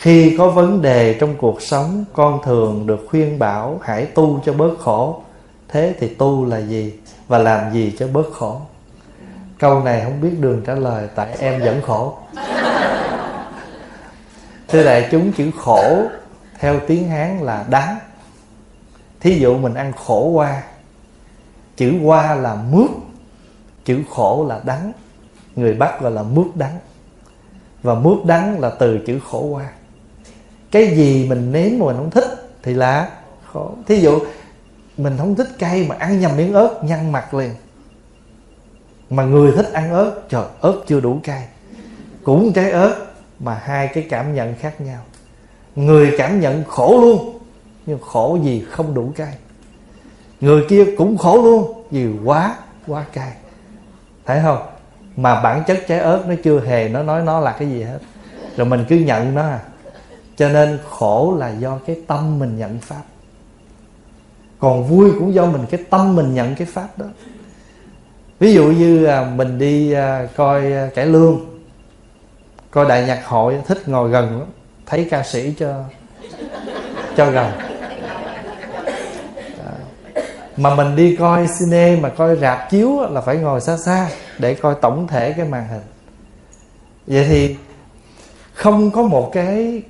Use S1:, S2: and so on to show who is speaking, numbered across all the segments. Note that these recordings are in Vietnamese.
S1: khi có vấn đề trong cuộc sống, con thường được khuyên bảo hãy tu cho bớt khổ. Thế thì tu là gì và làm gì cho bớt khổ? Câu này không biết đường trả lời, tại em vẫn khổ. Thưa đại chúng, chữ khổ theo tiếng hán là đắng. Thí dụ mình ăn khổ qua. Chữ qua là mướt, chữ khổ là đắng. Người bắc gọi là mướt đắng. Và mướt đắng là từ chữ khổ qua cái gì mình nếm mà mình không thích thì là khổ. Thí dụ, mình không thích cay mà ăn nhầm miếng ớt, nhăn mặt liền. Mà người thích ăn ớt, trời, ớt chưa đủ cay. Cũng trái ớt mà hai cái cảm nhận khác nhau. Người cảm nhận khổ luôn, nhưng khổ gì không đủ cay. Người kia cũng khổ luôn vì quá quá cay. Thấy không? Mà bản chất trái ớt nó chưa hề, nó nói nó là cái gì hết. Rồi mình cứ nhận nó à cho nên khổ là do cái tâm mình nhận pháp. Còn vui cũng do mình cái tâm mình nhận cái pháp đó. Ví dụ như à, mình đi à, coi à, cải lương coi đại nhạc hội thích ngồi gần lắm, thấy ca sĩ cho cho gần. Mà mình đi coi cine mà coi rạp chiếu là phải ngồi xa xa để coi tổng thể cái màn hình. Vậy thì không có một cái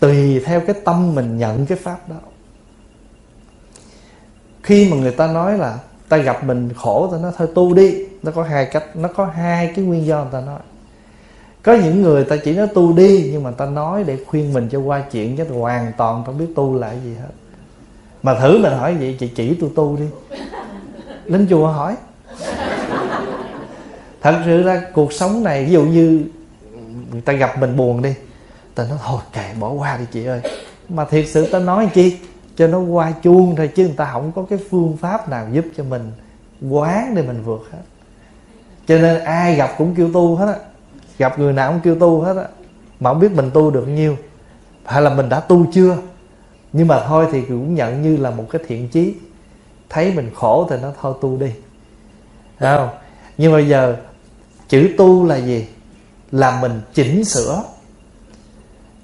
S1: tùy theo cái tâm mình nhận cái pháp đó. Khi mà người ta nói là ta gặp mình khổ, ta nói thôi tu đi, nó có hai cách, nó có hai cái nguyên do người ta nói. Có những người ta chỉ nói tu đi, nhưng mà ta nói để khuyên mình cho qua chuyện, chứ hoàn toàn không biết tu là gì hết. Mà thử mình hỏi vậy, chị chỉ tôi tu đi. Đến chùa hỏi. Thật sự ra cuộc sống này, ví dụ như người ta gặp mình buồn đi ta nói thôi, kệ, bỏ qua đi chị ơi. Mà thiệt sự ta nói chi, cho nó qua chuông thôi, chứ người ta không có cái phương pháp nào giúp cho mình quán để mình vượt hết. Cho nên ai gặp cũng kêu tu hết á. Gặp người nào cũng kêu tu hết á. Mà không biết mình tu được nhiêu. Hay là mình đã tu chưa? Nhưng mà thôi thì cũng nhận như là một cái thiện chí. Thấy mình khổ thì nó thôi tu đi. Thấy không? Nhưng bây giờ, chữ tu là gì? Là mình chỉnh sửa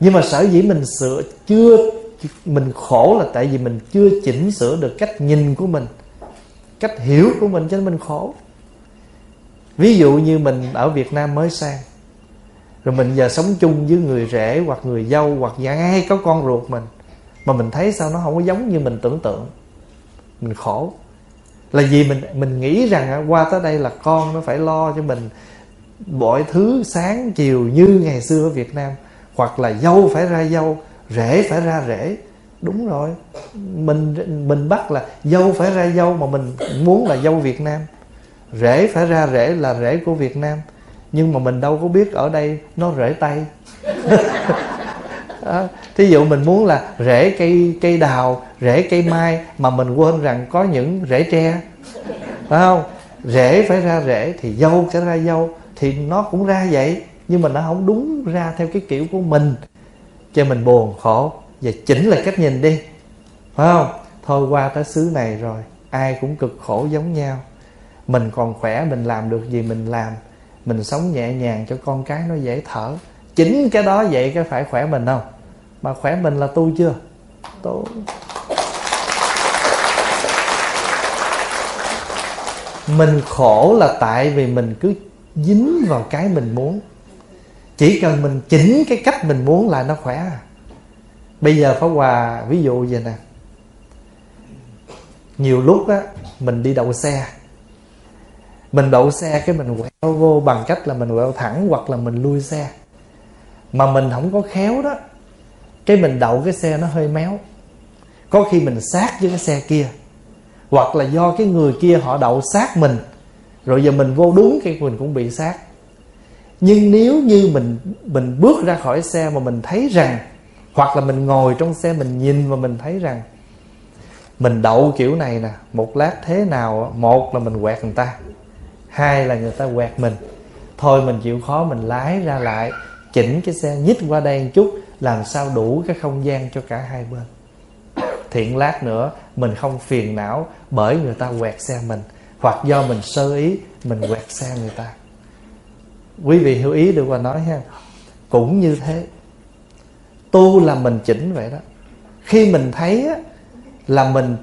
S1: nhưng mà sở dĩ mình sửa chưa, mình khổ là tại vì mình chưa chỉnh sửa được cách nhìn của mình, cách hiểu của mình cho nên mình khổ. Ví dụ như mình ở việt nam mới sang, rồi mình giờ sống chung với người rể hoặc người dâu hoặc ngay có con ruột mình, mà mình thấy sao nó không có giống như mình tưởng tượng. Mình khổ. Là vì mình mình nghĩ rằng qua tới đây là con nó phải lo cho mình mọi thứ sáng, chiều, như ngày xưa ở Việt Nam hoặc là dâu phải ra dâu rễ phải ra rễ, đúng rồi. Mình mình bắt là dâu phải ra dâu mà mình muốn là dâu Việt Nam. Rễ phải ra rễ là rễ của Việt Nam. Nhưng mà mình đâu có biết ở đây nó rễ tây. Đó. thí dụ mình muốn là rễ cây cây đào rễ cây mai mà mình quên rằng có những rễ tre. Phải không? Rễ phải ra rễ thì dâu sẽ ra dâu thì nó cũng ra vậy nhưng mà nó không đúng ra theo cái kiểu của mình, cho mình buồn khổ. Và chỉnh lại cách nhìn đi, phải không? Thôi qua tới xứ này rồi, ai cũng cực khổ giống nhau. Mình còn khỏe, mình làm được gì mình làm. Mình sống nhẹ nhàng cho con cái nó dễ thở. Chính cái đó vậy cái phải khỏe mình không? Mà khỏe mình là tu chưa? Tu. Mình khổ là tại vì mình cứ dính vào cái mình muốn chỉ cần mình chỉnh cái cách mình muốn là nó khỏe. Bây giờ pháp hòa, ví dụ vậy nè. Nhiều lúc á, mình đi đậu xe. Mình đậu xe cái mình quẹo vô bằng cách là mình quẹo thẳng hoặc là mình lui xe. Mà mình không có khéo đó, cái mình đậu cái xe nó hơi méo. Có khi mình sát với cái xe kia, hoặc là do cái người kia họ đậu sát mình, rồi giờ mình vô đúng cái mình cũng bị sát nhưng nếu như mình mình bước ra khỏi xe mà mình thấy rằng, hoặc là mình ngồi trong xe mình nhìn và mình thấy rằng, mình đậu kiểu này nè, một lát thế nào một là mình quẹt người ta, hai là người ta quẹt mình. Thôi mình chịu khó mình lái ra lại, chỉnh cái xe nhích qua đây một chút, làm sao đủ cái không gian cho cả hai bên. Thiện lát nữa, mình không phiền não bởi người ta quẹt xe mình, hoặc do mình sơ ý, mình quẹt xe người ta quý vị hiểu ý được và nói ha. Cũng như thế. Tu là mình chỉnh vậy đó. Khi mình thấy á, là mình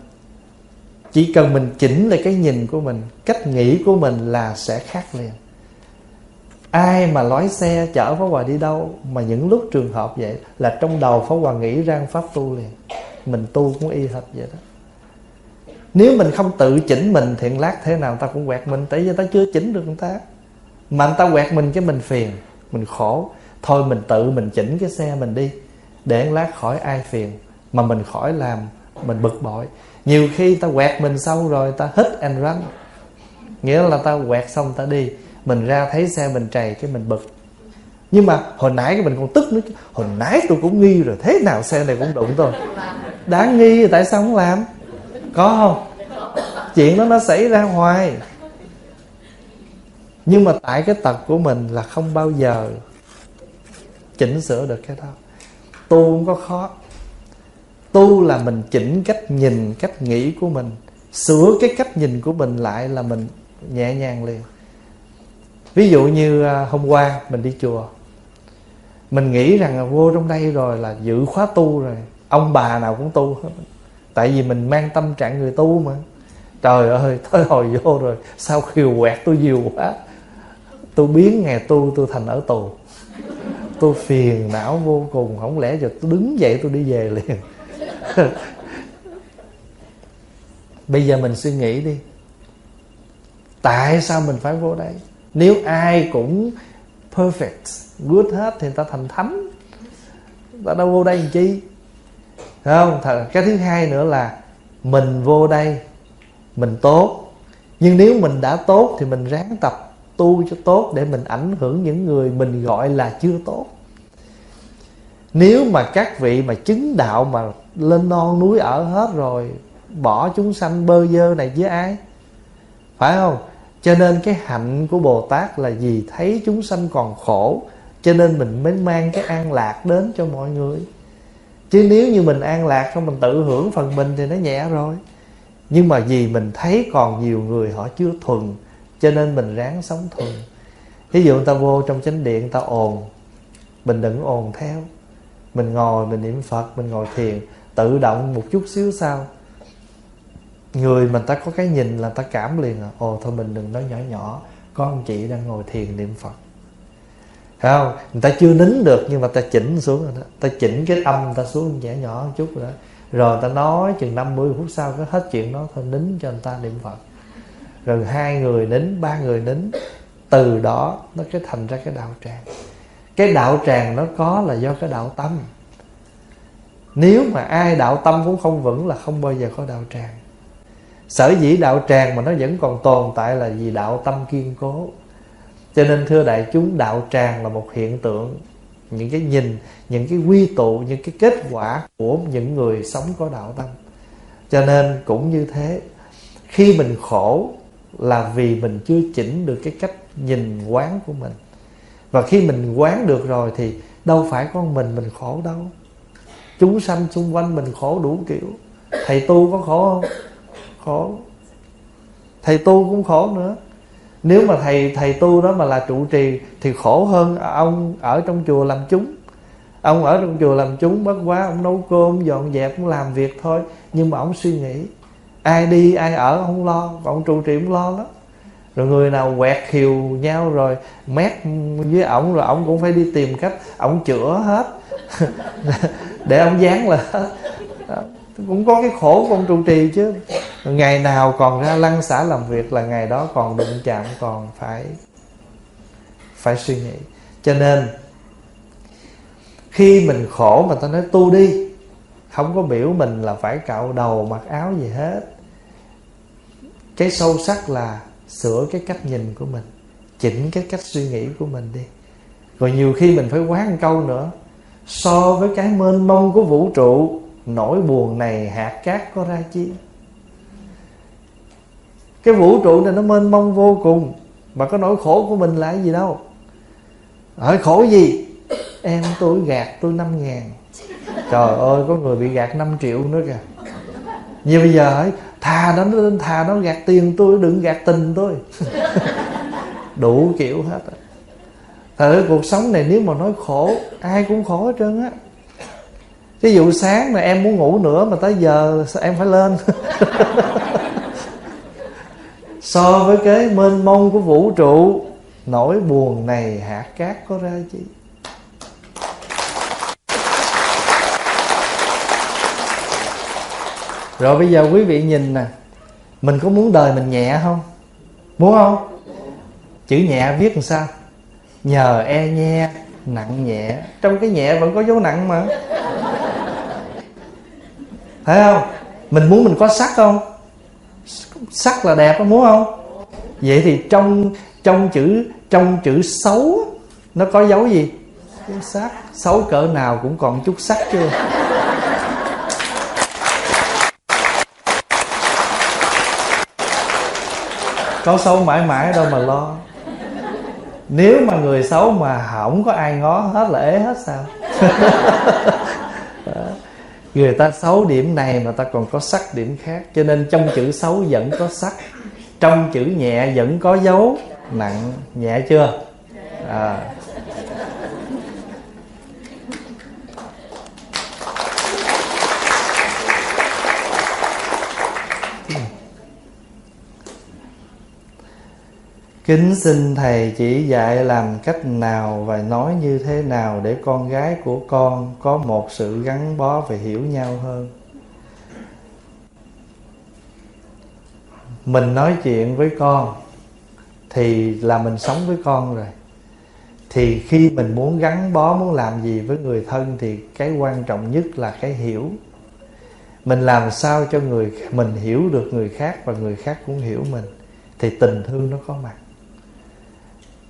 S1: chỉ cần mình chỉnh lại cái nhìn của mình cách nghĩ của mình là sẽ khác liền. Ai mà lái xe chở Pháp Hòa đi đâu mà những lúc trường hợp vậy là trong đầu Pháp Hòa nghĩ ra pháp tu liền. Mình tu cũng y hệt vậy đó. Nếu mình không tự chỉnh mình thiện lát thế nào ta cũng quẹt mình tại vì ta chưa chỉnh được người ta mà anh ta quẹt mình cái mình phiền, mình khổ. Thôi mình tự mình chỉnh cái xe mình đi, để lát khỏi ai phiền mà mình khỏi làm, mình bực bội. Nhiều khi ta quẹt mình xong rồi ta hít and run. Nghĩa là ta quẹt xong ta đi, mình ra thấy xe mình trầy cái mình bực. Nhưng mà hồi nãy cái mình còn tức nữa hồi nãy tôi cũng nghi rồi, thế nào xe này cũng đụng tôi. Đáng nghi tại sao không làm? Có không? Chuyện đó nó xảy ra hoài nhưng mà tại cái tật của mình là không bao giờ chỉnh sửa được cái đó. Tu không có khó. Tu là mình chỉnh cách nhìn, cách nghĩ của mình. Sửa cái cách nhìn của mình lại là mình nhẹ nhàng liền. Ví dụ như à, hôm qua mình đi chùa. Mình nghĩ rằng vô trong đây rồi là dự khóa tu rồi. Ông bà nào cũng tu hết. Tại vì mình mang tâm trạng người tu mà. Trời ơi, tới hồi vô rồi, sao khiều quẹt tôi nhiều quá tôi biến ngày tu tôi thành ở tù. Tôi phiền não vô cùng, không lẽ giờ tôi đứng dậy tôi đi về liền? Bây giờ mình suy nghĩ đi. Tại sao mình phải vô đây? Nếu ai cũng perfect, good hết thì người ta thành thánh. Người ta đâu vô đây làm chi? Không cái thứ hai nữa là mình vô đây, mình tốt. Nhưng nếu mình đã tốt thì mình ráng tập tu cho tốt để mình ảnh hưởng những người mình gọi là chưa tốt. Nếu mà các vị mà chứng đạo mà lên non núi ở hết rồi, bỏ chúng sanh bơ dơ này với ai? Phải không? Cho nên cái hạnh của bồ tát là gì thấy chúng sanh còn khổ, cho nên mình mới mang cái an lạc đến cho mọi người. Chứ nếu như mình an lạc không mình tự hưởng phần mình thì nó nhẹ rồi. Nhưng mà vì mình thấy còn nhiều người họ chưa thuần cho nên mình ráng sống thuần. Ví dụ người ta vô trong chánh điện, người ta ồn, mình đừng ồn theo. Mình ngồi, mình niệm phật, mình ngồi thiền, tự động một chút xíu sau, người mình ta có cái nhìn là ta cảm liền à ồ, thôi mình đừng nói nhỏ nhỏ con chị đang ngồi thiền niệm phật. Thấy không? Người ta chưa nín được, nhưng mà ta chỉnh xuống rồi đó. Ta chỉnh cái âm ta xuống nhẹ nhỏ một chút rồi đó. Rồi ta nói chừng 50 phút sau, cái hết chuyện đó, thôi nín cho người ta niệm phật rồi hai người nín, ba người nín, từ đó nó cái thành ra cái đạo tràng. Cái đạo tràng nó có là do cái đạo tâm. Nếu mà ai đạo tâm cũng không vững là không bao giờ có đạo tràng. Sở dĩ đạo tràng mà nó vẫn còn tồn tại là vì đạo tâm kiên cố. Cho nên thưa đại chúng, đạo tràng là một hiện tượng, những cái nhìn, những cái quy tụ, những cái kết quả của những người sống có đạo tâm. Cho nên cũng như thế, khi mình khổ là vì mình chưa chỉnh được cái cách nhìn quán của mình. Và khi mình quán được rồi thì đâu phải con mình mình khổ đâu. Chúng sanh xung quanh mình khổ đủ kiểu. Thầy tu có khổ không? Khổ. Thầy tu cũng khổ nữa. Nếu mà thầy thầy tu đó mà là trụ trì thì khổ hơn ông ở trong chùa làm chúng. Ông ở trong chùa làm chúng bất quá ông nấu cơm, dọn dẹp, ông làm việc thôi. Nhưng mà ông suy nghĩ ai đi, ai ở không lo còn ông trụ trì cũng lo đó rồi người nào quẹt hiều nhau rồi, mét với ổng rồi ổng cũng phải đi tìm cách ổng chữa hết. Để ổng dán là cũng có cái khổ của ông trụ trì chứ. Ngày nào còn ra lăng xả làm việc là ngày đó còn đụng chạm, còn phải phải suy nghĩ. Cho nên, khi mình khổ mà ta nói tu đi, không có biểu mình là phải cạo đầu mặc áo gì hết cái sâu sắc là sửa cái cách nhìn của mình, chỉnh cái cách suy nghĩ của mình đi. Rồi nhiều khi mình phải quán một câu nữa. So với cái mênh mông của vũ trụ, nỗi buồn này hạt cát có ra chi? Cái vũ trụ này nó mênh mông vô cùng, mà có nỗi khổ của mình là gì đâu? Hỏi khổ gì? Em tôi gạt tôi năm ngàn. Trời ơi, có người bị gạt 5 triệu nữa kìa. Như bây giờ hỏi thà nó thà nó gạt tiền tôi, đừng gạt tình tôi. Đủ kiểu hết thật cuộc sống này nếu mà nói khổ, ai cũng khổ hết trơn á. Ví dụ sáng mà em muốn ngủ nữa mà tới giờ em phải lên? So với cái mênh mông của vũ trụ, nỗi buồn này hạt cát có ra chi? Rồi bây giờ quý vị nhìn nè, mình có muốn đời mình nhẹ không? Muốn không? Chữ nhẹ viết làm sao? Nhờ e nhe nặng nhẹ. Trong cái nhẹ vẫn có dấu nặng mà. Phải không? Mình muốn mình có sắc không? Sắc là đẹp, muốn không? Vậy thì trong trong chữ trong chữ xấu nó có dấu gì? Sắc. Xấu cỡ nào cũng còn chút sắc chưa? Có xấu mãi mãi đâu mà lo. Nếu mà người xấu mà không có ai ngó hết là ế hết sao? Người ta xấu điểm này mà ta còn có sắc điểm khác. Cho nên trong chữ xấu vẫn có sắc trong chữ nhẹ vẫn có dấu. Nặng nhẹ chưa? À. Kính xin Thầy chỉ dạy làm cách nào và nói như thế nào để con gái của con có một sự gắn bó và hiểu nhau hơn. Mình nói chuyện với con thì là mình sống với con rồi. Thì khi mình muốn gắn bó, muốn làm gì với người thân thì cái quan trọng nhất là cái hiểu. Mình làm sao cho người mình hiểu được người khác và người khác cũng hiểu mình thì tình thương nó có mặt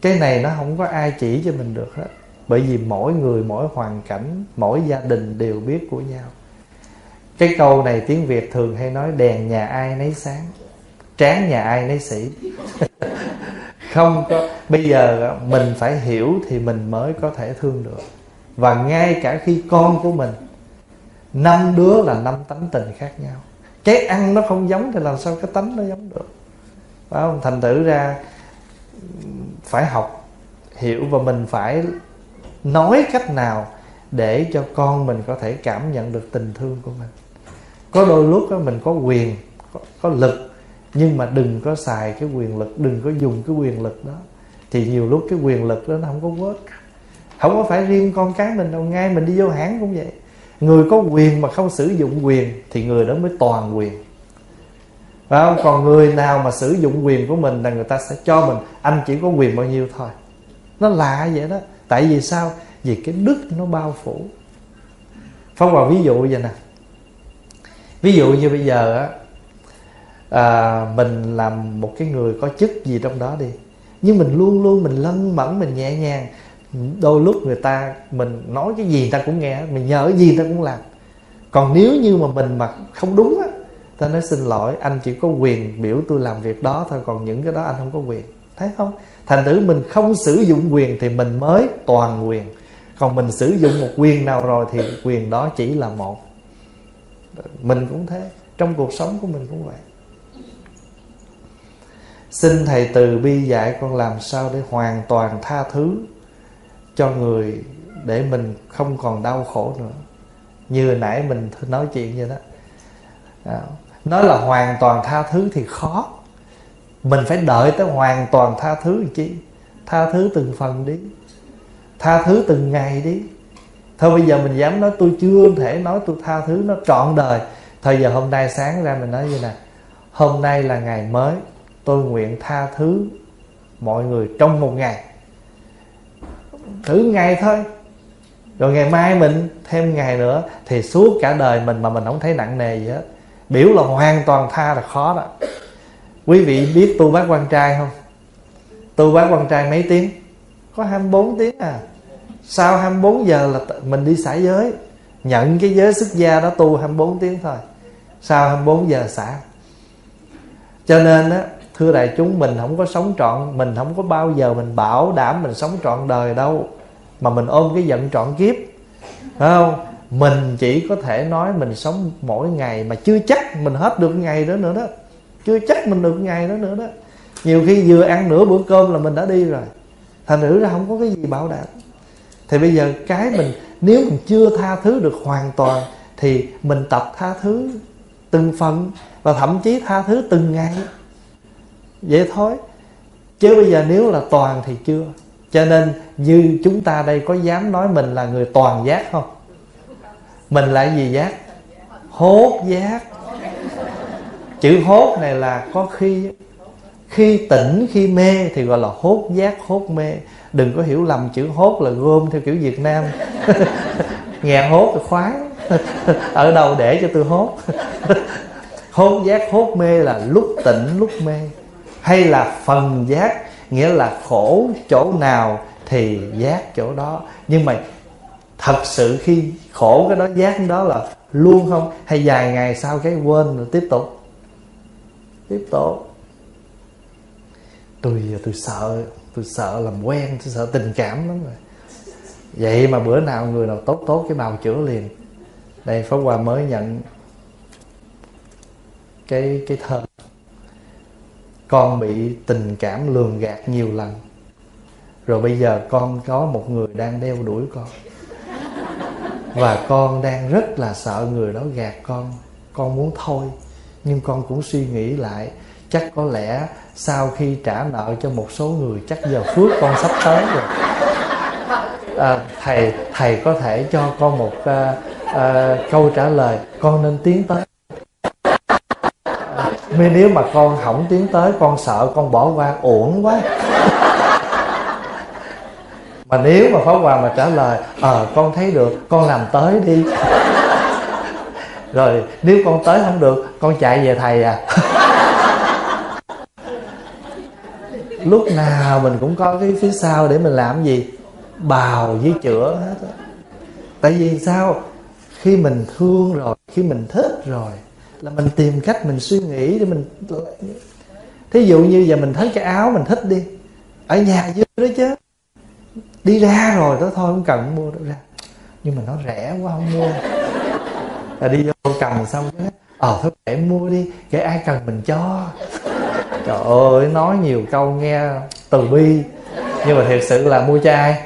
S1: cái này nó không có ai chỉ cho mình được hết. Bởi vì mỗi người, mỗi hoàn cảnh, mỗi gia đình đều biết của nhau. Cái câu này tiếng việt thường hay nói, đèn nhà ai nấy sáng tráng nhà ai nấy sĩ không có, bây giờ mình phải hiểu thì mình mới có thể thương được. Và ngay cả khi con của mình, năm đứa là năm tánh tình khác nhau. Cái ăn nó không giống thì làm sao cái tánh nó giống được? Phải không? Thành thử ra phải học hiểu và mình phải nói cách nào để cho con mình có thể cảm nhận được tình thương của mình. Có đôi lúc đó mình có quyền có, có lực nhưng mà đừng có xài cái quyền lực đừng có dùng cái quyền lực đó. Thì nhiều lúc cái quyền lực đó nó không có work. Không có phải riêng con cái mình đâu ngay mình đi vô hãng cũng vậy. Người có quyền mà không sử dụng quyền thì người đó mới toàn quyền phải không? Còn người nào mà sử dụng quyền của mình là người ta sẽ cho mình. Anh chỉ có quyền bao nhiêu thôi. Nó lạ vậy đó. Tại vì sao? Vì cái đức nó bao phủ. Phong vào ví dụ vậy nè. Ví dụ như bây giờ á à, mình làm một cái người có chức gì trong đó đi. Nhưng mình luôn luôn mình lân mẫn mình nhẹ nhàng. Đôi lúc người ta mình nói cái gì người ta cũng nghe mình nhờ cái gì người ta cũng làm. Còn nếu như mà mình mà không đúng á ta nói xin lỗi, anh chỉ có quyền biểu tôi làm việc đó thôi, còn những cái đó anh không có quyền. Thấy không? Thành thử mình không sử dụng quyền thì mình mới toàn quyền. Còn mình sử dụng một quyền nào rồi thì quyền đó chỉ là một. Mình cũng thế, trong cuộc sống của mình cũng vậy. Xin thầy từ bi dạy con làm sao để hoàn toàn tha thứ cho người để mình không còn đau khổ nữa. Như nãy mình nói chuyện vậy đó. À, nói là hoàn toàn tha thứ thì khó. Mình phải đợi tới hoàn toàn tha thứ chi? Tha thứ từng phần đi. Tha thứ từng ngày đi. Thôi bây giờ mình dám nói tôi chưa thể nói tôi tha thứ nó trọn đời. Thôi giờ hôm nay sáng ra mình nói như nè hôm nay là ngày mới. Tôi nguyện tha thứ mọi người trong một ngày. Thử ngày thôi. Rồi ngày mai mình thêm ngày nữa thì suốt cả đời mình mà mình không thấy nặng nề gì hết biểu là hoàn toàn tha là khó đó. Quý vị biết tu bác quan trai không? Tu bác quan trai mấy tiếng? Có 24 tiếng à. Sau 24 giờ là mình đi xả giới. Nhận cái giới xuất gia đó tu 24 tiếng thôi. Sau 24 giờ xả. Cho nên á, thưa đại chúng, mình không có sống trọn, mình không có bao giờ mình bảo đảm mình sống trọn đời đâu, mà mình ôm cái giận trọn kiếp. Phải không? Mình chỉ có thể nói mình sống mỗi ngày mà chưa chắc mình hết được ngày đó nữa đó. Chưa chắc mình được ngày đó nữa đó. Nhiều khi vừa ăn nửa bữa cơm là mình đã đi rồi. Thành thử ra không có cái gì bảo đảm. Thì bây giờ cái mình, nếu mình chưa tha thứ được hoàn toàn, thì mình tập tha thứ từng phần và thậm chí tha thứ từng ngày. Vậy thôi. Chứ bây giờ nếu là toàn thì chưa. Cho nên như chúng ta đây có dám nói mình là người toàn giác không? Mình là gì giác? Hốt giác. Chữ hốt này là có khi khi tỉnh, khi mê thì gọi là hốt giác, hốt mê. Đừng có hiểu lầm chữ hốt là gom theo kiểu việt nam. Nghe hốt thì khoái. Ở đâu để cho tôi hốt? Hốt giác, hốt mê là lúc tỉnh, lúc mê. Hay là phần giác, nghĩa là khổ chỗ nào thì giác chỗ đó. Nhưng mà thật sự khi khổ cái đó, giác cái đó là luôn không? Hay vài ngày sau cái quên rồi tiếp tục? Tiếp tục. Tôi tôi sợ tôi sợ làm quen, tôi sợ tình cảm lắm rồi. Vậy mà bữa nào người nào tốt tốt cái bào chữa liền. Đây, pháp hòa mới nhận cái cái thơ. Con bị tình cảm lường gạt nhiều lần. Rồi bây giờ con có một người đang đeo đuổi con và con đang rất là sợ người đó gạt con. Con muốn thôi nhưng con cũng suy nghĩ lại chắc có lẽ sau khi trả nợ cho một số người chắc giờ phước con sắp tới rồi. À, thầy thầy có thể cho con một à, à, câu trả lời. Con nên tiến tới. À, nếu mà con không tiến tới con sợ con bỏ qua uổng quá mà nếu mà pháp hòa mà trả lời ờ à, con thấy được con làm tới đi. Rồi nếu con tới không được con chạy về thầy à. Lúc nào mình cũng có cái phía sau để mình làm gì? Bào với chữa hết á. Tại vì sao? Khi mình thương rồi khi mình thích rồi là mình tìm cách mình suy nghĩ để mình thí dụ như giờ mình thấy cái áo mình thích đi ở nhà dư đó chứ đi ra rồi đó thôi, không cần mua đâu ra. Nhưng mà nó rẻ quá, không mua. Là đi vô cầm xong cái ờ thôi, để mua đi, để ai cần mình cho. Trời ơi, nói nhiều câu nghe từ bi. Nhưng mà thiệt sự là mua chai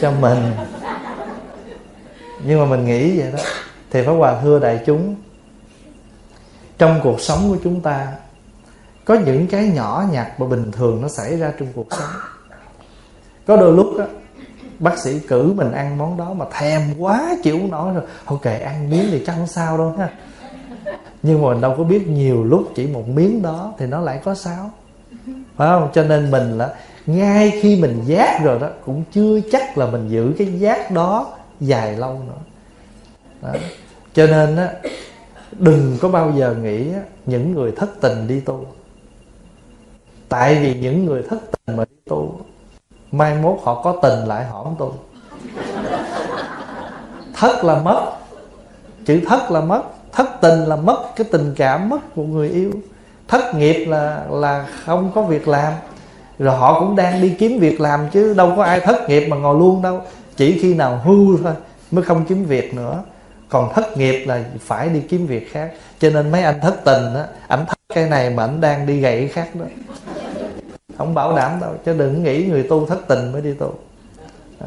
S1: cho mình. Nhưng mà mình nghĩ vậy đó. Thì pháp hòa thưa đại chúng, trong cuộc sống của chúng ta, có những cái nhỏ nhặt mà bình thường nó xảy ra trong cuộc sống. Có đôi lúc đó bác sĩ cử mình ăn món đó mà thèm quá chịu không nổi rồi. Ok ăn miếng thì chẳng sao đâu ha. Nhưng mà mình đâu có biết nhiều lúc chỉ một miếng đó thì nó lại có sao. Phải không? Cho nên mình là ngay khi mình giác rồi đó, cũng chưa chắc là mình giữ cái giác đó dài lâu nữa. Đó. cho nên á, đừng có bao giờ nghĩ những người thất tình đi tu. Tại vì những người thất tình mà đi tu mai mốt họ có tình lại họ không thất là mất. Chữ thất là mất. Thất tình là mất. Cái tình cảm mất của người yêu. Thất nghiệp là là không có việc làm. Rồi họ cũng đang đi kiếm việc làm chứ đâu có ai thất nghiệp mà ngồi luôn đâu. Chỉ khi nào hưu thôi mới không kiếm việc nữa. Còn thất nghiệp là phải đi kiếm việc khác. Cho nên mấy anh thất tình á, ảnh thất cái này mà ảnh đang đi gậy khác đó không bảo đảm đâu, chứ đừng nghĩ người tu thất tình mới đi tu. Đó.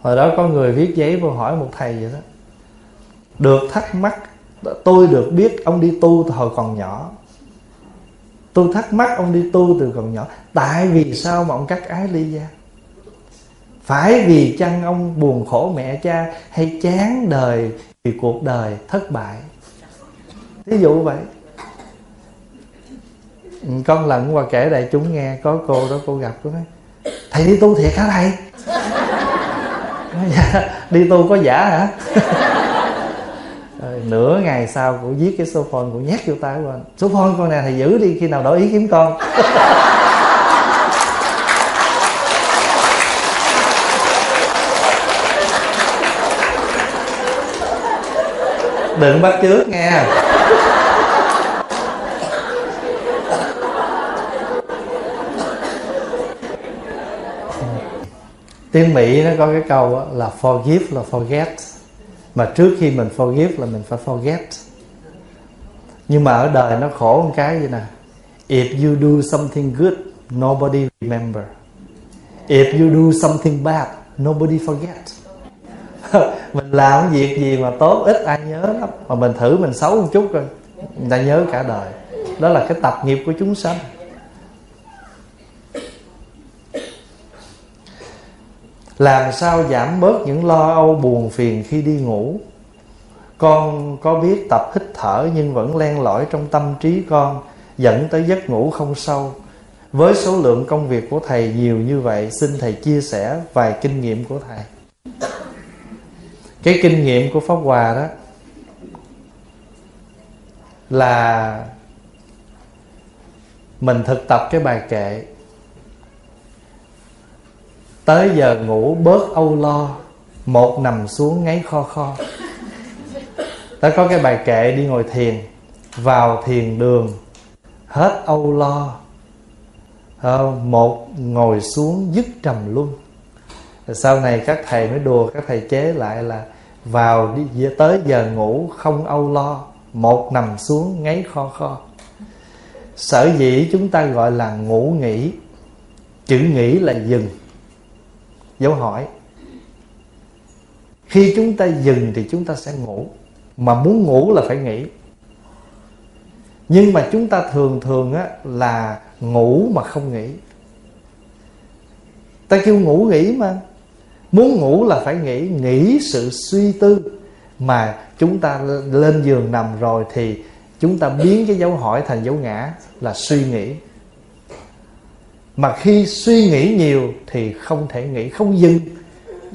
S1: hồi đó có người viết giấy vô hỏi một thầy vậy đó. Được thắc mắc, tôi được biết ông đi tu từ hồi còn nhỏ. Tôi thắc mắc ông đi tu từ còn nhỏ. Tại vì sao mà ông cắt ái ly gia phải vì chăng ông buồn khổ mẹ cha hay chán đời vì cuộc đời thất bại? Thí dụ vậy con lần qua kể đại chúng nghe có cô đó cô gặp cô nói thầy đi tu thiệt hả thầy? Dạ, đi tu có giả hả? Rồi, nửa ngày sau cũng viết cái số phone cũng nhét vô tay của anh số phone con này thầy giữ đi khi nào đổi ý kiếm con. Đừng bắt trước nghe. Tiếng mỹ nó có cái câu là forgive là forget. Mà trước khi mình forgive là mình phải forget. Nhưng mà ở đời nó khổ một cái vậy nè? If you do something good, nobody remember. If you do something bad, nobody forget. Mình làm việc gì mà tốt ít ai nhớ lắm. Mà mình thử mình xấu một chút rồi, người ta nhớ cả đời. Đó là cái tập nghiệp của chúng sanh. Làm sao giảm bớt những lo âu buồn phiền khi đi ngủ? Con có biết tập hít thở nhưng vẫn len lỏi trong tâm trí con, dẫn tới giấc ngủ không sâu. Với số lượng công việc của thầy nhiều như vậy, xin thầy chia sẻ vài kinh nghiệm của thầy. Cái kinh nghiệm của pháp hòa đó là mình thực tập cái bài kệ tới giờ ngủ bớt âu lo, một nằm xuống ngáy kho kho. Ta có cái bài kệ đi ngồi thiền, vào thiền đường, hết âu lo. Một ngồi xuống dứt trầm luân. Sau này các thầy mới đùa, các thầy chế lại là vào đi tới giờ ngủ không âu lo, một nằm xuống ngáy kho kho. Sở dĩ chúng ta gọi là ngủ nghỉ, chữ nghỉ là dừng dấu hỏi. Khi chúng ta dừng thì chúng ta sẽ ngủ. Mà muốn ngủ là phải nghỉ. Nhưng mà chúng ta thường thường á, là ngủ mà không nghỉ. Ta kêu ngủ nghỉ mà. Muốn ngủ là phải nghỉ. Nghỉ sự suy tư mà chúng ta lên giường nằm rồi thì chúng ta biến cái dấu hỏi thành dấu ngã là suy nghĩ mà khi suy nghĩ nhiều thì không thể nghĩ, không dừng.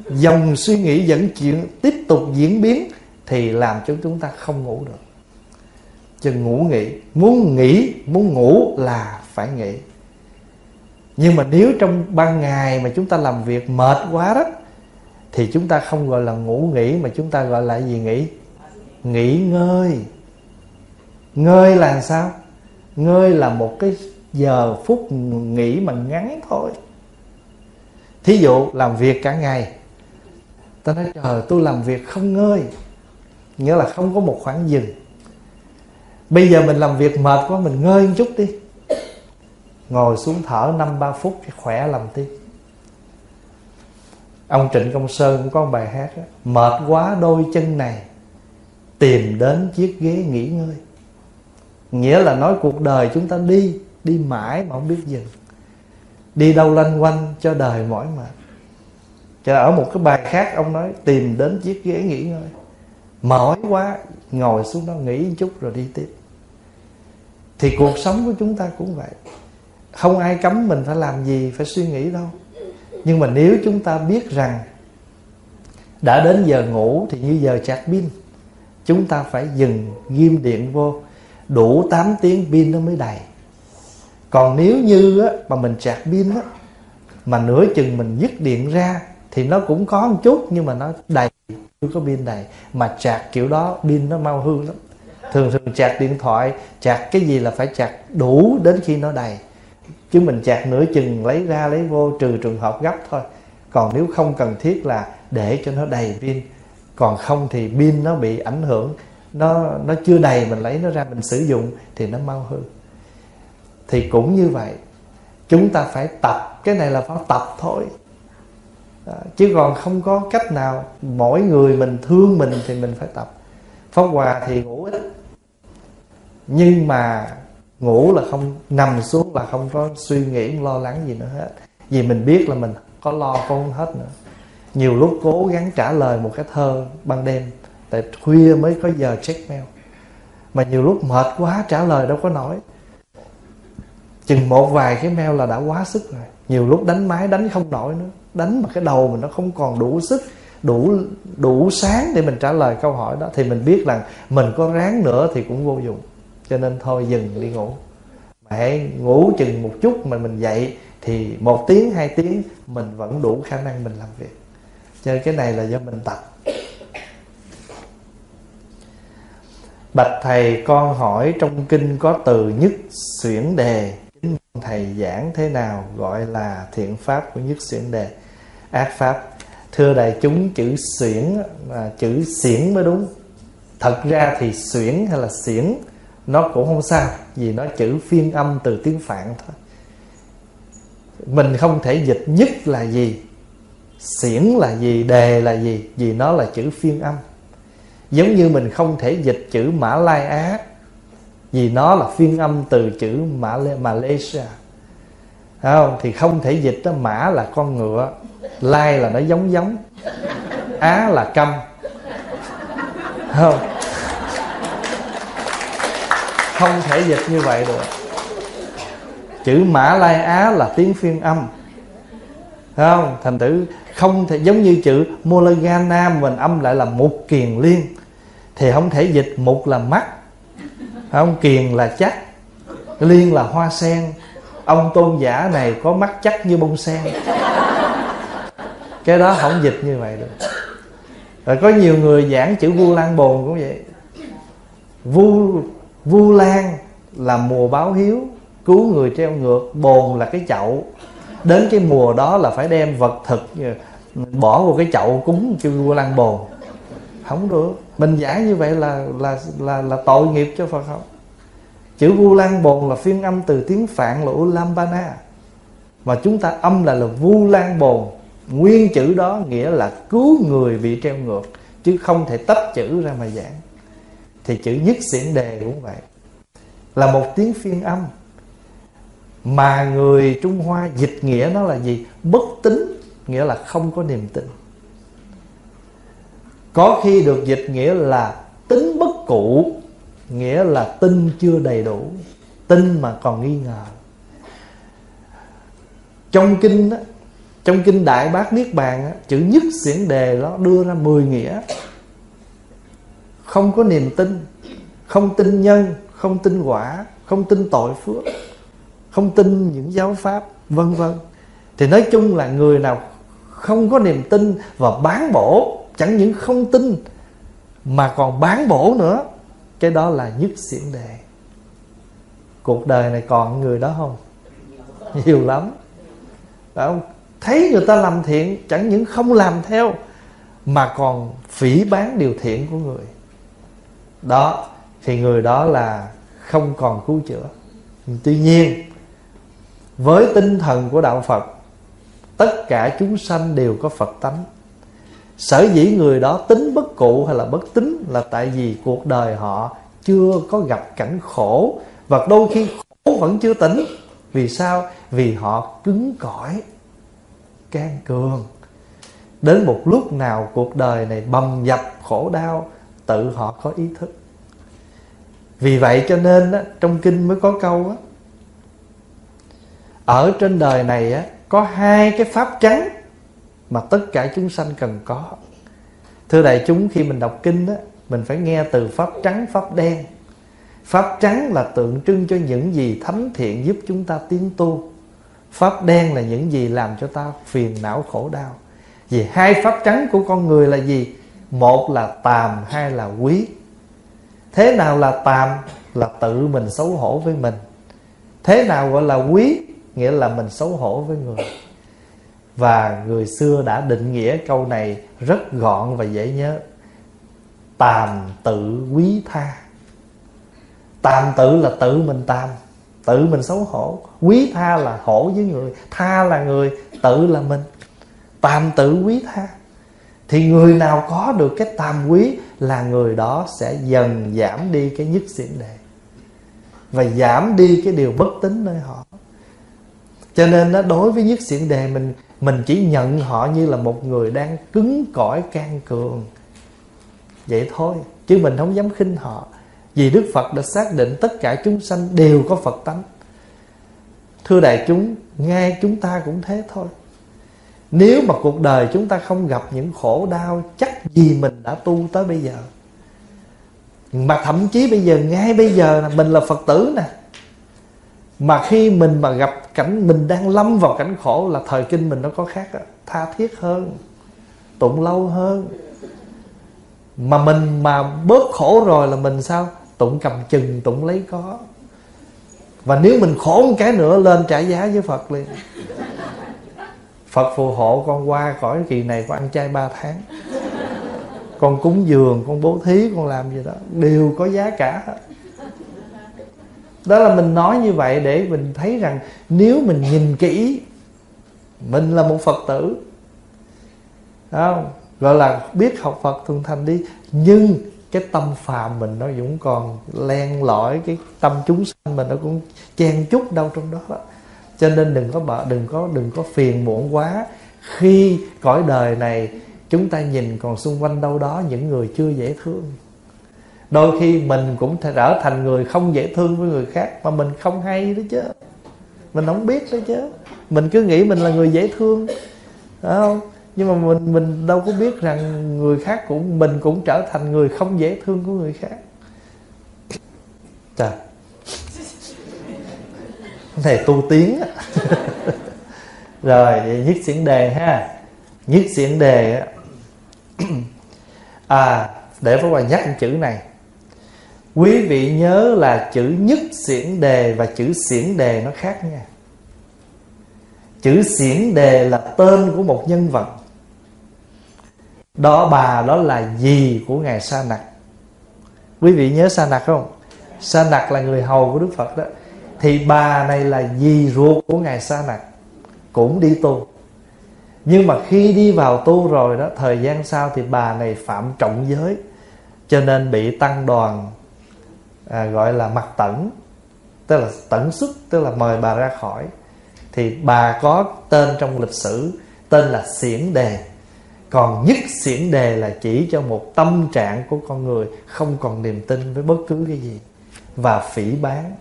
S1: Dòng suy nghĩ dẫn chuyện tiếp tục diễn biến thì làm cho chúng ta không ngủ được. Chừng ngủ nghỉ, muốn nghỉ, muốn ngủ là phải nghỉ. Nhưng mà nếu trong ban ngày mà chúng ta làm việc mệt quá đó, thì chúng ta không gọi là ngủ nghỉ mà chúng ta gọi là gì nghỉ? Nghỉ ngơi. Ngơi là sao? Ngơi là một cái giờ phút nghỉ mà ngắn thôi. Thí dụ làm việc cả ngày ta nói trời tôi làm việc không ngơi. Nghĩa là không có một khoảng dừng. Bây giờ mình làm việc mệt quá mình ngơi một chút đi. Ngồi xuống thở năm ba phút khỏe làm tiếp ông trịnh công sơn cũng có một bài hát đó, mệt quá đôi chân này tìm đến chiếc ghế nghỉ ngơi. Nghĩa là nói cuộc đời chúng ta đi đi mãi mà không biết dừng đi đâu lanh quanh cho đời mỏi mệt. Cho ở một cái bài khác ông nói, tìm đến chiếc ghế nghỉ ngơi. Mỏi quá, ngồi xuống đó nghỉ một chút rồi đi tiếp. Thì cuộc sống của chúng ta cũng vậy. Không ai cấm mình phải làm gì, phải suy nghĩ đâu. Nhưng mà nếu chúng ta biết rằng đã đến giờ ngủ thì như giờ chạc pin, chúng ta phải dừng, ghim điện vô, đủ 8 tiếng pin nó mới đầy còn nếu như á, mà mình chặt pin á, mà nửa chừng mình dứt điện ra thì nó cũng có một chút nhưng mà nó đầy chưa có pin đầy. Mà chặt kiểu đó pin nó mau hư lắm. Thường thường chặt điện thoại chặt cái gì là phải chặt đủ đến khi nó đầy. Chứ mình chặt nửa chừng lấy ra lấy vô trừ trường hợp gấp thôi. Còn nếu không cần thiết là để cho nó đầy pin. Còn không thì pin nó bị ảnh hưởng. Nó nó chưa đầy mình lấy nó ra mình sử dụng thì nó mau hư thì cũng như vậy, chúng ta phải tập. Cái này là phải tập thôi. Chứ còn không có cách nào mỗi người mình thương mình thì mình phải tập. Pháp hòa thì ngủ ít. Nhưng mà ngủ là không, nằm xuống là không có suy nghĩ lo lắng gì nữa hết. Vì mình biết là mình có lo không hết nữa. Nhiều lúc cố gắng trả lời một cái thơ ban đêm, tại khuya mới có giờ check mail. Mà nhiều lúc mệt quá, trả lời đâu có nổi chừng một vài cái mail là đã quá sức rồi. Nhiều lúc đánh máy đánh không nổi nữa. Đánh mà cái đầu mình nó không còn đủ sức, đủ đủ sáng để mình trả lời câu hỏi đó, thì mình biết rằng mình có ráng nữa thì cũng vô dụng. Cho nên thôi dừng đi ngủ. Mà hãy ngủ chừng một chút mà mình dậy thì một tiếng, hai tiếng mình vẫn đủ khả năng mình làm việc. Cho nên cái này là do mình tập. Bạch thầy con hỏi trong kinh có từ nhất xuyển đề thầy giảng thế nào gọi là thiện pháp của nhất xuyển đề? Ác pháp. Thưa đại chúng, chữ xuyển là chữ xiển mới đúng. Thật ra thì xuyển hay là xiển nó cũng không sao, vì nó chữ phiên âm từ tiếng phạn thôi. Mình không thể dịch nhất là gì xiển là gì, đề là gì, vì nó là chữ phiên âm. Giống như mình không thể dịch chữ mã lai á vì nó là phiên âm từ chữ mã malaysia. Không? Thì không thể dịch đó mã là con ngựa, lai là nó giống giống, á là câm. Không? Không thể dịch như vậy được. Chữ mã lai á là tiếng phiên âm. Không? Thành tử không thể, giống như chữ Mulagana mình âm lại là một kiền liên. Thì không thể dịch một là mắt ông kiền là chắc, liên là hoa sen. Ông tôn giả này có mắt chắc như bông sen. Cái đó không dịch như vậy được. Rồi có nhiều người giảng chữ vu lan bồn cũng vậy. Vu vu lan là mùa báo hiếu, cứu người treo ngược. Bồn là cái chậu. Đến cái mùa đó là phải đem vật thực, bỏ vào cái chậu cúng cho vua lan bồn không được. Mình giải như vậy là là là là tội nghiệp cho phật không chữ vu lan bồn là phiên âm từ tiếng phạn là ulambana. Mà chúng ta âm là là vu lan bồn. Nguyên chữ đó nghĩa là cứu người bị treo ngược, chứ không thể tách chữ ra mà giảng. Thì chữ nhất xiển đề cũng vậy. Là một tiếng phiên âm. Mà người trung hoa dịch nghĩa nó là gì? Bất tính, nghĩa là không có niềm tin có khi được dịch nghĩa là tính bất cụ nghĩa là tin chưa đầy đủ tin mà còn nghi ngờ. Trong kinh đó, trong kinh đại bác niết bàn đó, chữ nhất xiển đề đó đưa ra 10 nghĩa. Không có niềm tin không tin nhân không tin quả không tin tội phước không tin những giáo pháp vân vân. Thì nói chung là người nào không có niềm tin và bán bổ chẳng những không tin, mà còn bán bổ nữa. Cái đó là nhất xiển đề cuộc đời này còn người đó không? Nhiều lắm. Phải không? thấy người ta làm thiện, chẳng những không làm theo, mà còn phỉ bán điều thiện của người. Đó, thì người đó là không còn cứu chữa. Tuy nhiên, với tinh thần của đạo phật, tất cả chúng sanh đều có phật tánh sở dĩ người đó tính bất cụ hay là bất tính là tại vì cuộc đời họ chưa có gặp cảnh khổ và đôi khi khổ vẫn chưa tỉnh. Vì sao? Vì họ cứng cỏi can cường. Đến một lúc nào cuộc đời này bầm dập khổ đau tự họ có ý thức. Vì vậy cho nên á, trong kinh mới có câu á, ở trên đời này á, có hai cái pháp trắng mà tất cả chúng sanh cần có. Thưa đại chúng, khi mình đọc kinh đó mình phải nghe từ pháp trắng, pháp đen. Pháp trắng là tượng trưng cho những gì thánh thiện giúp chúng ta tiến tu. Pháp đen là những gì làm cho ta phiền não khổ đau. Vì hai pháp trắng của con người là gì? Một là tàm, hai là quý. Thế nào là tàm? Là tự mình xấu hổ với mình. Thế nào gọi là quý? Nghĩa là mình xấu hổ với người và người xưa đã định nghĩa câu này rất gọn và dễ nhớ. Tàm tự quý tha. Tàm tự là tự mình tàm tự mình xấu hổ. Quý tha là hổ với người tha là người tự là mình. Tàm tự quý tha. Thì người nào có được cái tàm quý là người đó sẽ dần giảm đi cái nhất xỉn đề và giảm đi cái điều bất tín nơi họ. Cho nên đó, đối với nhất xỉn đề mình mình chỉ nhận họ như là một người đang cứng cỏi can cường. Vậy thôi, chứ mình không dám khinh họ. Vì đức phật đã xác định tất cả chúng sanh đều có phật tánh. Thưa đại chúng, ngay chúng ta cũng thế thôi. Nếu mà cuộc đời chúng ta không gặp những khổ đau, chắc gì mình đã tu tới bây giờ? Mà thậm chí bây giờ, ngay bây giờ là mình là phật tử nè. Mà khi mình mà gặp cảnh mình đang lâm vào cảnh khổ là thời kinh mình nó có khác đó, tha thiết hơn tụng lâu hơn. Mà mình mà bớt khổ rồi là mình sao? Tụng cầm chừng tụng lấy có. Và nếu mình khổ một cái nữa lên trả giá với phật liền. Phật phù hộ con qua khỏi kỳ này con ăn chay ba tháng. Con cúng dường con bố thí con làm gì đó. Đều có giá cả. hết đó là mình nói như vậy để mình thấy rằng nếu mình nhìn kỹ, mình là một phật tử. Không? Gọi là biết học phật thuần thành đi. Nhưng cái tâm phàm mình nó vẫn còn len lỏi, cái tâm chúng sanh mình nó cũng chen chút đâu trong đó. Cho nên đừng có bợ, đừng có đừng có phiền muộn quá. Khi cõi đời này chúng ta nhìn còn xung quanh đâu đó những người chưa dễ thương đôi khi mình cũng trở thành người không dễ thương với người khác mà mình không hay đó chứ. Mình không biết đó chứ. Mình cứ nghĩ mình là người dễ thương, phải không? Nhưng mà mình mình đâu có biết rằng người khác cũng, mình cũng trở thành người không dễ thương của người khác. Trời này tu tiến rồi nhất diễn đề ha. Nhất diễn đề à để Pháp bà nhắc chữ này. Quý vị nhớ là chữ nhất xiển đề và chữ xiển đề nó khác nha. Chữ xiển đề là tên của một nhân vật. Đó bà đó là gì của Ngài Sa Nặc. Quý vị nhớ Sa Nặc không? Sa Nặc là người hầu của Đức Phật đó. Thì bà này là dì ruột của Ngài Sa Nặc. Cũng đi tu. Nhưng mà khi đi vào tu rồi đó, Thời gian sau thì bà này phạm trọng giới, Cho nên bị tăng đoàn à, Gọi là mặt tẩn Tức là tẩn xuất Tức là mời bà ra khỏi. Thì bà có tên trong lịch sử Tên là xiển đề. Còn nhất xiển đề là chỉ cho một tâm trạng của con người Không còn niềm tin với bất cứ cái gì Và phỉ bán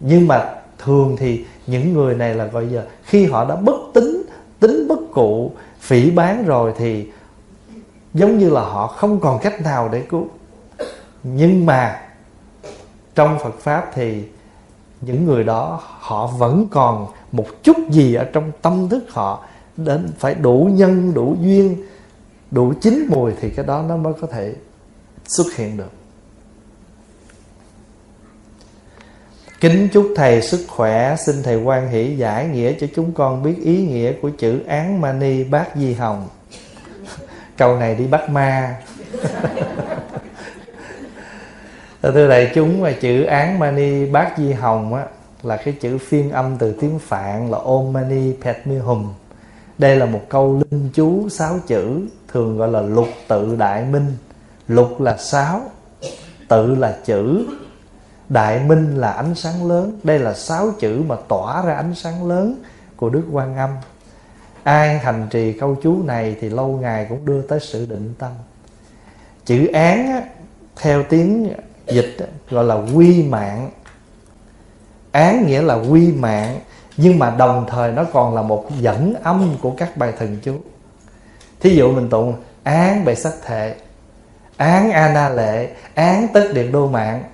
S1: Nhưng mà thường thì những người này là gọi giờ Khi họ đã bất tính, tính bất cụ, phỉ bán rồi Thì giống như là họ không còn cách nào để cứu. Nhưng mà trong Phật Pháp thì những người đó, họ vẫn còn một chút gì ở trong tâm thức họ, đến phải đủ nhân, đủ duyên, đủ chín mùi thì cái đó nó mới có thể xuất hiện được. Kính chúc Thầy sức khỏe, Xin Thầy quan hỷ giải nghĩa cho chúng con biết ý nghĩa của chữ án mani bát di hồng. Câu này đi bắt ma. Thưa đại chúng là chữ án mani bát di hồng á, Là cái chữ phiên âm từ tiếng Phạn là Om mani padme hum. Đây là một câu linh chú sáu chữ thường gọi là lục tự đại minh. Lục là sáu tự là chữ đại minh là ánh sáng lớn. Đây là sáu chữ mà tỏa ra ánh sáng lớn của đức quan âm. Ai hành trì câu chú này thì lâu ngày cũng đưa tới sự định tâm. Chữ án theo tiếng dịch gọi là quy mạng. Án nghĩa là quy mạng nhưng mà đồng thời nó còn là một dẫn âm của các bài thần chú. Thí dụ mình tụng án bệ sắc thệ án a na lệ án tất điện đô mạng.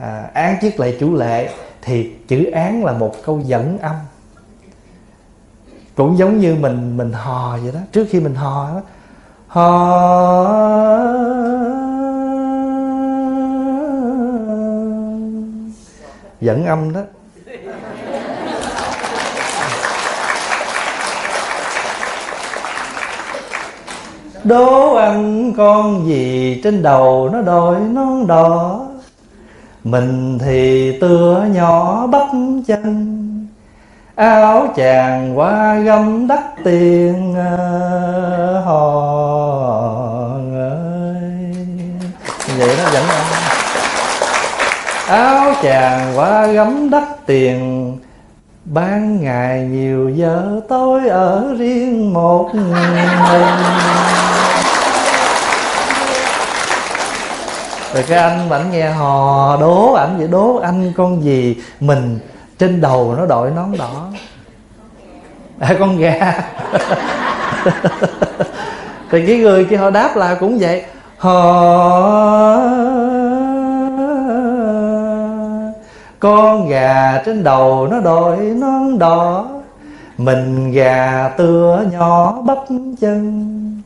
S1: À, án chiếc lệ chủ lệ thì chữ án là một câu dẫn âm. Cũng giống như mình mình hò vậy đó. Trước khi mình hò đó hò dẫn âm đó. Đố ăn con gì trên đầu nó đội nón đỏ Mình thì tựa nhỏ bắp chân. Áo chàng qua gấm đắt tiền à, hò ơi Vậy đó vẫn ăn Áo chàng qua gấm đắt tiền. Ban ngày nhiều giờ tối ở riêng một mình. Rồi cái anh ảnh nghe hò đố ảnh vậy đố anh con gì? Mình trên đầu nó đội nón đỏ. À, con gà. Thì cái người kia họ đáp là cũng vậy. Hò con gà trên đầu nó đội nón đỏ. Mình gà tựa nhỏ bắp chân.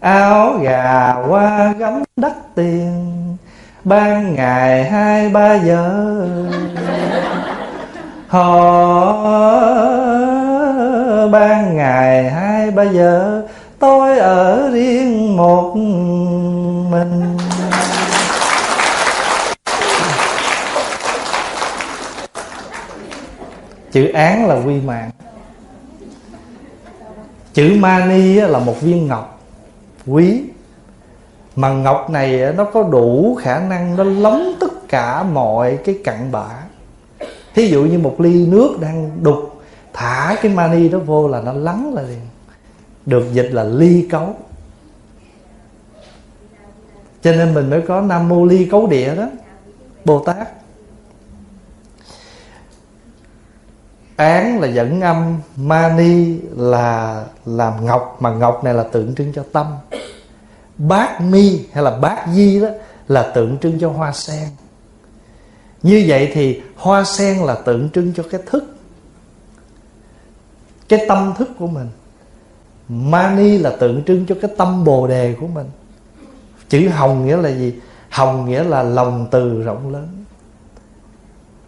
S1: Áo gà qua gấm đắt tiền. Ban ngày hai ba giờ. Họ ban ngày hai ba giờ. Tôi ở riêng một mình. Chữ án là quy mạng. Chữ mani là một viên ngọc quý. Mà ngọc này nó có đủ khả năng nó lóng tất cả mọi cái cặn bã. Thí dụ như một ly nước đang đục, thả cái mani đó vô là nó lắng là liền. Được dịch là ly cấu. Cho nên mình mới có nam mô ly cấu địa đó, bồ tát. Án là dẫn âm, mani là làm ngọc, mà ngọc này là tượng trưng cho tâm. Bát mi hay là bát di đó là tượng trưng cho hoa sen. Như vậy thì hoa sen là tượng trưng cho cái thức, cái tâm thức của mình. Mani là tượng trưng cho cái tâm bồ đề của mình. Chữ hồng nghĩa là gì? Hồng nghĩa là lòng từ rộng lớn.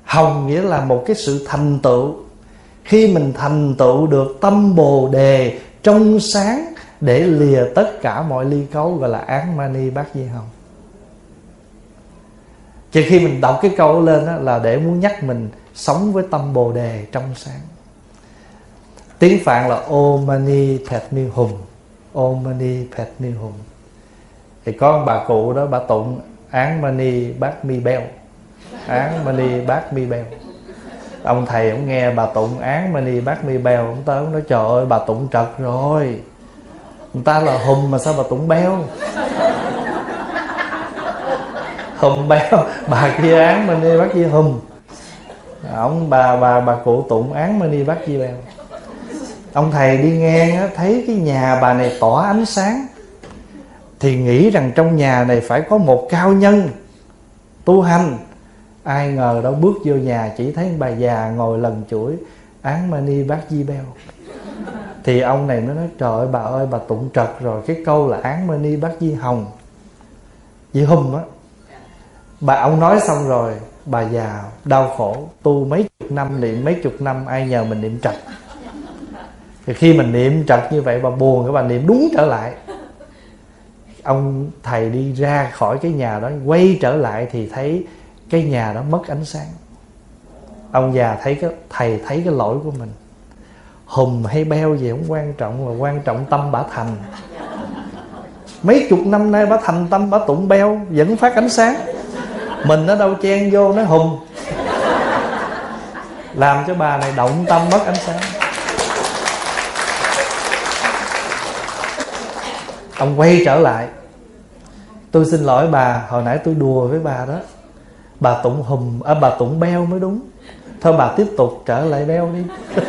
S1: Hồng nghĩa là một cái sự thành tựu khi mình thành tựu được tâm bồ đề trong sáng để lìa tất cả mọi ly cấu gọi là án mani bát di hồng. Chỉ khi mình đọc cái câu lên đó, là để muốn nhắc mình sống với tâm bồ đề trong sáng. Tiếng phạn là Om Mani Padme Hum Om Mani Padme Hum thì có ông bà cụ đó bà tụng án Mani Bát Mi Beo án Mani Bát Mi Beo ông thầy ông nghe bà tụng án Mani bác Mi bèo ông tới ông nói trời ơi bà tụng trật rồi. Người ta là hùm mà sao bà tụng béo? Hùm béo bà kia án Mani bác kia hùm. Ông bà bà bà cụ tụng án Mani bác kia bèo. Ông thầy đi ngang á, thấy cái nhà bà này tỏa ánh sáng thì nghĩ rằng trong nhà này phải có một cao nhân tu hành ai ngờ đâu bước vô nhà, chỉ thấy bà già ngồi lần chuỗi, án mani bát di beo thì ông này mới nói, trời ơi, bà ơi, bà tụng trật rồi, cái câu là án mani bát di hồng. Di hùng á, bà ông nói xong rồi, bà già đau khổ, tu mấy chục năm, niệm mấy chục năm, ai nhờ mình niệm trật? Thì khi mình niệm trật như vậy, bà buồn cái bà niệm đúng trở lại. Ông thầy đi ra khỏi cái nhà đó, quay trở lại thì thấy cái nhà đó mất ánh sáng. Ông già thấy cái, thầy thấy cái lỗi của mình. Hùm hay beo gì cũng quan trọng là quan trọng tâm bả thành. Mấy chục năm nay bả thành tâm bả tụng beo, vẫn phát ánh sáng. Mình ở đâu chen vô nó hùm. Làm cho bà này động tâm mất ánh sáng. Ông quay trở lại. Tôi xin lỗi bà, hồi nãy tôi đùa với bà đó bà tụng hùm à, bà tụng beo mới đúng. Thôi bà tiếp tục trở lại beo đi.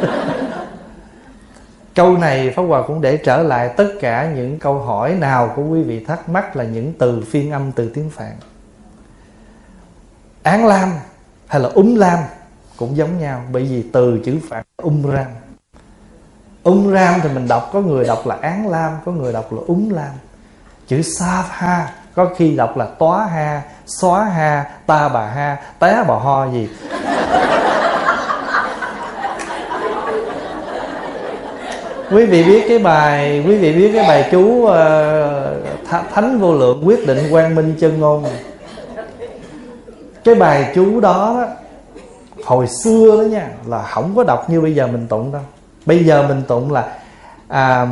S1: Câu này pháp hòa cũng để trở lại tất cả những câu hỏi nào của quý vị thắc mắc là những từ phiên âm từ tiếng phạn. Án lam hay là úng lam cũng giống nhau bởi vì từ chữ phạn um ram. Um ram thì mình đọc có người đọc là án lam có người đọc là úng lam. Chữ sa ha có khi đọc là tóa ha xóa ha ta bà ha té bà ho gì. Quý vị biết cái bài quý vị biết cái bài chú uh, thánh vô lượng quyết định quang minh chân ngôn. Cái bài chú đó, đó hồi xưa đó nha là không có đọc như bây giờ mình tụng đâu. Bây giờ mình tụng là à,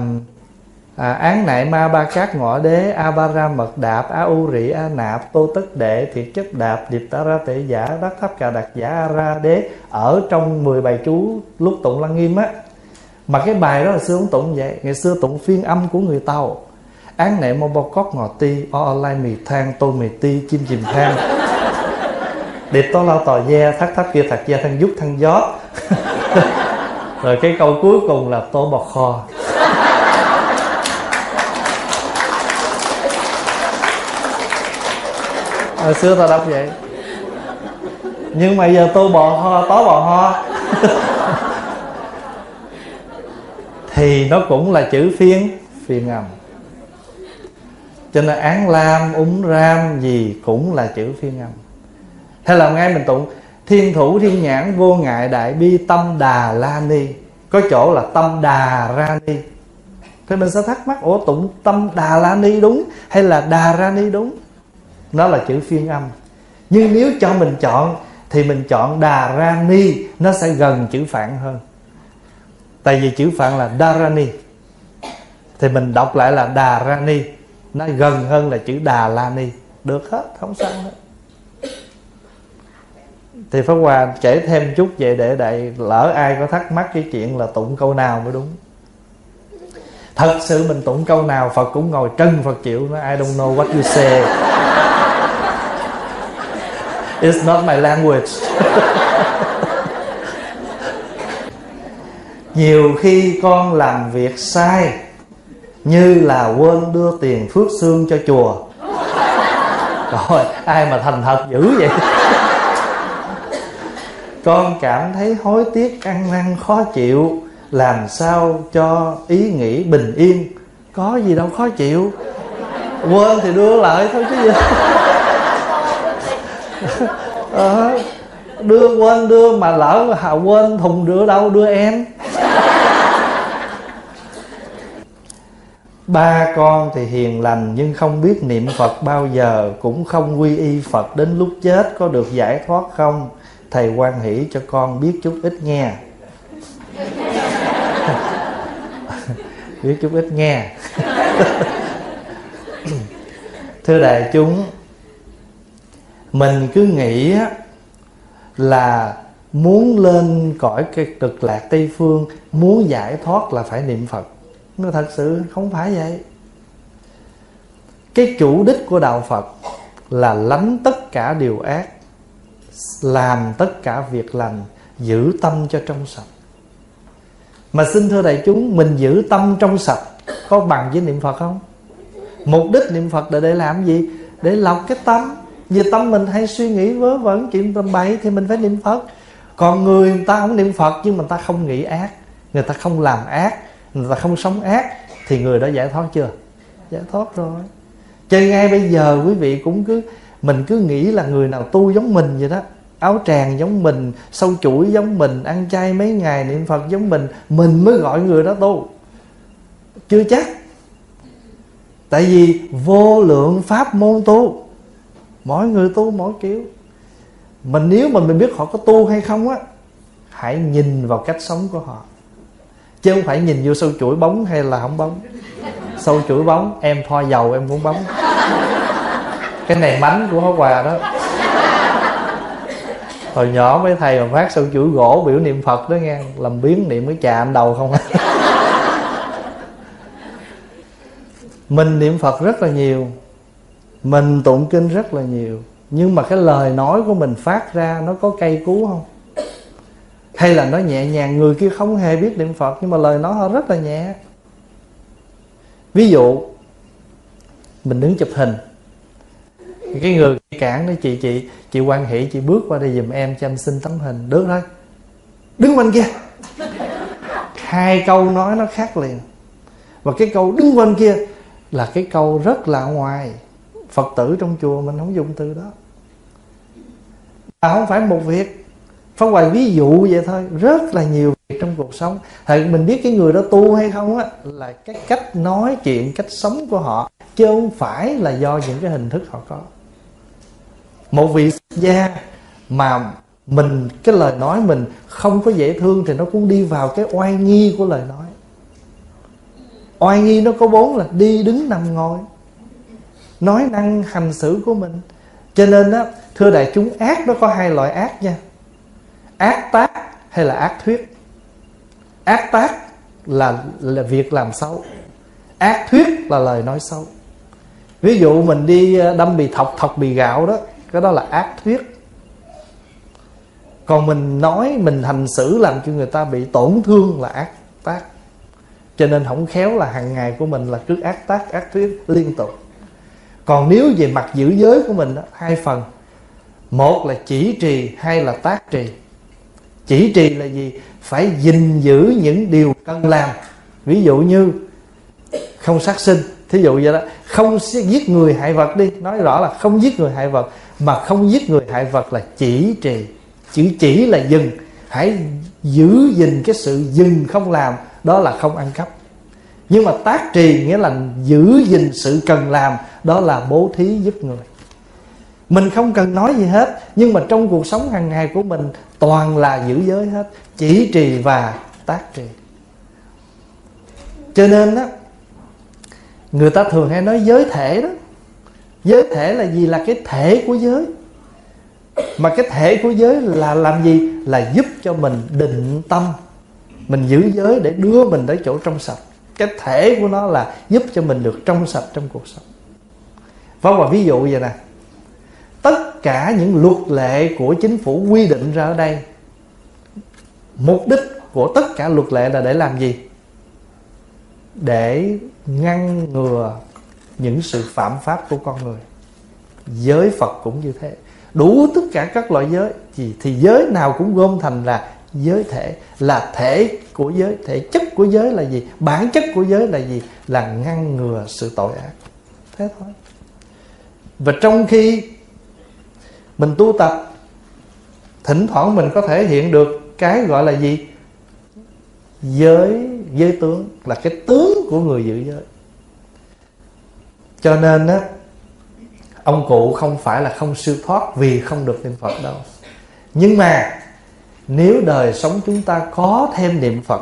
S1: à, án nại ma ba cát ngọ đế a ba ra mật đạp a u rị a nạp tô tất đệ thiệt chấp đạp điệp ta ra tệ giả đắc tháp cà đặc giả a ra đế ở trong 10 bài chú lúc tụng lăng nghiêm á. Mà cái bài đó là xưa không tụng vậy ngày xưa tụng phiên âm của người tàu. Án nệ mô bò cót ngọ ti o lai mì than tô mì ti chim chìm than, điệp to lao tò da thắt tháp kia thật da thăng giúp thăng gió. Rồi cái câu cuối cùng là tô bò kho. Hồi xưa tao đọc vậy. Nhưng mà giờ tôi bò ho tó bò ho. Thì nó cũng là chữ phiên phiên âm cho nên án lam, úng ram gì cũng là chữ phiên âm hay là ngay mình tụng, thiên thủ thiên nhãn vô ngại đại bi tâm đà la ni. Có chỗ là tâm đà ra ni. Thì mình sẽ thắc mắc, ủa, tụng tâm đà la ni đúng hay là đà ra ni đúng? Nó là chữ phiên âm. Nhưng nếu cho mình chọn, thì mình chọn đà ra ni, nó sẽ gần chữ phạn hơn. Tại vì chữ phạn là darani thì mình đọc lại là đà rani nó gần hơn là chữ đà la ni. Được hết, không sao hết. Thì pháp hòa kể thêm chút về để đại lỡ ai có thắc mắc cái chuyện là tụng câu nào mới đúng. Thật sự mình tụng câu nào, phật cũng ngồi trân phật chịu nó i don't know what you say it's not my language. Nhiều khi con làm việc sai, như là quên đưa tiền phước xương cho chùa. Rồi, ai mà thành thật dữ vậy? Con cảm thấy hối tiếc, ăn năn, khó chịu. Làm sao cho ý nghĩ bình yên? Có gì đâu khó chịu. Quên thì đưa lại thôi chứ gì à, đưa quên đưa mà lỡ hà quên thùng đưa đâu đưa em. Ba con thì hiền lành nhưng không biết niệm phật bao giờ cũng không quy y phật đến lúc chết có được giải thoát không? Thầy quan hỷ cho con biết chút ít nghe. Biết chút ít nghe. Thưa đại chúng mình cứ nghĩ là muốn lên cõi cái cực lạc tây phương, muốn giải thoát là phải niệm phật. Nhưng thật sự không phải vậy. Cái chủ đích của đạo phật là lánh tất cả điều ác, làm tất cả việc lành, giữ tâm cho trong sạch. Mà xin thưa đại chúng, mình giữ tâm trong sạch có bằng với niệm phật không? Mục đích niệm phật là để làm gì? Để lọc cái tâm vì tâm mình hay suy nghĩ vớ vẩn chuyện tầm bậy thì mình phải niệm phật. Còn người, người ta không niệm phật nhưng mà ta không nghĩ ác. Người ta không làm ác người ta không sống ác thì người đó giải thoát chưa? Giải thoát rồi. Chơi ngay bây giờ quý vị cũng cứ mình cứ nghĩ là người nào tu giống mình vậy đó. Áo tràng giống mình sâu chuỗi giống mình ăn chay mấy ngày niệm phật giống mình mình mới gọi người đó tu. Chưa chắc. Tại vì vô lượng pháp môn tu mỗi người tu mỗi kiểu. Mình nếu mà mình biết họ có tu hay không á, hãy nhìn vào cách sống của họ. Chứ không phải nhìn vô sâu chuỗi bóng hay là không bóng. Sâu chuỗi bóng, em thoa dầu, em cũng bóng. Cái này mánh của hóa quà đó. Hồi nhỏ mấy thầy mà phát sâu chuỗi gỗ biểu niệm phật đó nghe. Làm biến niệm cái trà anh đầu không à. mình niệm phật rất là nhiều mình tụng kinh rất là nhiều, nhưng mà cái lời nói của mình phát ra nó có cây cú không? Hay là nó nhẹ nhàng, người kia không hề biết niệm phật, nhưng mà lời nói họ rất là nhẹ? Ví dụ, mình đứng chụp hình. Cái người cản đó chị chị chị quan hệ chị bước qua đây giùm em cho em xin tấm hình. Được thôi. Đứng bên kia. Hai câu nói nó khác liền. Và cái câu đứng bên kia là cái câu rất là ngoài phật tử trong chùa mình không dùng từ đó. À, không phải một việc. Phá Hoài ví dụ vậy thôi. Rất là nhiều việc trong cuộc sống. Thật mình biết cái người đó tu hay không á Là cái cách nói chuyện, cách sống của họ Chứ không phải là do những cái hình thức họ có. Một vị gia mà mình cái lời nói mình không có dễ thương thì nó cũng đi vào cái oai nghi của lời nói. Oai nghi nó có bốn là đi đứng nằm ngồi nói năng hành xử của mình. Cho nên á, thưa đại chúng, ác nó có hai loại ác nha. Ác tác hay là ác thuyết? Ác tác là là việc làm xấu. Ác thuyết là lời nói xấu. Ví dụ mình đi ờ, đâm bì thọc thọc bì gạo đó, cái đó là ác thuyết. Còn mình nói, mình hành xử làm cho người ta bị tổn thương là ác tác. Cho nên không khéo là hàng ngày của mình là cứ ác tác, ác thuyết liên tục còn nếu về mặt giữ giới của mình đó, hai phần. Một là chỉ trì hai là tác trì. Chỉ trì là gì? Phải gìn giữ những điều cần làm. Ví dụ như không sát sinh thí dụ vậy đó. Không giết người hại vật đi. Nói rõ là không giết người hại vật mà không giết người hại vật là chỉ trì. Chữ chỉ là dừng. Hãy giữ gìn cái sự dừng không làm đó là không ăn cắp. Nhưng mà tác trì nghĩa là giữ gìn sự cần làm đó là bố thí giúp người. Mình không cần nói gì hết, nhưng mà trong cuộc sống hàng ngày của mình, toàn là giữ giới hết, chỉ trì và tác trì. Cho nên đó người ta thường hay nói giới thể đó. Giới thể là gì? Là cái thể của giới. Mà cái thể của giới là làm gì? Là giúp cho mình định tâm. Mình giữ giới để đưa mình tới chỗ trong sạch. Cái thể của nó là giúp cho mình được trong sạch trong cuộc sống vâng và ví dụ vậy nè. Tất cả những luật lệ của chính phủ quy định ra ở đây mục đích của tất cả luật lệ là để làm gì? Để ngăn ngừa những sự phạm pháp của con người. Giới phật cũng như thế. Đủ tất cả các loại giới. Thì, thì giới nào cũng gom thành là giới thể. Là thể của giới thể chất của giới là gì? Bản chất của giới là gì? Là ngăn ngừa sự tội ác. Thế thôi và trong khi mình tu tập, thỉnh thoảng mình có thể hiện được cái gọi là gì? Giới giới tướng, là cái tướng của người giữ giới. Cho nên á, ông cụ không phải là không siêu thoát vì không được niệm phật đâu. Nhưng mà, nếu đời sống chúng ta có thêm niệm phật,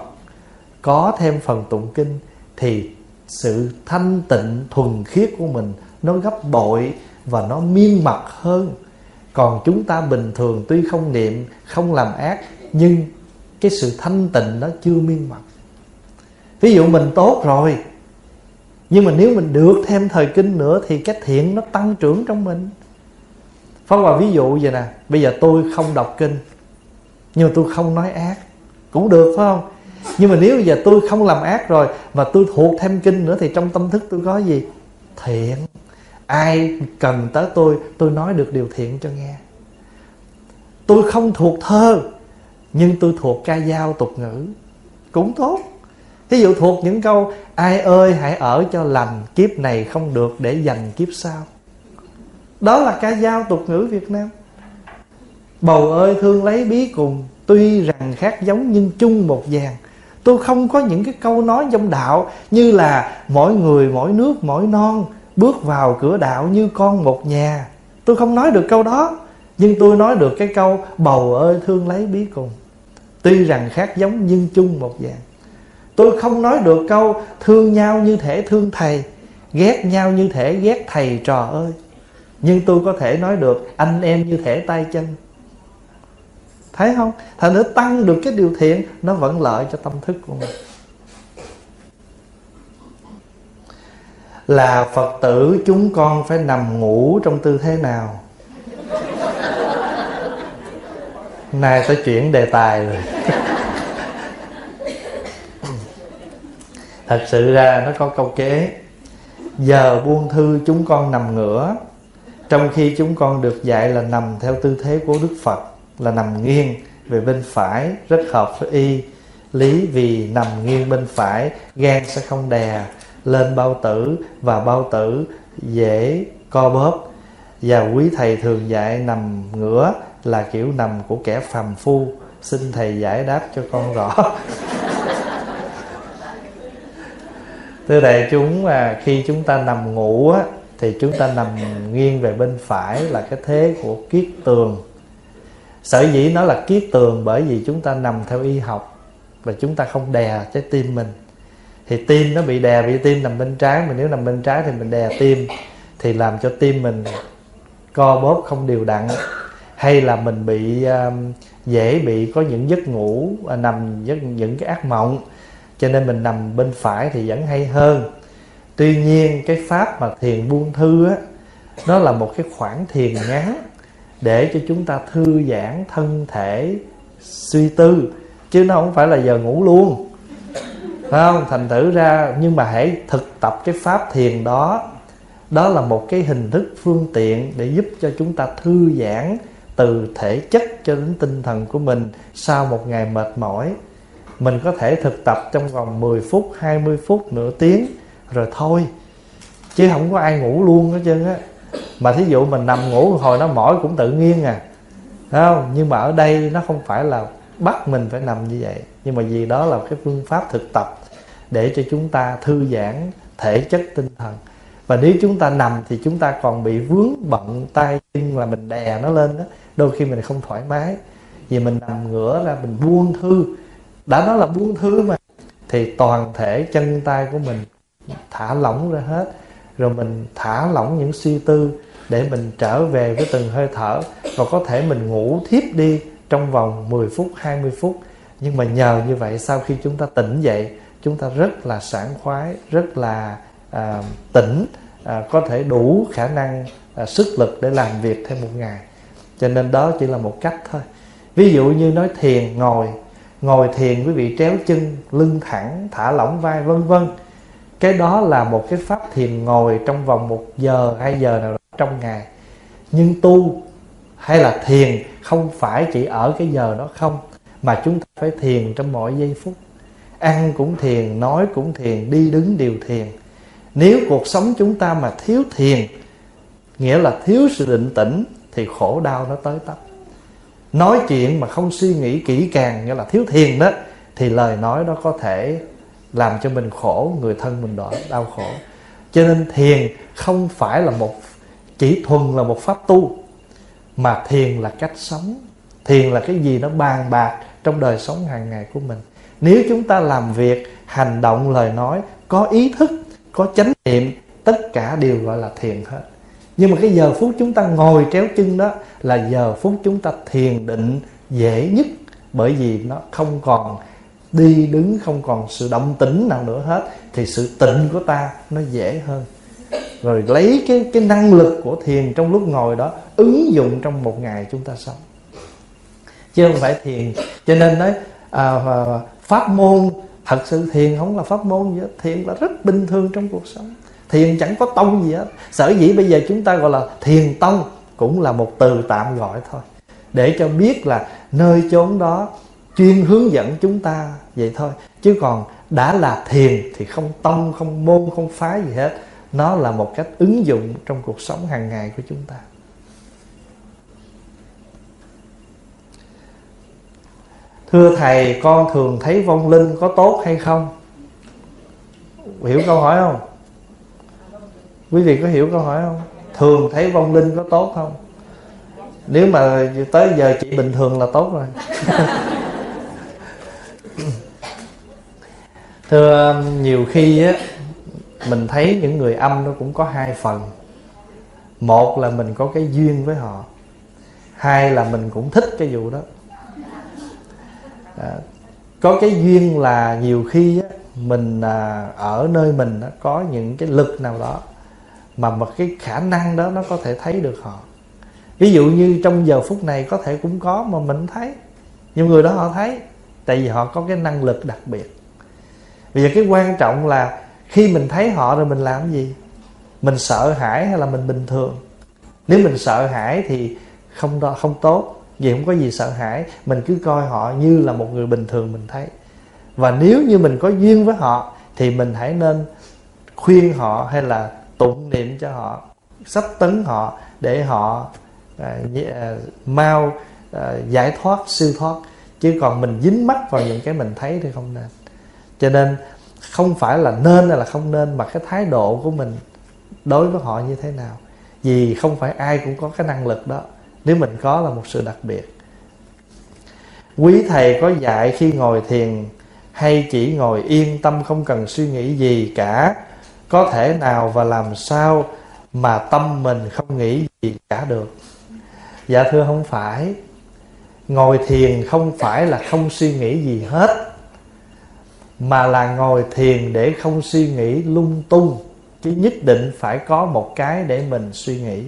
S1: có thêm phần tụng kinh, thì sự thanh tịnh thuần khiết của mình nó gấp bội và nó miên mật hơn. Còn chúng ta bình thường tuy không niệm, không làm ác, nhưng cái sự thanh tịnh nó chưa miên mật ví dụ mình tốt rồi, nhưng mà nếu mình được thêm thời kinh nữa thì cái thiện nó tăng trưởng trong mình. Pháp Hòa ví dụ vậy nè, Bây giờ tôi không đọc kinh, Nhưng mà tôi không nói ác, Cũng được, phải không? Nhưng mà nếu giờ tôi không làm ác rồi Mà tôi thuộc thêm kinh nữa Thì trong tâm thức tôi có gì? Thiện. Ai cần tới tôi Tôi nói được điều thiện cho nghe. Tôi không thuộc thơ, Nhưng tôi thuộc ca dao tục ngữ. Cũng tốt. Ví dụ thuộc những câu, Ai ơi, hãy ở cho lành, Kiếp này không được để dành kiếp sau. Đó là ca dao tục ngữ Việt Nam. Bầu ơi, thương lấy bí cùng, Tuy rằng khác giống nhưng chung một vàng. Tôi không có những cái câu nói trong đạo Như là mỗi người, mỗi nước, mỗi non Bước vào cửa đạo như con một nhà. Tôi không nói được câu đó, Nhưng tôi nói được cái câu, Bầu ơi, thương lấy bí cùng. Tuy rằng khác giống nhưng chung một dạng. Tôi không nói được câu, Thương nhau như thể thương thầy, Ghét nhau như thể ghét thầy trò ơi. Nhưng tôi có thể nói được, Anh em như thể tay chân. Thấy không? Thành nữa tăng được cái điều thiện, Nó vẫn lợi cho tâm thức của mình. Là Phật tử, chúng con phải nằm ngủ trong tư thế nào? Nay sẽ chuyển đề tài rồi. Thật sự ra nó có câu kế. Giờ buông thư chúng con nằm ngửa. Trong khi chúng con được dạy là nằm theo tư thế của đức phật, là nằm nghiêng về bên phải, rất hợp với y. Lý vì nằm nghiêng bên phải, gan sẽ không đè lên bao tử và bao tử dễ co bóp. Và quý thầy thường dạy nằm ngửa là kiểu nằm của kẻ phàm phu. Xin thầy giải đáp cho con rõ. Thưa đại chúng à, khi chúng ta nằm ngủ á, thì chúng ta nằm nghiêng về bên phải là cái thế của kiết tường. Sở dĩ nó là kiết tường bởi vì chúng ta nằm theo y học và chúng ta không đè trái tim mình thì tim nó bị đè bị tim nằm bên trái mà nếu nằm bên trái thì mình đè tim thì làm cho tim mình co bóp không đều đặn. Hay là mình bị um, dễ bị có những giấc ngủ à, nằm giấc những cái ác mộng cho nên mình nằm bên phải thì vẫn hay hơn. Tuy nhiên cái pháp mà thiền buông thư á nó là một cái khoảng thiền ngắn để cho chúng ta thư giãn thân thể suy tư chứ nó không phải là giờ ngủ luôn phải không, thành thử ra, nhưng mà hãy thực tập cái pháp thiền đó. Đó là một cái hình thức phương tiện để giúp cho chúng ta thư giãn từ thể chất cho đến tinh thần của mình sau một ngày mệt mỏi. Mình có thể thực tập trong vòng 10 phút 20 phút nửa tiếng, rồi thôi. Chứ không có ai ngủ luôn hết trơn á. Mà thí dụ mình nằm ngủ, hồi nó mỏi cũng tự nhiên à. Thấy không? Nhưng mà ở đây nó không phải là bắt mình phải nằm như vậy. Nhưng mà vì đó là cái phương pháp thực tập để cho chúng ta thư giãn thể chất tinh thần. Và nếu chúng ta nằm thì chúng ta còn bị vướng bận tay chân là mình đè nó lên đó. Đôi khi mình không thoải mái. Vì mình nằm ngửa ra mình buông thư. Đã nói là buông thư mà, thì toàn thể chân tay của mình thả lỏng ra hết. Rồi mình thả lỏng những suy tư để mình trở về với từng hơi thở. Và có thể mình ngủ thiếp đi trong vòng 10 phút 20 phút. Nhưng mà nhờ như vậy sau khi chúng ta tỉnh dậy chúng ta rất là sảng khoái rất là à, tỉnh à, có thể đủ khả năng à, sức lực để làm việc thêm một ngày. Cho nên đó chỉ là một cách thôi. Ví dụ như nói thiền ngồi. Ngồi thiền quý vị tréo chân lưng thẳng thả lỏng vai vân vân. Cái đó là một cái pháp thiền ngồi trong vòng một giờ hai giờ nào đó trong ngày. Nhưng tu hay là thiền không phải chỉ ở cái giờ đó không mà chúng ta phải thiền trong mọi giây phút ăn cũng thiền, nói cũng thiền, đi đứng đều thiền. Nếu cuộc sống chúng ta mà thiếu thiền, nghĩa là thiếu sự định tĩnh, thì khổ đau nó tới tấp. Nói chuyện mà không suy nghĩ kỹ càng, nghĩa là thiếu thiền đó, thì lời nói đó có thể làm cho mình khổ, người thân mình đỏ, đau khổ. Cho nên thiền không phải là một, chỉ thuần là một pháp tu, mà thiền là cách sống. Thiền là cái gì nó bàn bạc trong đời sống hàng ngày của mình nếu chúng ta làm việc hành động lời nói có ý thức có chánh niệm tất cả đều gọi là thiền hết. Nhưng mà cái giờ phút chúng ta ngồi tréo chân đó là giờ phút chúng ta thiền định dễ nhất. Bởi vì nó không còn đi đứng không còn sự động tĩnh nào nữa hết thì sự tịnh của ta nó dễ hơn. Rồi lấy cái cái năng lực của thiền trong lúc ngồi đó ứng dụng trong một ngày chúng ta sống. Chứ không phải thiền. Cho nên nói à, à pháp môn, thật sự thiền không là pháp môn gì hết. Thiền là rất bình thường trong cuộc sống. Thiền chẳng có tông gì hết. Sở dĩ bây giờ chúng ta gọi là thiền tông cũng là một từ tạm gọi thôi. Để cho biết là nơi chốn đó chuyên hướng dẫn chúng ta vậy thôi. Chứ còn đã là thiền thì không tông, không môn, không phái gì hết. Nó là một cách ứng dụng trong cuộc sống hàng ngày của chúng ta. Thưa thầy, con thường thấy vong linh có tốt hay không? Hiểu câu hỏi không? Quý vị có hiểu câu hỏi không? Thường thấy vong linh có tốt không? Nếu mà tới giờ chỉ bình thường là tốt rồi. Thưa, nhiều khi á, mình thấy những người âm nó cũng có hai phần. Một là mình có cái duyên với họ. Hai là mình cũng thích cái vụ đó à, có cái duyên là nhiều khi á, mình à, ở nơi mình á, có những cái lực nào đó mà một cái khả năng đó nó có thể thấy được họ. Ví dụ như trong giờ phút này có thể cũng có mà mình thấy. Nhiều người đó họ thấy tại vì họ có cái năng lực đặc biệt. Bây giờ cái quan trọng là khi mình thấy họ rồi mình làm gì? Mình sợ hãi hay là mình bình thường? Nếu mình sợ hãi thì không đó không tốt vì không có gì sợ hãi mình cứ coi họ như là một người bình thường mình thấy. Và nếu như mình có duyên với họ thì mình hãy nên khuyên họ hay là tụng niệm cho họ sắp tấn họ để họ à, à, mau à, giải thoát siêu thoát. Chứ còn mình dính mắc vào những cái mình thấy thì không nên. Cho nên không phải là nên hay là không nên mà cái thái độ của mình đối với họ như thế nào. Vì không phải ai cũng có cái năng lực đó nếu mình có là một sự đặc biệt. Quý thầy có dạy khi ngồi thiền hay chỉ ngồi yên tâm không cần suy nghĩ gì cả, có thể nào và làm sao mà tâm mình không nghĩ gì cả được? Dạ thưa không phải. Ngồi thiền không phải là không suy nghĩ gì hết, mà là ngồi thiền để không suy nghĩ lung tung. Chứ nhất định phải có một cái để mình suy nghĩ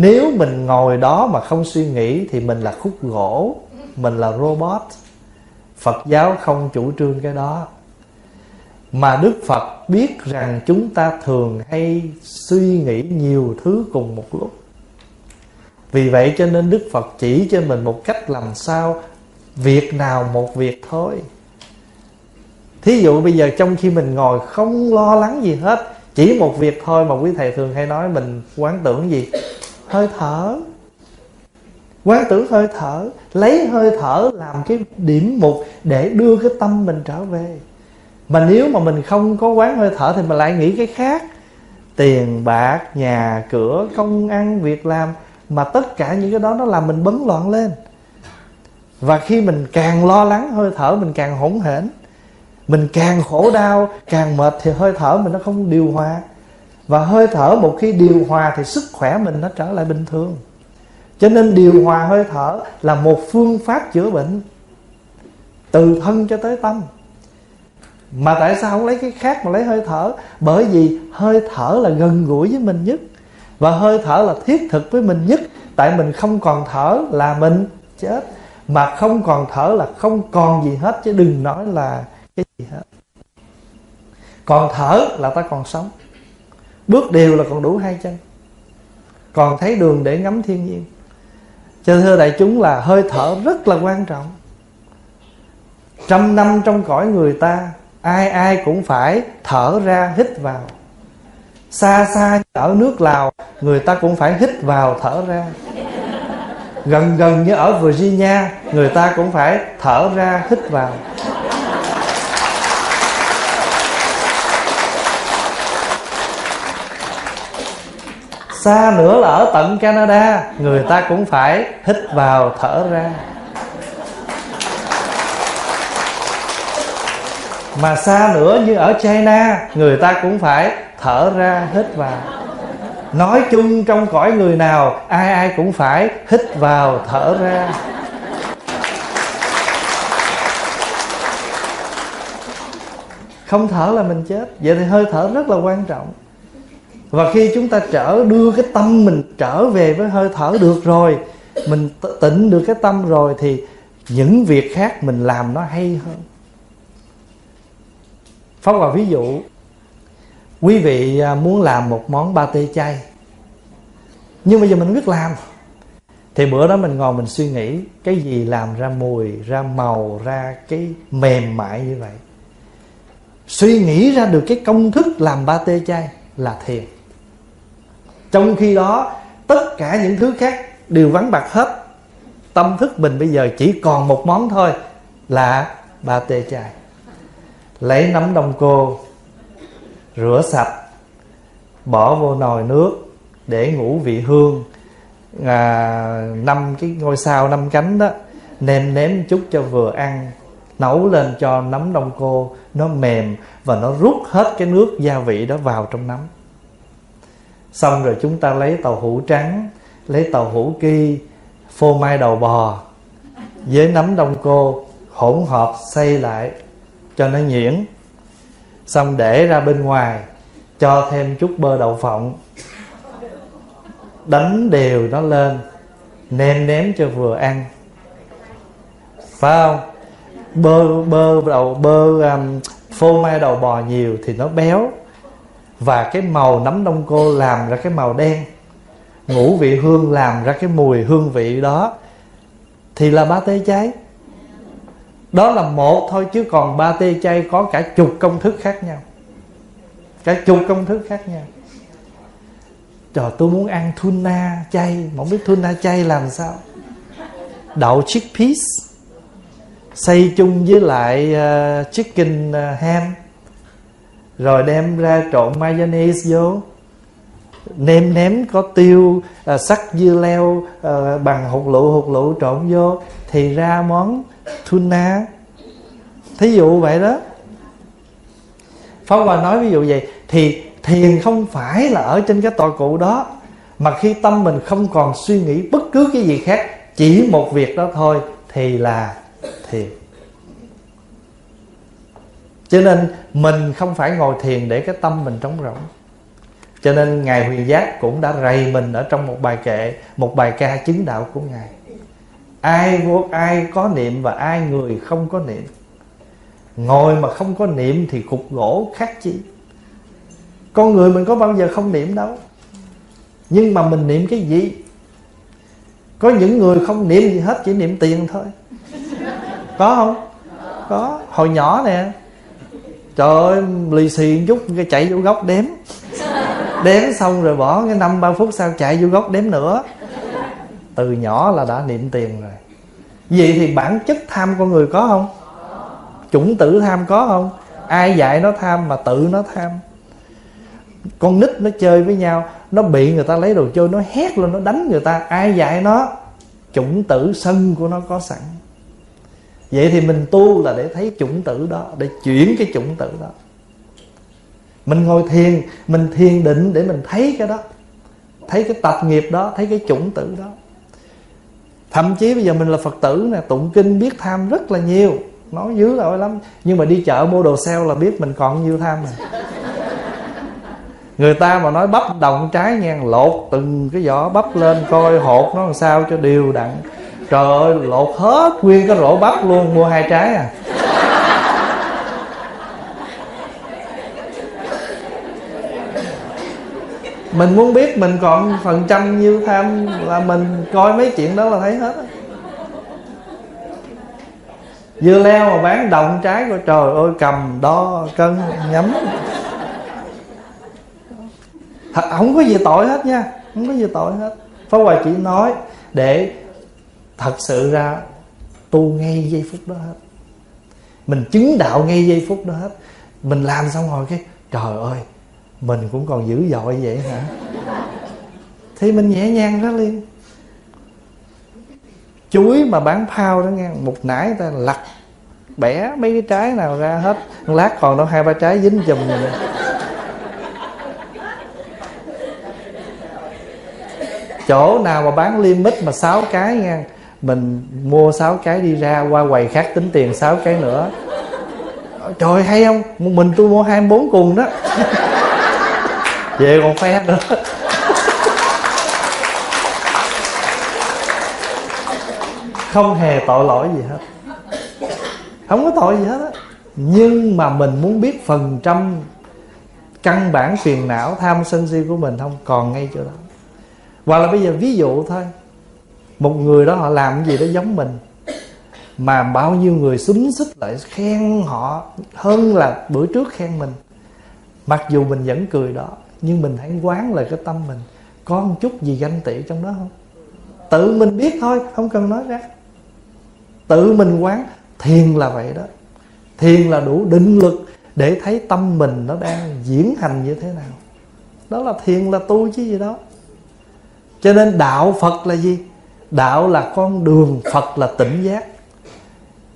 S1: nếu mình ngồi đó mà không suy nghĩ thì mình là khúc gỗ, mình là robot. Phật giáo không chủ trương cái đó. Mà đức phật biết rằng chúng ta thường hay suy nghĩ nhiều thứ cùng một lúc. Vì vậy cho nên đức phật chỉ cho mình một cách làm sao việc nào một việc thôi. Thí dụ bây giờ trong khi mình ngồi không lo lắng gì hết, chỉ một việc thôi mà quý thầy thường hay nói mình quán tưởng gì? Hơi thở. Quán tưởng hơi thở, lấy hơi thở làm cái điểm mục để đưa cái tâm mình trở về. Mà nếu mà mình không có quán hơi thở thì mình lại nghĩ cái khác. Tiền bạc, nhà cửa, công ăn, việc làm, mà tất cả những cái đó nó làm mình bấn loạn lên. Và khi mình càng lo lắng, hơi thở mình càng hỗn hển. Mình càng khổ đau, càng mệt thì hơi thở mình nó không điều hòa và hơi thở một khi điều hòa thì sức khỏe mình nó trở lại bình thường. Cho nên điều hòa hơi thở là một phương pháp chữa bệnh từ thân cho tới tâm. Mà tại sao không lấy cái khác mà lấy hơi thở? Bởi vì hơi thở là gần gũi với mình nhất. Và hơi thở là thiết thực với mình nhất. Tại mình không còn thở là mình chết. Mà không còn thở là không còn gì hết. Chứ đừng nói là cái gì hết. Còn thở là ta còn sống bước đều là còn đủ hai chân. Còn thấy đường để ngắm thiên nhiên. Cho thưa đại chúng là hơi thở rất là quan trọng. Trăm năm trong cõi người ta, ai ai cũng phải thở ra hít vào. Xa xa ở nước lào, người ta cũng phải hít vào thở ra. Gần gần như ở virginia, người ta cũng phải thở ra hít vào. Xa nữa là ở tận canada. Người ta cũng phải hít vào thở ra. Mà xa nữa như ở china, người ta cũng phải thở ra, hít vào. Nói chung trong cõi người nào, ai ai cũng phải hít vào, thở ra. Không thở là mình chết. Vậy thì hơi thở rất là quan trọng và khi chúng ta trở đưa cái tâm mình trở về với hơi thở được rồi mình tịnh được cái tâm rồi thì những việc khác mình làm nó hay hơn. Phóng vào ví dụ Quý vị à, muốn làm một món ba tê chay Nhưng bây giờ mình biết làm. Thì bữa đó mình ngồi mình suy nghĩ Cái gì làm ra mùi, ra màu, ra cái mềm mại như vậy? Suy nghĩ ra được cái công thức làm ba tê chay là thiền trong khi đó tất cả những thứ khác đều vắng bạc hết. Tâm thức mình bây giờ chỉ còn một món thôi Là ba tê chai. Lấy nấm đông cô rửa sạch bỏ vô nồi nước để ngủ vị hương. À, năm cái ngôi sao năm cánh đó nêm nếm chút cho vừa ăn. Nấu lên cho nấm đông cô nó mềm và nó rút hết cái nước gia vị đó vào trong nấm xong rồi chúng ta lấy tàu hũ trắng lấy tàu hũ ki phô mai đầu bò với nấm đông cô hỗn hợp xây lại cho nó nhuyễn. Xong để ra bên ngoài cho thêm chút bơ đậu phộng. Đánh đều nó lên nêm nếm cho vừa ăn. Phải không? Bơ bơ đầu bơ um, phô mai đầu bò nhiều thì nó béo và cái màu nấm đông cô làm ra cái màu đen. Ngũ vị hương làm ra cái mùi hương vị đó. Thì là ba tê cháy. Đó là một thôi chứ còn ba tê chay có cả chục công thức khác nhau. Cả chục công thức khác nhau. Trời tôi muốn ăn tuna chay. Mà không biết tuna chay làm sao. Đậu chickpeas. Xay chung với lại uh, chicken uh, ham rồi đem ra trộn mayonnaise vô. Nêm nếm có tiêu à, sắc dưa leo à, bằng hột lựu hột lựu trộn vô thì ra món tuna. Thí dụ vậy đó. Pháp Hòa nói ví dụ vậy Thì thiền không phải là ở trên cái tòa cụ đó Mà khi tâm mình không còn suy nghĩ bất cứ cái gì khác Chỉ một việc đó thôi Thì là thiền. Cho nên mình không phải ngồi thiền để cái tâm mình trống rỗng. Cho nên Ngài Huyền Giác cũng đã rầy mình ở trong một bài kệ, Một bài ca chứng đạo của Ngài. Ai vô, ai có niệm và ai người không có niệm. Ngồi mà không có niệm thì cục gỗ khác chi. Con người mình có bao giờ không niệm đâu. Nhưng mà mình niệm cái gì? Có những người không niệm gì hết, chỉ niệm tiền thôi. Có không? Có. Hồi nhỏ nè trời ơi, lì xì chút, cái chạy vô góc đếm. Đếm xong rồi bỏ cái năm, ba phút sau chạy vô góc đếm nữa. Từ nhỏ là đã niệm tiền rồi. Vậy thì bản chất tham con người có không? Chủng tử tham có không? Ai dạy nó tham mà tự nó tham? Con nít nó chơi với nhau, nó bị người ta lấy đồ chơi, nó hét lên, nó đánh người ta. Ai dạy nó? Chủng tử sân của nó có sẵn vậy thì mình tu là để thấy chủng tử đó, để chuyển cái chủng tử đó. Mình ngồi thiền, mình thiền định để mình thấy cái đó, thấy cái tập nghiệp đó, thấy cái chủng tử đó. Thậm chí bây giờ mình là phật tử nè, tụng kinh biết tham rất là nhiều. Nói dữ rồi lắm. Nhưng mà đi chợ mua đồ sale là biết mình còn nhiêu tham rồi người ta mà nói bắp đồng trái ngang, lột từng cái vỏ bắp lên, coi hột nó làm sao cho đều đặn trời ơi, lột hết nguyên cái rổ bắp luôn, mua hai trái à. Mình muốn biết mình còn phần trăm nhiêu tham là mình coi mấy chuyện đó là thấy hết á. Dưa leo mà bán đồng trái của trời ơi, cầm đo, cân, nhắm. Thật, không có gì tội hết nha, không có gì tội hết. Phó hoài chỉ nói, để thật sự ra, tu ngay giây phút đó hết. Mình chứng đạo ngay giây phút đó hết. Mình làm xong rồi cái, trời ơi, mình cũng còn dữ dội vậy hả? Thì mình nhẹ nhàng đó liền. Chuối mà bán phao đó nghe, một nải ta lặt bẻ mấy cái trái nào ra hết. Lát còn đâu hai ba trái dính chùm rồi chỗ nào mà bán limit mà sáu cái nha mình mua sáu cái đi ra, qua quầy khác tính tiền sáu cái nữa. Trời hay không? Mình tôi mua hai bốn cùng đó. Về còn phe nữa. Không hề tội lỗi gì hết. Không có tội gì hết á. Nhưng mà mình muốn biết phần trăm căn bản phiền não, tham sân si của mình không còn ngay chỗ đó. Hoặc là bây giờ ví dụ thôi một người đó họ làm cái gì đó giống mình. Mà bao nhiêu người xúm xích lại khen họ hơn là bữa trước khen mình. Mặc dù mình vẫn cười đó, nhưng mình hãy quán lại cái tâm mình. Có một chút gì ganh tị trong đó không? Tự mình biết thôi, không cần nói ra. Tự mình quán, thiền là vậy đó. Thiền là đủ định lực để thấy tâm mình nó đang diễn hành như thế nào. Đó là thiền là tu chứ gì đó cho nên đạo phật là gì? Đạo là con đường, phật là tỉnh giác.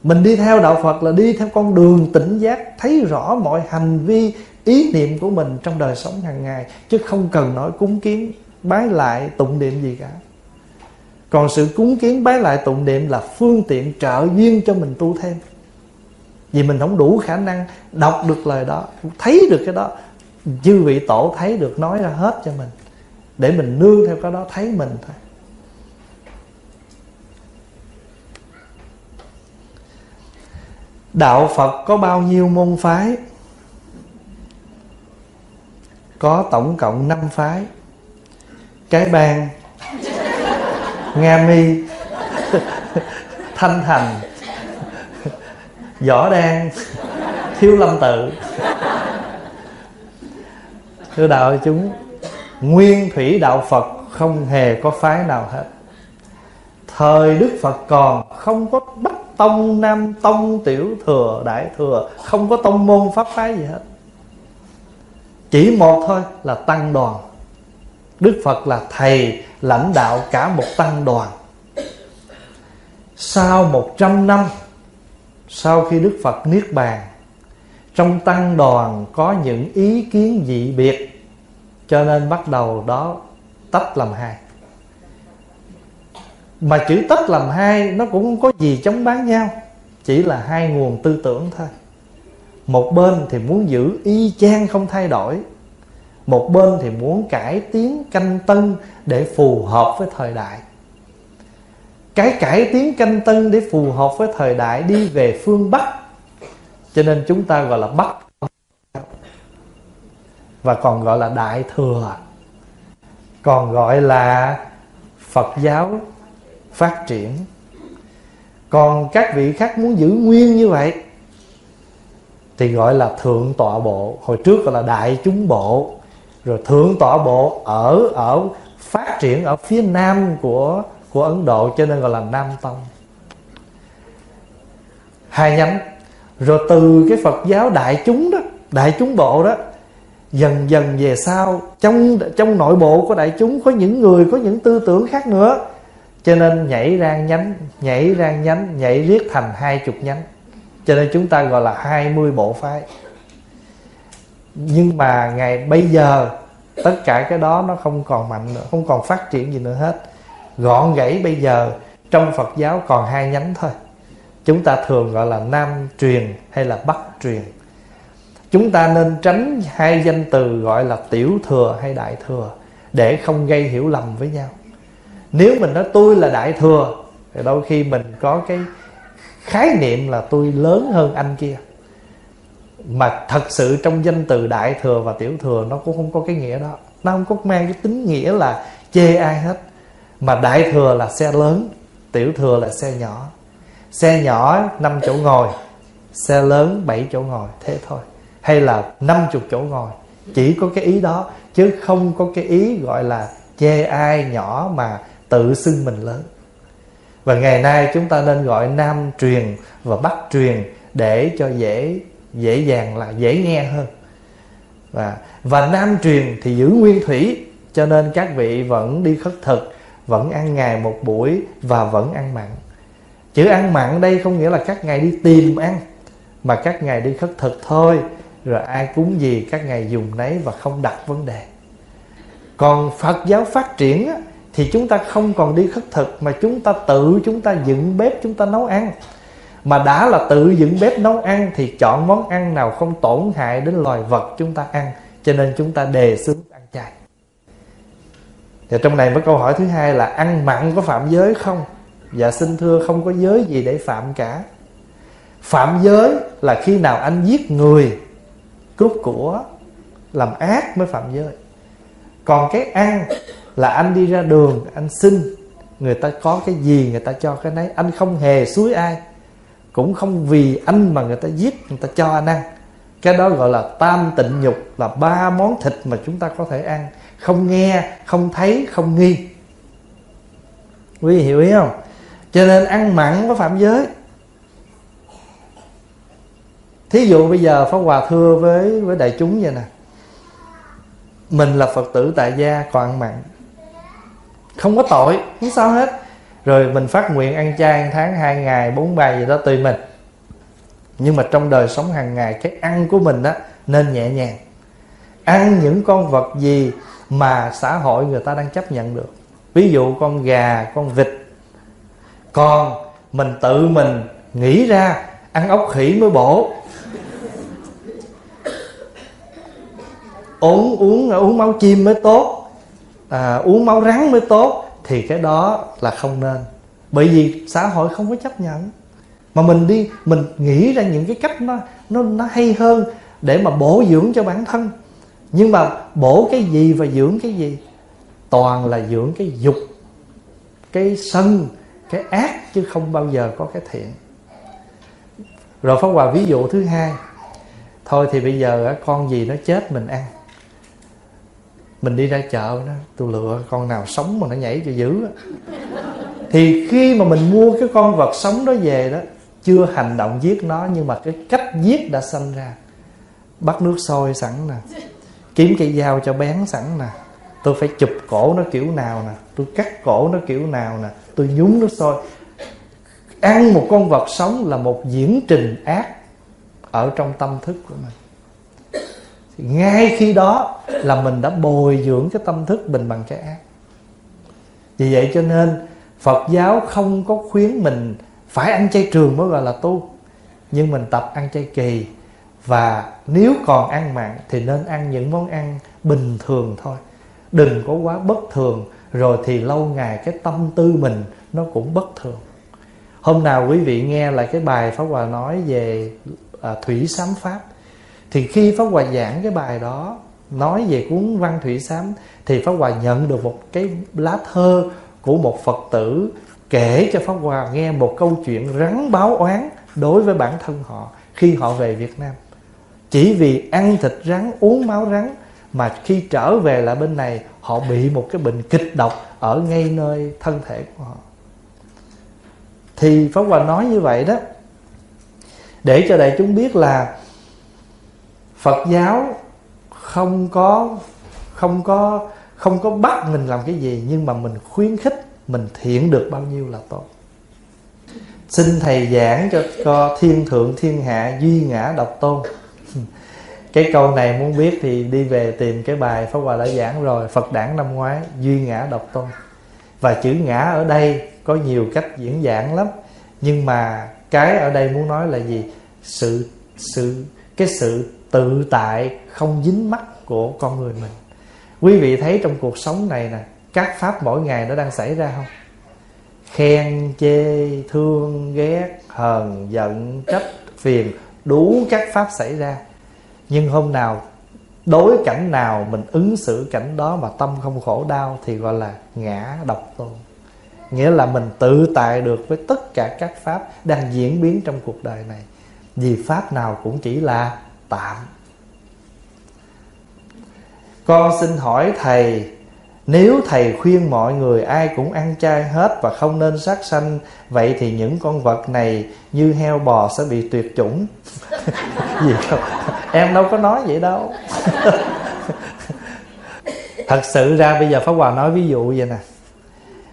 S1: Mình đi theo đạo phật là đi theo con đường tỉnh giác, thấy rõ mọi hành vi, ý niệm của mình trong đời sống hàng ngày, chứ không cần nói cúng kiến, bái lại tụng niệm gì cả. Còn sự cúng kiến, bái lại tụng niệm là phương tiện trợ duyên cho mình tu thêm. Vì mình không đủ khả năng đọc được lời đó, thấy được cái đó chư vị tổ thấy được, nói ra hết cho mình. Để mình nương theo cái đó, thấy mình thôi. Đạo phật có bao nhiêu môn phái? Có tổng cộng 5 phái. Cái bang, nga mi, thanh thành, võ đan, thiếu lâm tự. Thưa đạo chúng, nguyên thủy đạo phật không hề có phái nào hết. Thời đức phật còn không có bất tông nam tông tiểu thừa đại thừa, không có tông môn pháp phái gì hết. Chỉ một thôi là tăng đoàn. Đức phật là thầy, lãnh đạo cả một tăng đoàn. Sau một trăm năm, sau khi đức phật niết bàn, trong tăng đoàn có những ý kiến dị biệt, cho nên bắt đầu đó tách làm hai mà chữ tách làm hai, nó cũng không có gì chống bán nhau. Chỉ là hai nguồn tư tưởng thôi. Một bên thì muốn giữ y chang không thay đổi. Một bên thì muốn cải tiến canh tân để phù hợp với thời đại. Cái cải tiến canh tân để phù hợp với thời đại đi về phương bắc. Cho nên chúng ta gọi là bắc và còn gọi là đại thừa. Còn gọi là phật giáo phát triển. Còn các vị khác muốn giữ nguyên như vậy, thì gọi là thượng tọa bộ. Hồi trước gọi là đại chúng bộ. Rồi thượng tọa bộ ở ở, phát triển ở phía nam của của Ấn Độ, cho nên gọi là Nam Tông. Hai nhánh. Rồi từ cái Phật giáo đại chúng đó, đại chúng bộ đó, dần dần về sau, trong trong nội bộ của đại chúng có những người, có những tư tưởng khác nữa cho nên nhảy ra nhánh, nhảy ra nhánh, nhảy riết thành hai chục nhánh. Cho nên chúng ta gọi là hai mươi bộ phái. Nhưng mà ngày bây giờ, tất cả cái đó nó không còn mạnh nữa, không còn phát triển gì nữa hết. Gọn gãy bây giờ, trong phật giáo còn hai nhánh thôi. Chúng ta thường gọi là nam truyền hay là bắc truyền. Chúng ta nên tránh hai danh từ gọi là tiểu thừa hay đại thừa để không gây hiểu lầm với nhau nếu mình nói tôi là đại thừa, thì đôi khi mình có cái khái niệm là tôi lớn hơn anh kia. Mà thật sự trong danh từ đại thừa và tiểu thừa, nó cũng không có cái nghĩa đó. Nó không có mang cái tính nghĩa là chê ai hết. Mà đại thừa là xe lớn, tiểu thừa là xe nhỏ. Xe nhỏ 5 chỗ ngồi, xe lớn 7 chỗ ngồi, thế thôi. Hay là 50 chỗ ngồi, chỉ có cái ý đó, chứ không có cái ý gọi là chê ai nhỏ mà tự xưng mình lớn. Và ngày nay chúng ta nên gọi nam truyền và bắc truyền để cho dễ dễ dàng là dễ nghe hơn. Và và nam truyền thì giữ nguyên thủy cho nên các vị vẫn đi khất thực vẫn ăn ngày một buổi và vẫn ăn mặn. Chữ ăn mặn đây không nghĩa là các ngày đi tìm ăn mà các ngày đi khất thực thôi rồi ai cúng gì các ngày dùng nấy và không đặt vấn đề. Còn phật giáo phát triển á, thì chúng ta không còn đi khất thực, mà chúng ta tự chúng ta dựng bếp chúng ta nấu ăn. Mà đã là tự dựng bếp nấu ăn, thì chọn món ăn nào không tổn hại đến loài vật chúng ta ăn. Cho nên chúng ta đề xướng ăn chay. Và trong này với câu hỏi thứ hai là ăn mặn có phạm giới không? Dạ xin thưa, không có giới gì để phạm cả. Phạm giới là khi nào anh giết người, cướp của, làm ác mới phạm giới. Còn cái ăn là anh đi ra đường, anh xin, người ta có cái gì, người ta cho cái nấy. Anh không hề suối ai, cũng không vì anh mà người ta giết, người ta cho anh ăn. Cái đó gọi là tam tịnh nhục, là ba món thịt mà chúng ta có thể ăn. Không nghe, không thấy, không nghi. Quý vị hiểu ý không? Cho nên ăn mặn có phạm giới. Thí dụ bây giờ pháp hòa thưa với với đại chúng vậy nè. Mình là phật tử tại gia, còn ăn mặn không có tội, không sao hết. Rồi mình phát nguyện ăn chay ăn tháng, hai ngày, bốn ba gì đó tùy mình. Nhưng mà trong đời sống hàng ngày, cái ăn của mình đó nên nhẹ nhàng. Ăn những con vật gì mà xã hội người ta đang chấp nhận được. Ví dụ con gà, con vịt. Còn mình tự mình nghĩ ra ăn ốc khỉ mới bổ. Uống uống uống máu chim mới tốt à, uống máu rắn mới tốt thì cái đó là không nên. Bởi vì xã hội không có chấp nhận. Mà mình đi mình nghĩ ra những cái cách nó nó nó hay hơn để mà bổ dưỡng cho bản thân. Nhưng mà bổ cái gì và dưỡng cái gì? Toàn là dưỡng cái dục cái sân cái ác chứ không bao giờ có cái thiện. Rồi pháp hòa ví dụ thứ hai. Thôi thì bây giờ con gì nó chết mình ăn? Mình đi ra chợ đó, tôi lựa con nào sống mà nó nhảy cho dữ thì khi mà mình mua cái con vật sống đó về đó, chưa hành động giết nó, nhưng mà cái cách giết đã sanh ra. Bắt nước sôi sẵn nè, kiếm cây dao cho bén sẵn nè. Tôi phải chụp cổ nó kiểu nào nè, tôi cắt cổ nó kiểu nào nè, tôi nhúng nước sôi. Ăn một con vật sống là một diễn trình ác ở trong tâm thức của mình ngay khi đó là mình đã bồi dưỡng cái tâm thức bình bằng cái ác. Vì vậy cho nên phật giáo không có khuyến mình phải ăn chay trường mới gọi là tu. Nhưng mình tập ăn chay kỳ. Và nếu còn ăn mặn thì nên ăn những món ăn bình thường thôi. Đừng có quá bất thường rồi thì lâu ngày cái tâm tư mình nó cũng bất thường. Hôm nào quý vị nghe lại cái bài pháp hòa nói về à, thủy sám pháp thì khi pháp hòa giảng cái bài đó, nói về cuốn văn thủy sám, thì pháp hòa nhận được một cái lá thơ của một phật tử kể cho pháp hòa nghe một câu chuyện rắn báo oán đối với bản thân họ khi họ về việt nam. Chỉ vì ăn thịt rắn, uống máu rắn mà khi trở về lại bên này, họ bị một cái bệnh kịch độc ở ngay nơi thân thể của họ. Thì pháp hòa nói như vậy đó. Để cho đại chúng biết là phật giáo không có không có không có bắt mình làm cái gì, nhưng mà mình khuyến khích, mình thiện được bao nhiêu là tốt. Xin thầy giảng cho co thiên thượng, thiên hạ duy ngã độc tôn. Cái câu này muốn biết thì đi về tìm cái bài pháp hòa đã giảng rồi, phật đản năm ngoái, duy ngã độc tôn. Và chữ ngã ở đây có nhiều cách diễn giảng lắm, nhưng mà cái ở đây muốn nói là gì? Sự sự, cái sự tự tại, không dính mắt của con người mình. Quý vị thấy trong cuộc sống này nè, các pháp mỗi ngày nó đang xảy ra không? Khen chê, thương, ghét, hờn, giận, trách, phiền, đủ các pháp xảy ra. Nhưng hôm nào, đối cảnh nào mình ứng xử cảnh đó mà tâm không khổ đau thì gọi là ngã độc tôn. Nghĩa là mình tự tại được với tất cả các pháp đang diễn biến trong cuộc đời này. Vì pháp nào cũng chỉ là tạ con xin hỏi thầy, nếu thầy khuyên mọi người ai cũng ăn chay hết và không nên sát sanh, Vậy thì những con vật này như heo bò sẽ bị tuyệt chủng. Gì không? Em đâu có nói vậy đâu. Thật sự ra bây giờ Pháp Hòa nói ví dụ vậy nè.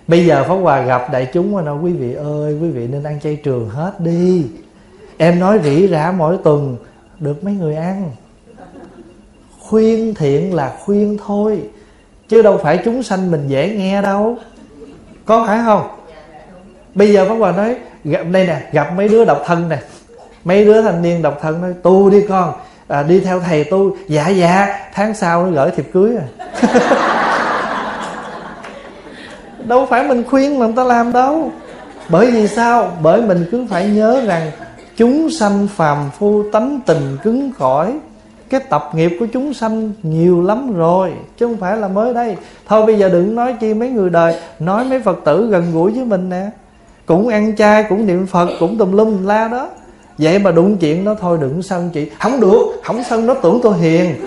S1: Bây giờ Pháp Hòa gặp đại chúng mà nói, Quý vị ơi, quý vị nên ăn chay trường hết đi. Em nói rỉ rả mỗi tuần được mấy người ăn. Khuyên thiện là khuyên thôi chứ đâu phải chúng sanh mình dễ nghe đâu. Có phải không? Bây giờ pháp hòa nói gặp đây nè gặp mấy đứa độc thân nè. Mấy đứa thanh niên độc thân nói tu đi con à, đi theo thầy tu. Dạ dạ tháng sau nó gửi thiệp cưới à. Đâu phải mình khuyên mà người ta làm đâu. Bởi vì sao? Bởi mình cứ phải nhớ rằng chúng sanh phàm phu tánh tình cứng cỏi. Cái tập nghiệp của chúng sanh nhiều lắm rồi, chứ không phải là mới đây. Thôi bây giờ đừng nói chi mấy người đời, nói mấy phật tử gần gũi với mình nè. Cũng ăn chay, cũng niệm phật, cũng tùm lum la đó. Vậy mà đụng chuyện đó thôi đừng sân chị. Không được, không sân nó tưởng tôi hiền.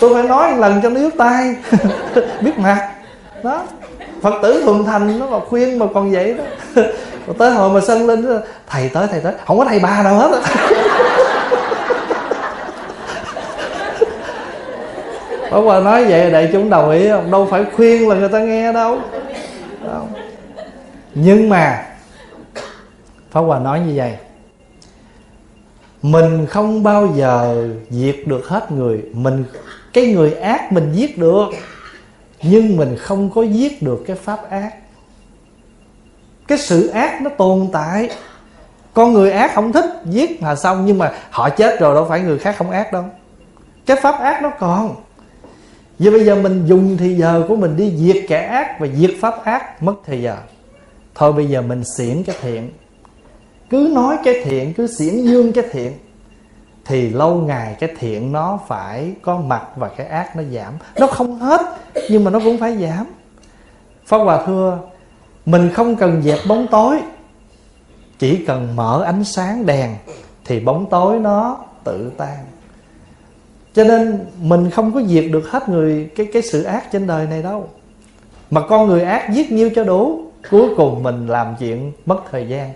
S1: Tôi phải nói một lần cho nó yếu tay. Biết mặt đó phật tử thuần thành nó mà khuyên mà còn vậy đó mà tới hồi mà sân lên đó, thầy tới thầy tới không có thầy ba nào hết Pháp Hòa nói vậy đại chúng đồng ý không? Đâu phải khuyên là người ta nghe đâu không. Nhưng mà Pháp Hòa nói như vậy Mình không bao giờ diệt được hết người Mình Cái người ác mình giết được nhưng mình không có giết được cái pháp ác. Cái sự ác nó tồn tại. Con người ác không thích giết mà xong, nhưng mà họ chết rồi đâu phải người khác không ác đâu. Cái pháp ác nó còn. Vậy bây giờ mình dùng thì giờ của mình đi diệt kẻ ác Và diệt pháp ác, mất thì giờ. Thôi bây giờ mình xiển cái thiện. Cứ nói cái thiện, Cứ xiển dương cái thiện thì lâu ngày cái thiện nó phải có mặt và cái ác nó giảm. Nó không hết, nhưng mà nó cũng phải giảm. Pháp hòa thưa, mình không cần dẹp bóng tối, chỉ cần mở ánh sáng đèn thì bóng tối nó tự tan. Cho nên mình không có diệt được hết người, cái cái sự ác trên đời này đâu. Mà con người ác giết nhiêu cho đủ, cuối cùng mình làm chuyện mất thời gian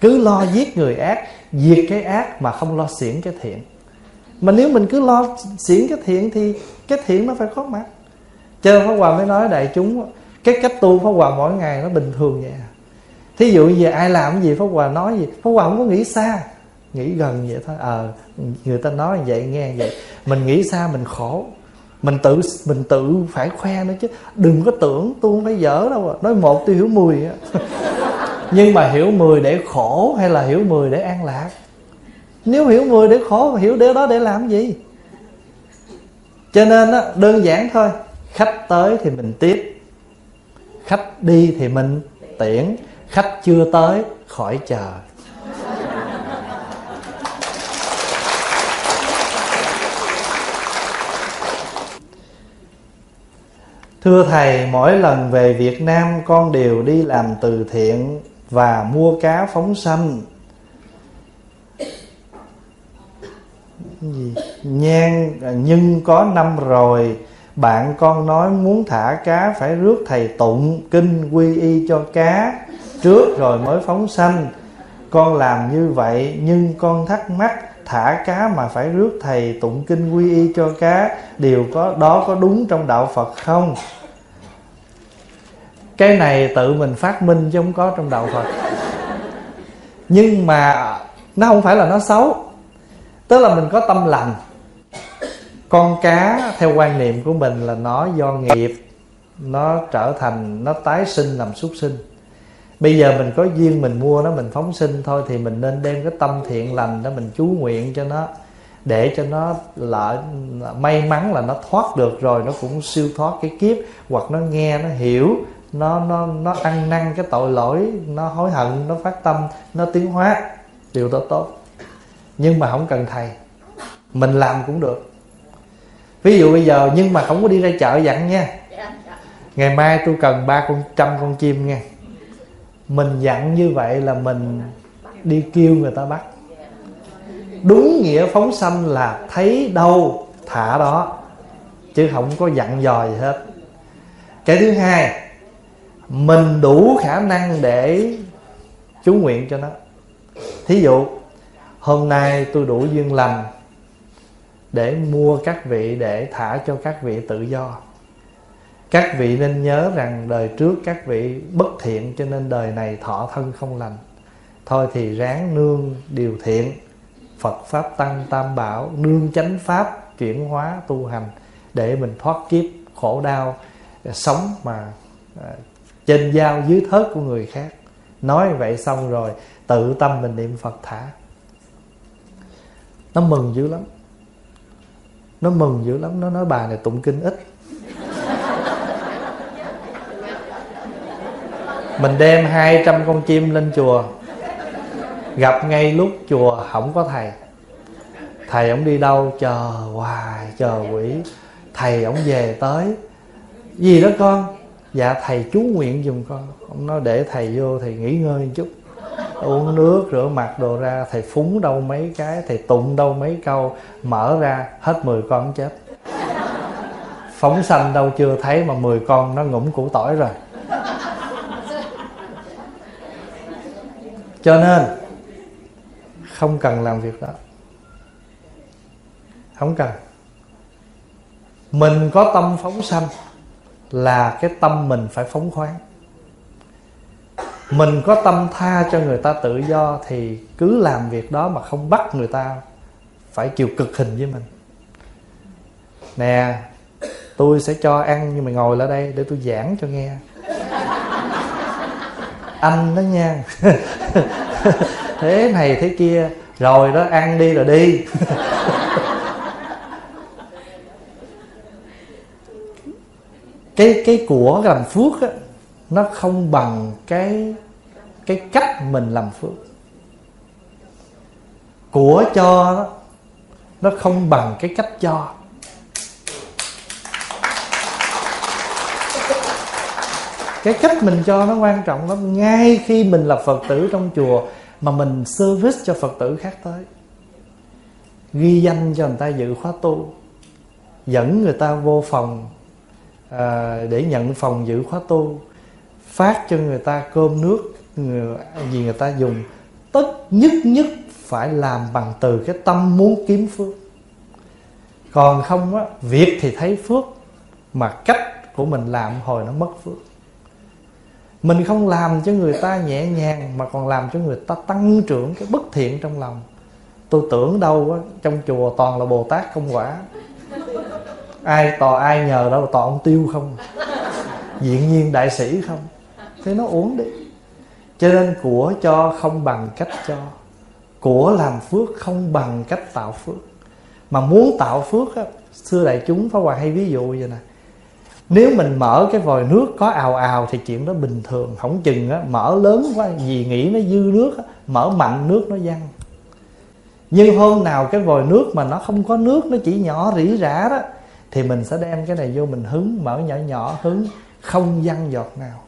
S1: cứ lo giết người ác diệt cái ác mà không lo xiển cái thiện. Mà nếu mình cứ lo xiển cái thiện thì cái thiện nó phải có mặt. Cho nên pháp hòa mới nói đại chúng cái cách tu pháp hòa mỗi ngày nó bình thường vậy à. thí dụ như ai làm gì pháp hòa nói gì pháp hòa không có nghĩ xa. Nghĩ gần vậy thôi. Ờ à, người ta nói vậy nghe vậy. Mình nghĩ xa mình khổ. Mình tự mình tự phải khoe nữa chứ. Đừng có tưởng tôi không phải dở đâu à. nói một tôi hiểu mười á. nhưng mà hiểu mười để khổ hay là hiểu mười để an lạc? Nếu hiểu mười để khổ hiểu điều đó để làm gì? Cho nên đơn giản thôi khách tới thì mình tiếp khách đi thì mình tiễn khách chưa tới khỏi chờ. Thưa Thầy, mỗi lần về Việt Nam con đều đi làm từ thiện và mua cá phóng sanh. Gì? Nhan à, nhưng có năm rồi, bạn con nói muốn thả cá phải rước thầy tụng kinh quy y cho cá trước rồi mới phóng sanh. Con làm như vậy, nhưng con thắc mắc, thả cá mà phải rước thầy tụng kinh quy y cho cá, điều có, đó có đúng trong đạo phật không? Cái này tự mình phát minh chứ không có trong đạo phật. Nhưng mà nó không phải là nó xấu. Tức là mình có tâm lành. Con cá, theo quan niệm của mình là nó do nghiệp, nó trở thành, nó tái sinh làm súc sinh. Bây giờ mình có duyên mình mua nó, mình phóng sinh thôi thì mình nên đem cái tâm thiện lành đó mình chú nguyện cho nó, để cho nó lợi may mắn là nó thoát được rồi, nó cũng siêu thoát cái kiếp, hoặc nó nghe, nó hiểu nó nó nó ăn năn cái tội lỗi, nó hối hận, nó phát tâm, nó tiến hóa. Điều đó tốt. Nhưng mà không cần thầy. Mình làm cũng được. Ví dụ bây giờ, nhưng mà không có đi ra chợ dặn nha. Ngày mai tôi cần ba con, trăm con chim nha. Mình dặn như vậy là mình đi kêu người ta bắt. Đúng nghĩa phóng sanh là thấy đâu, thả đó. Chứ không có dặn dò gì hết. Cái thứ hai mình đủ khả năng để chú nguyện cho nó. Thí dụ, hôm nay tôi đủ duyên lành để mua các vị để thả cho các vị tự do. Các vị nên nhớ rằng đời trước các vị bất thiện cho nên đời này thọ thân không lành. Thôi thì ráng nương điều thiện. Phật pháp tăng tam bảo nương chánh pháp chuyển hóa tu hành để mình thoát kiếp khổ đau, sống mà à, trên dao dưới thớt của người khác. Nói vậy xong rồi, tự tâm mình niệm phật thả. Nó mừng dữ lắm. Nó mừng dữ lắm. Nó nói bà này tụng kinh ít. Mình đem 200 con chim lên chùa. Gặp ngay lúc chùa không có thầy. Thầy ổng đi đâu, chờ hoài, chờ quỷ. Thầy ổng về tới. Gì đó con? Dạ thầy chú nguyện giùm con. Ông nói để thầy vô, thầy nghỉ ngơi một chút. Uống nước, rửa mặt, đồ ra. Thầy phúng đâu mấy cái, thầy tụng đâu mấy câu. Mở ra, hết 10 con chết. Phóng sanh đâu chưa thấy mà 10 con nó ngủm củ tỏi rồi. Cho nên, không cần làm việc đó. Không cần. Mình có tâm phóng sanh là cái tâm mình phải phóng khoáng. Mình có tâm tha cho người ta tự do thì cứ làm việc đó mà không bắt người ta phải chịu cực hình với mình. Nè, tôi sẽ cho ăn nhưng mà ngồi lại đây để tôi giảng cho nghe. Anh đó nha. Thế này thế kia, rồi đó ăn đi rồi đi. cái cái của làm phước á nó không bằng cái cái cách mình làm phước. Của cho đó, nó không bằng cái cách cho. Cái cách mình cho nó quan trọng lắm. Ngay khi mình là phật tử trong chùa mà mình service cho phật tử khác tới ghi danh cho người ta dự khóa tu dẫn người ta vô phòng à, để nhận phòng giữ khóa tu phát cho người ta cơm nước người, gì người ta dùng. Tất nhất nhất phải làm bằng từ cái tâm muốn kiếm phước. Còn không á việc thì thấy phước mà cách của mình làm hồi nó mất phước. Mình không làm cho người ta nhẹ nhàng mà còn làm cho người ta tăng trưởng cái bất thiện trong lòng. Tôi tưởng đâu á trong chùa toàn là bồ tát công quả ai tò ai nhờ đâu tò ông tiêu không? Diện nhiên đại sĩ không? Thế nó uống đi. Cho nên của cho không bằng cách cho. Của làm phước không bằng cách tạo phước. Mà muốn tạo phước á xưa đại chúng phá hòa hay ví dụ vậy nè. Nếu mình mở cái vòi nước có ào ào thì chuyện đó bình thường không chừng á mở lớn quá vì nghĩ nó dư nước á, mở mạnh nước nó văng. Nhưng hôm nào cái vòi nước mà nó không có nước nó chỉ nhỏ rỉ rả đó thì mình sẽ đem cái này vô mình hứng, mở nhỏ nhỏ hứng, không văng giọt nào.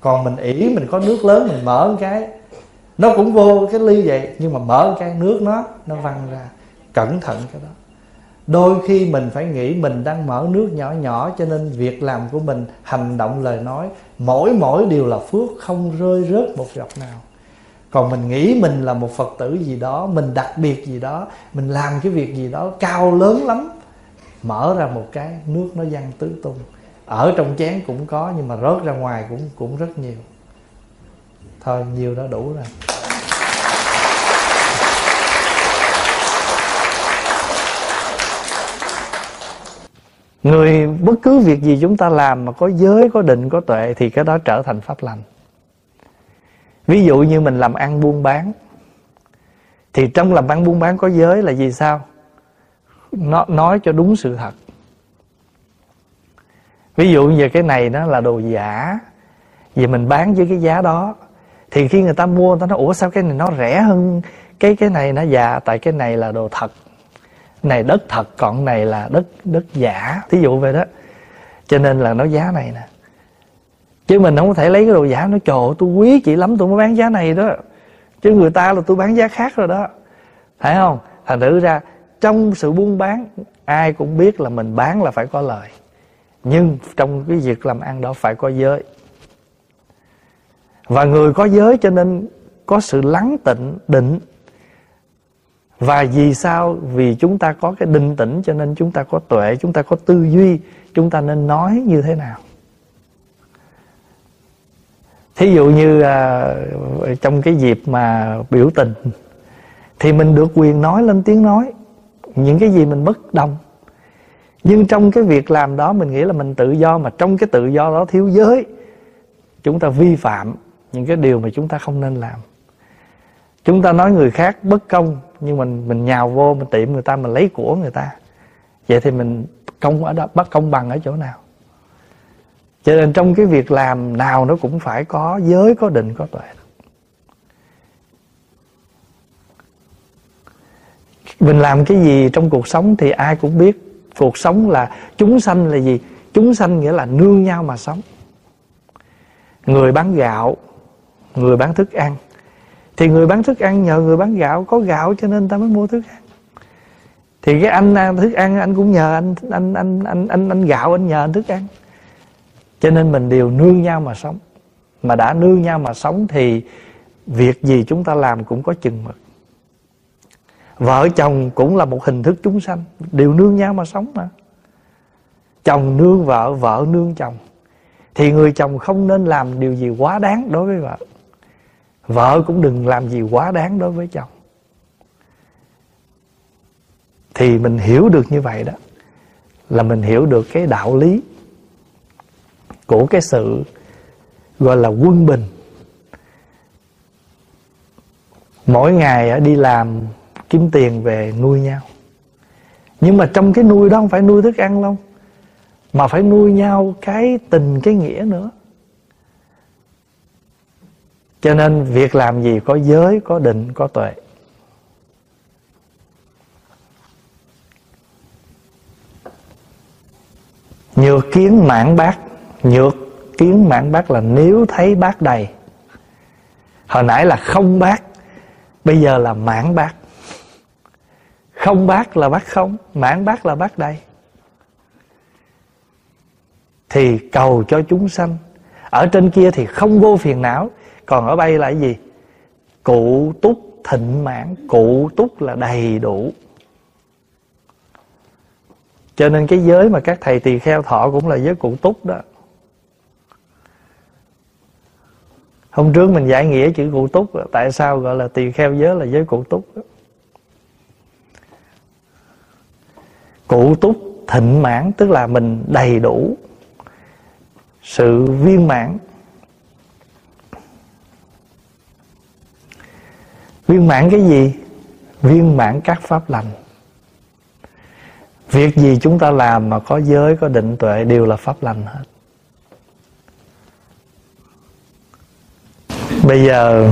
S1: Còn mình ỷ mình có nước lớn, mình mở một cái. Nó cũng vô cái ly vậy, nhưng mà mở cái, nước nó nó văng ra. Cẩn thận cái đó. Đôi khi mình phải nghĩ mình đang mở nước nhỏ nhỏ, cho nên việc làm của mình, hành động, lời nói, mỗi mỗi điều là phước, không rơi rớt một giọt nào. Còn mình nghĩ mình là một phật tử gì đó, mình đặc biệt gì đó, mình làm cái việc gì đó cao lớn lắm mở ra một cái nước nó văng tứ tung. Ở trong chén cũng có, nhưng mà rớt ra ngoài cũng cũng rất nhiều. Thôi, nhiều đó đủ rồi. Người, bất cứ việc gì chúng ta làm mà có giới, có định, có tuệ thì cái đó trở thành pháp lành. Ví dụ như mình làm ăn buôn bán, thì trong làm ăn buôn bán có giới là gì sao? Nó nói cho đúng sự thật. Ví dụ như cái này nó là đồ giả, vì mình bán với cái giá đó, thì khi người ta mua, người ta nói, ủa, sao cái này nó rẻ hơn cái cái này nó già dạ, tại cái này là đồ thật. Này đất thật, còn này là đất đất giả. Thí dụ vậy đó. Cho nên là nó giá này nè. Chứ mình không có thể lấy cái đồ giả nó trời tôi quý chị lắm, tôi mới bán giá này đó. Chứ người ta là tôi bán giá khác rồi đó. Phải không? Thành thử ra trong sự buôn bán ai cũng biết là mình bán là phải có lời. Nhưng trong cái việc làm ăn đó phải có giới. Và người có giới cho nên có sự lắng tịnh định. Và vì sao? Vì chúng ta có cái định tĩnh cho nên chúng ta có tuệ chúng ta có tư duy chúng ta nên nói như thế nào? Thí dụ như à, trong cái dịp mà biểu tình thì mình được quyền nói lên tiếng nói những cái gì mình bất đồng. Nhưng trong cái việc làm đó, mình nghĩ là mình tự do mà trong cái tự do đó thiếu giới, chúng ta vi phạm những cái điều mà chúng ta không nên làm. Chúng ta nói người khác bất công, nhưng mình mình nhào vô, mình tiệm người ta, mình lấy của người ta. Vậy thì mình công ở đó, bất công bằng ở chỗ nào? Cho nên trong cái việc làm nào nó cũng phải có giới, có định, có tuệ. Mình làm cái gì trong cuộc sống thì ai cũng biết. Cuộc sống là chúng sanh là gì? Chúng sanh nghĩa là nương nhau mà sống. Người bán gạo người bán thức ăn. Thì người bán thức ăn nhờ người bán gạo có gạo cho nên ta mới mua thức ăn. Thì cái anh ăn thức ăn anh cũng nhờ anh anh anh anh anh, anh gạo anh nhờ anh thức ăn. Cho nên mình đều nương nhau mà sống. Mà đã nương nhau mà sống thì việc gì chúng ta làm cũng có chừng mực vợ chồng cũng là một hình thức chúng sanh. Đều nương nhau mà sống mà. Chồng nương vợ vợ nương chồng. Thì người chồng không nên làm điều gì quá đáng đối với vợ. Vợ cũng đừng làm gì quá đáng đối với chồng. Thì mình hiểu được như vậy đó, là mình hiểu được cái đạo lý của cái sự gọi là quân bình. Mỗi ngày đi làm kiếm tiền về nuôi nhau. Nhưng mà trong cái nuôi đó không phải nuôi thức ăn đâu, mà phải nuôi nhau cái tình, cái nghĩa nữa. Cho nên việc làm gì có giới, có định, có tuệ. Nhược kiến mãn bác, nhược kiến mãn bác là nếu thấy bác đầy. Hồi nãy là không bác, bây giờ là mãn bác không bát là bát không mãn bát là bát đầy thì cầu cho chúng sanh. Ở trên kia thì không vô phiền não, còn ở đây là cái gì? Cụ túc thịnh mãn, cụ túc là đầy đủ. Cho nên cái giới mà các thầy tỳ kheo thọ cũng là giới cụ túc đó. Hôm trước mình giải nghĩa chữ cụ túc, Tại sao gọi là tỳ kheo giới là giới cụ túc đó. Cụ túc thịnh mãn Tức là mình đầy đủ Sự viên mãn. Viên mãn cái gì? Viên mãn các pháp lành. Việc gì chúng ta làm mà có giới, có định tuệ Đều là pháp lành hết. Bây giờ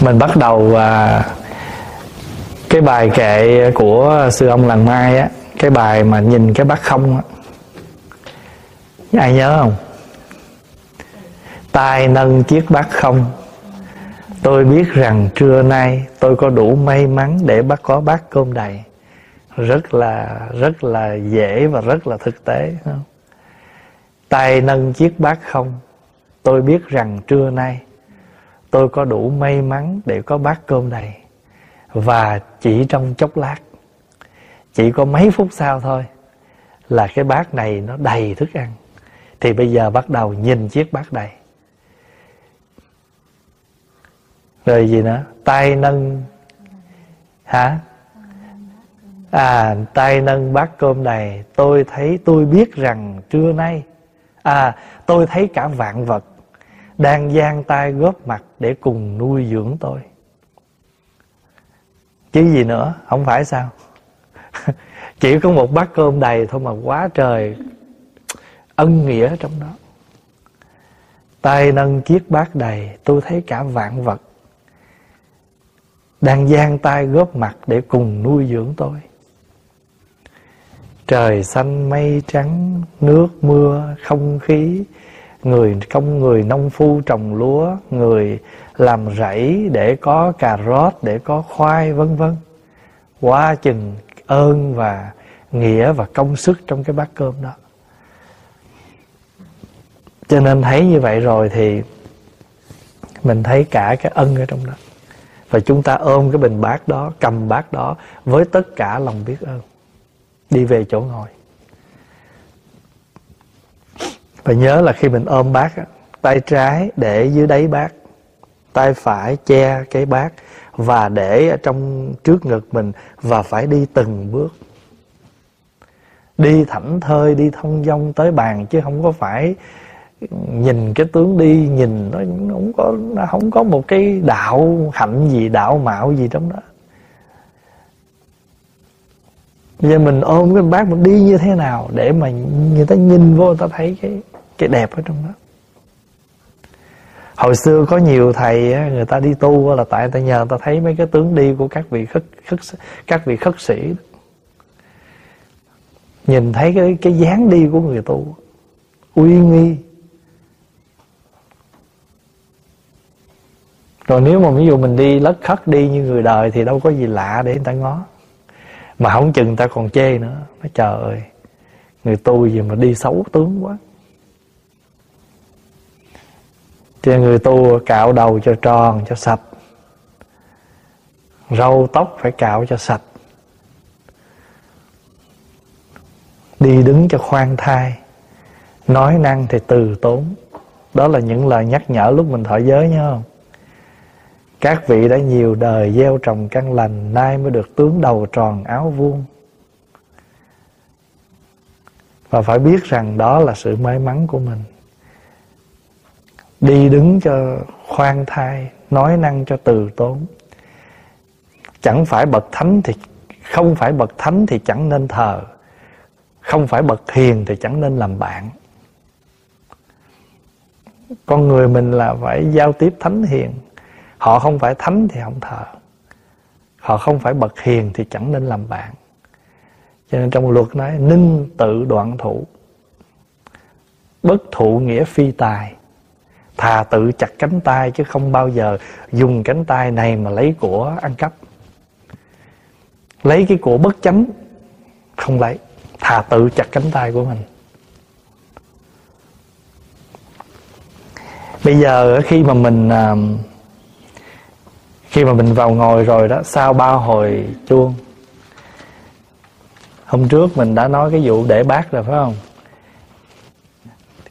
S1: Mình bắt đầu à, cái bài kệ của sư ông Làng Mai á, Cái bài mà nhìn cái bát không á. Ai nhớ không? tay nâng chiếc bát không. Tôi biết rằng trưa nay tôi có đủ may mắn để bắt có bát cơm đầy. Rất là rất là dễ và rất là thực tế không? Tay nâng chiếc bát không. Tôi biết rằng trưa nay tôi có đủ may mắn để có bát cơm đầy và chỉ trong chốc lát, chỉ có mấy phút sau thôi là cái bát này nó đầy thức ăn. Thì bây giờ bắt đầu nhìn chiếc bát đầy rồi gì nữa? Tay nâng, hả? À tay nâng bát cơm đầy tôi thấy, tôi biết rằng trưa nay à tôi thấy cả vạn vật đang giang tay góp mặt để cùng nuôi dưỡng tôi chứ gì nữa, không phải sao? Chỉ có một bát cơm đầy thôi mà quá trời ân nghĩa trong đó. Tay nâng chiếc bát đầy, tôi thấy cả vạn vật đang giang tay góp mặt để cùng nuôi dưỡng tôi. Trời xanh mây trắng, nước mưa không khí, người, công người nông phu trồng lúa, người làm rẫy để có cà rốt, để có khoai, vân vân. Quá trình ơn và nghĩa và công sức trong cái bát cơm đó. Cho nên thấy như vậy rồi thì mình thấy cả cái ân ở trong đó. Và chúng ta ôm cái bình bát đó, cầm bát đó với tất cả lòng biết ơn. Đi về chỗ ngồi. Và nhớ là khi mình ôm bát tay trái để dưới đáy bát tay phải che cái bát và để ở trong trước ngực mình và phải đi từng bước. Đi thảnh thơi, đi thông dong tới bàn chứ không có phải nhìn cái tướng đi, nhìn nó không có, nó không có một cái đạo hạnh gì, đạo mạo gì trong đó. Bây giờ mình ôm cái bác mình đi như thế nào để mà người ta nhìn vô, người ta thấy cái cái đẹp ở trong đó hồi xưa có nhiều thầy người ta đi tu là tại người ta nhờ người ta thấy mấy cái tướng đi của các vị khất, khất các vị khất sĩ. Nhìn thấy cái cái dáng đi của người tu uy nghi. Rồi nếu mà ví dụ mình đi lất khất đi như người đời thì đâu có gì lạ để người ta ngó. Mà không chừng người ta còn chê nữa. Nó trời ơi người tu gì mà đi xấu tướng quá. Cho người tu cạo đầu cho tròn, cho sạch. Râu tóc phải cạo cho sạch. Đi đứng cho khoan thai. Nói năng thì từ tốn. Đó là những lời nhắc nhở lúc mình thọ giới, nhớ không? Các vị đã nhiều đời gieo trồng căn lành, Nay mới được tướng đầu tròn áo vuông. Và phải biết rằng đó là sự may mắn của mình. Đi đứng cho khoan thai, Nói năng cho từ tốn. Chẳng phải bậc thánh thì, Không phải bậc thánh thì chẳng nên thờ. Không phải bậc hiền thì chẳng nên làm bạn. Con người mình là phải giao tiếp thánh hiền. Họ không phải thánh thì không thờ. Họ không phải bậc hiền thì chẳng nên làm bạn. Cho nên trong luật nói, Ninh tự đoạn thủ. Bất thụ nghĩa phi tài. Thà tự chặt cánh tay Chứ không bao giờ dùng cánh tay này Mà lấy của ăn cắp. Lấy cái của bất chánh, Không lấy. Thà tự chặt cánh tay của mình. Bây giờ khi mà mình à, khi mà mình vào ngồi rồi đó, sau ba hồi chuông, hôm trước mình đã nói cái vụ để bát rồi, phải không?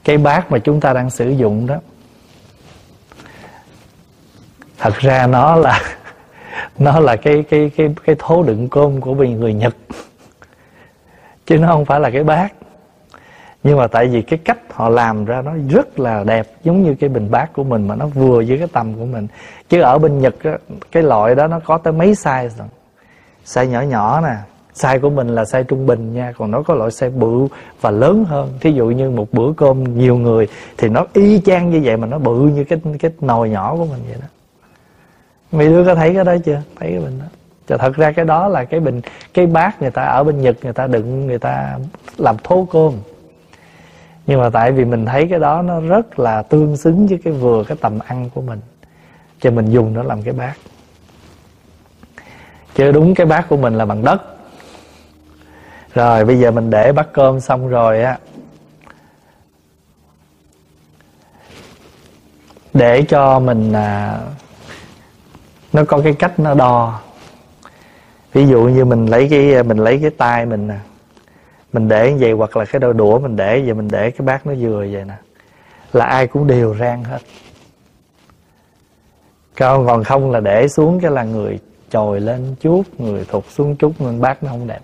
S1: Cái bát mà chúng ta đang sử dụng đó thật ra nó là nó là cái cái cái cái thố đựng cơm của người Nhật. Chứ nó không phải là cái bát. Nhưng mà tại vì cái cách họ làm ra nó rất là đẹp giống như cái bình bát của mình mà nó vừa với cái tầm của mình. Chứ ở bên nhật á, cái loại đó nó có tới mấy size rồi size nhỏ nhỏ nè. Size của mình là size trung bình nha còn nó có loại size bự và lớn hơn. Thí dụ như một bữa cơm nhiều người thì nó y chang như vậy mà nó bự như cái cái nồi nhỏ của mình vậy đó mấy đứa có thấy cái đó chưa? Thấy cái bình đó. Chà thật ra cái đó là cái bình cái bát người ta ở bên Nhật người ta đựng người ta làm thố cơm. Nhưng mà tại vì mình thấy cái đó nó rất là tương xứng với cái vừa cái tầm ăn của mình cho mình dùng nó làm cái bát. Chứ đúng cái bát của mình là bằng đất. Rồi bây giờ mình để bát cơm xong rồi á để cho mình à, nó có cái cách nó đo. Ví dụ như mình lấy cái, mình lấy cái tay mình nè, mình để như vậy hoặc là cái đôi đũa mình để vậy, mình để cái bát nó vừa vậy nè, là ai cũng đều rang hết. Còn còn không là để xuống cái là người trồi lên chút người thụt xuống chút nên bát nó không đẹp.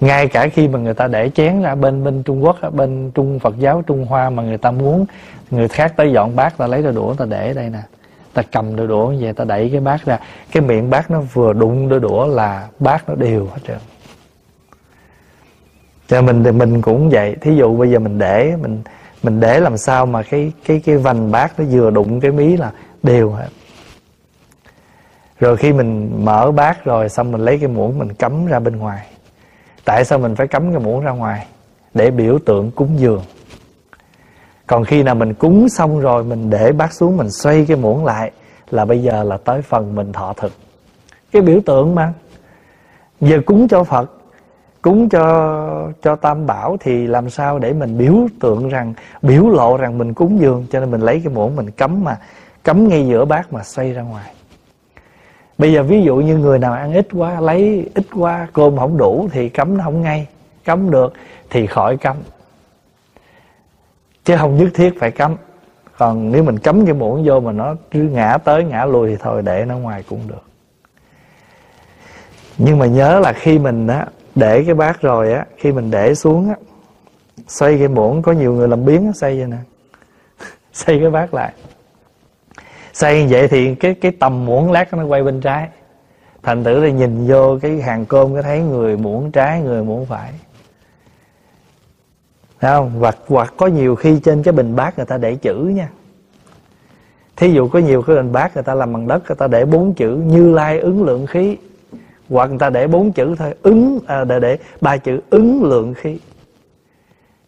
S1: Ngay cả khi mà người ta để chén ra bên bên Trung Quốc bên Trung Phật giáo Trung Hoa mà người ta muốn, người khác tới dọn bát ta lấy đôi đũa ta để đây nè ta cầm đôi đũa về ta đẩy cái bát ra. Cái miệng bát nó vừa đụng đôi đũa là bát nó đều hết trơn. Cho mình thì mình cũng vậy. Thí dụ bây giờ mình để, mình mình để làm sao mà cái cái cái vành bát nó vừa đụng cái mí là đều hết. Rồi khi mình mở bát rồi, xong mình lấy cái muỗng mình cắm ra bên ngoài. Tại sao mình phải cắm cái muỗng ra ngoài? Để biểu tượng cúng dường còn khi nào mình cúng xong rồi mình để bát xuống mình xoay cái muỗng lại là bây giờ là tới phần mình thọ thực. Cái biểu tượng mà. Giờ cúng cho phật, cúng cho cho tam bảo thì làm sao để mình biểu tượng rằng, biểu lộ rằng mình cúng dường, cho nên mình lấy cái muỗng mình cấm mà cấm ngay giữa bát mà xoay ra ngoài. Bây giờ ví dụ như người nào ăn ít quá, lấy ít quá, cơm không đủ thì cấm nó không ngay. Cấm được thì khỏi cấm chứ không nhất thiết phải cấm còn nếu mình cấm cái muỗng vô mà nó cứ ngã tới, ngã lui thì thôi, để nó ngoài cũng được. Nhưng mà nhớ là khi mình á, để cái bát rồi á, khi mình để xuống á, xoay cái muỗng, có nhiều người làm biến xoay vậy nè. Xoay cái bát lại. Xoay như vậy thì cái cái tầm muỗng lát nó quay bên trái. Thành thử thì nhìn vô cái hàng cơm có thấy người muỗng trái, người muỗng phải. Thấy không? Hoặc, hoặc có nhiều khi trên cái bình bát người ta để chữ nha. Thí dụ có nhiều cái bình bát người ta làm bằng đất Người ta để bốn chữ Như Lai ứng lượng khí. Hoặc người ta để bốn chữ thôi ứng à, để, để ba chữ ứng lượng khí.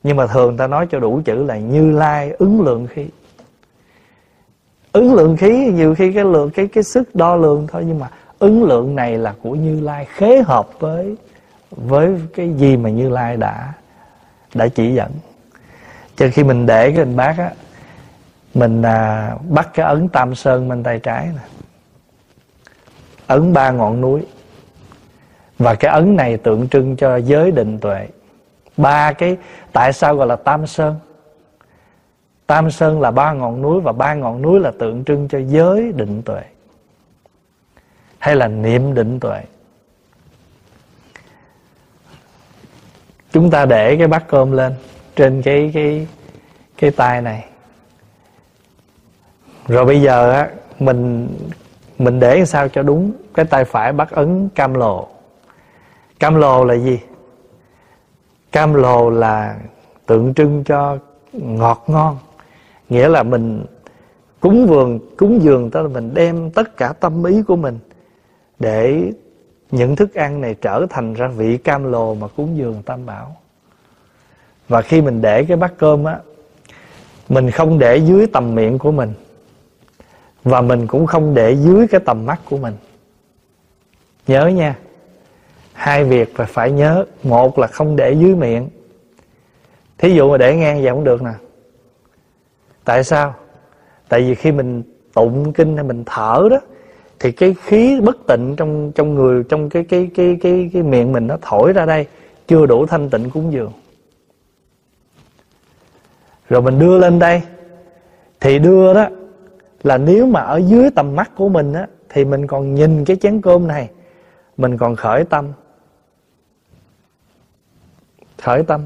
S1: Nhưng mà thường ta nói cho đủ chữ là Như Lai ứng lượng khí. Ứng lượng khí nhiều khi cái lượng cái cái sức đo lường thôi Nhưng mà ứng lượng này là của Như Lai khế hợp với với cái gì mà Như Lai đã đã chỉ dẫn. Cho khi mình để cái hình bát á mình à, bắt cái ấn tam sơn bên tay trái nè. Ấn ba ngọn núi. Và cái ấn này tượng trưng cho giới định tuệ. Ba cái tại sao gọi là tam sơn? Tam sơn là ba ngọn núi và ba ngọn núi là tượng trưng cho giới định tuệ hay là niệm định tuệ. Chúng ta để cái bát cơm lên trên cái cái cái tay này. Rồi bây giờ á, mình mình để sao cho đúng cái tay phải bắt ấn cam lồ cam lồ là gì? Cam lồ là tượng trưng cho ngọt ngon. Nghĩa là mình cúng vườn, cúng dường, tức là mình đem tất cả tâm ý của mình để những thức ăn này trở thành ra vị cam lồ mà cúng dường tam bảo. Và khi mình để cái bát cơm á, mình không để dưới tầm miệng của mình. Và mình cũng không để dưới cái tầm mắt của mình. Nhớ nha, hai việc phải phải nhớ. Một là không để dưới miệng. Thí dụ mà để ngang vậy cũng được nè. Tại sao? Tại vì khi mình tụng kinh hay mình thở đó thì cái khí bất tịnh trong trong người, trong cái cái cái cái cái miệng mình nó thổi ra đây, chưa đủ thanh tịnh cúng dường. Rồi mình đưa lên đây. Thì đưa đó là nếu mà ở dưới tầm mắt của mình á, thì mình còn nhìn cái chén cơm này, mình còn khởi tâm. Khởi tâm.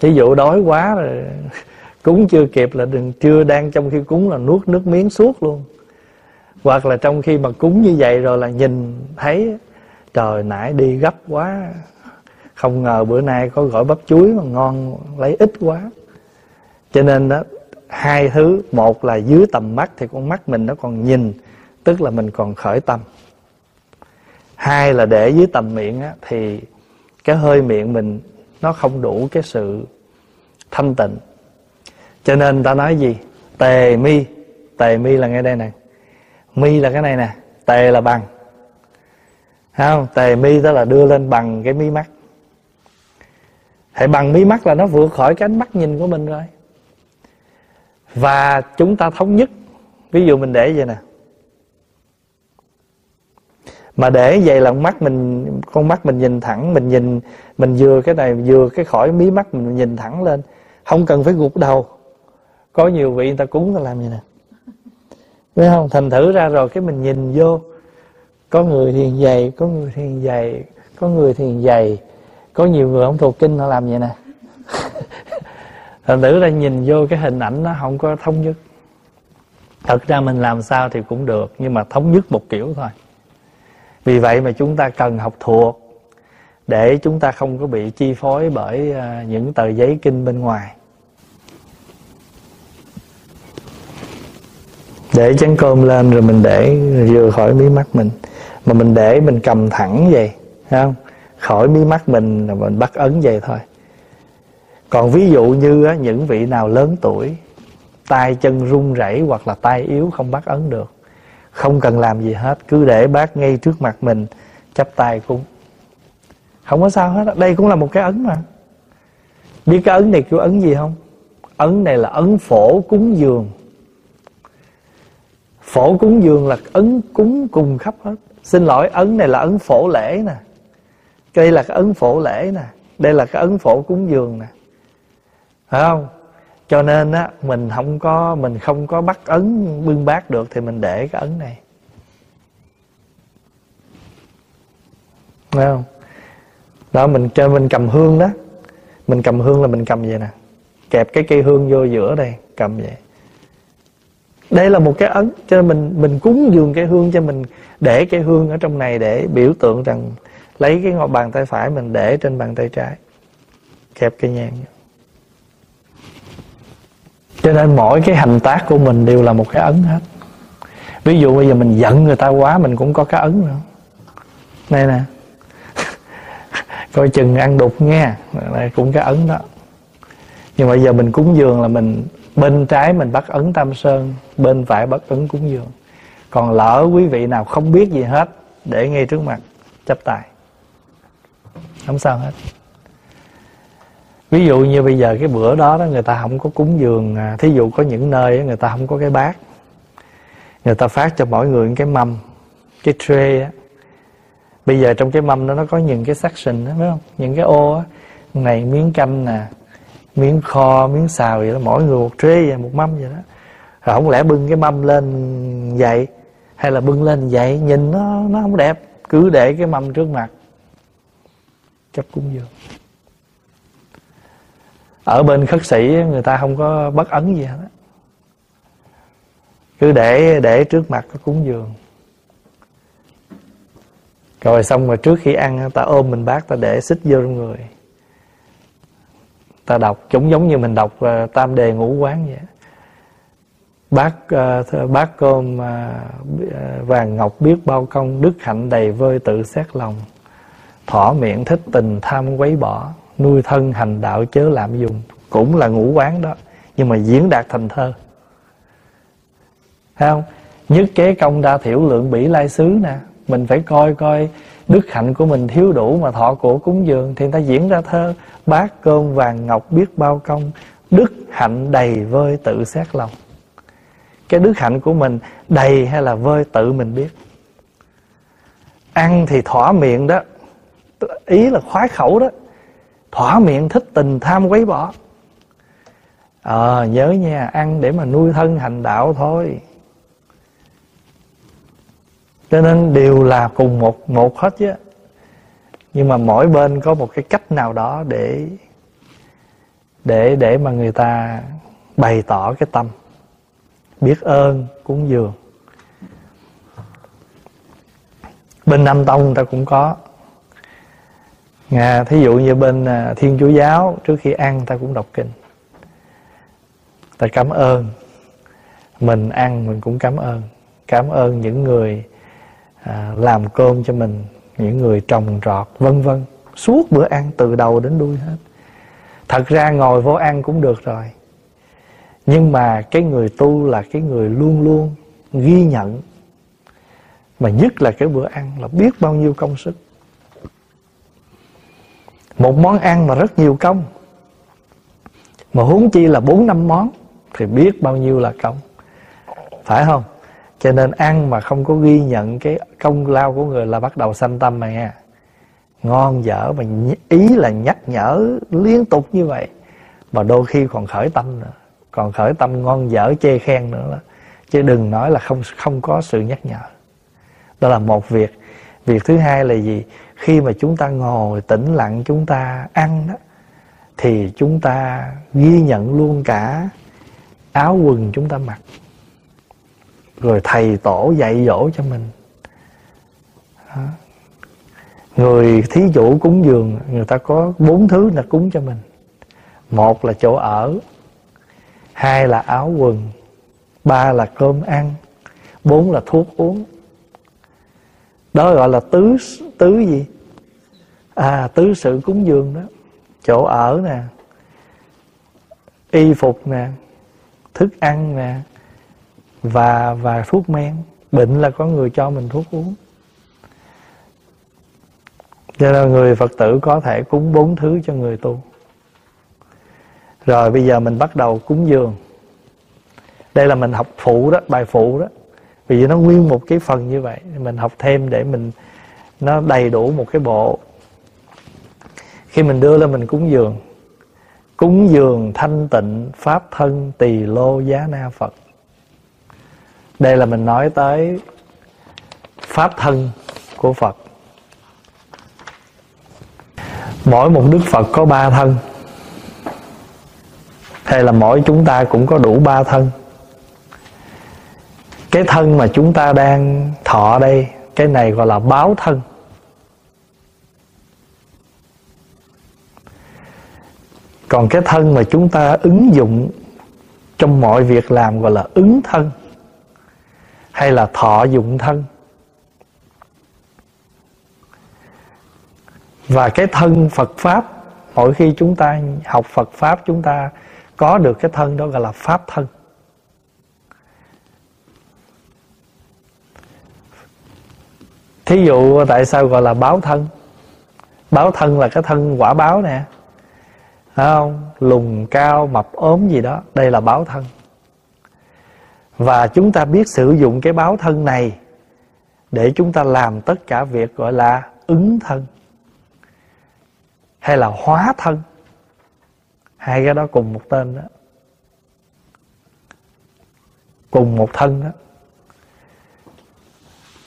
S1: Ví dụ đói quá rồi, cúng chưa kịp là đừng, chưa đang trong khi cúng là nuốt nước miếng suốt luôn hoặc là trong khi mà cúng như vậy rồi là nhìn thấy trời nãy đi gấp quá. Không ngờ bữa nay có gỏi bắp chuối mà ngon lấy ít quá. Cho nên đó hai thứ một là dưới tầm mắt thì con mắt mình nó còn nhìn tức là mình còn khởi tâm. Hai là để dưới tầm miệng á, thì cái hơi miệng mình nó không đủ cái sự thanh tịnh. Cho nên ta nói gì? Tề mi. Tề mi là ngay đây này mi là cái này nè tề là bằng. Không? Tề mi đó là đưa lên bằng cái mí mắt. Hãy bằng mí mắt là nó vượt khỏi cái ánh mắt nhìn của mình rồi. Và chúng ta thống nhất. Ví dụ mình để vậy nè. Mà để vậy là mắt mình, con mắt mình nhìn thẳng, mình nhìn, mình vừa cái này, vừa cái khỏi mí mắt mình nhìn thẳng lên. Không cần phải gục đầu. Có nhiều vị người ta cúng ta làm vậy nè. Thấy không? Thành thử ra rồi cái mình nhìn vô, Có người thiền dày, Có người thiền dày, Có người thiền dày. Có nhiều người không thuộc kinh họ làm vậy nè. Thành thử ra nhìn vô cái hình ảnh nó không có thống nhất. Thật ra mình làm sao thì cũng được, Nhưng mà thống nhất một kiểu thôi. Vì vậy mà chúng ta cần học thuộc, Để chúng ta không có bị chi phối bởi à, những tờ giấy kinh bên ngoài. Để chén cơm lên rồi mình để vừa khỏi mí mắt mình. Mà mình để mình cầm thẳng vậy thấy không? Khỏi mí mắt mình là mình bắt ấn vậy thôi. Còn ví dụ như á, những vị nào lớn tuổi tay chân run rẩy hoặc là tay yếu không bắt ấn được không cần làm gì hết cứ để bác ngay trước mặt mình chắp tay cúng không có sao hết đây cũng là một cái ấn mà. Biết cái ấn này kêu ấn gì không? Ấn này là ấn phổ cúng dường phổ cúng dường là ấn cúng cùng khắp hết. Xin lỗi, ấn này là ấn phổ lễ nè. Đây là cái ấn phổ lễ nè. Đây là cái ấn phổ cúng dường nè. Phải không? Cho nên á, mình không có, mình không có bắt ấn bưng bát được thì mình để cái ấn này. Phải không? Đó, mình cho mình cầm hương đó. Mình cầm hương là mình cầm vậy nè? Kẹp cái cây hương vô giữa đây, cầm vậy đây là một cái ấn, cho nên mình mình cúng dường cái hương cho mình, để cái hương ở trong này để biểu tượng rằng lấy cái ngọc bàn tay phải mình để trên bàn tay trái kẹp cây nhang. Cho nên mỗi cái hành tác của mình đều là một cái ấn hết. Ví dụ bây giờ mình giận người ta quá, mình cũng có cái ấn nữa. Này nè. Coi chừng ăn đục nghe đây cũng cái ấn đó. Nhưng mà giờ mình cúng dường là mình bên trái mình bắt ấn tam sơn, bên phải bắt ấn cúng dường. Còn lỡ quý vị nào không biết gì hết, để ngay trước mặt chấp tài không sao hết. Ví dụ như bây giờ cái bữa đó đó, người ta không có cúng dường à, thí dụ có những nơi người ta không có cái bát. Người ta phát cho mỗi người cái mâm, cái tray á. Bây giờ trong cái mâm đó nó có những cái section đó, phải không? Những cái ô á, này miếng canh nè miếng kho, miếng xào vậy đó, mỗi người một trê vậy, một mâm vậy đó. Rồi không lẽ bưng cái mâm lên vậy? Hay là bưng lên vậy? Nhìn nó nó không đẹp, cứ để cái mâm trước mặt. Chấp cúng dường ở bên khất sĩ người ta không có bất ấn gì hết đó. cứ để để trước mặt cái cúng dường. Rồi xong rồi trước khi ăn ta ôm mình bác ta để xích vô trong người ta đọc cũng giống như mình đọc uh, tam đề ngũ quán vậy bát uh, bát cơm uh, vàng ngọc biết bao công đức hạnh đầy vơi tự xét lòng. Thỏ miệng thích tình tham quấy bỏ nuôi thân hành đạo chớ lạm dùng cũng là ngũ quán đó nhưng mà diễn đạt thành thơ. Thấy không? Nhất kế công đa thiểu lượng bỉ lai xứ nè. Mình phải coi coi đức hạnh của mình thiếu đủ mà thọ của cúng dường thì người ta diễn ra thơ bát cơm vàng ngọc biết bao công. Đức hạnh đầy vơi tự xét lòng. Cái đức hạnh của mình đầy hay là vơi tự mình biết? Ăn thì thỏa miệng đó. Ý là khoái khẩu đó. Thỏa miệng thích tình tham quấy bỏ. Ờ à, nhớ nha ăn để mà nuôi thân hành đạo thôi cho nên đều là cùng một một hết chứ. Nhưng mà mỗi bên có một cái cách nào đó để để để mà người ta bày tỏ cái tâm. Biết ơn cúng dường. Bên nam tông người ta cũng có. À, thí dụ như bên à, Thiên Chúa Giáo Trước khi ăn ta cũng đọc kinh. Ta cảm ơn. Mình ăn mình cũng cảm ơn. Cảm ơn những người à, làm cơm cho mình những người trồng trọt vân vân. Suốt bữa ăn từ đầu đến đuôi hết. Thật ra ngồi vô ăn cũng được rồi. Nhưng mà cái người tu là cái người luôn luôn ghi nhận. Mà nhất là cái bữa ăn là biết bao nhiêu công sức. Một món ăn mà rất nhiều công. Mà huống chi là bốn năm món thì biết bao nhiêu là công. Phải không? Cho nên ăn mà không có ghi nhận cái công lao của người là bắt đầu sanh tâm mà nha ngon dở mà ý là nhắc nhở liên tục như vậy. Mà đôi khi còn khởi tâm nữa. Còn khởi tâm ngon dở chê khen nữa đó. chứ đừng nói là không không có sự nhắc nhở. Đó là một việc. Việc thứ hai là gì? Khi mà chúng ta ngồi tĩnh lặng chúng ta ăn đó, thì chúng ta ghi nhận luôn cả áo quần chúng ta mặc rồi thầy tổ dạy dỗ cho mình. Đó. người thí chủ cúng dường, người ta có bốn thứ là cúng cho mình. Một là chỗ ở, hai là áo quần, ba là cơm ăn, bốn là thuốc uống. Đó gọi là tứ tứ gì? À tứ sự cúng dường đó. Chỗ ở nè, y phục nè, thức ăn nè và và thuốc men. Bệnh là có người cho mình thuốc uống. Cho nên người phật tử có thể cúng bốn thứ cho người tu. Rồi bây giờ mình bắt đầu cúng dường. Đây là mình học phụ đó, bài phụ đó. Vì nó nguyên một cái phần như vậy. Mình học thêm để mình, nó đầy đủ một cái bộ. Khi mình đưa lên mình cúng dường. Cúng dường thanh tịnh pháp thân tỳ lô giá na phật đây là mình nói tới pháp thân của phật. Mỗi một đức phật có ba thân, hay là mỗi chúng ta cũng có đủ ba thân. Cái thân mà chúng ta đang thọ đây, cái này gọi là báo thân. Còn cái thân mà chúng ta ứng dụng trong mọi việc làm gọi là ứng thân hay là thọ dụng thân? Và cái thân Phật pháp, mỗi khi chúng ta học Phật pháp, chúng ta có được cái thân đó gọi là pháp thân. Thí dụ tại sao gọi là báo thân? Báo thân là cái thân quả báo nè. Thấy không? Lùn cao, mập ốm gì đó. Đây là báo thân và chúng ta biết sử dụng cái báo thân này để chúng ta làm tất cả việc gọi là ứng thân hay là hóa thân. Hai cái đó cùng một tên đó. Cùng một thân đó.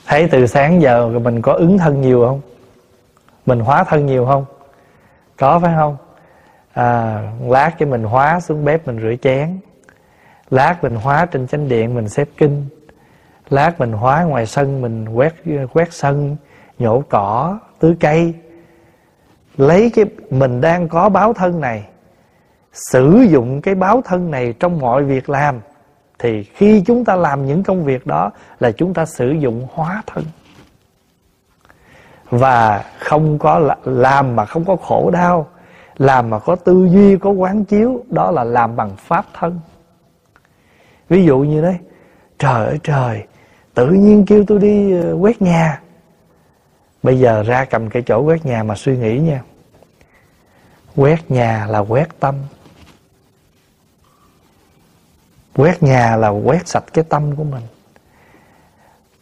S1: Thấy từ sáng giờ mình có ứng thân nhiều không? Mình hóa thân nhiều không? Có phải không? À, lát cái mình hóa xuống bếp mình rửa chén lát mình hóa trên chánh điện mình xếp kinh. Lát mình hóa ngoài sân mình quét quét sân, nhổ cỏ, tưới cây. Lấy cái, mình đang có báo thân này, sử dụng cái báo thân này trong mọi việc làm, thì khi chúng ta làm những công việc đó là chúng ta sử dụng hóa thân. Và không có làm mà không có khổ đau, làm mà có tư duy, có quán chiếu, đó là làm bằng pháp thân ví dụ như đấy trời ơi, trời, tự nhiên kêu tôi đi ờ, quét nhà. Bây giờ ra cầm cái chỗ quét nhà mà suy nghĩ nha. Quét nhà là quét tâm. Quét nhà là quét sạch cái tâm của mình.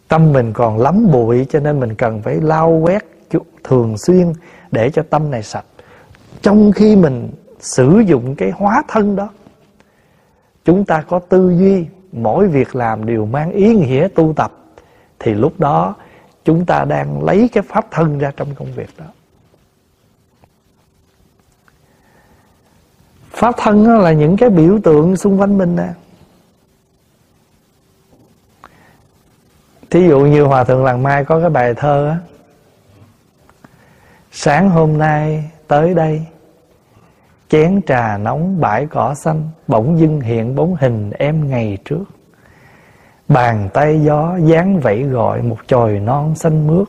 S1: Tâm mình còn lắm bụi cho nên mình cần phải lau quét thường xuyên để cho tâm này sạch. Trong khi mình sử dụng cái hóa thân đó chúng ta có tư duy, mỗi việc làm đều mang ý nghĩa tu tập. Thì lúc đó, chúng ta đang lấy cái pháp thân ra trong công việc đó. Pháp thân là những cái biểu tượng xung quanh mình nè. Thí dụ như hòa thượng làng mai có cái bài thơ á, sáng hôm nay tới đây chén trà nóng bãi cỏ xanh bỗng dưng hiện bóng hình em ngày trước. Bàn tay gió dáng vẫy gọi một chồi non xanh mướt.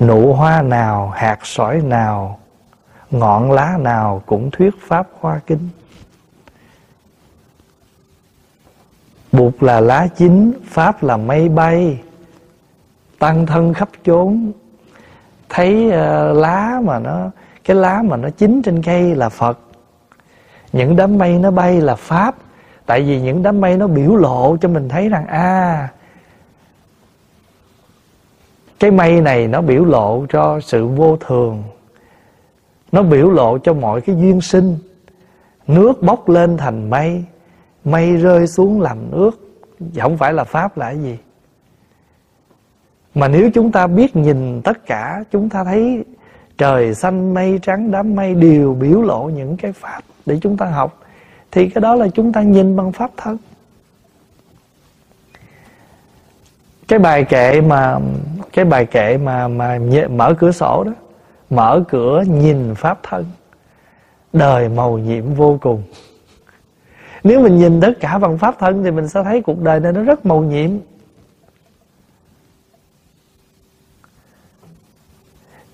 S1: Nụ hoa nào hạt sỏi nào ngọn lá nào cũng thuyết pháp hoa kính. Bụt là lá chín pháp là mây bay. Tăng thân khắp chốn. Thấy uh, lá mà nó cái lá mà nó chín trên cây là phật. Những đám mây nó bay là pháp. Tại vì những đám mây nó biểu lộ cho mình thấy rằng a à, cái mây này nó biểu lộ cho sự vô thường. Nó biểu lộ cho mọi cái duyên sinh. Nước bốc lên thành mây. Mây rơi xuống làm nước. Không phải là pháp là cái gì. Mà nếu chúng ta biết nhìn tất cả chúng ta thấy trời xanh mây trắng đám mây đều biểu lộ những cái pháp để chúng ta học, thì cái đó là chúng ta nhìn bằng pháp thân. Cái bài kệ mà, cái bài kệ mà mà mở cửa sổ đó, mở cửa nhìn pháp thân, đời màu nhiệm vô cùng. Nếu mình nhìn tất cả bằng pháp thân thì mình sẽ thấy cuộc đời này nó rất màu nhiệm.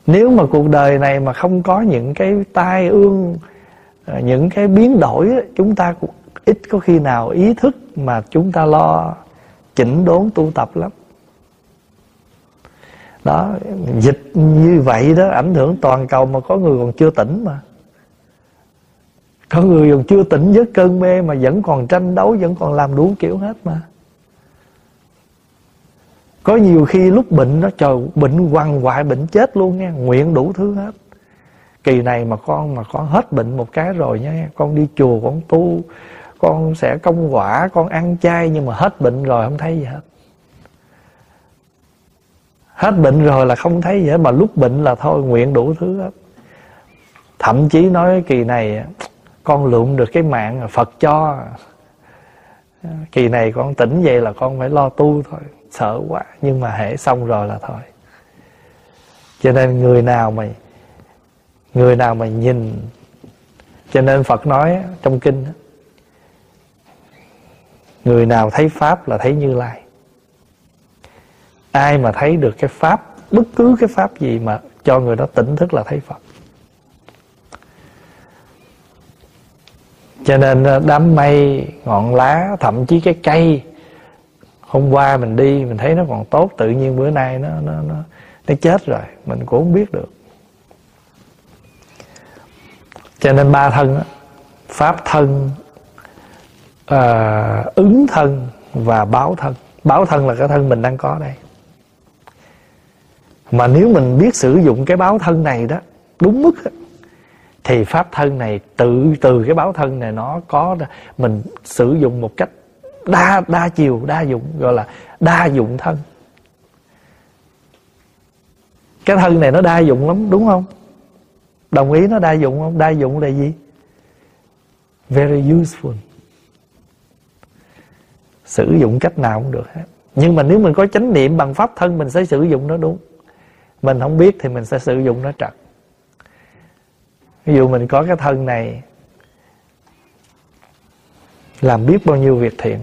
S1: Nếu mà cuộc đời này mà không có những cái tai ương ờ, những cái biến đổi chúng ta cũng ít có khi nào ý thức mà chúng ta lo chỉnh đốn tu tập lắm. Đó, dịch như vậy đó, ảnh hưởng toàn cầu mà có người còn chưa tỉnh mà. Có người còn chưa tỉnh với cơn mê mà vẫn còn tranh đấu, vẫn còn làm đủ kiểu hết mà có nhiều khi lúc bệnh nó trời, bệnh quằn quại bệnh chết luôn nha, nguyện đủ thứ hết. Kỳ này mà con mà con hết bệnh một cái rồi nha, con đi chùa, con tu, con sẽ công quả, con ăn chay nhưng mà hết bệnh rồi không thấy gì hết. Hết bệnh rồi là không thấy gì hết, mà lúc bệnh là thôi, nguyện đủ thứ hết. Thậm chí nói kỳ này, con lượm được cái mạng Phật cho. Kỳ này con tỉnh vậy là con phải lo tu thôi sợ quá, nhưng mà hễ xong rồi là thôi. Cho nên người nào mà, người nào mà nhìn, cho nên Phật nói trong kinh người nào thấy pháp là thấy Như Lai. Ai mà thấy được cái pháp, bất cứ cái pháp gì mà cho người đó tỉnh thức là thấy Phật. Cho nên ờ, đám mây, ngọn lá, thậm chí cái cây hôm qua mình đi mình thấy nó còn tốt tự nhiên bữa nay nó nó nó nó chết rồi mình cũng không biết được. Cho nên ba thân pháp thân à, ứng thân và báo thân. Báo thân là cái thân mình đang có đây. Mà nếu mình biết sử dụng cái báo thân này đó đúng mức thì pháp thân này tự từ cái báo thân này nó có mình sử dụng một cách đa đa chiều, đa dụng, gọi là đa dụng thân. Cái thân này nó đa dụng lắm, đúng không? Đồng ý nó đa dụng không? Đa dụng là gì? Very useful. Sử dụng cách nào cũng được hết. Nhưng mà nếu mình có chánh niệm bằng pháp thân, mình sẽ sử dụng nó đúng. Mình không biết thì mình sẽ sử dụng nó trật. Ví dụ mình có cái thân này, làm biết bao nhiêu việc thiện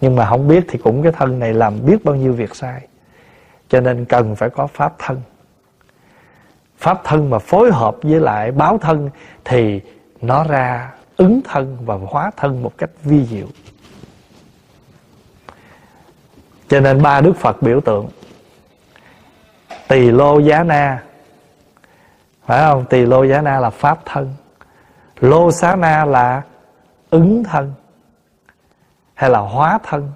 S1: nhưng mà không biết thì cũng cái thân này làm biết bao nhiêu việc sai. Cho nên cần phải có pháp thân. Pháp thân mà phối hợp với lại báo thân thì nó ra ứng thân và hóa thân một cách vi diệu. Cho nên ba đức phật biểu tượng, tỳ lô giá na. Phải không? Tỳ lô giá na là pháp thân. Lô xá na là ứng thân hay là hóa thân.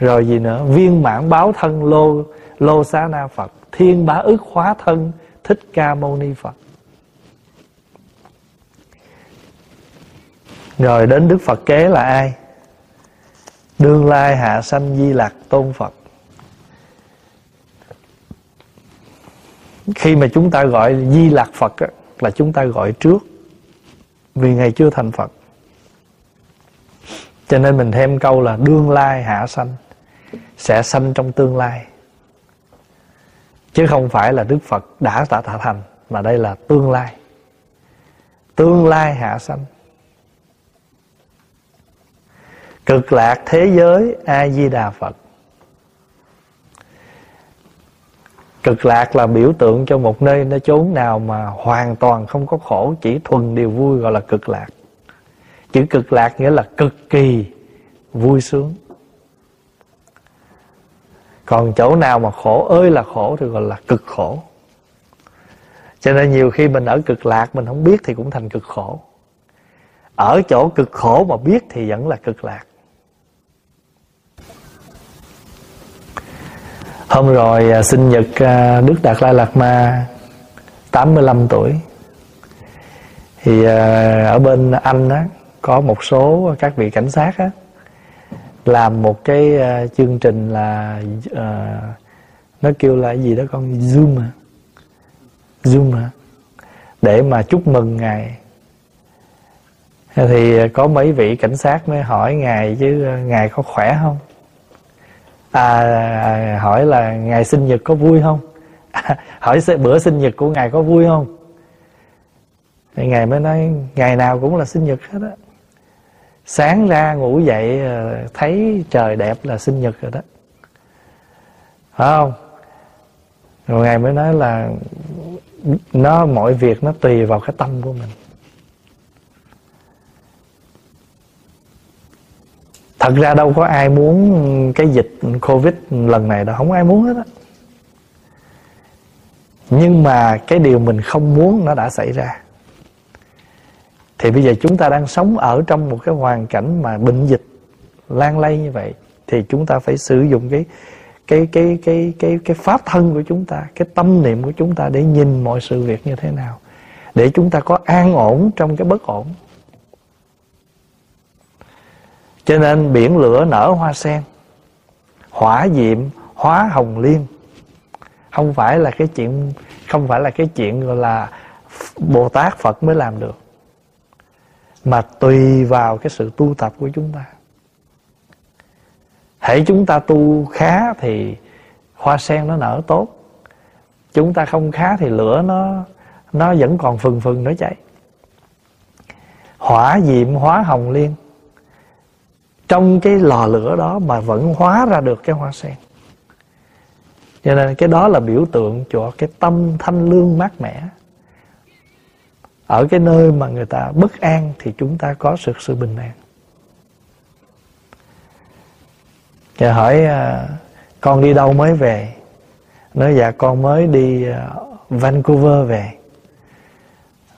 S1: Rồi gì nữa? Viên mãn báo thân lô lô xá na phật. Thiên bá ức hóa thân thích ca mâu ni phật. Rồi đến đức phật kế là ai? Đương lai hạ sanh di lạc tôn phật. Khi mà chúng ta gọi di lạc phật á, là chúng ta gọi trước vì ngày chưa thành phật. Cho nên mình thêm câu là đương lai hạ sanh, sẽ sanh trong tương lai. Chứ không phải là đức phật đã tạ tạ thành, mà đây là tương lai. Tương lai hạ sanh. Cực lạc thế giới a di đà phật. Cực lạc là biểu tượng cho một nơi nó chốn nào mà hoàn toàn không có khổ, chỉ thuần điều vui gọi là cực lạc. Chữ cực lạc nghĩa là cực kỳ vui sướng. Còn chỗ nào mà khổ, ơi là khổ thì gọi là cực khổ. Cho nên nhiều khi mình ở cực lạc, mình không biết thì cũng thành cực khổ. Ở chỗ cực khổ mà biết thì vẫn là cực lạc. Hôm rồi à, sinh nhật à, Đức Đạt Lai Lạt Ma 85 tuổi. Thì à, ở bên Anh á có một số các vị cảnh sát á làm một cái chương trình là uh, nó kêu là gì đó con? Zoom à zoom à để mà chúc mừng ngài. Thì có mấy vị cảnh sát mới hỏi ngài chứ ngài có khỏe không? À, hỏi là ngày sinh nhật có vui không? À, hỏi bữa sinh nhật của ngài có vui không? Thì ngài mới nói ngày nào cũng là sinh nhật hết á. Sáng ra ngủ dậy ờ, thấy trời đẹp là sinh nhật rồi đó. Phải không? Rồi ngài mới nói là nó mọi việc nó tùy vào cái tâm của mình. Thật ra đâu có ai muốn cái dịch covid lần này đâu, không ai muốn hết á. Nhưng mà cái điều mình không muốn nó đã xảy ra. Thì bây giờ chúng ta đang sống ở trong một cái hoàn cảnh mà bệnh dịch lan lây như vậy, thì chúng ta phải sử dụng cái cái cái cái cái cái pháp thân của chúng ta, cái tâm niệm của chúng ta để nhìn mọi sự việc như thế nào, để chúng ta có an ổn trong cái bất ổn cho nên biển lửa nở hoa sen, hỏa diệm, hóa hồng liên. Không phải là cái chuyện, không phải là cái chuyện gọi là bồ tát phật mới làm được, mà tùy vào cái sự tu tập của chúng ta. Hãy chúng ta tu khá thì hoa sen nó nở tốt. Chúng ta không khá thì lửa nó nó vẫn còn phừng phừng nó cháy. Hỏa diệm hóa hồng liên trong cái lò lửa đó mà vẫn hóa ra được cái hoa sen. Cho nên cái đó là biểu tượng cho cái tâm thanh lương mát mẻ. Ở cái nơi mà người ta bất an thì chúng ta có sự sự bình an. Và hỏi à, con đi đâu mới về? Nói dạ con mới đi à, Vancouver về.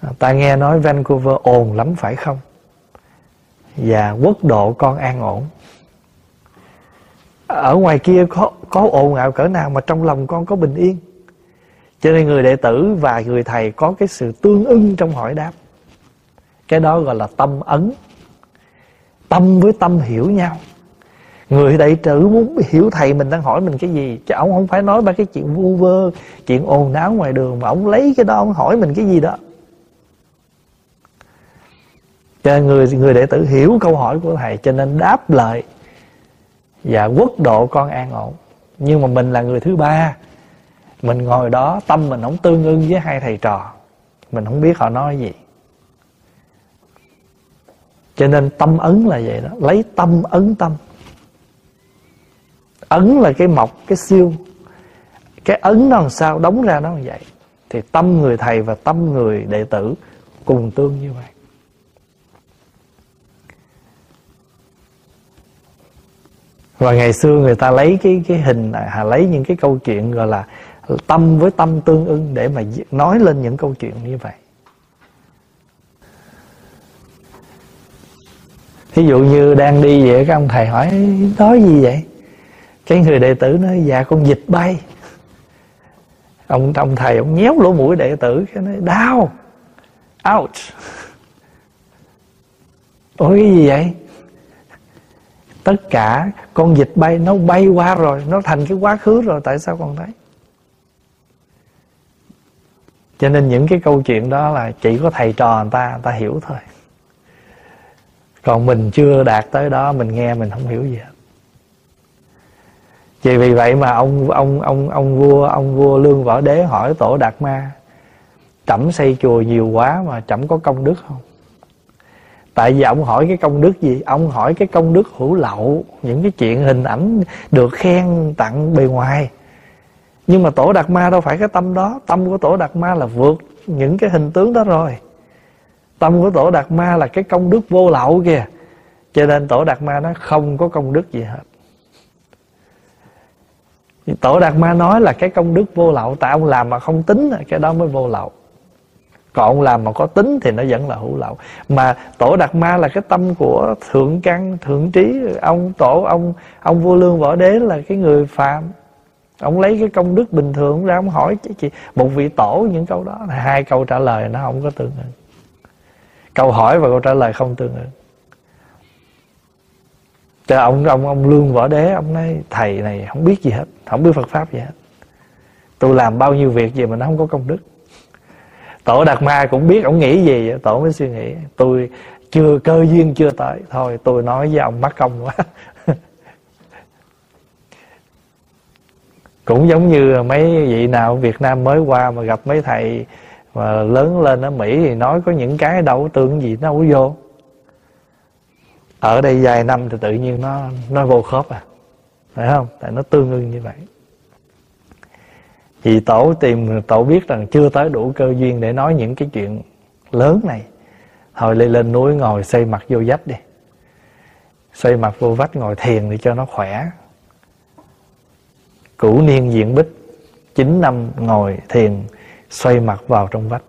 S1: À, ta nghe nói Vancouver ồn lắm phải không? Và quốc độ con an ổn. Ở ngoài kia có có ồn ào cỡ nào mà trong lòng con có bình yên? Cho nên người đệ tử và người thầy có cái sự tương ưng trong hỏi đáp. Cái đó gọi là tâm ấn. Tâm với tâm hiểu nhau. Người đệ tử muốn hiểu thầy mình đang hỏi mình cái gì, chứ ông không phải nói ba cái chuyện vu vơ, chuyện ồn ào ngoài đường mà ông lấy cái đó ông hỏi mình cái gì đó cho nên người người đệ tử hiểu câu hỏi của thầy, cho nên đáp lời và quốc độ con an ổn. Nhưng mà mình là người thứ ba, mình ngồi đó, tâm mình không tương ưng với hai thầy trò. Mình không biết họ nói gì. Cho nên tâm ấn là vậy đó. Lấy tâm ấn tâm. Ấn là cái mọc cái siêu cái ấn nó làm sao đóng ra nó như vậy? Thì tâm người thầy và tâm người đệ tử cùng tương như vậy. Và ngày xưa người ta lấy cái cái hình à, lấy những cái câu chuyện gọi là tâm với tâm tương ưng để mà nói lên những câu chuyện như vậy. Ví dụ như đang đi vậy các ông thầy hỏi nói gì vậy? Cái người đệ tử nói dạ con dịch bay. Ông ông thầy ông nhéo lỗ mũi đệ tử cái nói đau. Out ôi cái gì vậy? Tất cả con dịch bay, nó bay qua rồi, nó thành cái quá khứ rồi, tại sao còn thấy? Cho nên những cái câu chuyện đó là chỉ có thầy trò người ta người ta hiểu thôi. Còn mình chưa đạt tới đó, mình nghe mình không hiểu gì hết. Chỉ vì vậy mà ông ông ông ông vua ông vua lương võ đế hỏi tổ đạt ma, trẫm xây chùa nhiều quá mà trẫm có công đức không? Tại vì ông hỏi cái công đức gì? Ông hỏi cái công đức hữu lậu, những cái chuyện hình ảnh được khen tặng bề ngoài. Nhưng mà tổ đạt ma đâu phải cái tâm đó. Tâm của tổ đạt ma là vượt những cái hình tướng đó rồi. Tâm của tổ đạt ma là cái công đức vô lậu kìa. Cho nên tổ đạt ma nó không có công đức gì hết. Tổ đạt ma nói là cái công đức vô lậu, tại ông làm mà không tính cái đó mới vô lậu còn làm mà có tính thì nó vẫn là hữu lậu. Mà tổ đạt ma là cái tâm của thượng căn, thượng trí. Ông tổ, ông ông vua lương võ đế là cái người phạm ông lấy cái công đức bình thường ra, ông hỏi chị, một vị tổ những câu đó, hai câu trả lời nó không có tương ứng. Câu hỏi và câu trả lời không tương ứng. Cho ông ông ông lương võ đế, ông nói, thầy này không biết gì hết, không biết phật pháp gì hết. Tôi làm bao nhiêu việc gì mà nó không có công đức tổ đạt ma cũng biết ông nghĩ gì, tổ mới suy nghĩ. Tôi chưa, cơ duyên chưa tới. Thôi, tôi nói với ông mắc công quá. Cũng giống như mấy vị nào Việt Nam mới qua mà gặp mấy thầy mà lớn lên ở Mỹ thì nói có những cái đâu tưởng gì nó không vô. Ở đây vài năm thì tự nhiên nó nó vô khớp à. Phải không? Tại nó tương ưng như vậy vì tổ tìm, tổ biết rằng chưa tới đủ cơ duyên để nói những cái chuyện lớn này. Thôi lên lên núi ngồi xây mặt vô vách đi. Xây mặt vô vách ngồi thiền để cho nó khỏe. Cửu niên diện bích, chín năm ngồi thiền, xoay mặt vào trong vách.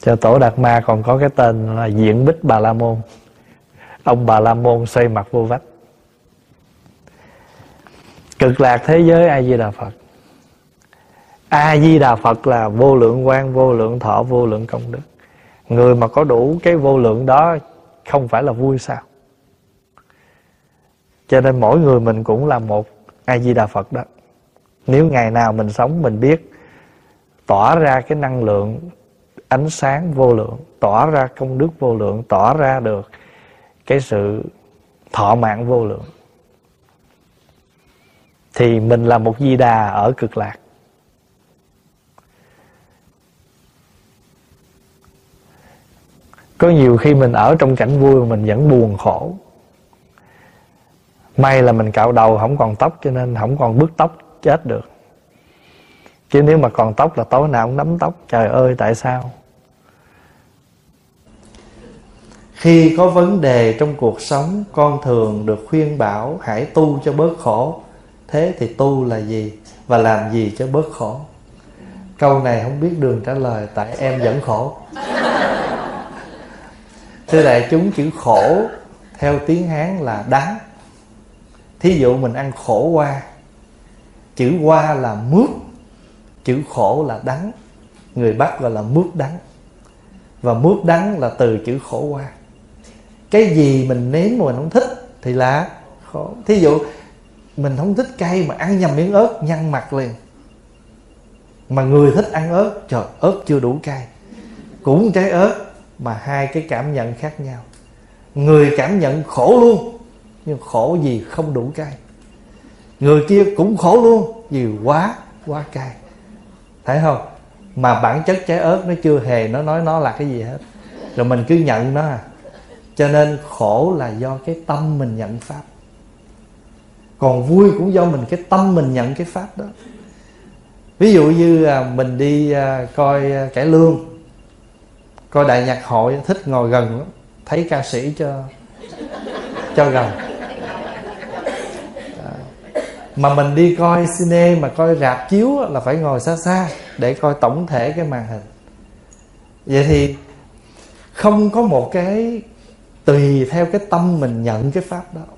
S1: Cho tổ đạt ma còn có cái tên là diện bích bà la môn. Ông bà la môn xoay mặt vô vách cực lạc thế giới a di đà phật. A di đà phật là vô lượng quan vô lượng thọ, vô lượng công đức. Người mà có đủ cái vô lượng đó không phải là vui sao? Cho nên mỗi người mình cũng là một a di đà phật đó. Nếu ngày nào mình sống, mình biết tỏa ra cái năng lượng ánh sáng vô lượng, tỏa ra công đức vô lượng, tỏa ra được cái sự thọ mạng vô lượng thì mình là một di đà ở cực lạc. Có nhiều khi mình ở trong cảnh vui mình vẫn buồn khổ. May là mình cạo đầu không còn tóc cho nên không còn bứt tóc chết được. Chứ nếu mà còn tóc là tối nào cũng nắm tóc, trời ơi, tại sao? Khi có vấn đề trong cuộc sống, con thường được khuyên bảo hãy tu cho bớt khổ thế thì tu là gì và làm gì cho bớt khổ? Câu này không biết đường trả lời, tại em vẫn khổ. Thưa đại chúng, chữ khổ theo tiếng hán là đắng. Thí dụ mình ăn khổ qua, chữ qua là mướt, chữ khổ là đắng. Người bắc gọi là mướt đắng. Và mướt đắng là từ chữ khổ qua. Cái gì mình nếm mà mình không thích thì là khổ. Thí dụ mình không thích cay mà ăn nhầm miếng ớt, nhăn mặt liền. Mà người thích ăn ớt, trời, ớt chưa đủ cay. Cũng trái ớt, mà hai cái cảm nhận khác nhau. Người cảm nhận khổ luôn, nhưng khổ gì không đủ cay. Người kia cũng khổ luôn vì quá quá cay. Thấy không? Mà bản chất trái ớt nó chưa hề, nó nói nó là cái gì hết. Rồi mình cứ nhận nó à. Cho nên khổ là do cái tâm mình nhận pháp còn vui cũng do mình, cái tâm mình nhận cái pháp đó. Ví dụ như à, mình đi à, coi à, cải lương, coi đại nhạc hội, thích ngồi gần lắm, thấy ca sĩ cho cho gần. Mà mình đi coi cine, mà coi rạp chiếu là phải ngồi xa xa để coi tổng thể cái màn hình. Vậy thì không có một cái tùy theo cái tâm mình nhận cái pháp đó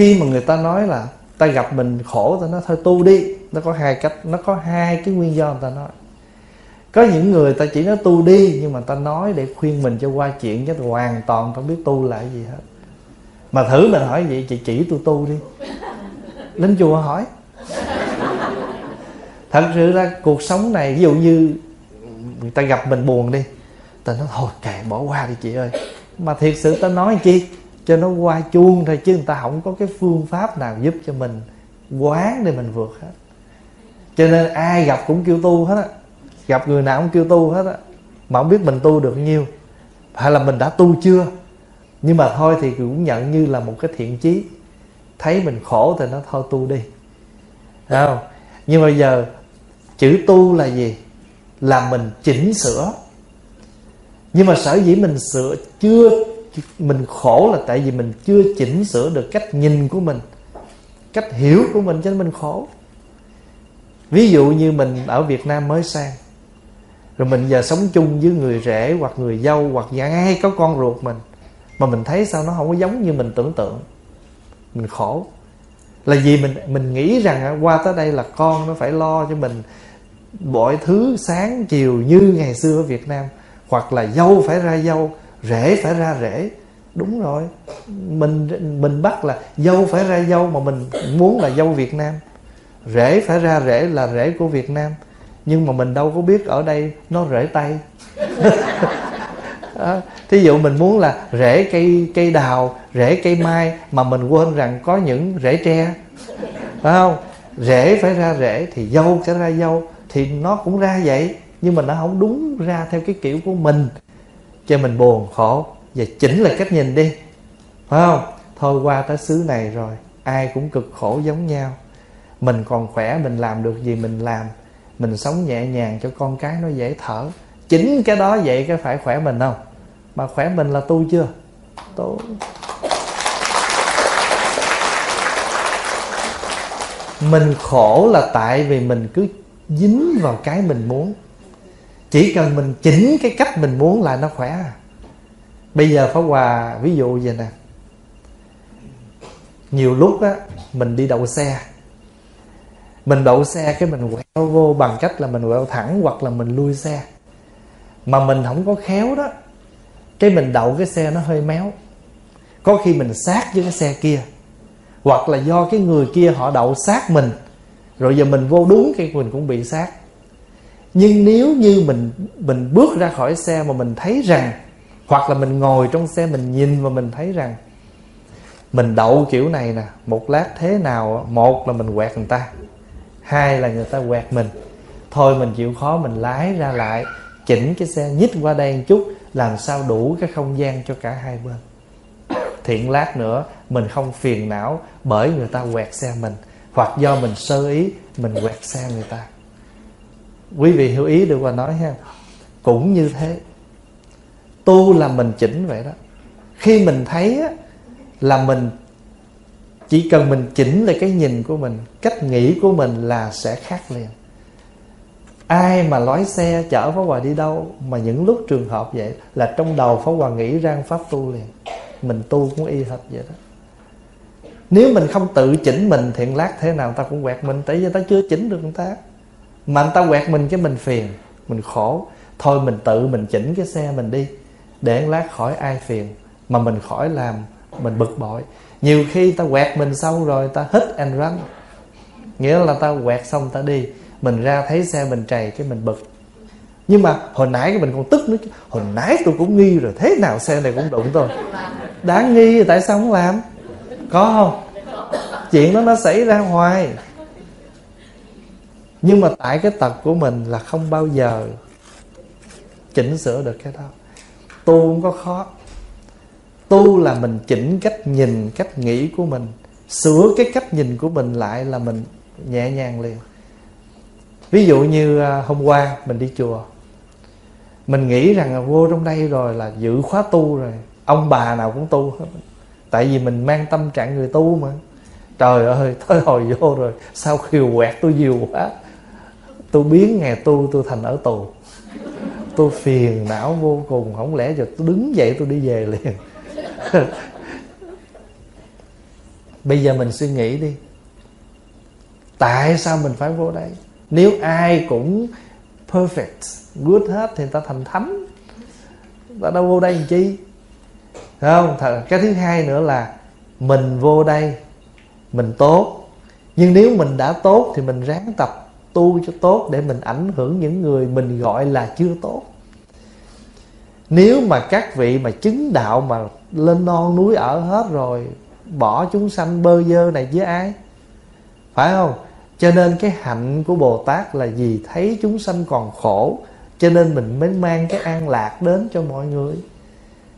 S1: khi mà người ta nói là ta gặp mình khổ, ta nói thôi tu đi. Nó có hai cách, nó có hai cái nguyên do người ta nói. Có những người ta chỉ nói tu đi, nhưng mà ta nói để khuyên mình cho qua chuyện chứ hoàn toàn không biết tu là gì hết. Mà thử mình hỏi vậy, chị chỉ tôi tu đi. Đến chùa hỏi. Thật sự ra cuộc sống này, ví dụ như người ta gặp mình buồn đi, ta nói, thôi kệ, bỏ qua đi chị ơi. Mà thiệt sự ta nói chi? Cho nó qua chuông thôi, chứ người ta không có cái phương pháp nào giúp cho mình quán để mình vượt hết. Cho nên ai gặp cũng kêu tu hết á. Gặp người nào cũng kêu tu hết á. Mà không biết mình tu được nhiêu. Hay là mình đã tu chưa? Nhưng mà thôi thì cũng nhận như là một cái thiện chí. Thấy mình khổ thì nó thôi tu đi. Đấy không? Nhưng mà giờ, chữ tu là gì? Là mình chỉnh sửa. Nhưng mà sở dĩ mình sửa chưa mình khổ là tại vì mình chưa chỉnh sửa được cách nhìn của mình, cách hiểu của mình, cho nên mình khổ. Ví dụ như mình ở việt nam mới sang, rồi mình giờ sống chung với người rể hoặc người dâu hoặc ai có con ruột mình, mà mình thấy sao nó không có giống như mình tưởng tượng. Mình khổ. Là vì mình mình nghĩ rằng qua tới đây là con nó phải lo cho mình mọi thứ sáng, chiều, như ngày xưa ở Việt Nam, hoặc là dâu phải ra dâu rễ phải ra rễ. Đúng rồi. Mình mình bắt là dâu phải ra dâu mà mình muốn là dâu Việt Nam. Rễ phải ra rễ là rễ của Việt Nam. Nhưng mà mình đâu có biết ở đây nó rễ tây à, thí dụ mình muốn là rễ cây cây đào rễ cây mai mà mình quên rằng có những rễ tre. Phải không? Rễ phải ra rễ thì dâu sẽ ra dâu thì nó cũng ra vậy. Nhưng mà nó không đúng ra theo cái kiểu của mình cho mình buồn khổ. Và chỉnh lại cách nhìn đi. Phải không? Thôi qua tới xứ này rồi, ai cũng cực khổ giống nhau. Mình còn khỏe, mình làm được gì mình làm. Mình sống nhẹ nhàng cho con cái nó dễ thở. Chính cái đó vậy cái phải khỏe mình không? Mà khỏe mình là tu chưa? Tu. Mình khổ là tại vì mình cứ dính vào cái mình muốn chỉ cần mình chỉnh cái cách mình muốn là nó khỏe. Bây giờ pháp hòa, ví dụ vậy nè. Nhiều lúc á, mình đi đậu xe. Mình đậu xe cái mình quẹo vô bằng cách là mình quẹo thẳng hoặc là mình lui xe. Mà mình không có khéo đó, cái mình đậu cái xe nó hơi méo. Có khi mình sát với cái xe kia, hoặc là do cái người kia họ đậu sát mình, rồi giờ mình vô đúng cái mình cũng bị sát nhưng nếu như mình mình bước ra khỏi xe mà mình thấy rằng, hoặc là mình ngồi trong xe mình nhìn và mình thấy rằng, mình đậu kiểu này nè, một lát thế nào, một là mình quẹt người ta, hai là người ta quẹt mình, thôi mình chịu khó mình lái ra lại, chỉnh cái xe nhích qua đây một chút, làm sao đủ cái không gian cho cả hai bên. Thiện lát nữa, mình không phiền não bởi người ta quẹt xe mình, hoặc do mình sơ ý, mình quẹt xe người ta quý vị hiểu ý được và nói ha. Cũng như thế. Tu là mình chỉnh vậy đó. Khi mình thấy á, là mình chỉ cần mình chỉnh lại cái nhìn của mình cách nghĩ của mình là sẽ khác liền. Ai mà lái xe chở Pháp Hòa đi đâu mà những lúc trường hợp vậy là trong đầu Pháp Hòa nghĩ ra pháp tu liền. Mình tu cũng y hệt vậy đó. Nếu mình không tự chỉnh mình thiện lát thế nào ta cũng quẹt mình tại vì ta chưa chỉnh được người ta mà anh ta quẹt mình cái mình phiền, mình khổ. Thôi mình tự mình chỉnh cái xe mình đi, để lát khỏi ai phiền. Mà mình khỏi làm, mình bực bội. Nhiều khi ta quẹt mình xong rồi ta hít and run. Nghĩa là ta quẹt xong ta đi, mình ra thấy xe mình trầy cái mình bực. Nhưng mà hồi nãy cái mình còn tức nữa hồi nãy tôi cũng nghi rồi, thế nào xe này cũng đụng tôi. Đáng nghi tại sao không làm? Có không? Chuyện đó nó xảy ra hoài nhưng mà tại cái tật của mình là không bao giờ chỉnh sửa được cái đó. Tu không có khó. Tu là mình chỉnh cách nhìn, cách nghĩ của mình. Sửa cái cách nhìn của mình lại là mình nhẹ nhàng liền. Ví dụ như à, hôm qua mình đi chùa. Mình nghĩ rằng là vô trong đây rồi là dự khóa tu rồi. Ông bà nào cũng tu hết. Tại vì mình mang tâm trạng người tu mà. Trời ơi, tới hồi vô rồi, sao khiều quẹt tôi nhiều quá tôi biến ngày tu tôi thành ở tù. Tôi phiền não vô cùng, không lẽ giờ tôi đứng dậy tôi đi về liền? Bây giờ mình suy nghĩ đi. Tại sao mình phải vô đây? Nếu ai cũng perfect, good hết thì ta thành thánh. Ta đâu vô đây làm chi? Thấy không? Cái thứ hai nữa là mình vô đây, mình tốt. Nhưng nếu mình đã tốt thì mình ráng tập tu cho tốt để mình ảnh hưởng những người mình gọi là chưa tốt. Nếu mà các vị mà chứng đạo mà lên non núi ở hết rồi, bỏ chúng sanh bơ dơ này với ai? Phải không? Cho nên cái hạnh của bồ tát là gì thấy chúng sanh còn khổ, cho nên mình mới mang cái an lạc đến cho mọi người.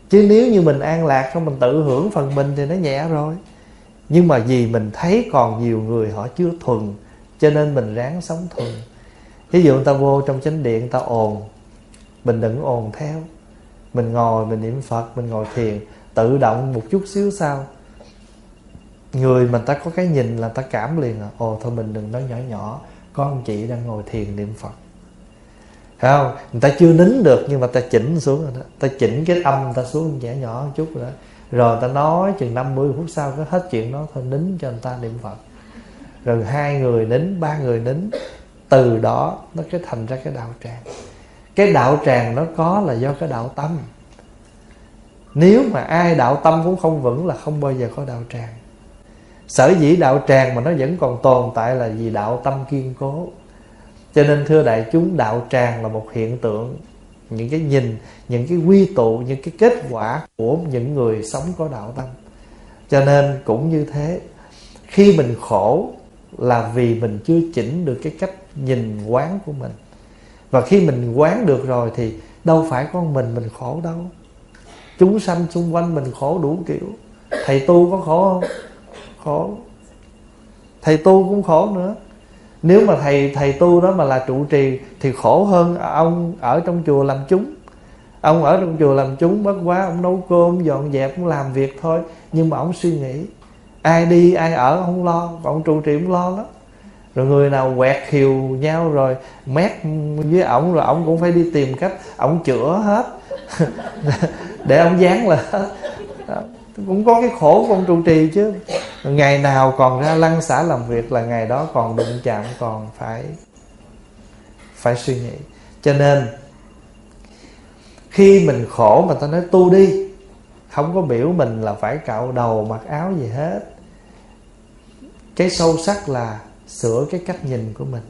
S1: Chứ nếu như mình an lạc không mình tự hưởng phần mình thì nó nhẹ rồi. Nhưng mà vì mình thấy còn nhiều người họ chưa thuần cho nên mình ráng sống thường. ví dụ người ta vô trong chánh điện, người ta ồn. Mình đừng ồn theo. Mình ngồi, mình niệm phật, mình ngồi thiền, tự động một chút xíu sau. Người mà ta có cái nhìn là ta cảm liền à ồ, thôi mình đừng nói nhỏ nhỏ con chị đang ngồi thiền niệm phật. Thấy không? Người ta chưa nín được, nhưng mà ta chỉnh xuống rồi đó. Ta chỉnh cái âm ta xuống nhẹ nhỏ một chút rồi đó. Rồi ta nói chừng 50 phút sau có hết chuyện đó, thôi nín cho người ta niệm phật rồi hai người nín, ba người nín, từ đó nó cái thành ra cái đạo tràng. Cái đạo tràng nó có là do cái đạo tâm. Nếu mà ai đạo tâm cũng không vững là không bao giờ có đạo tràng. Sở dĩ đạo tràng mà nó vẫn còn tồn tại là vì đạo tâm kiên cố. Cho nên thưa đại chúng, đạo tràng là một hiện tượng, những cái nhìn, những cái quy tụ, những cái kết quả của những người sống có đạo tâm. Cho nên cũng như thế, khi mình khổ là vì mình chưa chỉnh được cái cách nhìn quán của mình. Và khi mình quán được rồi thì đâu phải con mình mình khổ đâu. Chúng sanh xung quanh mình khổ đủ kiểu. Thầy tu có khổ không? Khổ. Thầy tu cũng khổ nữa. Nếu mà thầy thầy tu đó mà là trụ trì thì khổ hơn ông ở trong chùa làm chúng. Ông ở trong chùa làm chúng, bất quá ông nấu cơm, dọn dẹp cũng làm việc thôi. Nhưng mà ông suy nghĩ ai đi, ai ở không lo còn trụ trì cũng lo lắm. Rồi người nào quẹt hiều nhau rồi, mét với ổng rồi ổng cũng phải đi tìm cách ổng chữa hết. Để ông dán là hết cũng có cái khổ của ông trụ trì chứ. Ngày nào còn ra lăng xả làm việc là ngày đó còn đụng chạm, còn phải phải suy nghĩ. Cho nên, khi mình khổ mà ta nói tu đi, không có biểu mình là phải cạo đầu mặc áo gì hết cái sâu sắc là sửa cái cách nhìn của mình,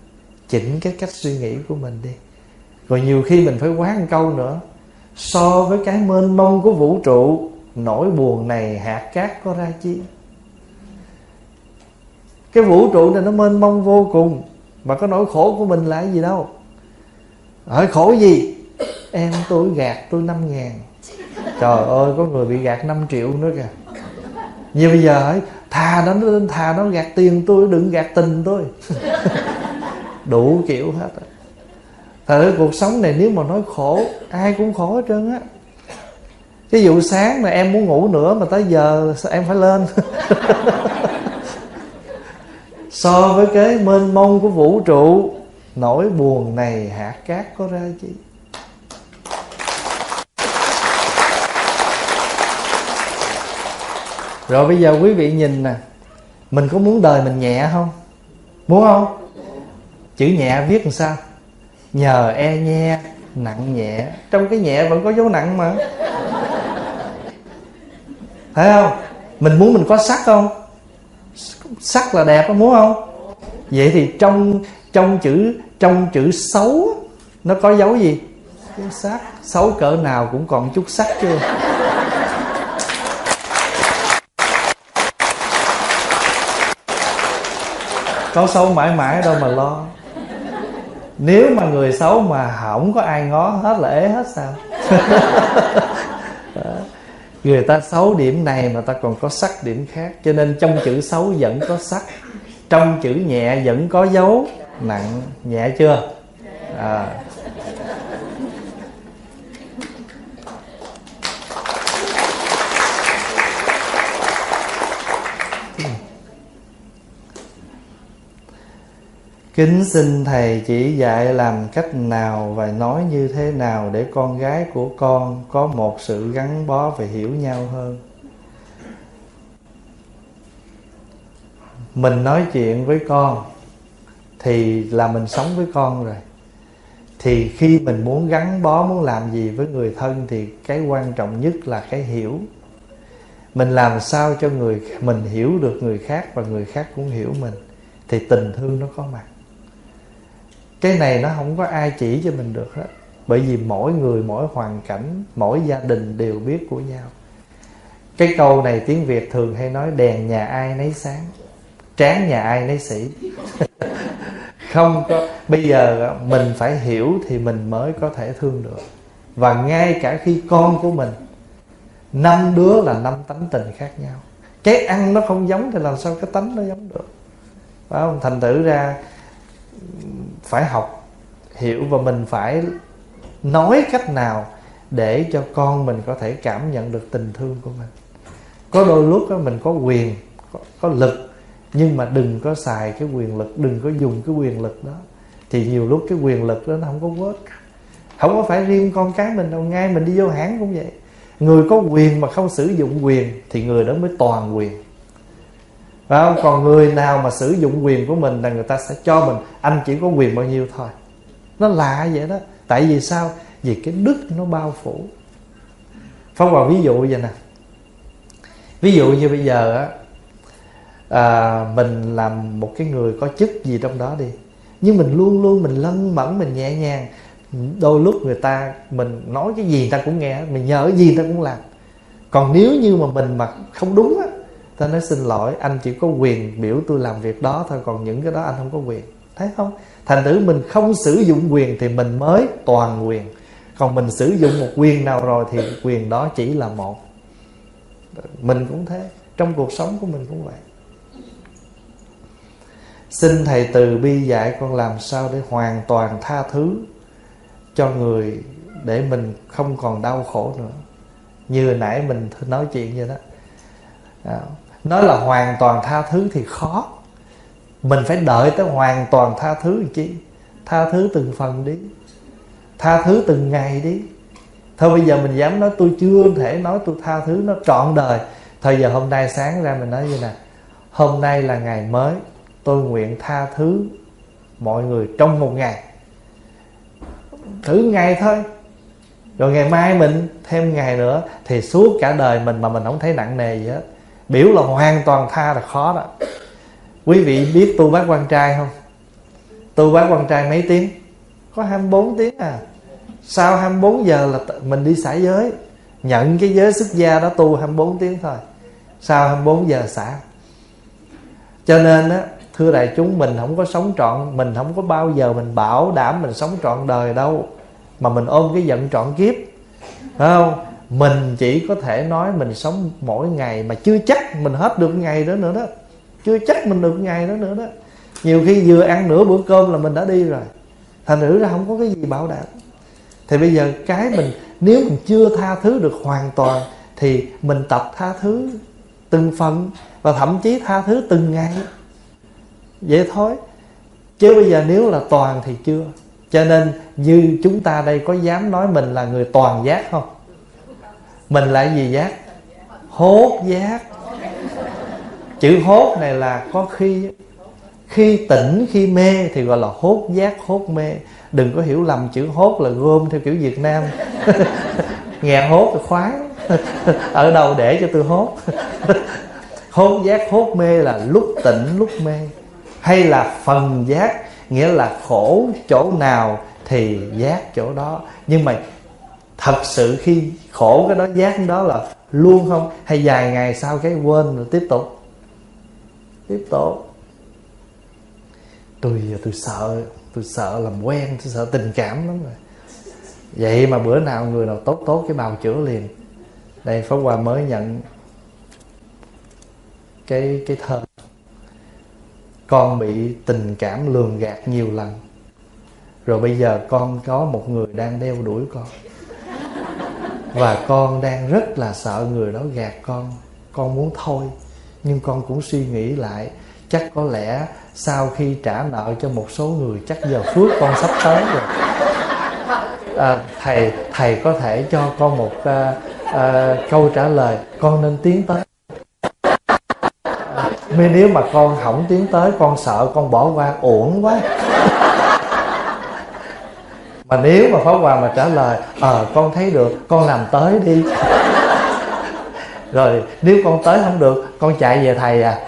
S1: chỉnh cái cách suy nghĩ của mình đi. Rồi nhiều khi mình phải quán một câu nữa. So với cái mênh mông của vũ trụ, nỗi buồn này hạt cát có ra chi? Cái vũ trụ này nó mênh mông vô cùng, mà có nỗi khổ của mình là gì đâu? Hỏi khổ gì? Em tôi gạt tôi năm ngàn. Trời ơi, có người bị gạt 5 triệu nữa kìa. Như bây giờ hỏi thà nó thà nó gạt tiền tôi, đừng gạt tình tôi. Đủ kiểu hết rồi Thật ra cuộc sống này nếu mà nói khổ, Ai cũng khổ hết trơn á. Ví dụ sáng mà em muốn ngủ nữa Mà tới giờ em phải lên? So với cái mênh mông của vũ trụ, Nỗi buồn này hạt cát có ra chi? Rồi bây giờ quý vị nhìn nè, Mình có muốn đời mình nhẹ không? Muốn không? Chữ nhẹ viết làm sao? Nhờ e nhe Nặng nhẹ Trong cái nhẹ vẫn có dấu nặng mà Thấy không? Mình muốn mình có sắc không? Sắc là đẹp muốn không? Vậy thì trong trong chữ trong chữ xấu, nó có dấu gì? Sắc xấu cỡ nào cũng còn chút sắc chưa? Có xấu mãi mãi đâu mà lo. Nếu mà người xấu mà không có ai ngó hết là ế hết sao? Người ta xấu điểm này mà ta còn có sắc điểm khác. Cho nên trong chữ xấu vẫn có sắc trong chữ nhẹ vẫn có dấu. Nặng nhẹ chưa? À, Kính xin Thầy chỉ dạy làm cách nào và nói như thế nào để con gái của con có một sự gắn bó và hiểu nhau hơn. Mình nói chuyện với con thì là mình sống với con rồi. Thì khi mình muốn gắn bó, muốn làm gì với người thân thì cái quan trọng nhất là cái hiểu. Mình làm sao cho người mình hiểu được người khác và người khác cũng hiểu mình thì tình thương nó có mặt cái này nó không có ai chỉ cho mình được hết. Bởi vì mỗi người, mỗi hoàn cảnh, mỗi gia đình đều biết của nhau. Cái câu này tiếng việt thường hay nói, đèn nhà ai nấy sáng tráng nhà ai nấy sĩ không có, bây giờ mình phải hiểu thì mình mới có thể thương được. Và ngay cả khi con của mình, năm đứa là năm tánh tình khác nhau. Cái ăn nó không giống thì làm sao cái tánh nó giống được? Phải không? Thành thử ra phải học hiểu và mình phải nói cách nào để cho con mình có thể cảm nhận được tình thương của mình. Có đôi lúc đó mình có quyền có, có lực nhưng mà đừng có xài cái quyền lực đừng có dùng cái quyền lực đó. Thì nhiều lúc cái quyền lực đó nó không có work. Không có phải riêng con cái mình đâu ngay mình đi vô hãng cũng vậy. Người có quyền mà không sử dụng quyền thì người đó mới toàn quyền phải không? Còn người nào mà sử dụng quyền của mình là người ta sẽ cho mình. Anh chỉ có quyền bao nhiêu thôi. Nó lạ vậy đó. Tại vì sao? Vì cái đức nó bao phủ. Phong vào ví dụ vậy nè. Ví dụ như bây giờ á à, mình làm một cái người có chức gì trong đó đi. Nhưng mình luôn luôn mình lân mẫn mình nhẹ nhàng. Đôi lúc người ta mình nói cái gì người ta cũng nghe mình nhờ cái gì người ta cũng làm. Còn nếu như mà mình mà không đúng á ta nói xin lỗi, anh chỉ có quyền biểu tôi làm việc đó thôi, còn những cái đó anh không có quyền. Thấy không? Thành thử mình không sử dụng quyền thì mình mới toàn quyền. Còn mình sử dụng một quyền nào rồi thì quyền đó chỉ là một. Mình cũng thế, trong cuộc sống của mình cũng vậy. Xin thầy từ bi dạy con làm sao để hoàn toàn tha thứ cho người để mình không còn đau khổ nữa. Như nãy mình nói chuyện vậy đó. À, nói là hoàn toàn tha thứ thì khó. Mình phải đợi tới hoàn toàn tha thứ làm chi? Tha thứ từng phần đi. Tha thứ từng ngày đi. Thôi bây giờ mình dám nói tôi chưa thể nói tôi tha thứ nó trọn đời. Thôi giờ hôm nay sáng ra mình nói như nè. Hôm nay là ngày mới. Tôi nguyện tha thứ mọi người trong một ngày. Thử ngày thôi. Rồi ngày mai mình thêm ngày nữa thì suốt cả đời mình mà mình không thấy nặng nề gì hết biểu là hoàn toàn tha là khó đó. Quý vị biết tu bác quan trai không? Tu bác quan trai mấy tiếng? Có 24 tiếng à. Sau 24 giờ là mình đi xả giới. Nhận cái giới xuất gia đó tu 24 tiếng thôi. Sau 24 giờ xả. Cho nên á, thưa đại chúng, mình không có sống trọn, mình không có bao giờ mình bảo đảm mình sống trọn đời đâu. Mà mình ôm cái giận trọn kiếp. Phải không? Mình chỉ có thể nói mình sống mỗi ngày mà chưa chắc mình hết được ngày đó nữa đó. Chưa chắc mình được ngày đó nữa đó. Nhiều khi vừa ăn nửa bữa cơm là mình đã đi rồi. Thành thử ra không có cái gì bảo đảm. Thì bây giờ cái mình, nếu mình chưa tha thứ được hoàn toàn, thì mình tập tha thứ từng phần và thậm chí tha thứ từng ngày. Vậy thôi. Chứ bây giờ nếu là toàn thì chưa. Cho nên như chúng ta đây có dám nói mình là người toàn giác không? Mình là gì giác? Hốt giác. Chữ hốt này là có khi khi tỉnh, khi mê thì gọi là hốt giác, hốt mê. Đừng có hiểu lầm chữ hốt là gom theo kiểu việt nam. Nghe hốt thì khoái. Ở đâu để cho tôi hốt? Hốt giác, hốt mê là lúc tỉnh, lúc mê. Hay là phần giác, nghĩa là khổ chỗ nào thì giác chỗ đó. Nhưng mà thật sự khi khổ cái đó, giác đó là luôn không? Hay vài ngày sau cái quên rồi tiếp tục? Tiếp tục. Tôi tôi sợ tôi sợ làm quen, tôi sợ tình cảm lắm rồi. Vậy mà bữa nào người nào tốt tốt cái bào chữa liền. Đây, pháp hòa mới nhận cái cái thơ. Con bị tình cảm lường gạt nhiều lần. Rồi bây giờ con có một người đang đeo đuổi con và con đang rất là sợ người đó gạt con. Con muốn thôi nhưng con cũng suy nghĩ lại chắc có lẽ sau khi trả nợ cho một số người chắc giờ phước con sắp tới rồi. À, thầy thầy có thể cho con một à, à, câu trả lời. Con nên tiến tới. À, nếu mà con không tiến tới con sợ con bỏ qua uổng quá mà nếu mà pháp hòa mà trả lời ờ à, con thấy được con làm tới đi. Rồi nếu con tới không được con chạy về thầy à.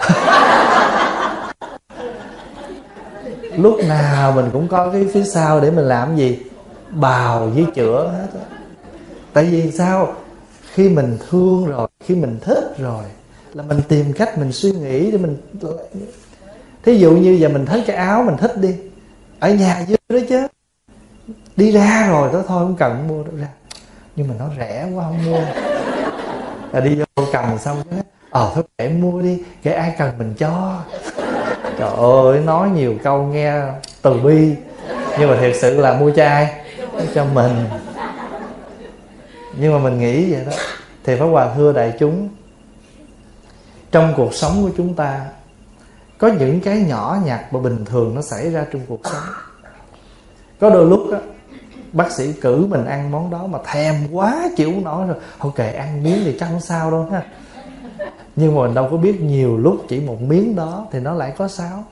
S1: Lúc nào mình cũng có cái phía sau để mình làm gì? Bào với chữa hết á. Tại vì sao? Khi mình thương rồi khi mình thích rồi là mình tìm cách mình suy nghĩ để mình thí dụ như giờ mình thấy cái áo mình thích đi ở nhà dưới đó chứ đi ra rồi đó thôi, không cần mua đâu, ra. Nhưng mà nó rẻ quá, không mua. Là đi vô cầm xong cái ờ thôi, để mua đi kể ai cần mình cho. Trời ơi, nói nhiều câu nghe từ bi. Nhưng mà thiệt sự là mua cho ai? Cho mình. Nhưng mà mình nghĩ vậy đó. Thì pháp hòa thưa đại chúng, trong cuộc sống của chúng ta, có những cái nhỏ nhặt và bình thường nó xảy ra trong cuộc sống. Có đôi lúc á bác sĩ cử mình ăn món đó mà thèm quá chịu nổi rồi. Ok ăn miếng thì chắc không sao đâu ha. Nhưng mà mình đâu có biết nhiều lúc chỉ một miếng đó thì nó lại có sao.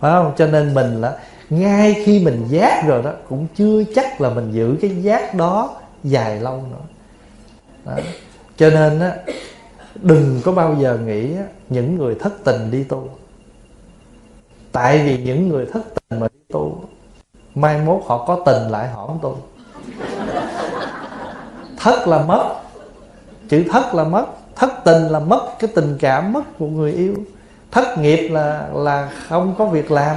S1: Phải không? Cho nên mình là, ngay khi mình giác rồi đó, cũng chưa chắc là mình giữ cái giác đó dài lâu nữa. Đó. cho nên á, đừng có bao giờ nghĩ những người thất tình đi tu. Tại vì những người thất tình mà đi tu mai mốt họ có tình lại họ tôi? Thất là mất. Chữ thất là mất. Thất tình là mất. Cái tình cảm mất của người yêu. Thất nghiệp là là không có việc làm.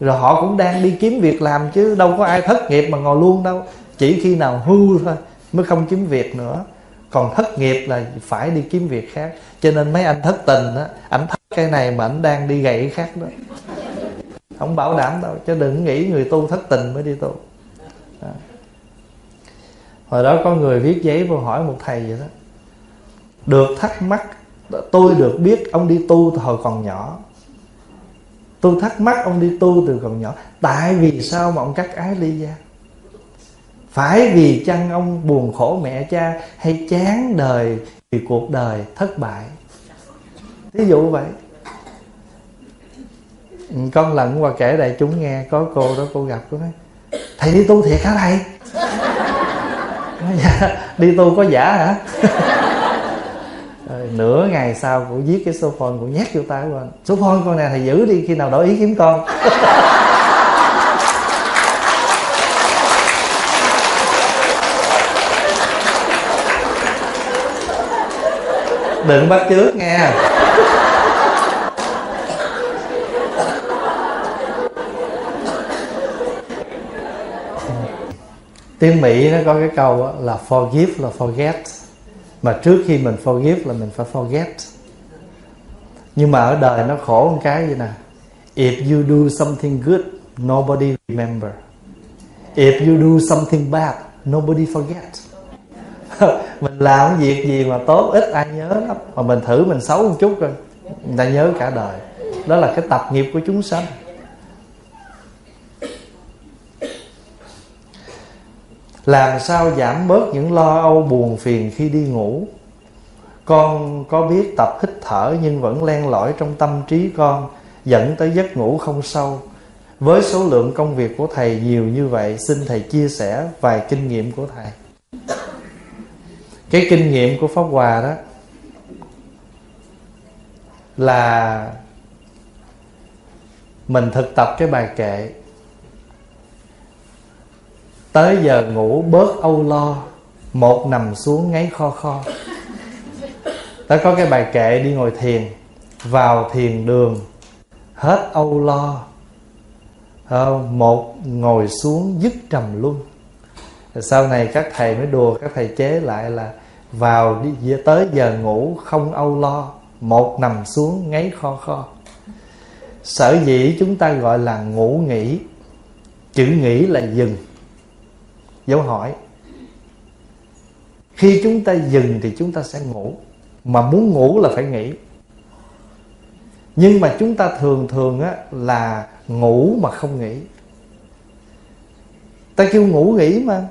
S1: Rồi họ cũng đang đi kiếm việc làm chứ đâu có ai thất nghiệp mà ngồi luôn đâu. Chỉ khi nào hưu thôi mới không kiếm việc nữa. Còn thất nghiệp là phải đi kiếm việc khác. Cho nên mấy anh thất tình á, ảnh thất cái này mà ảnh đang đi gậy cái khác đó không bảo đảm đâu, chứ đừng nghĩ người tu thất tình mới đi tu. Đó. hồi đó có người viết giấy vô hỏi một thầy vậy đó. Được thắc mắc, tôi được biết ông đi tu từ hồi còn nhỏ. Tôi thắc mắc ông đi tu từ còn nhỏ. Tại vì sao mà ông cắt ái ly gia phải vì chăng ông buồn khổ mẹ cha hay chán đời vì cuộc đời thất bại? Ví dụ vậy con lận qua kể đại chúng nghe có cô đó cô gặp cô nói thầy đi tu thiệt hả thầy? Dạ, đi tu có giả hả? Rồi, nửa ngày sau cô viết cái số phone cô nhét vô tay của anh số phone con này thầy giữ đi khi nào đổi ý kiếm con. Đừng bắt chước nghe. Tiếng mỹ nó có cái câu là forgive là forget. Mà trước khi mình forgive là mình phải forget. Nhưng mà ở đời nó khổ một cái vậy nè? If you do something good, nobody remember. If you do something bad, nobody forget. Mình làm việc gì mà tốt ít ai nhớ lắm. Mà mình thử mình xấu một chút rồi, người ta nhớ cả đời. Đó là cái tập nghiệp của chúng sanh. Làm sao giảm bớt những lo âu buồn phiền khi đi ngủ? Con có biết tập hít thở nhưng vẫn len lỏi trong tâm trí con, dẫn tới giấc ngủ không sâu. Với số lượng công việc của thầy nhiều như vậy, xin thầy chia sẻ vài kinh nghiệm của thầy. Cái kinh nghiệm của pháp hòa đó là mình thực tập cái bài kệ tới giờ ngủ bớt âu lo, một nằm xuống ngáy kho kho. Ta có cái bài kệ đi ngồi thiền, vào thiền đường, hết âu lo. Một ngồi xuống dứt trầm luân. Sau này các thầy mới đùa, các thầy chế lại là vào đi tới giờ ngủ không âu lo, một nằm xuống ngáy kho kho. Sở dĩ chúng ta gọi là ngủ nghỉ, chữ nghỉ là dừng dấu hỏi. Khi chúng ta dừng thì chúng ta sẽ ngủ. Mà muốn ngủ là phải nghỉ. Nhưng mà chúng ta thường thường á, là ngủ mà không nghỉ. Ta kêu ngủ nghỉ mà.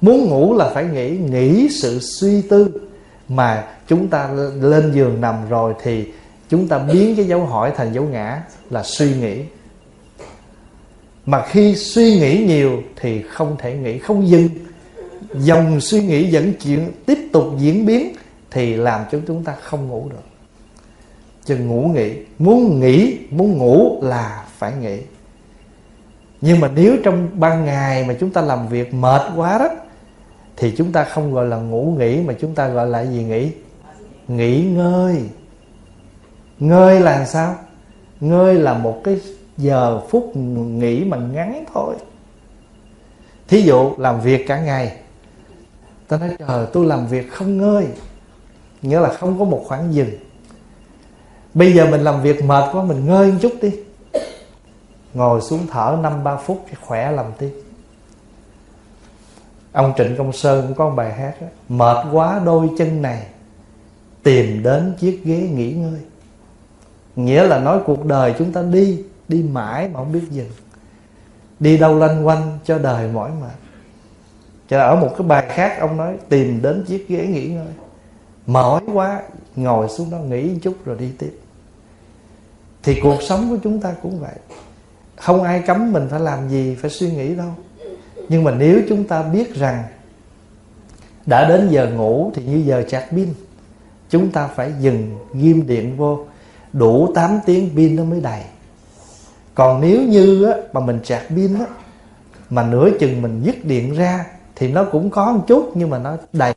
S1: Muốn ngủ là phải nghỉ nghỉ sự suy tư mà chúng ta lên giường nằm rồi thì chúng ta biến cái dấu hỏi thành dấu ngã là suy nghĩ mà khi suy nghĩ nhiều thì không thể nghĩ, không dừng. Dòng suy nghĩ dẫn chuyện tiếp tục diễn biến thì làm cho chúng ta không ngủ được. Chừng ngủ nghỉ, muốn nghỉ, muốn ngủ là phải nghỉ. Nhưng mà nếu trong ban ngày mà chúng ta làm việc mệt quá đó, thì chúng ta không gọi là ngủ nghỉ, mà chúng ta gọi là gì nghỉ? Nghỉ ngơi. Ngơi là sao? Ngơi là một cái giờ phút nghỉ mà ngắn thôi. Thí dụ làm việc cả ngày ta nói trời tôi làm việc không ngơi. Nghĩa là không có một khoảng dừng. Bây giờ mình làm việc mệt quá mình ngơi một chút đi. Ngồi xuống thở năm ba phút thì khỏe làm tiếp ông trịnh công sơn cũng có một bài hát đó, mệt quá đôi chân này tìm đến chiếc ghế nghỉ ngơi. Nghĩa là nói cuộc đời chúng ta đi đi mãi mà không biết dừng. Đi đâu lanh quanh cho đời mỏi mệt. Cho ở một cái bài khác ông nói, tìm đến chiếc ghế nghỉ ngơi. Mỏi quá, ngồi xuống đó nghỉ một chút rồi đi tiếp. Thì cuộc sống của chúng ta cũng vậy. Không ai cấm mình phải làm gì, phải suy nghĩ đâu. Nhưng mà nếu chúng ta biết rằng đã đến giờ ngủ thì như giờ chạc pin, chúng ta phải dừng, ghim điện vô, đủ 8 tiếng pin nó mới đầy còn nếu như á, mà mình chặt pin á, mà nửa chừng mình dứt điện ra thì nó cũng có một chút nhưng mà nó đầy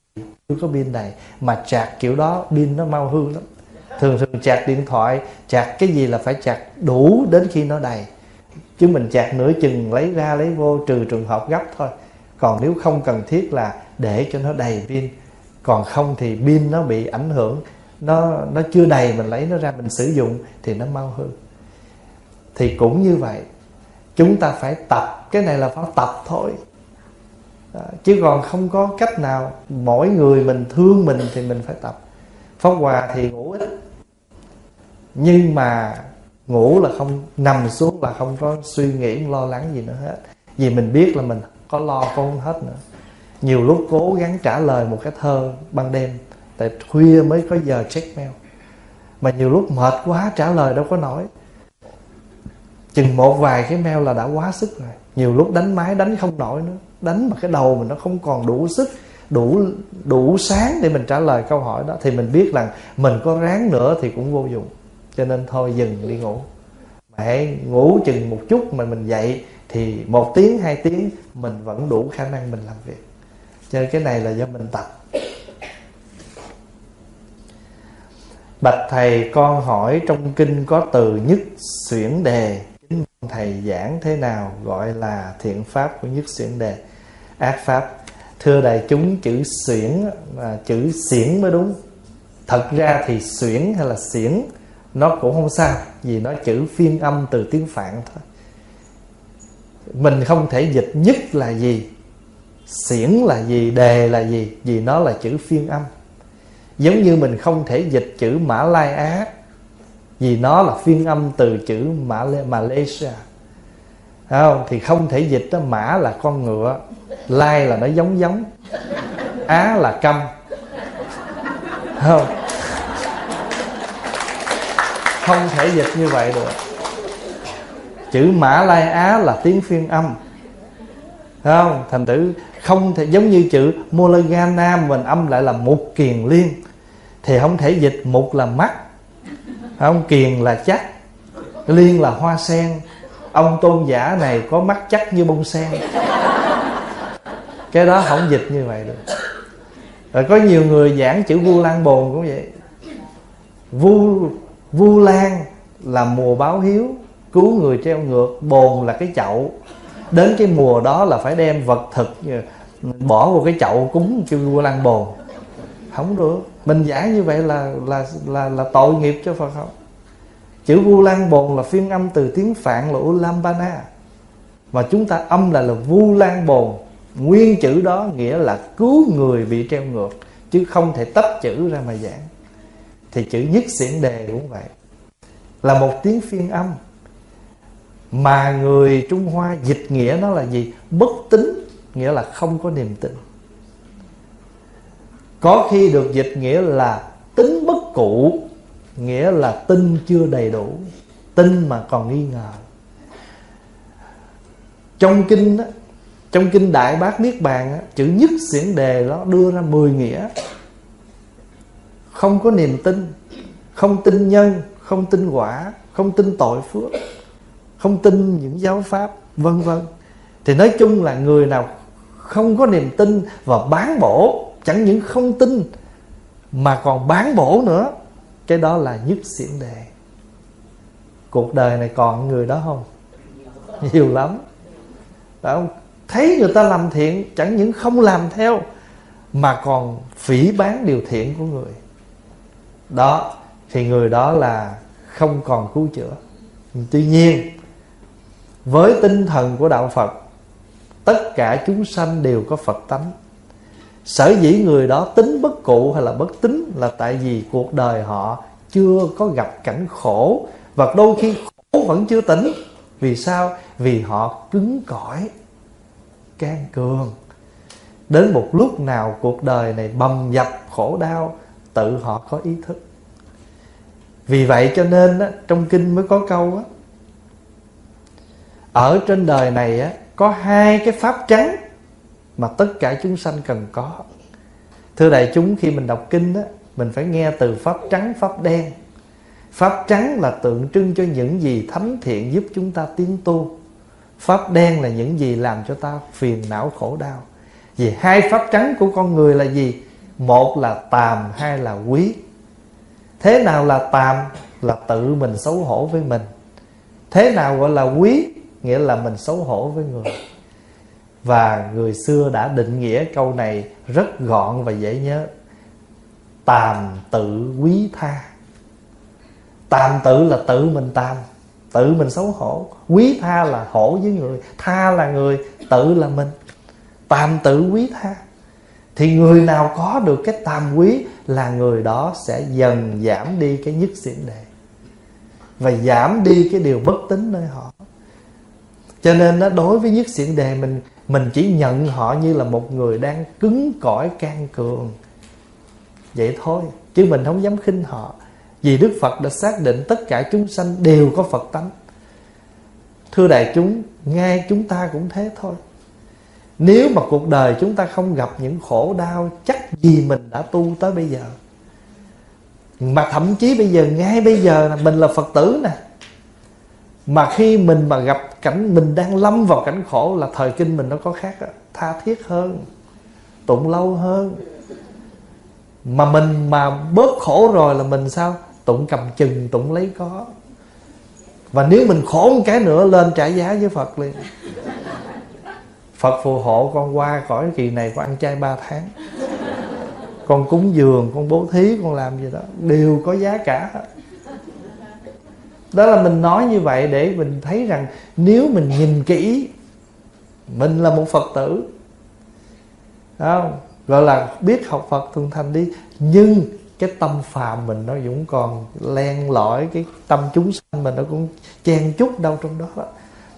S1: chưa có pin đầy. Mà chặt kiểu đó pin nó mau hư lắm. Thường thường chặt điện thoại chặt cái gì là phải chặt đủ đến khi nó đầy. Chứ mình chặt nửa chừng lấy ra lấy vô trừ trường hợp gấp thôi. Còn nếu không cần thiết là để cho nó đầy pin. Còn không thì pin nó bị ảnh hưởng. Nó nó chưa đầy mình lấy nó ra mình sử dụng thì nó mau hư thì cũng như vậy, chúng ta phải tập. Cái này là phải tập thôi. Đó. chứ còn không có cách nào mỗi người mình thương mình thì mình phải tập. Pháp hòa thì ngủ ít. Nhưng mà ngủ là không, nằm xuống là không có suy nghĩ lo lắng gì nữa hết. Vì mình biết là mình có lo không hết nữa. Nhiều lúc cố gắng trả lời một cái thơ ban đêm, tại khuya mới có giờ check mail. Mà nhiều lúc mệt quá, trả lời đâu có nổi chừng một vài cái mail là đã quá sức rồi. Nhiều lúc đánh máy đánh không nổi nữa. Đánh mà cái đầu mình nó không còn đủ sức, đủ đủ sáng để mình trả lời câu hỏi đó, thì mình biết rằng mình có ráng nữa thì cũng vô dụng. Cho nên thôi dừng đi ngủ. Mà hãy ngủ chừng một chút mà mình dậy thì một tiếng, hai tiếng mình vẫn đủ khả năng mình làm việc. Cho nên cái này là do mình tập. Bạch thầy con hỏi trong kinh có từ nhất xuyển đề thầy giảng thế nào gọi là thiện pháp của nhất xuyển đề? Ác pháp. Thưa đại chúng, chữ xuyển là chữ xiển mới đúng. Thật ra thì xuyển hay là xiển, nó cũng không sao, vì nó chữ phiên âm từ tiếng phạn thôi. Mình không thể dịch nhất là gì, xiển là gì, đề là gì, vì nó là chữ phiên âm. Giống như mình không thể dịch chữ mã lai á vì nó là phiên âm từ chữ mã malaysia. Không? Thì không thể dịch đó, mã là con ngựa, lai là nó giống giống, á là câm. Không? Không thể dịch như vậy được. Chữ mã lai á là tiếng phiên âm. Không? Thành tử không thể, giống như chữ Molagana, mình âm lại là mục kiền liên. Thì không thể dịch mục là mắt không kiền là chắc, liên là hoa sen. Ông tôn giả này có mắt chắc như bông sen. Cái đó không dịch như vậy được. Rồi có nhiều người giảng chữ vu lan bồn cũng vậy. Vu vu lan là mùa báo hiếu, cứu người treo ngược, bồn là cái chậu. Đến cái mùa đó là phải đem vật thực, bỏ vào cái chậu cúng kêu vu lan bồn. Không được mình giả như vậy là là là là tội nghiệp cho phật không chữ vu lan bồn là phiên âm từ tiếng phạn là ulambana. Mà chúng ta âm là là vu lan bồn. Nguyên chữ đó nghĩa là cứu người bị treo ngược, chứ không thể tách chữ ra mà giảng. Thì chữ nhất xiển đề cũng vậy. Là một tiếng phiên âm. Mà người trung hoa dịch nghĩa nó là gì? Bất tính, nghĩa là không có niềm tin có khi được dịch nghĩa là tính bất cụ nghĩa là tin chưa đầy đủ tin mà còn nghi ngờ. Trong kinh đó, trong kinh đại bát niết bàn đó, chữ nhất xiển đề đó đưa ra 10 nghĩa. Không có niềm tin không tin nhân không tin quả không tin tội phước không tin những giáo pháp vân vân. Thì nói chung là người nào không có niềm tin và bán bổ chẳng những không tin, mà còn bán bổ nữa. Cái đó là nhất xiển đề. Cuộc đời này còn người đó không? Nhiều lắm. Đã không? thấy người ta làm thiện, chẳng những không làm theo, mà còn phỉ bán điều thiện của người. Đó, thì người đó là không còn cứu chữa. Tuy nhiên, với tinh thần của đạo phật, tất cả chúng sanh đều có phật tánh sở dĩ người đó tính bất cụ hay là bất tính là tại vì cuộc đời họ chưa có gặp cảnh khổ và đôi khi khổ vẫn chưa tỉnh. Vì sao? Vì họ cứng cỏi can cường. Đến một lúc nào cuộc đời này bầm dập khổ đau tự họ có ý thức. Vì vậy cho nên á, trong kinh mới có câu á, ở trên đời này á, có hai cái pháp trắng mà tất cả chúng sanh cần có. Thưa đại chúng khi mình đọc kinh đó, mình phải nghe từ pháp trắng pháp đen. Pháp trắng là tượng trưng cho những gì thánh thiện giúp chúng ta tiến tu. Pháp đen là những gì làm cho ta phiền não khổ đau. Vì hai pháp trắng của con người là gì? Một là tàm hai là quý. Thế nào là tàm? Là tự mình xấu hổ với mình. Thế nào gọi là quý? Nghĩa là mình xấu hổ với người và người xưa đã định nghĩa câu này rất gọn và dễ nhớ. Tàm tự quý tha. Tàm tự là tự mình tàm tự mình xấu hổ. Quý tha là hổ với người tha là người tự là mình. Tàm tự quý tha. Thì người nào có được cái tàm quý là người đó sẽ dần giảm đi cái nhất xỉn đề và giảm đi cái điều bất tín nơi họ. Cho nên đó, đối với nhất xỉn đề mình mình chỉ nhận họ như là một người đang cứng cỏi, can cường. Vậy thôi, chứ mình không dám khinh họ. Vì đức phật đã xác định tất cả chúng sanh đều có phật tánh. Thưa đại chúng, ngay chúng ta cũng thế thôi. Nếu mà cuộc đời chúng ta không gặp những khổ đau, chắc gì mình đã tu tới bây giờ? Mà thậm chí bây giờ, ngay bây giờ là mình là phật tử nè mà khi mình mà gặp cảnh mình đang lâm vào cảnh khổ là thời kinh mình nó có khác tha thiết hơn, tụng lâu hơn. Mà mình mà bớt khổ rồi là mình sao? Tụng cầm chừng, tụng lấy có. Và nếu mình khổ một cái nữa lên trả giá với phật liền. Phật phù hộ con qua khỏi kỳ này con ăn chay ba tháng. Con cúng dường, con bố thí, con làm gì đó. Đều có giá cả đó là mình nói như vậy để mình thấy rằng nếu mình nhìn kỹ, mình là một phật tử không? Gọi là biết học phật thường thành đi, nhưng cái tâm phàm mình nó vẫn còn len lỏi, cái tâm chúng sanh mình nó cũng chen chút đâu trong đó.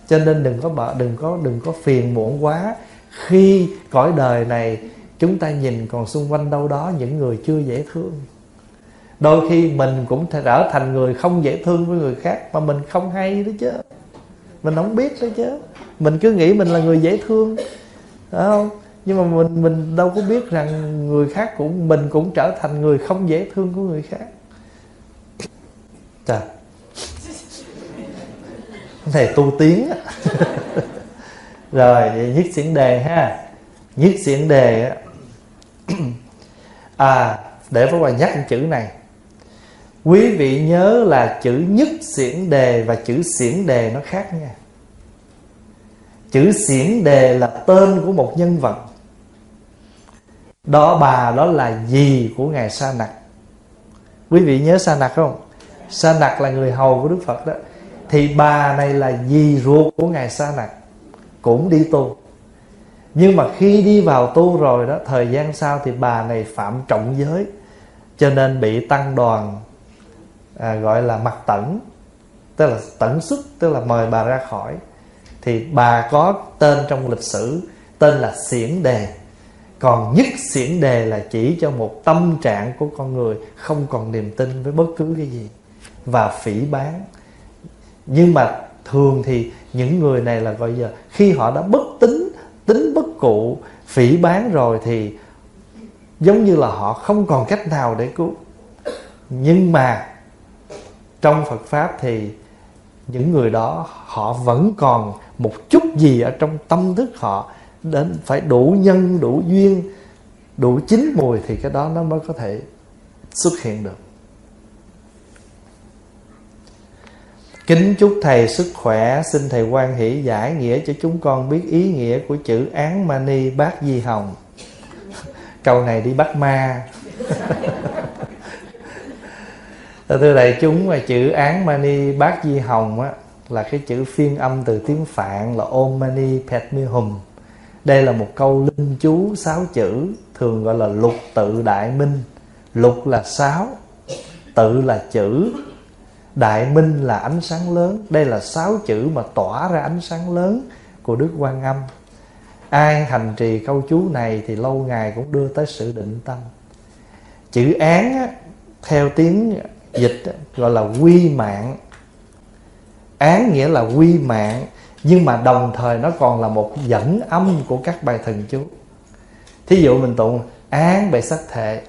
S1: Cho nên đừng có bợ, đừng có đừng có phiền muộn quá. Khi cõi đời này, chúng ta nhìn còn xung quanh đâu đó những người chưa dễ thương đôi khi mình cũng trở thành người không dễ thương với người khác mà mình không hay đó chứ. Mình không biết đó chứ. Mình cứ nghĩ mình là người dễ thương, phải không? Nhưng mà mình mình đâu có biết rằng người khác cũng, mình cũng trở thành người không dễ thương của người khác. Trời. Này tu tiến rồi, vậy nhất diễn đề ha. Nhất diễn đề à để phải hoàng nhắc chữ này quý vị nhớ là chữ nhất xiển đề và chữ xiển đề nó khác nha. Chữ xiển đề là tên của một nhân vật. Đó bà đó là gì của ngài sa nặc. Quý vị nhớ sa nặc không? Sa nặc là người hầu của đức phật đó. Thì bà này là dì ruột của ngài sa nặc, cũng đi tu. Nhưng mà khi đi vào tu rồi đó, thời gian sau thì bà này phạm trọng giới, cho nên bị tăng đoàn à, gọi là mặt tẩn tức là tẩn xuất tức là mời bà ra khỏi. Thì bà có tên trong lịch sử tên là xiển đề. Còn nhất xiển đề là chỉ cho một tâm trạng của con người không còn niềm tin với bất cứ cái gì và phỉ bán nhưng mà thường thì những người này là gọi giờ khi họ đã bất tính tính bất cụ phỉ bán rồi thì giống như là họ không còn cách nào để cứu. Nhưng mà trong Phật pháp thì những người đó họ vẫn còn một chút gì ở trong tâm thức họ, đến phải đủ nhân, đủ duyên, đủ chín mùi thì cái đó nó mới có thể xuất hiện được. Kính chúc Thầy sức khỏe, Xin Thầy quan hỷ giải nghĩa cho chúng con biết ý nghĩa của chữ án mani bát di hồng. Câu này đi bắt ma. Thưa đại chúng là chữ án mani bát di hồng á, Là cái chữ phiên âm từ tiếng Phạn là Om mani padme hum. Đây là một câu linh chú sáu chữ Thường gọi là lục tự đại minh. Lục là sáu tự là chữ. Đại minh là ánh sáng lớn. Đây là sáu chữ mà tỏa ra ánh sáng lớn của đức quan âm. Ai hành trì câu chú này thì lâu ngày cũng đưa tới sự định tâm. Chữ án á, theo tiếng dịch gọi là quy mạng. Án nghĩa là quy mạng nhưng mà đồng thời nó còn là một dẫn âm của các bài thần chú. Thí dụ mình tụng án bệ sắc thệ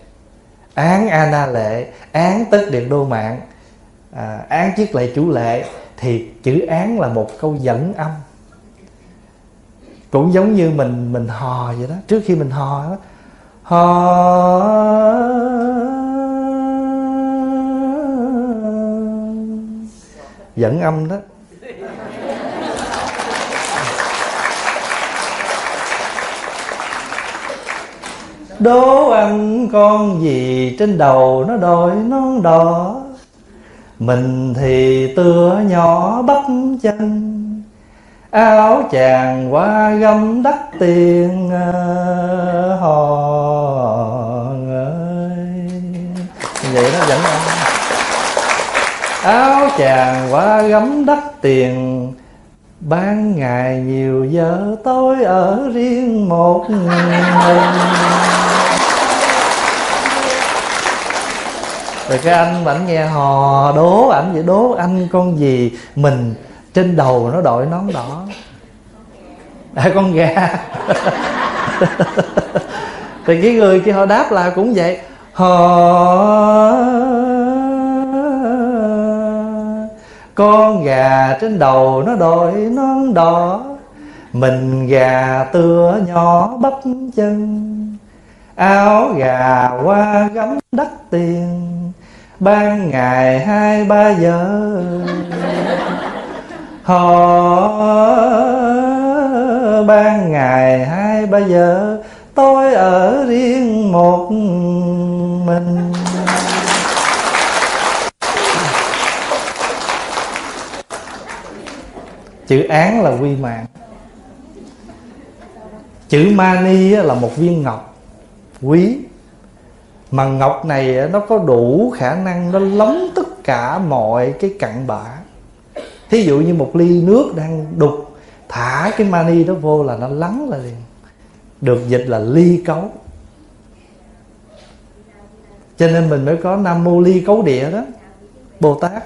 S1: án a na lệ án tất điện đô mạng à, án chiếc lệ chủ lệ thì chữ án là một câu dẫn âm. Cũng giống như mình mình hò vậy đó trước khi mình hò đó hò dẫn âm đó. Đố ăn con gì trên đầu nó đội nón đỏ mình thì tựa nhỏ bắp chân. Áo chàng qua gấm đắt tiền ờ, hò ơi. Vậy nó vẫn áo chàng qua gấm đắt tiền ban ngày nhiều giờ tối ở riêng một mình. Rồi cái anh ảnh nghe hò đố ảnh vậy đố anh con gì? Mình trên đầu nó đội nón đỏ. À, con gà. Thì cái người kia họ đáp là cũng vậy. Hò con gà trên đầu nó đội nón đỏ. Mình gà tựa nhỏ bắp chân, áo gà qua gấm đắt tiền. Ban ngày hai ba giờ họ ban ngày hai ba giờ, tôi ở riêng một mình. Chữ án là quy mạng. Chữ mani là một viên ngọc. Quý. Mà ngọc này nó có đủ khả năng nó lóng tất cả mọi cái cặn bã. Thí dụ như một ly nước đang đục, thả cái mani đó vô là nó lắng là liền. Được dịch là ly cấu. Cho nên mình mới có nam mô ly cấu địa đó, bồ tát.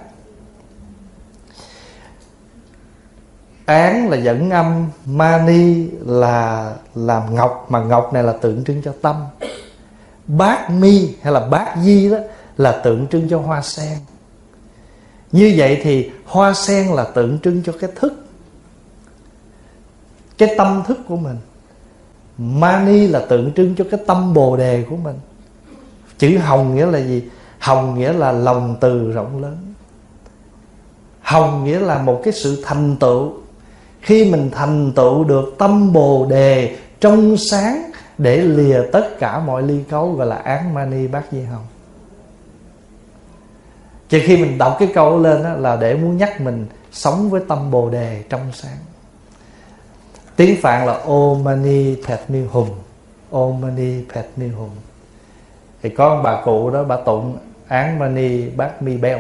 S1: Án là dẫn âm, mani là làm ngọc, mà ngọc này là tượng trưng cho tâm. Bát mi hay là bát di đó là tượng trưng cho hoa sen. Như vậy thì hoa sen là tượng trưng cho cái thức, cái tâm thức của mình. Mani là tượng trưng cho cái tâm bồ đề của mình. Chữ hồng nghĩa là gì? Hồng nghĩa là lòng từ rộng lớn. Hồng nghĩa là một cái sự thành tựu khi mình thành tựu được tâm bồ đề trong sáng để lìa tất cả mọi ly cấu gọi là án mani bát di hồng. Chỉ khi mình đọc cái câu lên đó, là để muốn nhắc mình sống với tâm bồ đề trong sáng. Tiếng phạn là om mani padme hum om mani padme hum thì có ông bà cụ đó bà tụng án mani bát mi beo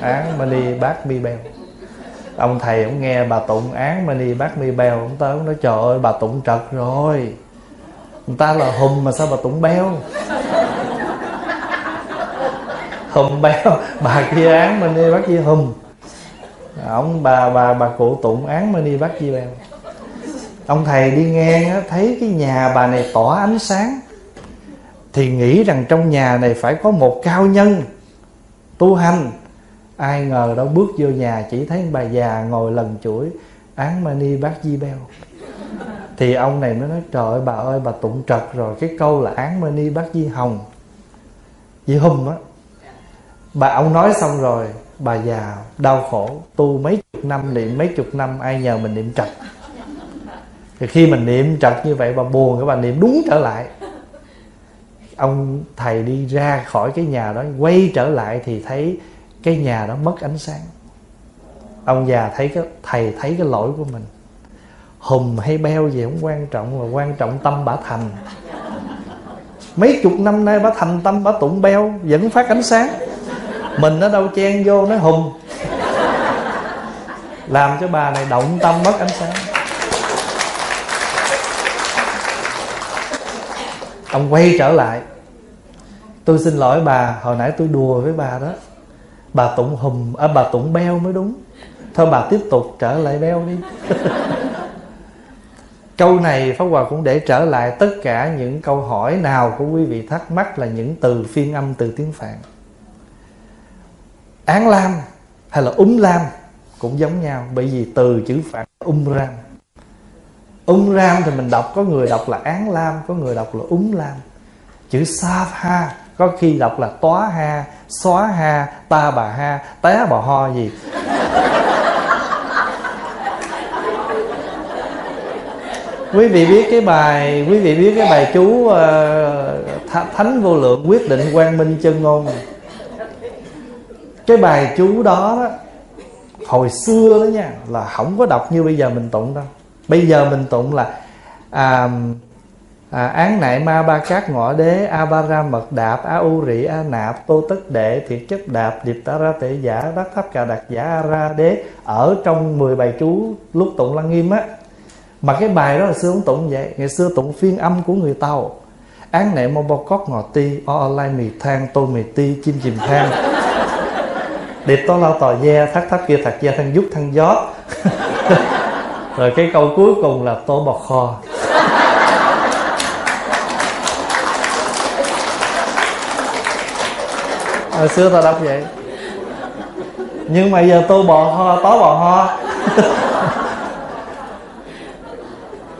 S1: án mani bát mi beo ông thầy ông nghe bà tụng án mani bác mi bèo ông tới ông nói trời ơi bà tụng trật rồi. Người ta là hùm mà sao bà tụng béo? Hùm béo bà kia án mani bác kia hùm. Ông bà bà bà cụ tụng án mani bác kia bèo. Ông thầy đi ngang á, thấy cái nhà bà này tỏa ánh sáng. Thì nghĩ rằng trong nhà này phải có một cao nhân tu hành ai ngờ đâu bước vô nhà chỉ thấy bà già ngồi lần chuỗi, án mani bát di beo thì ông này mới nói, trời ơi, bà ơi, bà tụng trật rồi, cái câu là án mani bát di hồng. Di hùng á, bà, ông nói xong rồi, bà già đau khổ, tu mấy chục năm niệm, mấy chục năm, ai nhờ mình niệm trật? Thì khi mình niệm trật như vậy, bà buồn các bà niệm đúng trở lại. Ông thầy đi ra khỏi cái nhà đó, quay trở lại thì thấy cái nhà đó mất ánh sáng. Ông già thấy cái, thầy thấy cái lỗi của mình. Hùm hay beo gì không quan trọng, mà quan trọng tâm bả thành. Mấy chục năm nay bả thành tâm bả tụng beo, vẫn phát ánh sáng. Mình nó đâu chen vô, nó hùng làm cho bà này động tâm mất ánh sáng. Ông quay trở lại. Tôi xin lỗi bà, hồi nãy tôi đùa với bà đó bà tụng hùm à, bà tụng beo mới đúng. Thôi bà tiếp tục trở lại beo đi. Câu này pháp hòa cũng để trở lại tất cả những câu hỏi nào của quý vị thắc mắc là những từ phiên âm từ tiếng phạn. Án lam hay là úng lam cũng giống nhau bởi vì từ chữ phạn ung ram. Ung ram thì mình đọc có người đọc là án lam có người đọc là úng lam. Chữ sa ha có khi đọc là tóa ha xóa ha ta bà ha té bà ho gì. Quý vị biết cái bài quý vị biết cái bài chú uh, thánh vô lượng quyết định quang minh chân ngôn. Cái bài chú đó, đó hồi xưa đó nha là không có đọc như bây giờ mình tụng đâu. Bây giờ mình tụng là à, à, án nại ma ba cát ngọ đế a ba ra mật đạp a u rị a nạp tô tất đệ thiệt chấp đạp điệp ta ra tệ giả đắc tháp cà đạt giả a ra đế. Ở trong 10 bài chú lúc tụng lăng nghiêm á. Mà cái bài đó là xưa không tụng vậy. Ngày xưa tụng phiên âm của người tàu. Án nệ mô bò cót ngọt ti o lai mì thang tô mì ti chim chìm thang. Điệp to lao tò ve thắt thắt kia thật da thân giúp thân gió. Rồi cái câu cuối cùng là tô bò kho hồi xưa ta đọc vậy. Nhưng mà giờ tôi bò ho tó bò ho.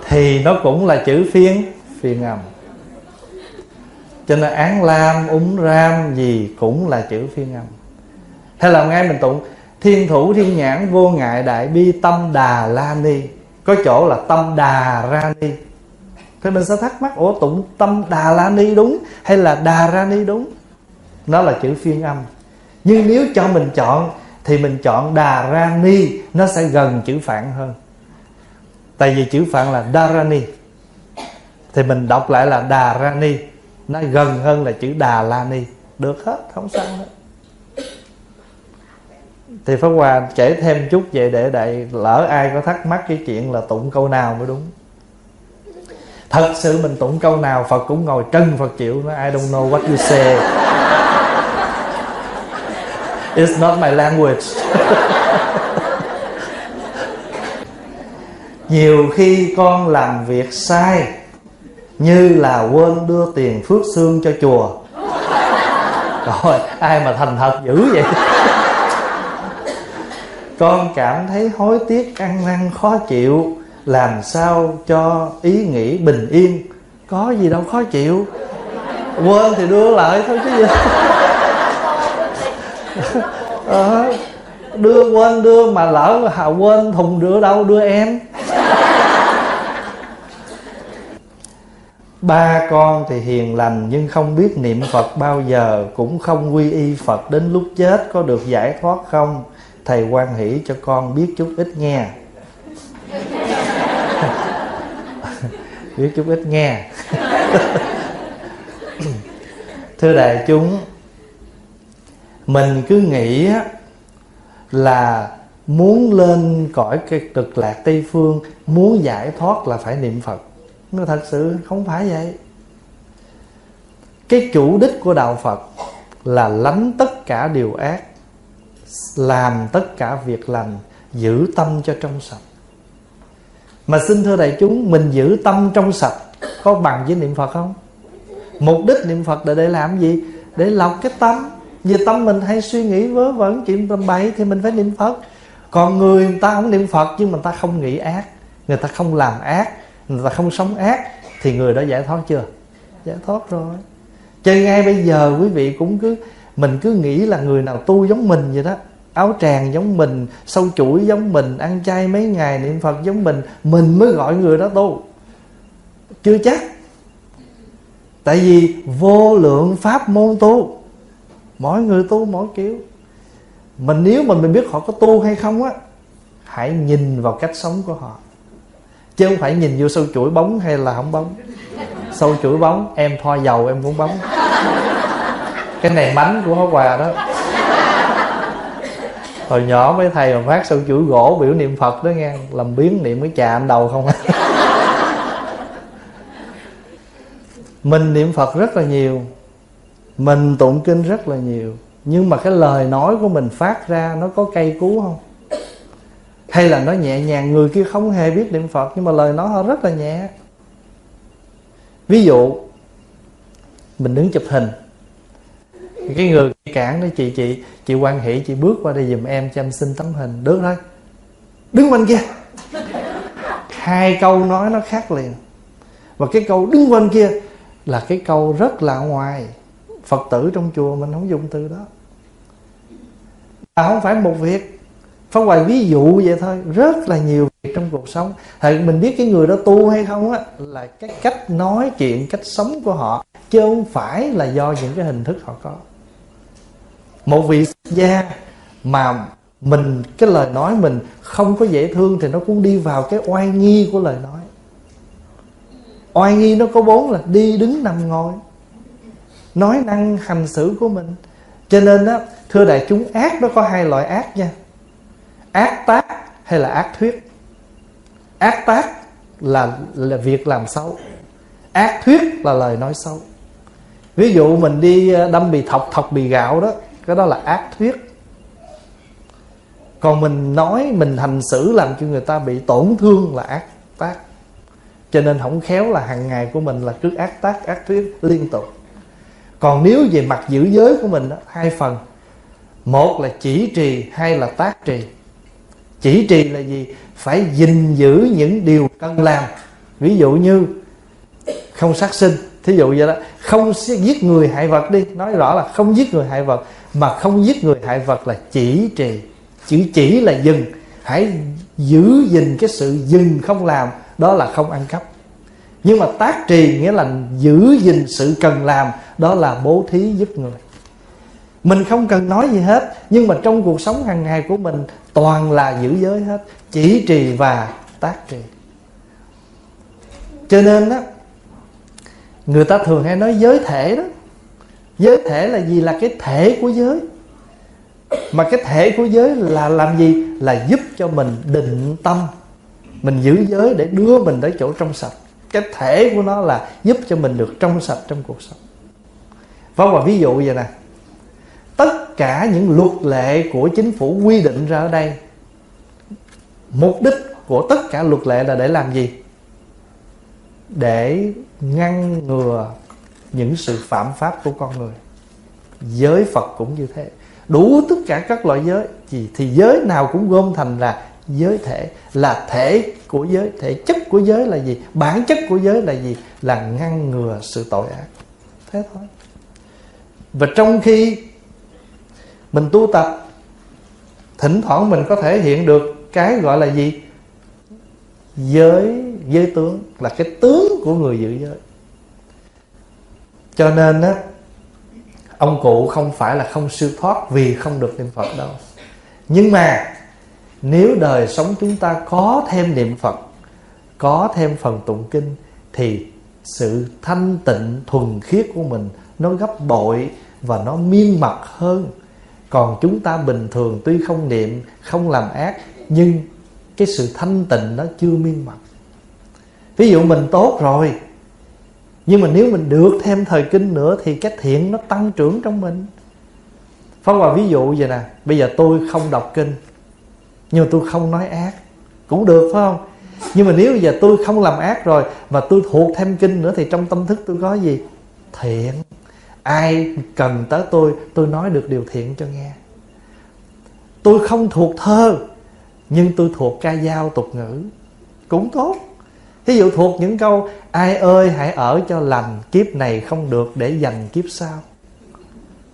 S1: Thì nó cũng là chữ phiên phiên âm cho nên án lam, úng ram gì cũng là chữ phiên âm hay là ngay mình tụng, thiên thủ thiên nhãn vô ngại đại bi tâm đà la ni. Có chỗ là tâm đà ra ni. Thì mình sẽ thắc mắc, ủa, tụng tâm đà la ni đúng hay là đà ra ni đúng? Nó là chữ phiên âm. Nhưng nếu cho mình chọn, thì mình chọn đà ra ni, nó sẽ gần chữ phạn hơn. Tại vì chữ phạn là Dharani thì mình đọc lại là Đà Rani nó gần hơn là chữ Đà La Ni. Được hết, không sao hết. Thì Pháp Hòa kể thêm chút vậy để đại lỡ ai có thắc mắc cái chuyện là tụng câu nào mới đúng. Thật sự mình tụng câu nào, Phật cũng ngồi trân Phật chịu nó ai don't know what you say it's not my language. Nhiều khi con làm việc sai, như là quên đưa tiền phước xương cho chùa. Rồi ai mà thành thật dữ vậy? Con cảm thấy hối tiếc, ăn năn, khó chịu. Làm sao cho ý nghĩ bình yên? Có gì đâu khó chịu. Quên thì đưa lại thôi chứ gì à, đưa quên đưa mà lỡ hà quên thùng đưa đâu đưa em. Ba con thì hiền lành nhưng không biết niệm phật bao giờ cũng không quy y phật đến lúc chết có được giải thoát không? Thầy quan hỷ cho con biết chút ít nghe. Biết chút ít nghe. Thưa đại chúng mình cứ nghĩ là muốn lên cõi cái cực lạc tây phương, muốn giải thoát là phải niệm phật. Nhưng thật sự không phải vậy. Cái chủ đích của đạo phật là lánh tất cả điều ác, làm tất cả việc lành, giữ tâm cho trong sạch. Mà xin thưa đại chúng, mình giữ tâm trong sạch có bằng với niệm phật không? Mục đích niệm phật là để làm gì? Để lọc cái tâm vì tâm mình hay suy nghĩ vớ vẩn chuyện tầm bậy thì mình phải niệm phật. Còn người, người ta không niệm phật nhưng mà người ta không nghĩ ác. Người ta không làm ác người ta không sống ác thì người đó giải thoát chưa? Giải thoát rồi. Cho ngay bây giờ quý vị cũng cứ mình cứ nghĩ là người nào tu giống mình vậy đó. Áo tràng giống mình sâu chuỗi giống mình ăn chay mấy ngày niệm phật giống mình mình mới gọi người đó tu. Chưa chắc. Tại vì vô lượng pháp môn tu mỗi người tu mỗi kiểu. Mình nếu mà mình biết họ có tu hay không á, hãy nhìn vào cách sống của họ. Chứ không phải nhìn vô sâu chuỗi bóng hay là không bóng. Sâu chuỗi bóng, em thoa dầu em cũng bóng. Cái này bánh của hóa quà đó. Hồi nhỏ mấy thầy mà phát sâu chuỗi gỗ biểu niệm phật đó nghe, làm biến niệm cái trà anh đầu không à. mình niệm phật rất là nhiều mình tụng kinh rất là nhiều, nhưng mà cái lời nói của mình phát ra nó có cây cú không? Hay là nó nhẹ nhàng, người kia không hề biết niệm phật, nhưng mà lời nói họ rất là nhẹ? Ví dụ, mình đứng chụp hình. Cái người cản đó, chị chị chị quan hỷ, chị bước qua đây giùm em cho em xin tấm hình. Được thôi đứng bên kia. Hai câu nói nó khác liền. Và cái câu đứng bên kia là cái câu rất là ngoài phật tử trong chùa mình không dùng từ đó. À, không phải một việc Pháp Hoài ví dụ vậy thôi. Rất là nhiều việc trong cuộc sống. Thì mình biết cái người đó tu hay không á Là cái cách nói chuyện, cách sống của họ Chứ không phải là do những cái hình thức họ có. Một vị gia mà mình cái lời nói mình không có dễ thương thì nó cũng đi vào cái oai nghi của lời nói. Oai nghi nó có bốn là đi đứng nằm ngồi nói năng hành xử của mình. Cho nên đó thưa đại chúng, ác nó có hai loại ác nha. Ác tác hay là ác thuyết? Ác tác là là việc làm xấu. Ác thuyết là lời nói xấu. Ví dụ mình đi ờ, đâm bì thọc thọc bì gạo đó, cái đó là ác thuyết. Còn mình nói, mình hành xử làm cho người ta bị tổn thương là ác tác. Cho nên không khéo là hàng ngày của mình là cứ ác tác, ác thuyết liên tục còn nếu về mặt giữ giới của mình đó, hai phần. Một là chỉ trì hai là tác trì. Chỉ trì là gì? Phải gìn giữ những điều cần làm. Ví dụ như không sát sinh thí dụ vậy đó. Không giết người hại vật đi nói rõ là không giết người hại vật mà không giết người hại vật là chỉ trì. Chữ chỉ là dừng. Hãy giữ gìn cái sự dừng không làm đó là không ăn cắp nhưng mà tác trì nghĩa là giữ gìn sự cần làm, đó là bố thí giúp người. Mình không cần nói gì hết, nhưng mà trong cuộc sống hàng ngày của mình, toàn là giữ giới hết, chỉ trì và tác trì. Cho nên đó người ta thường hay nói giới thể đó. Giới thể là gì? Là cái thể của giới. Mà cái thể của giới là làm gì? Là giúp cho mình định tâm. Mình giữ giới để đưa mình tới chỗ trong sạch cái thể của nó là giúp cho mình được trong sạch trong cuộc sống. Vâng, pháp Hòa ví dụ vậy nè. Tất cả những luật lệ của chính phủ quy định ra ở đây Mục đích của tất cả luật lệ là để làm gì? Để ngăn ngừa những sự phạm pháp của con người. Giới Phật cũng như thế. Đủ tất cả các loại giới thì, Thì giới nào cũng gom thành là giới thể. Là thể của giới, Thể chất của giới là gì? Bản chất của giới là gì? Là ngăn ngừa sự tội ác. Thế thôi. Và trong khi mình tu tập, thỉnh thoảng mình có thể hiện được cái gọi là gì? Giới giới tướng, là cái tướng của người giữ giới. Cho nên á, ông cụ không phải là không siêu thoát vì không được niệm phật đâu. Nhưng mà nếu đời sống chúng ta có thêm niệm phật, có thêm phần tụng kinh, thì sự thanh tịnh thuần khiết của mình nó gấp bội và nó miên mật hơn. Còn chúng ta bình thường tuy không niệm, không làm ác, nhưng cái sự thanh tịnh nó chưa miên mật ví dụ mình tốt rồi, nhưng mà nếu mình được thêm thời kinh nữa thì cái thiện nó tăng trưởng trong mình. Phong Hòa ví dụ vậy nè, Bây giờ tôi không đọc kinh nhưng mà tôi không nói ác. Cũng được, phải không? Nhưng mà nếu giờ tôi không làm ác rồi Mà tôi thuộc thêm kinh nữa Thì trong tâm thức tôi có gì? Thiện. Ai cần tới tôi tôi nói được điều thiện cho nghe. Tôi không thuộc thơ, nhưng tôi thuộc ca dao tục ngữ. Cũng tốt. Ví dụ thuộc những câu, ai ơi, hãy ở cho lành, kiếp này không được để dành kiếp sau.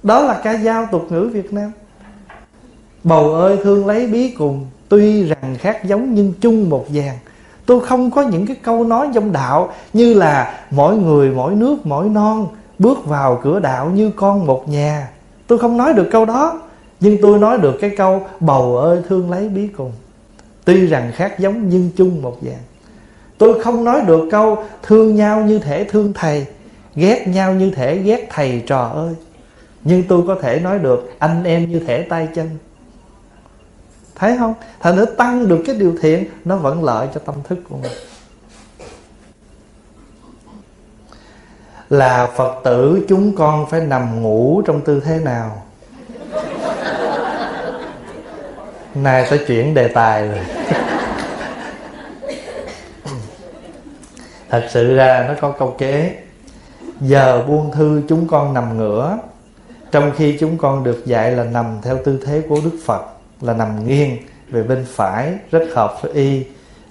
S1: Đó là ca dao tục ngữ việt nam bầu ơi thương lấy bí cùng. Tuy rằng khác giống nhưng chung một vàng. Tôi không có những cái câu nói trong đạo như là mỗi người, mỗi nước, mỗi non, bước vào cửa đạo như con một nhà. Tôi không nói được câu đó, nhưng tôi nói được cái câu bầu ơi thương lấy bí cùng. Tuy rằng khác giống nhưng chung một dạng tôi không nói được câu thương nhau như thể thương thầy, ghét nhau như thể ghét thầy trò ơi. Nhưng tôi có thể nói được anh em như thể tay chân thấy không? Thành nữa tăng được cái điều thiện, nó vẫn lợi cho tâm thức của mình. Là phật tử, chúng con phải nằm ngủ trong tư thế nào? Nay sẽ chuyển đề tài rồi. Thật sự ra nó có câu kế. Giờ buông thư chúng con nằm ngửa, trong khi chúng con được dạy là nằm theo tư thế của đức phật là nằm nghiêng về bên phải rất hợp với y.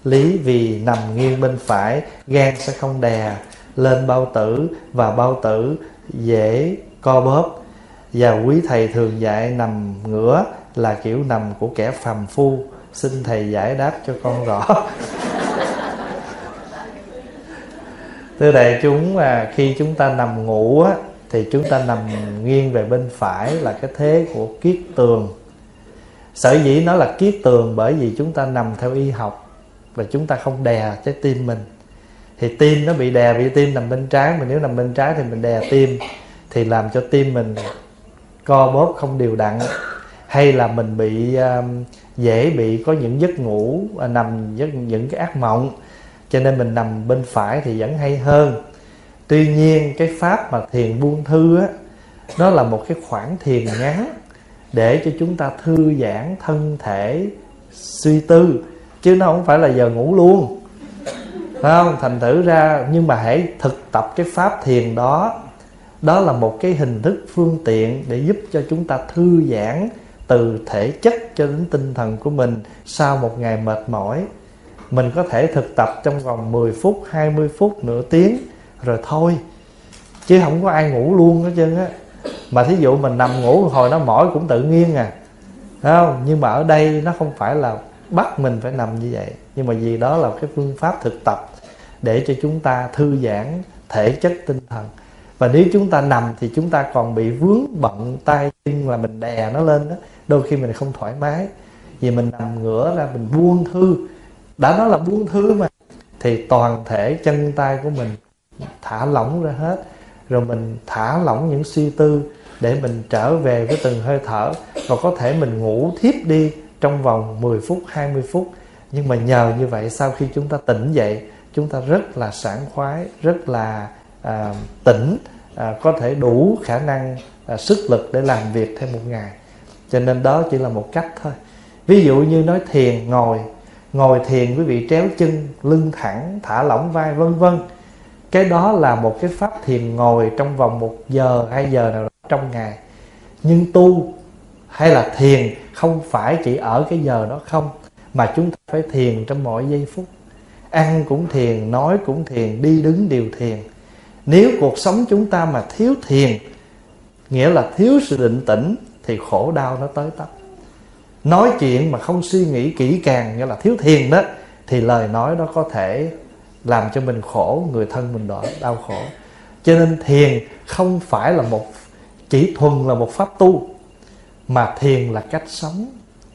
S1: Lý vì nằm nghiêng bên phải gan sẽ không đè lên bao tử và bao tử dễ co bóp. Và quý thầy thường dạy nằm ngửa là kiểu nằm của kẻ phàm phu. Xin thầy giải đáp cho con rõ. Thưa đại chúng à, khi chúng ta nằm ngủ á, thì chúng ta nằm nghiêng về bên phải là cái thế của kiết tường sở dĩ nó là kiết tường bởi vì chúng ta nằm theo y học và chúng ta không đè trái tim mình. Thì tim nó bị đè vì tim nằm bên trái mà nếu nằm bên trái thì mình đè tim thì làm cho tim mình co bóp không đều đặn. Hay là mình bị um, dễ bị có những giấc ngủ à, nằm giấc những cái ác mộng cho nên mình nằm bên phải thì vẫn hay hơn. Tuy nhiên cái pháp mà thiền buông thư á nó là một cái khoảng thiền ngắn để cho chúng ta thư giãn thân thể, suy tư, chứ nó không phải là giờ ngủ luôn. Phải không? Thành thử ra, nhưng mà hãy thực tập cái pháp thiền đó. Đó là một cái hình thức phương tiện để giúp cho chúng ta thư giãn từ thể chất cho đến tinh thần của mình sau một ngày mệt mỏi. Mình có thể thực tập trong vòng 10 phút 20 phút nửa tiếng, rồi thôi. Chứ không có ai ngủ luôn hết trơn á mà thí dụ mình nằm ngủ, hồi nó mỏi cũng tự nhiên à. Thấy không? Nhưng mà ở đây nó không phải là bắt mình phải nằm như vậy. Nhưng mà vì đó là cái phương pháp thực tập để cho chúng ta thư giãn thể chất tinh thần. Và nếu chúng ta nằm thì chúng ta còn bị vướng bận tay chân là mình đè nó lên đó. Đôi khi mình không thoải mái. Vì mình nằm ngửa ra mình buông thư. Đã nói là buông thư mà, thì toàn thể chân tay của mình thả lỏng ra hết rồi mình thả lỏng những suy tư để mình trở về với từng hơi thở. Và có thể mình ngủ thiếp đi trong vòng 10 phút 20 phút. Nhưng mà nhờ như vậy sau khi chúng ta tỉnh dậy chúng ta rất là sảng khoái rất là à, tỉnh à, có thể đủ khả năng à, sức lực để làm việc thêm một ngày. Cho nên đó chỉ là một cách thôi. Ví dụ như nói thiền ngồi. Ngồi thiền quý vị tréo chân lưng thẳng thả lỏng vai vân vân cái đó là một cái pháp thiền ngồi trong vòng một giờ, hai giờ nào đó trong ngày. Nhưng tu hay là thiền không phải chỉ ở cái giờ đó không, mà chúng ta phải thiền trong mọi giây phút. Ăn cũng thiền, nói cũng thiền, đi đứng đều thiền. Nếu cuộc sống chúng ta mà thiếu thiền, nghĩa là thiếu sự định tĩnh, thì khổ đau nó tới tấp. Nói chuyện mà không suy nghĩ kỹ càng, nghĩa là thiếu thiền đó, thì lời nói đó có thể làm cho mình khổ, người thân mình đỏ, đau khổ. Cho nên thiền không phải là một, chỉ thuần là một pháp tu, mà thiền là cách sống.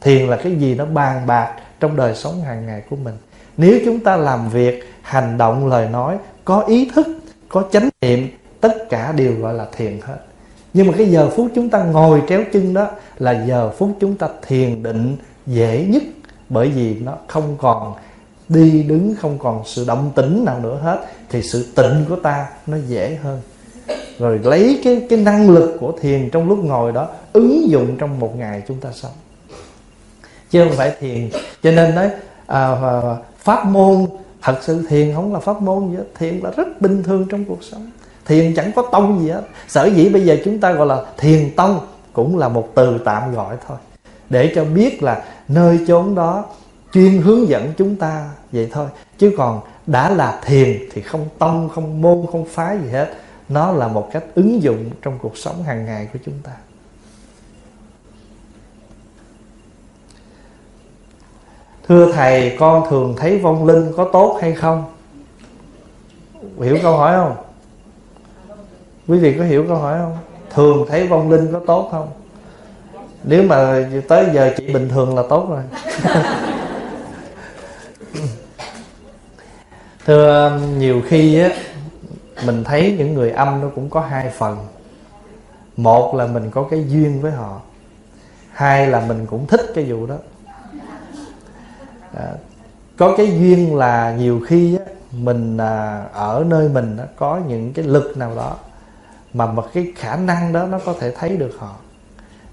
S1: Thiền là cái gì nó bàn bạc trong đời sống hàng ngày của mình. Nếu chúng ta làm việc, hành động, lời nói, có ý thức, có chánh niệm, tất cả đều gọi là thiền hết. Nhưng mà cái giờ phút chúng ta ngồi tréo chân đó là giờ phút chúng ta thiền định dễ nhất, bởi vì nó không còn đi đứng không còn sự động tĩnh nào nữa hết thì sự tịnh của ta nó dễ hơn. Rồi lấy cái cái năng lực của thiền trong lúc ngồi đó ứng dụng trong một ngày chúng ta sống. Chứ không phải thiền. Cho nên nói à, à, pháp môn thật sự thiền không là pháp môn gì hết. Thiền là rất bình thường trong cuộc sống. Thiền chẳng có tông gì hết. Sở dĩ bây giờ chúng ta gọi là thiền tông cũng là một từ tạm gọi thôi. Để cho biết là nơi chốn đó chuyên hướng dẫn chúng ta vậy thôi. Chứ còn đã là thiền thì không tông không môn, không phái gì hết. Nó là một cách ứng dụng trong cuộc sống hàng ngày của chúng ta. Thưa thầy, con thường thấy vong linh có tốt hay không? Hiểu câu hỏi không? Quý vị có hiểu câu hỏi không? Thường thấy vong linh có tốt không? Nếu mà tới giờ chị bình thường là tốt rồi. thưa nhiều khi á mình thấy những người âm nó cũng có hai phần. Một là mình có cái duyên với họ. Hai là mình cũng thích cái vụ đó. À, có cái duyên là nhiều khi á, mình à, ở nơi mình á, có những cái lực nào đó mà một cái khả năng đó nó có thể thấy được họ.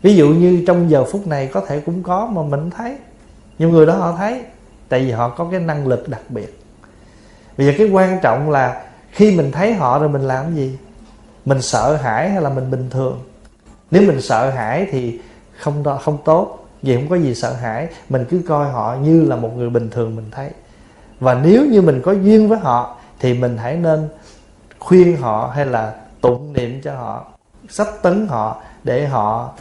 S1: Ví dụ như trong giờ phút này có thể cũng có mà mình thấy. Nhưng người đó họ thấy tại vì họ có cái năng lực đặc biệt bây giờ cái quan trọng là khi mình thấy họ rồi mình làm gì? Mình sợ hãi hay là mình bình thường? Nếu mình sợ hãi thì không không tốt. Vì không có gì sợ hãi. Mình cứ coi họ như là một người bình thường mình thấy. Và nếu như mình có duyên với họ thì mình hãy nên khuyên họ hay là tụng niệm cho họ sắp tấn họ để họ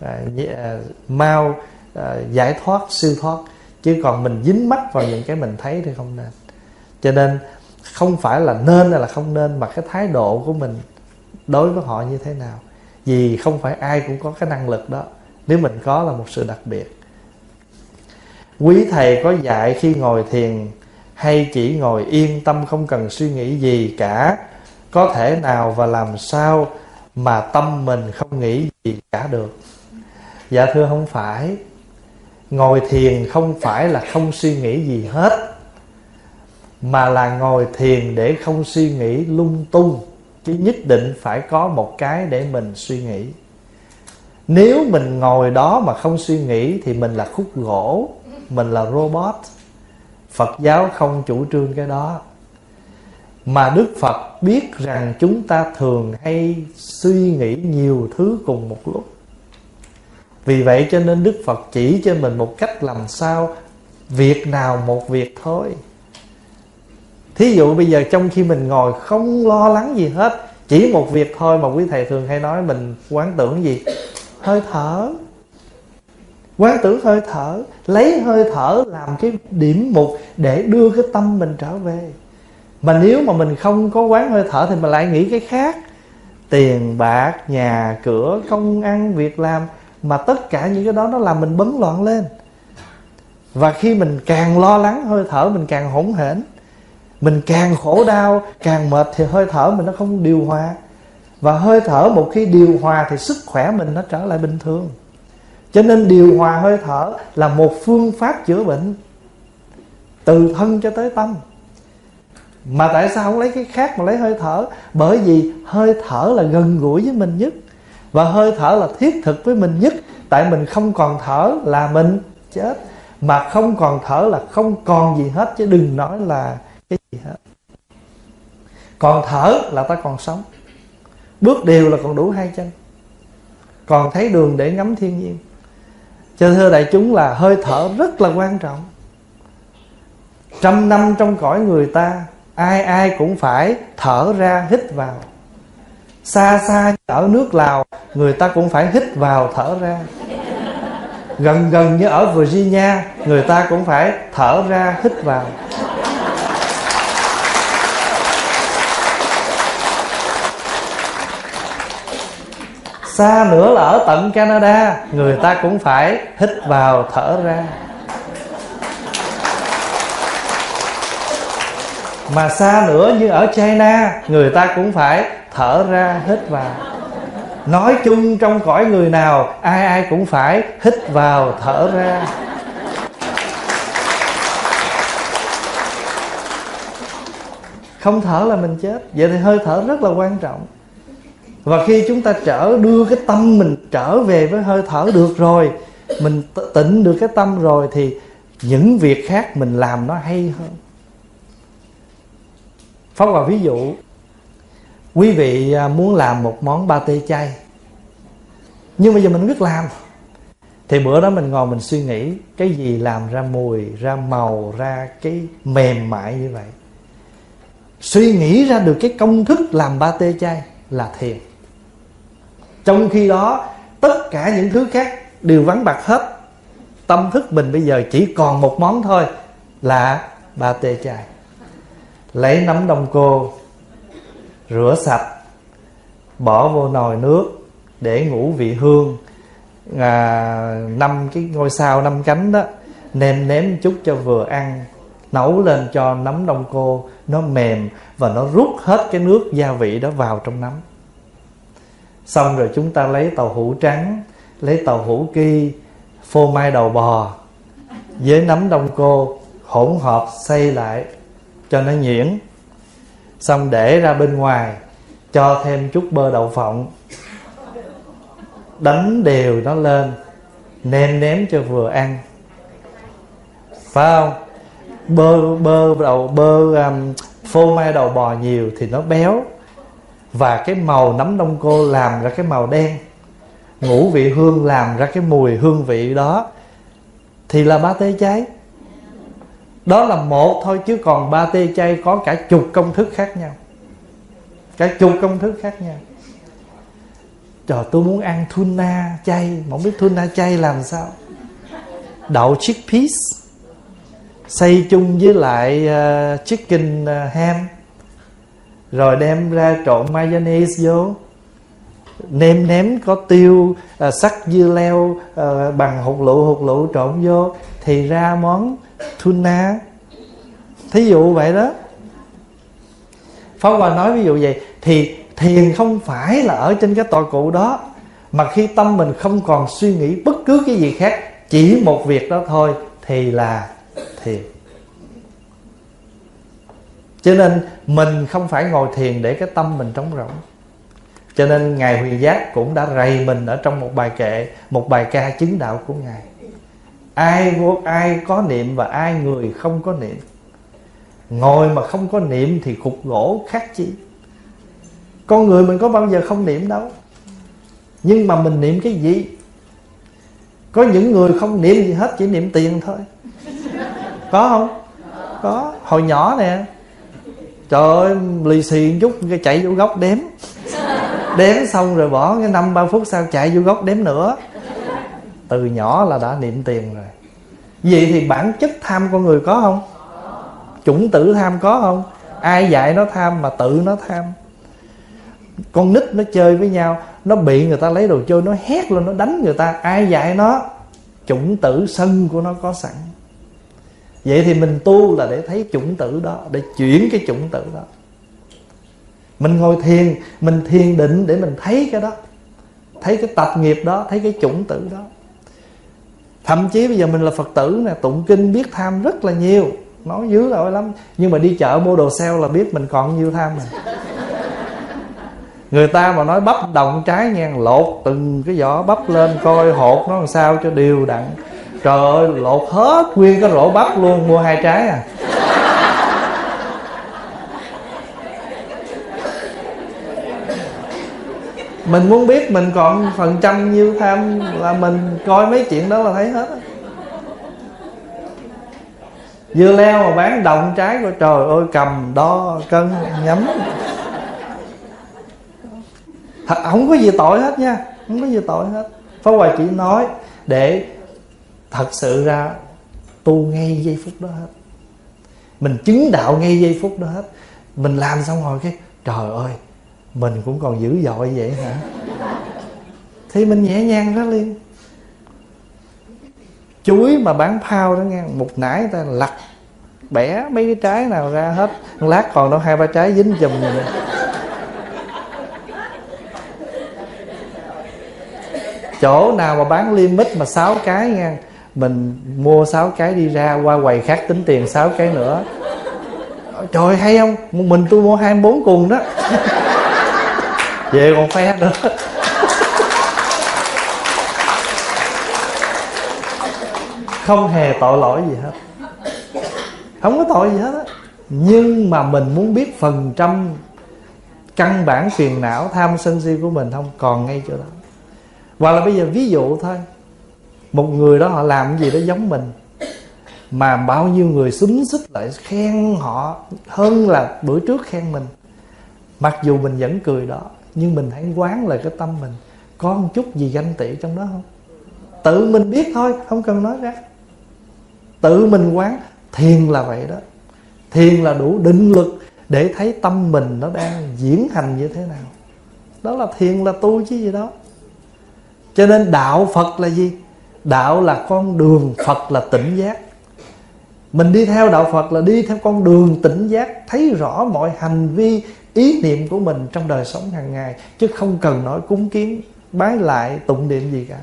S1: à, à mau à, giải thoát siêu thoát. Chứ còn mình dính mắc vào những cái mình thấy thì không nên cho nên không phải là nên hay là không nên, mà cái thái độ của mình đối với họ như thế nào. Vì không phải ai cũng có cái năng lực đó. Nếu mình có là một sự đặc biệt. Quý thầy có dạy khi ngồi thiền hay chỉ ngồi yên tâm không cần suy nghĩ gì cả, có thể nào và làm sao mà tâm mình không nghĩ gì cả được? Dạ thưa không phải. Ngồi thiền không phải là không suy nghĩ gì hết mà là ngồi thiền để không suy nghĩ lung tung. Chứ nhất định phải có một cái để mình suy nghĩ. Nếu mình ngồi đó mà không suy nghĩ thì mình là khúc gỗ, mình là robot. Phật giáo không chủ trương cái đó. Mà đức phật biết rằng chúng ta thường hay suy nghĩ nhiều thứ cùng một lúc. Vì vậy cho nên đức phật chỉ cho mình một cách làm sao, việc nào một việc thôi thí dụ bây giờ trong khi mình ngồi không lo lắng gì hết, chỉ một việc thôi mà quý thầy thường hay nói mình quán tưởng gì? Hơi thở. Quán tưởng hơi thở, lấy hơi thở làm cái điểm mục để đưa cái tâm mình trở về. Mà nếu mà mình không có quán hơi thở thì mình lại nghĩ cái khác. Tiền, bạc, nhà, cửa, công ăn, việc làm, mà tất cả những cái đó nó làm mình bấn loạn lên. Và khi mình càng lo lắng hơi thở, mình càng hỗn hển mình càng khổ đau, càng mệt thì hơi thở mình nó không điều hòa. Và hơi thở một khi điều hòa thì sức khỏe mình nó trở lại bình thường. Cho nên điều hòa hơi thở là một phương pháp chữa bệnh từ thân cho tới tâm. Mà tại sao không lấy cái khác mà lấy hơi thở? Bởi vì hơi thở là gần gũi với mình nhất. Và hơi thở là thiết thực với mình nhất. Tại mình không còn thở là mình chết. Mà không còn thở là không còn gì hết. Chứ đừng nói là gì hết còn thở là ta còn sống. Bước đều là còn đủ hai chân. Còn thấy đường để ngắm thiên nhiên. Cho thưa đại chúng là hơi thở rất là quan trọng. Trăm năm trong cõi người ta, ai ai cũng phải thở ra hít vào. Xa xa ở nước lào, người ta cũng phải hít vào thở ra. Gần gần như ở virginia, người ta cũng phải thở ra hít vào. Xa nữa là ở tận canada. Người ta cũng phải hít vào thở ra. Mà xa nữa như ở china, người ta cũng phải thở ra, hít vào. Nói chung trong cõi người nào, ai ai cũng phải hít vào, thở ra. Không thở là mình chết. Vậy thì hơi thở rất là quan trọng và khi chúng ta trở đưa cái tâm mình trở về với hơi thở được rồi mình tịnh được cái tâm rồi thì những việc khác mình làm nó hay hơn. Pháp vào ví dụ Quý vị à, muốn làm một món ba tê chay Nhưng bây giờ mình biết làm. Thì bữa đó mình ngồi mình suy nghĩ Cái gì làm ra mùi, ra màu, ra cái mềm mại như vậy? Suy nghĩ ra được cái công thức làm ba tê chay là thiền. Trong khi đó tất cả những thứ khác đều vắng bạc hết. Tâm thức mình bây giờ chỉ còn một món thôi Là ba tê chai. Lấy nấm đông cô rửa sạch bỏ vô nồi nước để ngủ vị hương. À, năm cái ngôi sao năm cánh đó nêm nếm chút cho vừa ăn nấu lên cho nấm đông cô nó mềm và nó rút hết cái nước gia vị đó vào trong nấm xong rồi chúng ta lấy tàu hũ trắng lấy tàu hũ ki phô mai đầu bò với nấm đông cô hỗn hợp xây lại cho nó nhuyễn. Xong để ra bên ngoài cho thêm chút bơ đậu phộng. Đánh đều nó lên nêm nếm cho vừa ăn. Phải không? Bơ bơ đầu bơ um, phô mai đầu bò nhiều thì nó béo và cái màu nấm đông cô làm ra cái màu đen. Ngũ vị hương làm ra cái mùi hương vị đó. Thì là ba tê cháy đó là một thôi chứ còn ba tê chay có cả chục công thức khác nhau. Cả chục công thức khác nhau. Trời tôi muốn ăn tuna chay. Mà không biết tuna chay làm sao. Đậu chickpeas xay chung với lại uh, chicken uh, ham rồi đem ra trộn mayonnaise vô. Nêm nếm có tiêu à, sắc dưa leo à, bằng hột lựu hột lựu trộn vô thì ra món tuna. Thí dụ vậy đó. Pháp Hòa nói ví dụ vậy Thì thiền không phải là ở trên cái tọa cụ đó Mà khi tâm mình không còn suy nghĩ bất cứ cái gì khác Chỉ một việc đó thôi Thì là thiền. Cho nên mình không phải ngồi thiền để cái tâm mình trống rỗng. Cho nên Ngài Huyền Giác cũng đã rầy mình ở trong một bài kệ, Một bài ca chứng đạo của Ngài. Ai vô ai có niệm và ai người không có niệm. Ngồi mà không có niệm thì cục gỗ khác chi. Con người mình có bao giờ không niệm đâu. Nhưng mà mình niệm cái gì? Có những người không niệm gì hết Chỉ niệm tiền thôi. Có không? Có. Hồi nhỏ nè Trời ơi, lì xì chút, cái chạy vô góc đếm. Đếm xong rồi bỏ cái năm, ba phút sau chạy vô góc đếm nữa. Từ nhỏ là đã niệm tiền rồi. Vậy thì bản chất tham con người có không? Chủng tử tham có không? Ai dạy nó tham mà tự nó tham? Con nít nó chơi với nhau, nó bị người ta lấy đồ chơi, nó hét lên, nó đánh người ta. Ai dạy nó? Chủng tử sân của nó có sẵn vậy thì mình tu là để thấy chủng tử đó, để chuyển cái chủng tử đó. Mình ngồi thiền, mình thiền định để mình thấy cái đó, thấy cái tập nghiệp đó, thấy cái chủng tử đó. Thậm chí bây giờ mình là phật tử nè, tụng kinh, biết tham rất là nhiều. Nói dữ rồi lắm. Nhưng mà đi chợ mua đồ sale là biết mình còn nhiêu tham rồi người ta mà nói bắp đồng trái ngang, lột từng cái vỏ bắp lên coi hột nó làm sao cho đều đặn trời ơi lột hết nguyên cái rổ bắp luôn mua hai trái à. Mình muốn biết mình còn phần trăm nhiêu tham là mình coi mấy chuyện đó là thấy hết. Dưa leo mà bán đồng trái của trời ơi cầm đo cân nhắm. Thật, không có gì tội hết nha không có gì tội hết. Phá hoài chỉ nói để thật sự ra tu ngay giây phút đó hết. Mình chứng đạo ngay giây phút đó hết. Mình làm xong rồi cái, trời ơi, mình cũng còn dữ dội vậy hả? Thì mình nhẹ nhàng đó liền. Chuối mà bán phao đó nghe, một nải ta lặt bẻ mấy cái trái nào ra hết. Lát còn đâu hai ba trái dính chùm rồi chỗ nào mà bán limit mà sáu cái nha mình mua sáu cái đi ra, qua quầy khác tính tiền sáu cái nữa. Trời hay không? Mình tôi mua hai bốn cùng đó. Về còn phe nữa. Không hề tội lỗi gì hết. Không có tội gì hết á. Nhưng mà mình muốn biết phần trăm căn bản phiền não tham sân si của mình không? Còn ngay chỗ đó. Hoặc là bây giờ ví dụ thôi một người đó họ làm cái gì đó giống mình. Mà bao nhiêu người xúm xích lại khen họ hơn là bữa trước khen mình. Mặc dù mình vẫn cười đó, nhưng mình hãy quán lại cái tâm mình. Có một chút gì ganh tị trong đó không? Tự mình biết thôi, không cần nói ra. Tự mình quán, thiền là vậy đó. Thiền là đủ định lực để thấy tâm mình nó đang diễn hành như thế nào. Đó là thiền là tu chứ gì đó cho nên đạo phật là gì? Đạo là con đường, phật là tỉnh giác. Mình đi theo đạo phật là đi theo con đường tỉnh giác, thấy rõ mọi hành vi, ý niệm của mình trong đời sống hàng ngày, chứ không cần nói cúng kiến, bái lại tụng niệm gì cả.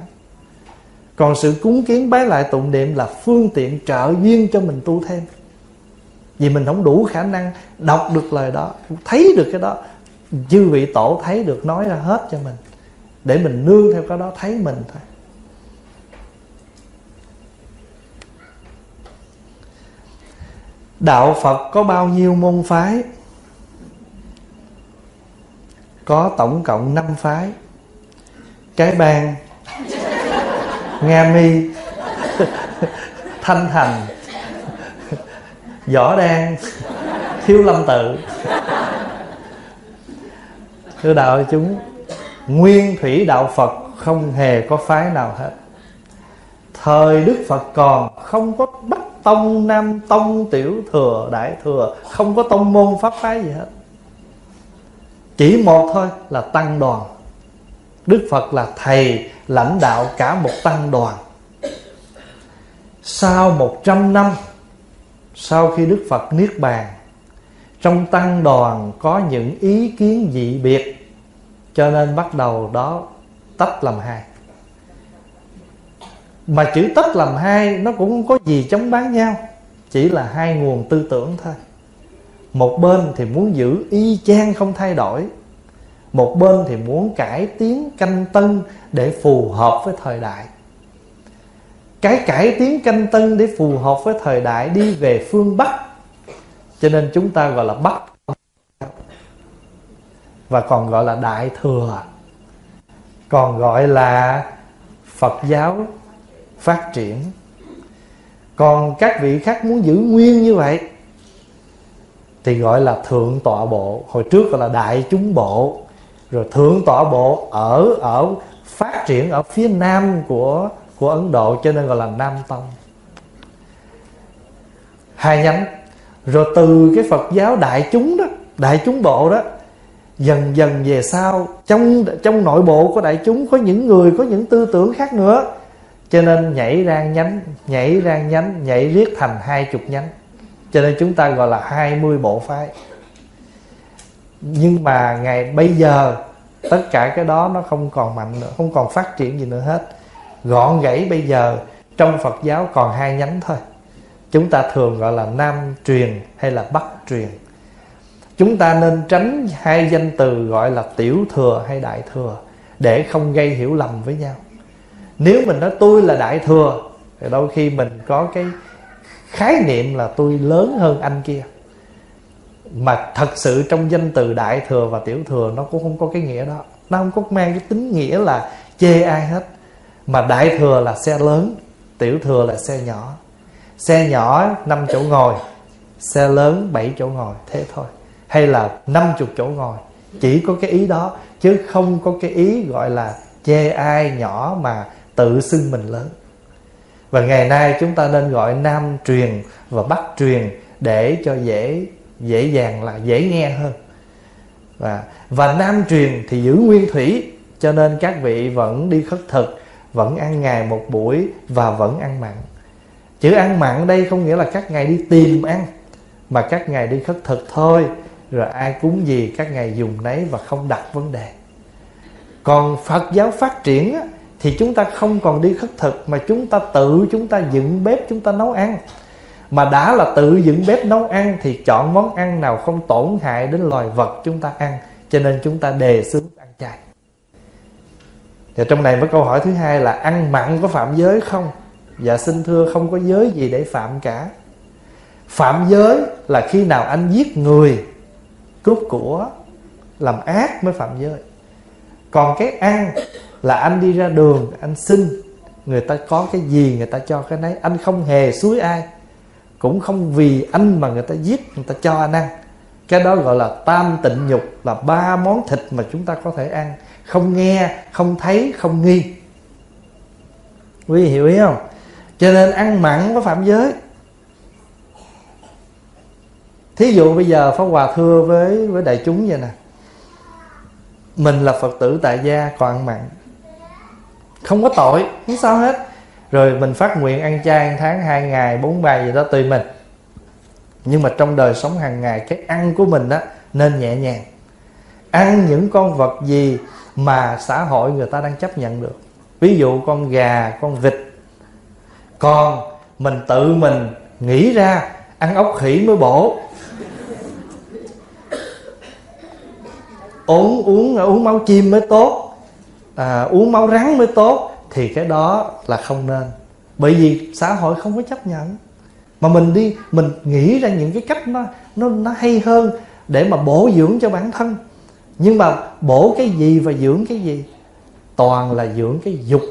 S1: Còn sự cúng kiến, bái lại tụng niệm là phương tiện trợ duyên cho mình tu thêm. Vì mình không đủ khả năng đọc được lời đó, thấy được cái đó chư vị tổ thấy được, nói ra hết cho mình. Để mình nương theo cái đó, thấy mình thôi. Đạo phật có bao nhiêu môn phái? Có tổng cộng năm phái. Cái bang, nga mi, thanh thành võ đan, thiếu lâm tự. Thưa đạo chúng, nguyên thủy đạo phật không hề có phái nào hết. Thời đức phật còn không có bất tông nam tông tiểu thừa đại thừa, không có tông môn pháp phái gì hết. Chỉ một thôi là tăng đoàn. Đức phật là thầy, lãnh đạo cả một tăng đoàn. Sau một trăm năm, sau khi đức phật niết bàn, trong tăng đoàn có những ý kiến dị biệt, cho nên bắt đầu đó tách làm hai mà chữ tách làm hai, nó cũng không có gì chống bán nhau. Chỉ là hai nguồn tư tưởng thôi. Một bên thì muốn giữ y chang không thay đổi. Một bên thì muốn cải tiến canh tân để phù hợp với thời đại. Cái cải tiến canh tân để phù hợp với thời đại đi về phương bắc. Cho nên chúng ta gọi là bắc. Và còn gọi là đại thừa. Còn gọi là phật giáo phát triển. Còn các vị khác muốn giữ nguyên như vậy, thì gọi là thượng tọa bộ. Hồi trước gọi là đại chúng bộ. Rồi thượng tọa bộ ở ở, phát triển ở phía nam của của ấn độ, cho nên gọi là nam tông. Hai nhánh. Rồi từ cái phật giáo đại chúng đó, đại chúng bộ đó, dần dần về sau, trong trong nội bộ của đại chúng có những người, có những tư tưởng khác nữa cho nên nhảy ra nhánh, nhảy ra nhánh, nhảy riết thành hai chục nhánh. Cho nên chúng ta gọi là hai mươi bộ phái. Nhưng mà ngày bây giờ, tất cả cái đó nó không còn mạnh nữa, không còn phát triển gì nữa hết. Gọn gãy bây giờ, trong phật giáo còn hai nhánh thôi. Chúng ta thường gọi là nam truyền hay là bắc truyền. Chúng ta nên tránh hai danh từ gọi là tiểu thừa hay đại thừa để không gây hiểu lầm với nhau nếu mình nói tôi là đại thừa, thì đôi khi mình có cái khái niệm là tôi lớn hơn anh kia. Mà thật sự trong danh từ đại thừa và tiểu thừa, nó cũng không có cái nghĩa đó. Nó không có mang cái tính nghĩa là chê ai hết. Mà đại thừa là xe lớn, tiểu thừa là xe nhỏ. Xe nhỏ 5 chỗ ngồi, xe lớn 7 chỗ ngồi, thế thôi. Hay là 50 chỗ ngồi, chỉ có cái ý đó, chứ không có cái ý gọi là chê ai nhỏ mà tự xưng mình lớn. Và ngày nay chúng ta nên gọi nam truyền và bắc truyền để cho dễ dễ dàng là dễ nghe hơn. Và và nam truyền thì giữ nguyên thủy cho nên các vị vẫn đi khất thực vẫn ăn ngày một buổi và vẫn ăn mặn. Chữ ăn mặn đây không nghĩa là các ngày đi tìm ăn mà các ngày đi khất thực thôi rồi ai cúng gì các ngày dùng nấy và không đặt vấn đề. Còn phật giáo phát triển á, thì chúng ta không còn đi khất thực, mà chúng ta tự chúng ta dựng bếp chúng ta nấu ăn. Mà đã là tự dựng bếp nấu ăn, thì chọn món ăn nào không tổn hại đến loài vật chúng ta ăn. Cho nên chúng ta đề xướng ăn chay. Và trong này mới câu hỏi thứ hai là ăn mặn có phạm giới không? Dạ xin thưa, không có giới gì để phạm cả. Phạm giới là khi nào anh giết người, cướp của, làm ác mới phạm giới. Còn cái ăn là anh đi ra đường, anh xin. Người ta có cái gì, người ta cho cái nấy. Anh không hề suối ai. Cũng không vì anh mà người ta giết, người ta cho anh ăn. Cái đó gọi là tam tịnh nhục, là ba món thịt mà chúng ta có thể ăn. Không nghe, không thấy, không nghi. Quý vị hiểu ý không? Cho nên ăn mặn có phạm giới. Thí dụ bây giờ pháp hòa thưa với với đại chúng vậy nè. Mình là phật tử tại gia, còn ăn mặn không có tội, không sao hết. Rồi mình phát nguyện ăn chay tháng hai ngày, bốn ngày gì đó tùy mình. Nhưng mà trong đời sống hàng ngày, cái ăn của mình đó nên nhẹ nhàng. Ăn những con vật gì mà xã hội người ta đang chấp nhận được. Ví dụ con gà, con vịt. Còn mình tự mình nghĩ ra, ăn ốc khỉ mới bổ. Uống uống uống máu chim mới tốt à, uống máu rắn mới tốt thì cái đó là không nên. Bởi vì xã hội không có chấp nhận. Mà mình đi mình nghĩ ra những cái cách nó nó nó hay hơn để mà bổ dưỡng cho bản thân. Nhưng mà bổ cái gì và dưỡng cái gì? Toàn là dưỡng cái dục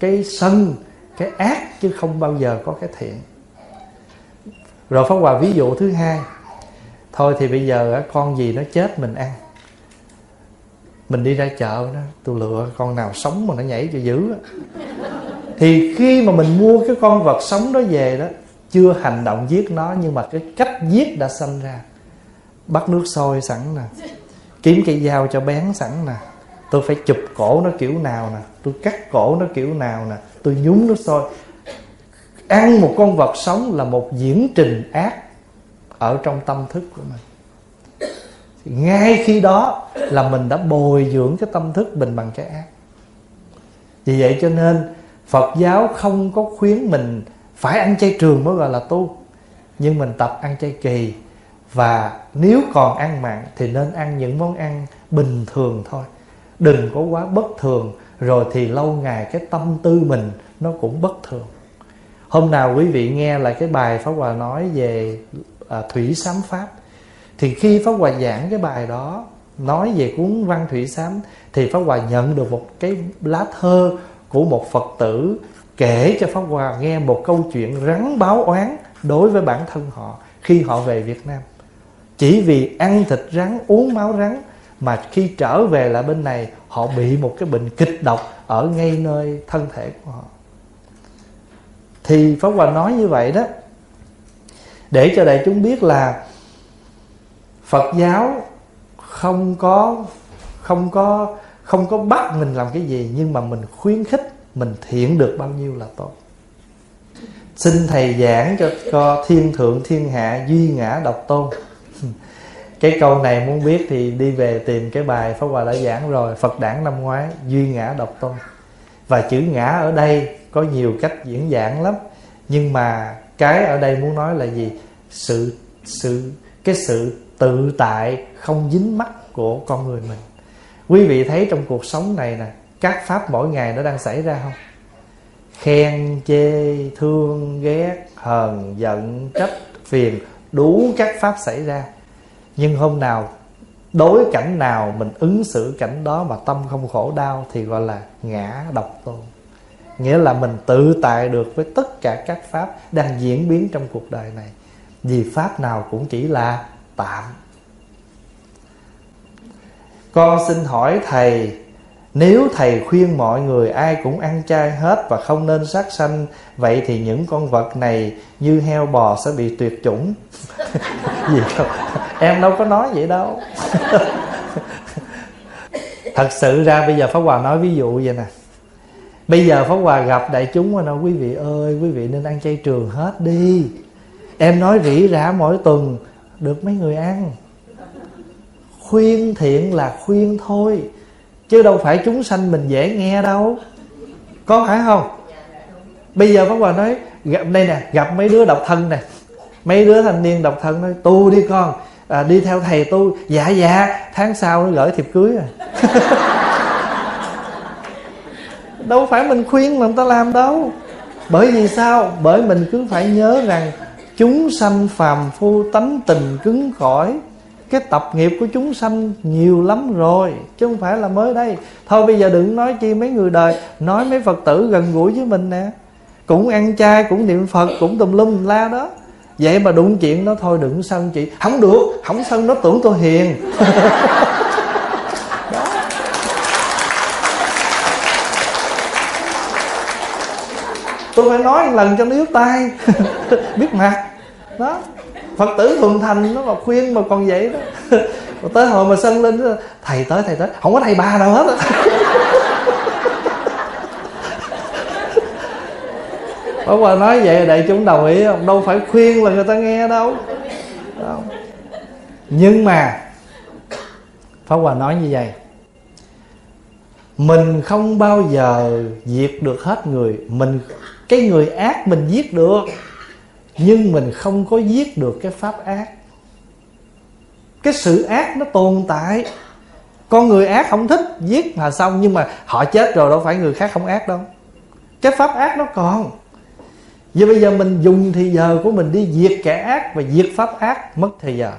S1: cái sân cái ác chứ không bao giờ có cái thiện. Rồi pháp hòa ví dụ thứ hai. Thôi thì bây giờ con gì nó chết mình ăn? Mình đi ra chợ đó, tôi lựa con nào sống mà nó nhảy cho dữ thì khi mà mình mua cái con vật sống đó về đó, chưa hành động giết nó, nhưng mà cái cách giết đã sanh ra. Bắt nước sôi sẵn nè, kiếm cây dao cho bén sẵn nè. Tôi phải chụp cổ nó kiểu nào nè, tôi cắt cổ nó kiểu nào nè, tôi nhúng nước sôi. Ăn một con vật sống là một diễn trình ác ở trong tâm thức của mình ngay khi đó là mình đã bồi dưỡng cái tâm thức mình bằng cái ác. Vì vậy cho nên phật giáo không có khuyến mình phải ăn chay trường mới gọi là tu. Nhưng mình tập ăn chay kỳ. Và nếu còn ăn mặn thì nên ăn những món ăn bình thường thôi. Đừng có quá bất thường. Rồi thì lâu ngày cái tâm tư mình nó cũng bất thường. Hôm nào quý vị nghe lại cái bài pháp hòa nói về à, thủy sám pháp thì khi pháp hòa giảng cái bài đó, nói về cuốn văn thủy sám, thì pháp hòa nhận được một cái lá thơ của một phật tử kể cho pháp hòa nghe một câu chuyện rắn báo oán đối với bản thân họ khi họ về việt nam. Chỉ vì ăn thịt rắn, uống máu rắn mà khi trở về lại bên này, họ bị một cái bệnh kịch độc ở ngay nơi thân thể của họ. Thì pháp hòa nói như vậy đó. Để cho đại chúng biết là phật giáo không có không có không có bắt mình làm cái gì nhưng mà mình khuyến khích mình thiện được bao nhiêu là tốt. Xin thầy giảng cho, cho thiên thượng thiên hạ duy ngã độc tôn. Cái câu này muốn biết thì đi về tìm cái bài pháp hòa đã giảng rồi phật đản năm ngoái duy ngã độc tôn. Và chữ ngã ở đây có nhiều cách diễn giảng lắm nhưng mà cái ở đây muốn nói là gì? Sự sự cái sự tự tại không dính mắc của con người mình. Quý vị thấy trong cuộc sống này nè, các pháp mỗi ngày nó đang xảy ra không? Khen chê, thương, ghét, hờn, giận, trách, phiền, đủ các pháp xảy ra. Nhưng hôm nào, đối cảnh nào mình ứng xử cảnh đó mà tâm không khổ đau thì gọi là ngã độc tôn. Nghĩa là mình tự tại được với tất cả các pháp đang diễn biến trong cuộc đời này. Vì pháp nào cũng chỉ là tạm con xin hỏi thầy, nếu thầy khuyên mọi người ai cũng ăn chay hết và không nên sát sanh, Vậy thì những con vật này như heo bò sẽ bị tuyệt chủng. Gì không? Em đâu có nói vậy đâu. Thật sự ra bây giờ Pháp Hòa nói ví dụ vậy nè. Bây giờ Pháp Hòa gặp đại chúng mà nói, Quý vị ơi, quý vị nên ăn chay trường hết đi. Em nói rỉ rả mỗi tuần được mấy người ăn. Khuyên thiện là khuyên thôi chứ đâu phải chúng sanh mình dễ nghe đâu. Có phải không? Bây giờ pháp hòa nói gặp đây nè gặp mấy đứa độc thân nè. Mấy đứa thanh niên độc thân nói tu đi con à, đi theo thầy tu. Dạ dạ tháng sau nó gửi thiệp cưới rồi à. đâu phải mình khuyên mà người ta làm đâu. Bởi vì sao? Bởi mình cứ phải nhớ rằng chúng sanh phàm phu tánh tình cứng cỏi. Cái tập nghiệp của chúng sanh nhiều lắm rồi, chứ không phải là mới đây. Thôi bây giờ đừng nói chi mấy người đời, nói mấy phật tử gần gũi với mình nè. Cũng ăn chay, cũng niệm phật, cũng tùm lum la đó. Vậy mà đụng chuyện đó thôi đừng sân chị. Không được, không sân nó tưởng tôi hiền. tôi phải nói lần cho nó yếu tay. Biết mặt đó. Phật tử thuần thành, nó mà khuyên mà còn vậy đó. Mà tới hồi mà sân lên thầy tới thầy tới. Không có thầy bà nào hết á. Pháp Hòa nói vậy, đại chúng đồng ý. Không? Đâu phải khuyên là người ta nghe đâu. Đó. Nhưng mà, Pháp Hòa nói như vậy. Mình không bao giờ diệt được hết người. Mình cái người ác mình giết được, nhưng mình không có giết được cái pháp ác. Cái sự ác nó tồn tại. Con người ác không thích giết mà xong, nhưng mà họ chết rồi đâu phải người khác không ác đâu. Cái pháp ác nó còn. Vì bây giờ mình dùng thì giờ của mình đi diệt kẻ ác Và diệt pháp ác, mất thì giờ.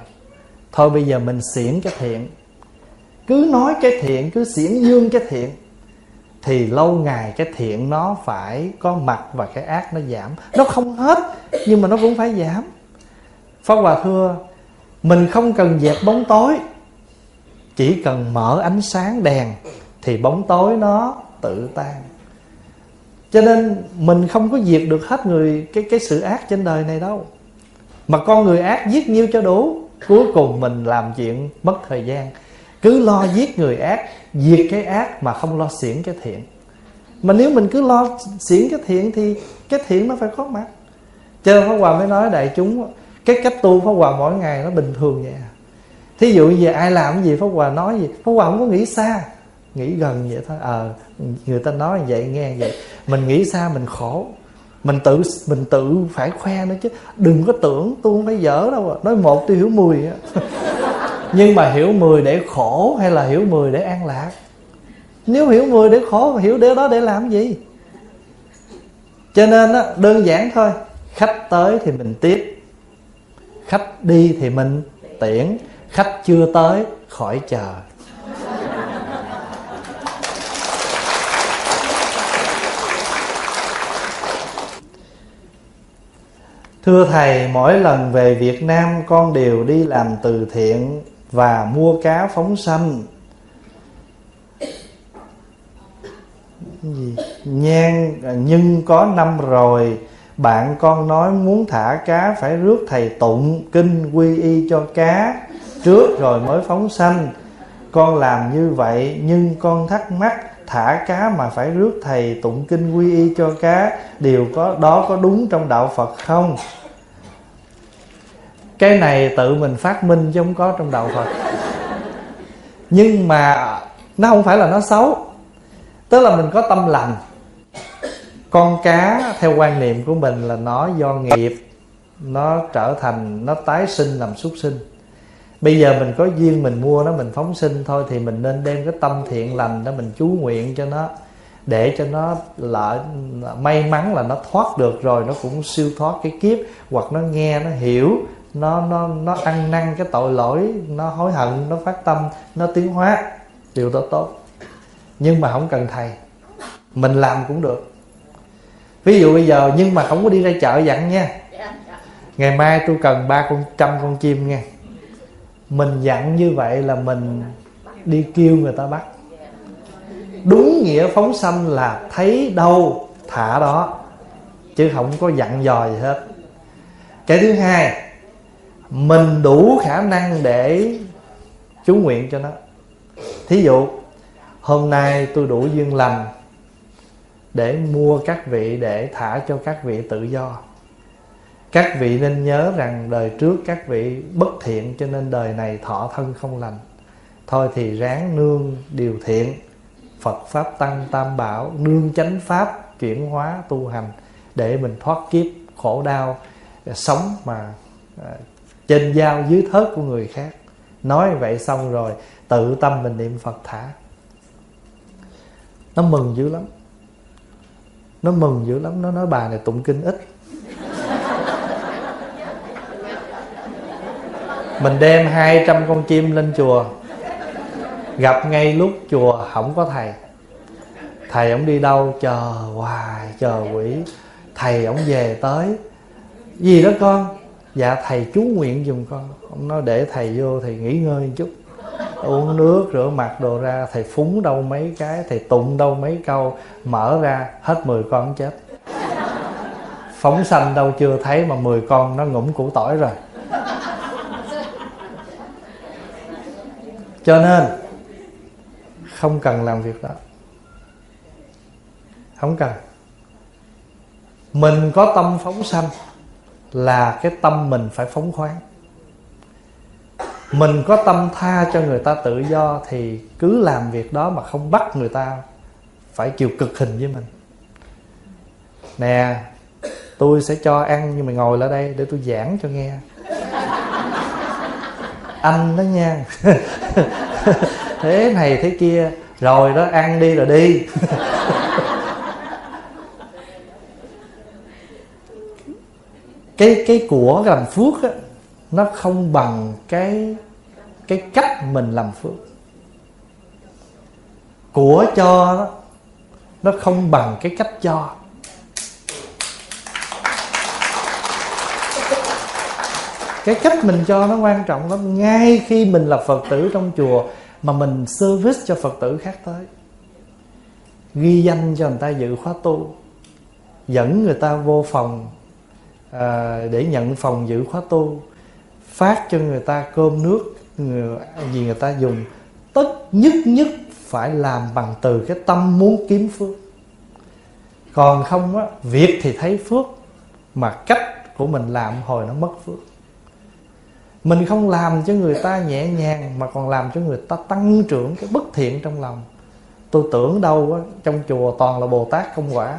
S1: Thôi bây giờ mình xiển cái thiện. Cứ nói cái thiện, Cứ xiển dương cái thiện. Thì lâu ngày cái thiện nó phải có mặt Và cái ác nó giảm. Nó không hết, Nhưng mà nó cũng phải giảm. Pháp Hòa thưa, Mình không cần dẹp bóng tối, Chỉ cần mở ánh sáng đèn Thì bóng tối nó tự tan. Cho nên mình không có diệt được hết người, cái cái sự ác trên đời này đâu. Mà con người ác giết nhiêu cho đủ, cuối cùng mình làm chuyện mất thời gian cứ lo giết người ác diệt cái ác mà không lo xiển cái thiện. Mà nếu mình cứ lo xiển cái thiện thì cái thiện nó phải có mặt. Cho nên Pháp Hòa mới nói đại chúng cái cách tu Pháp Hòa mỗi ngày nó bình thường vậy à. thí dụ như ai làm cái gì Pháp Hòa nói gì Pháp Hòa không có nghĩ xa. Nghĩ gần vậy thôi. Ờ à, người ta nói vậy nghe vậy. Mình nghĩ xa mình khổ. Mình tự mình tự phải khoe nữa chứ. Đừng có tưởng tôi không phải dở đâu à. nói một tôi hiểu mười á. nhưng mà hiểu mười để khổ hay là hiểu mười để an lạc? Nếu hiểu mười để khổ hiểu điều đó để làm gì? Cho nên đó, đơn giản thôi khách tới thì mình tiếp khách đi thì mình tiễn khách chưa tới khỏi chờ. Thưa Thầy, mỗi lần về Việt Nam con đều đi làm từ thiện và mua cá phóng sanh. Gì? Nhan à, nhưng có năm rồi, bạn con nói muốn thả cá phải rước thầy tụng kinh quy y cho cá, trước rồi mới phóng sanh. Con làm như vậy, nhưng con thắc mắc, thả cá mà phải rước thầy tụng kinh quy y cho cá, điều có, đó có đúng trong đạo Phật không? Cái này tự mình phát minh chứ không có trong đầu Phật. Nhưng mà nó không phải là nó xấu. Tức là mình có tâm lành. Con cá, theo quan niệm của mình là nó do nghiệp, nó trở thành, nó tái sinh làm súc sinh. Bây giờ mình có duyên mình mua nó, mình phóng sinh thôi thì mình nên đem cái tâm thiện lành đó mình chú nguyện cho nó, để cho nó lỡ may mắn là nó thoát được rồi, nó cũng siêu thoát cái kiếp, hoặc nó nghe, nó hiểu nó nó nó ăn năn cái tội lỗi, nó hối hận, nó phát tâm, nó tiến hóa. Điều đó tốt. Nhưng mà không cần thầy. Mình làm cũng được. Ví dụ bây giờ, nhưng mà không có đi ra chợ dặn nha. Ngày mai tôi cần ba con, trăm con chim nha. Mình dặn như vậy là mình đi kêu người ta bắt. Đúng nghĩa phóng sanh là thấy đâu, thả đó. Chứ không có dặn dò gì hết. Cái thứ hai mình đủ khả năng để chú nguyện cho nó. Thí dụ, hôm nay tôi đủ duyên lành để mua các vị để thả cho các vị tự do. Các vị nên nhớ rằng đời trước các vị bất thiện cho nên đời này thọ thân không lành. Thôi thì ráng nương điều thiện. Phật pháp tăng tam bảo nương chánh pháp chuyển hóa tu hành để mình thoát kiếp khổ đau, sống mà à, trên dao dưới thớt của người khác. Nói vậy xong rồi, tự tâm mình niệm phật thả. Nó mừng dữ lắm. Nó mừng dữ lắm. Nó nói, bà này tụng kinh ít. Mình đem 200 con chim lên chùa. Gặp ngay lúc chùa không có thầy. Thầy ổng đi đâu, chờ hoài, chờ quỷ. Thầy ổng về tới. Gì đó con? Dạ thầy chú nguyện dùng con. Ông nói để thầy vô thầy nghỉ ngơi một chút. Uống nước, rửa mặt, đồ ra. Thầy phúng đâu mấy cái, thầy tụng đâu mấy câu. Mở ra, hết 10 con chết. Phóng sanh đâu chưa thấy mà 10 con nó ngủm củ tỏi rồi. Cho nên, không cần làm việc đó. Không cần. Mình có tâm phóng sanh là cái tâm mình phải phóng khoáng. Mình có tâm tha cho người ta tự do thì cứ làm việc đó mà không bắt người ta phải chịu cực hình với mình. Nè, tôi sẽ cho ăn nhưng mà ngồi lại đây để tôi giảng cho nghe. Anh đó nha. Thế này thế kia, rồi đó, ăn đi rồi đi. cái cái của làm phước á, nó không bằng cái cái cách mình làm phước. Của cho đó nó không bằng cái cách cho. Cái cách mình cho nó quan trọng lắm. Ngay khi mình là phật tử trong chùa mà mình service cho phật tử khác tới, ghi danh cho người ta dự khóa tu, dẫn người ta vô phòng à, để nhận phòng giữ khóa tu phát cho người ta cơm nước người, gì người ta dùng. Tất nhất nhất phải làm bằng từ cái tâm muốn kiếm phước. Còn không á việc thì thấy phước mà cách của mình làm hồi nó mất phước. Mình không làm cho người ta nhẹ nhàng mà còn làm cho người ta tăng trưởng cái bất thiện trong lòng. Tôi tưởng đâu á trong chùa toàn là bồ tát công quả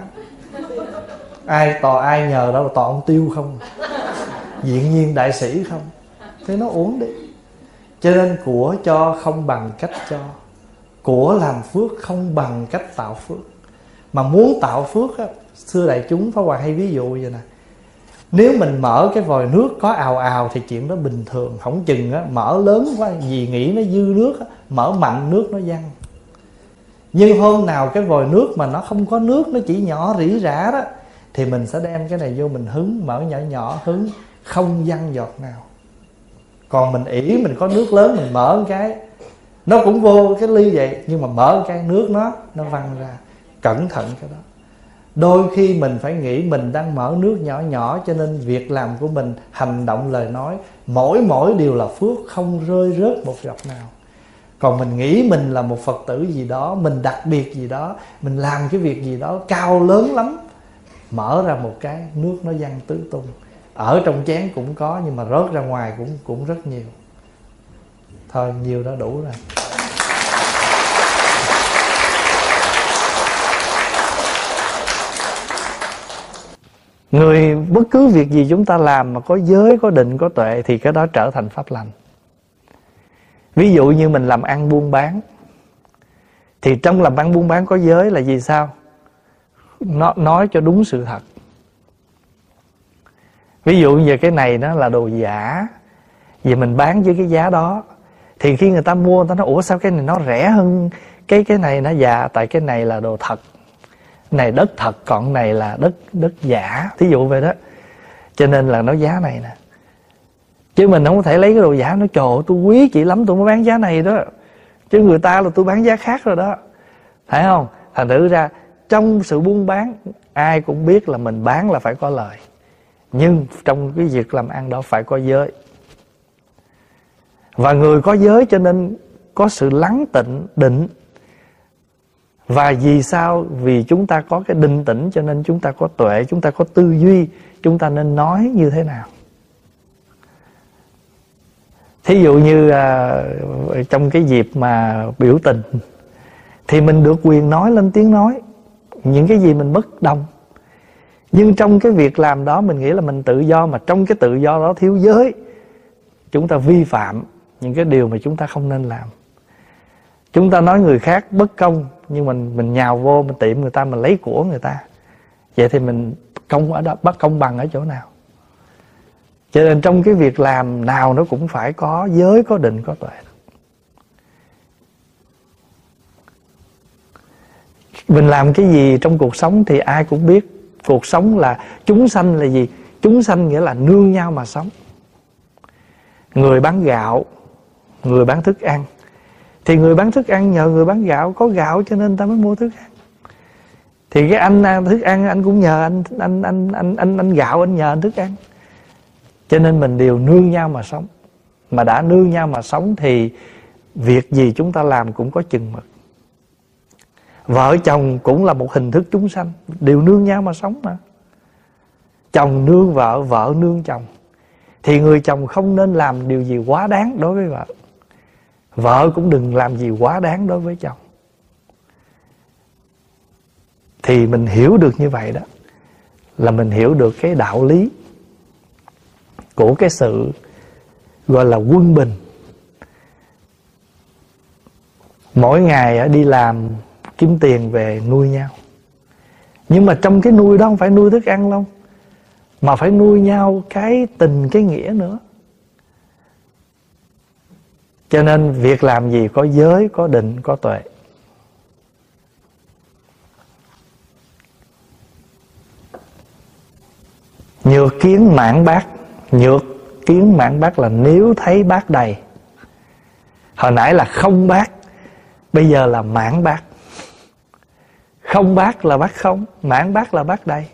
S1: ai tò ai nhờ đâu là toàn ông tiêu không? Diện nhiên đại sĩ không? Thế nó uống đi. Cho nên của cho không bằng cách cho. Của làm phước không bằng cách tạo phước. Mà muốn tạo phước á xưa đại chúng phá hòa hay ví dụ vậy nè. Nếu mình mở cái vòi nước có ào ào thì chuyện đó bình thường. Không chừng á mở lớn quá vì nghĩ nó dư nước á, mở mạnh nước nó văng. Nhưng hôm nào cái vòi nước mà nó không có nước nó chỉ nhỏ rỉ rả đó thì mình sẽ đem cái này vô mình hứng, mở nhỏ nhỏ, hứng, không văng giọt nào. Còn mình ỉ, mình có nước lớn, mình mở một cái. Nó cũng vô cái ly vậy, nhưng mà mở cái, nước nó nó văng ra. Cẩn thận cái đó. Đôi khi mình phải nghĩ mình đang mở nước nhỏ nhỏ, cho nên việc làm của mình, hành động, lời nói, mỗi mỗi điều là phước, không rơi rớt một giọt nào. Còn mình nghĩ mình là một phật tử gì đó, mình đặc biệt gì đó, mình làm cái việc gì đó cao lớn lắm mở ra một cái, nước nó văng tứ tung. Ở trong chén cũng có, nhưng mà rớt ra ngoài cũng cũng rất nhiều. Thôi, nhiều đó đủ rồi. Người, bất cứ việc gì chúng ta làm mà có giới, có định, có tuệ thì cái đó trở thành pháp lành. Ví dụ như mình làm ăn buôn bán, thì trong làm ăn buôn bán có giới là gì sao? Nó nói cho đúng sự thật. Ví dụ như cái này nó là đồ giả, vì mình bán với cái giá đó, thì khi người ta mua, người ta nói, ủa, sao cái này nó rẻ hơn cái cái này nó? Già tại cái này là đồ thật. Này đất thật, còn này là đất đất giả. Thí dụ vậy đó. Cho nên là nó giá này nè. Chứ mình không có thể lấy cái đồ giả, nó, trời tôi quý chị lắm, tôi mới bán giá này đó. Chứ người ta là tôi bán giá khác rồi đó. Phải không? Thành thử ra trong sự buôn bán ai cũng biết là mình bán là phải có lời. Nhưng trong cái việc làm ăn đó phải có giới. Và người có giới cho nên có sự lắng tịnh định. Và vì sao? Vì chúng ta có cái định tĩnh cho nên chúng ta có tuệ chúng ta có tư duy chúng ta nên nói như thế nào? Thí dụ như à, trong cái dịp mà biểu tình thì mình được quyền nói lên tiếng nói những cái gì mình bất đồng. Nhưng trong cái việc làm đó, mình nghĩ là mình tự do mà trong cái tự do đó thiếu giới, chúng ta vi phạm những cái điều mà chúng ta không nên làm. Chúng ta nói người khác bất công, nhưng mình mình nhào vô, mình tiệm người ta, mình lấy của người ta. Vậy thì mình công ở đó, bất công bằng ở chỗ nào? Cho nên trong cái việc làm nào nó cũng phải có giới, có định, có tuệ. Mình làm cái gì trong cuộc sống thì ai cũng biết. Cuộc sống là chúng sanh là gì? Chúng sanh nghĩa là nương nhau mà sống. Người bán gạo người bán thức ăn. Thì người bán thức ăn nhờ người bán gạo có gạo cho nên ta mới mua thức ăn. Thì cái anh ăn thức ăn anh cũng nhờ anh anh anh anh anh, anh gạo anh nhờ anh thức ăn. Cho nên mình đều nương nhau mà sống. Mà đã nương nhau mà sống thì việc gì chúng ta làm cũng có chừng mực vợ chồng cũng là một hình thức chúng sanh, đều nương nhau mà sống mà. Chồng nương vợ vợ nương chồng. Thì người chồng không nên làm điều gì quá đáng đối với vợ. Vợ cũng đừng làm gì quá đáng đối với chồng. Thì mình hiểu được như vậy đó, là mình hiểu được cái đạo lý của cái sự gọi là quân bình. Mỗi ngày đi làm kiếm tiền về nuôi nhau. Nhưng mà trong cái nuôi đó không phải nuôi thức ăn đâu, mà phải nuôi nhau cái tình, cái nghĩa nữa. Cho nên việc làm gì có giới, có định, có tuệ. Nhược kiến mãn bác, nhược kiến mãn bác là nếu thấy bác đầy. Hồi nãy là không bác, bây giờ là mãn bác không bát là bát không mãn bát là bát đầy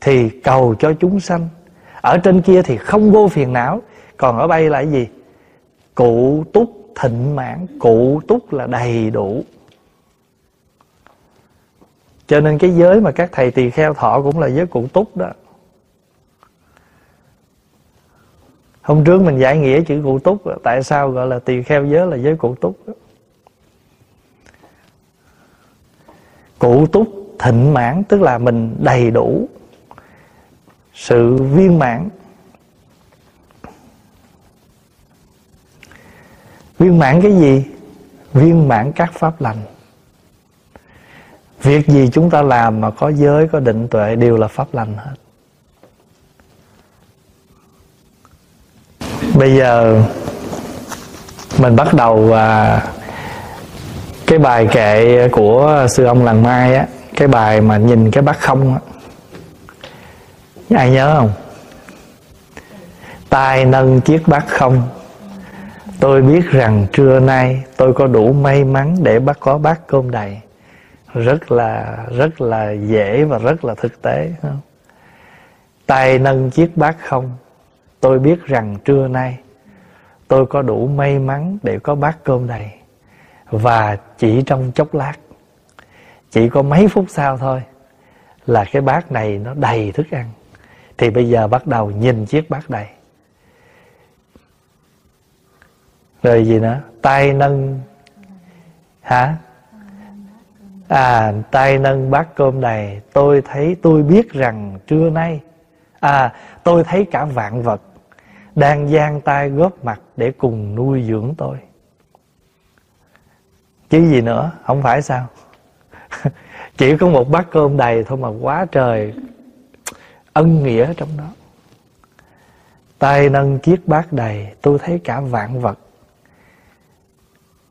S1: thì cầu cho chúng sanh. Ở trên kia thì không vô phiền não, còn ở đây là cái gì? Cụ túc thịnh mãn, cụ túc là đầy đủ. Cho nên cái giới mà các thầy tỳ kheo thọ cũng là giới cụ túc đó. Hôm trước mình giải nghĩa chữ cụ túc, tại sao gọi là tỳ kheo giới là giới cụ túc đó. Cụ túc thịnh mãn tức là mình đầy đủ sự viên mãn. Viên mãn cái gì? Viên mãn các pháp lành. Việc gì chúng ta làm mà có giới có định tuệ đều là pháp lành hết. Bây giờ mình bắt đầu à, cái bài kệ của sư ông làng mai á, cái bài mà nhìn cái bát không á. Ai nhớ không? Tay nâng chiếc bát không. Tôi biết rằng trưa nay tôi có đủ may mắn để bắt có bát cơm đầy. Rất là rất là dễ và rất là thực tế không? tay nâng chiếc bát không. Tôi biết rằng trưa nay tôi có đủ may mắn để có bát cơm đầy và chỉ trong chốc lát, chỉ có mấy phút sau thôi là cái bát này nó đầy thức ăn. Thì bây giờ bắt đầu nhìn chiếc bát đầy rồi gì nữa? Tay nâng, hả? À tay nâng bát cơm đầy tôi thấy, tôi biết rằng trưa nay à tôi thấy cả vạn vật đang giang tay góp mặt để cùng nuôi dưỡng tôi chứ gì nữa, không phải sao? Chỉ có một bát cơm đầy thôi mà quá trời ân nghĩa trong đó. Tay nâng chiếc bát đầy, tôi thấy cả vạn vật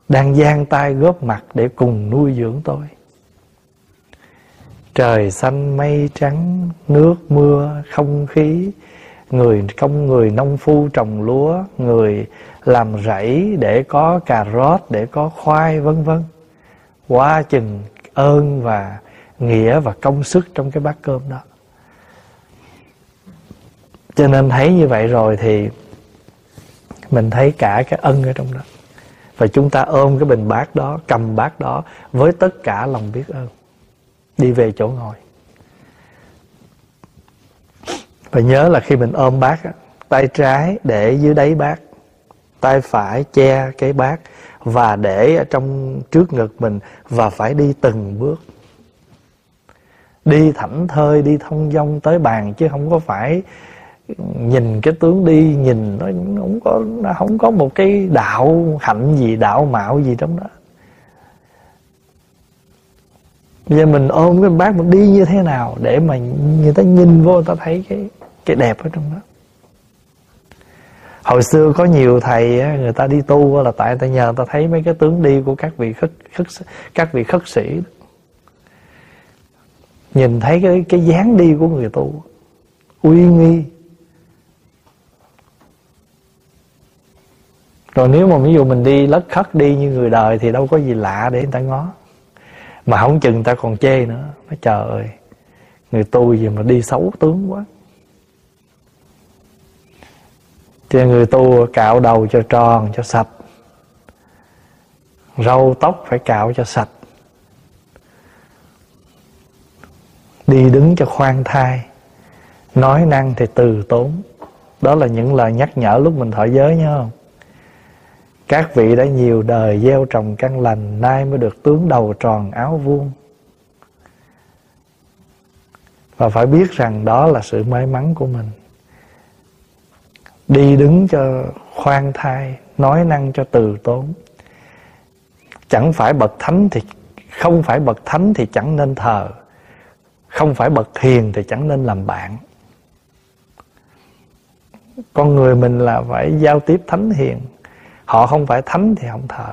S1: đang giang tay góp mặt để cùng nuôi dưỡng tôi. Trời xanh mây trắng, nước mưa không khí, người, công người nông phu trồng lúa, người làm rẫy để có cà rốt, để có khoai, vân vân. Quá chừng ơn và nghĩa và công sức trong cái bát cơm đó. Cho nên thấy như vậy rồi thì mình thấy cả cái ân ở trong đó. Và chúng ta ôm cái bình bát đó, cầm bát đó với tất cả lòng biết ơn. Đi về chỗ ngồi. Và nhớ là khi mình ôm bát tay trái để dưới đáy bát tay phải che cái bát và để ở trong trước ngực mình và phải đi từng bước. Đi thảnh thơi, đi thông dong tới bàn chứ không có phải nhìn cái tướng đi nhìn nó không có, nó không có một cái đạo hạnh gì, đạo mạo gì trong đó. Bây giờ mình ôm cái bát mình đi như thế nào để mà người ta nhìn vô, người ta thấy cái cái đẹp ở trong đó hồi xưa có nhiều thầy người ta đi tu là tại người ta nhờ người ta thấy mấy cái tướng đi của các vị khất, khất các vị khất sĩ. Nhìn thấy cái cái dáng đi của người tu uy nghi. Rồi nếu mà ví dụ mình đi lất khất đi như người đời thì đâu có gì lạ để người ta ngó. Mà không chừng người ta còn chê nữa. Nói trời ơi người tu gì mà đi xấu tướng quá. Cho người tu cạo đầu cho tròn, cho sạch. Râu tóc phải cạo cho sạch. Đi đứng cho khoan thai. Nói năng thì từ tốn. Đó là những lời nhắc nhở lúc mình thọ giới, nhớ không? Các vị đã nhiều đời gieo trồng căn lành, Nay mới được tướng đầu tròn áo vuông. Và phải biết rằng đó là sự may mắn của mình đi đứng cho khoan thai, nói năng cho từ tốn. Chẳng phải bậc thánh thì, không phải bậc thánh thì chẳng nên thờ. Không phải bậc hiền thì chẳng nên làm bạn. Con người mình là phải giao tiếp thánh hiền. Họ không phải thánh thì không thờ.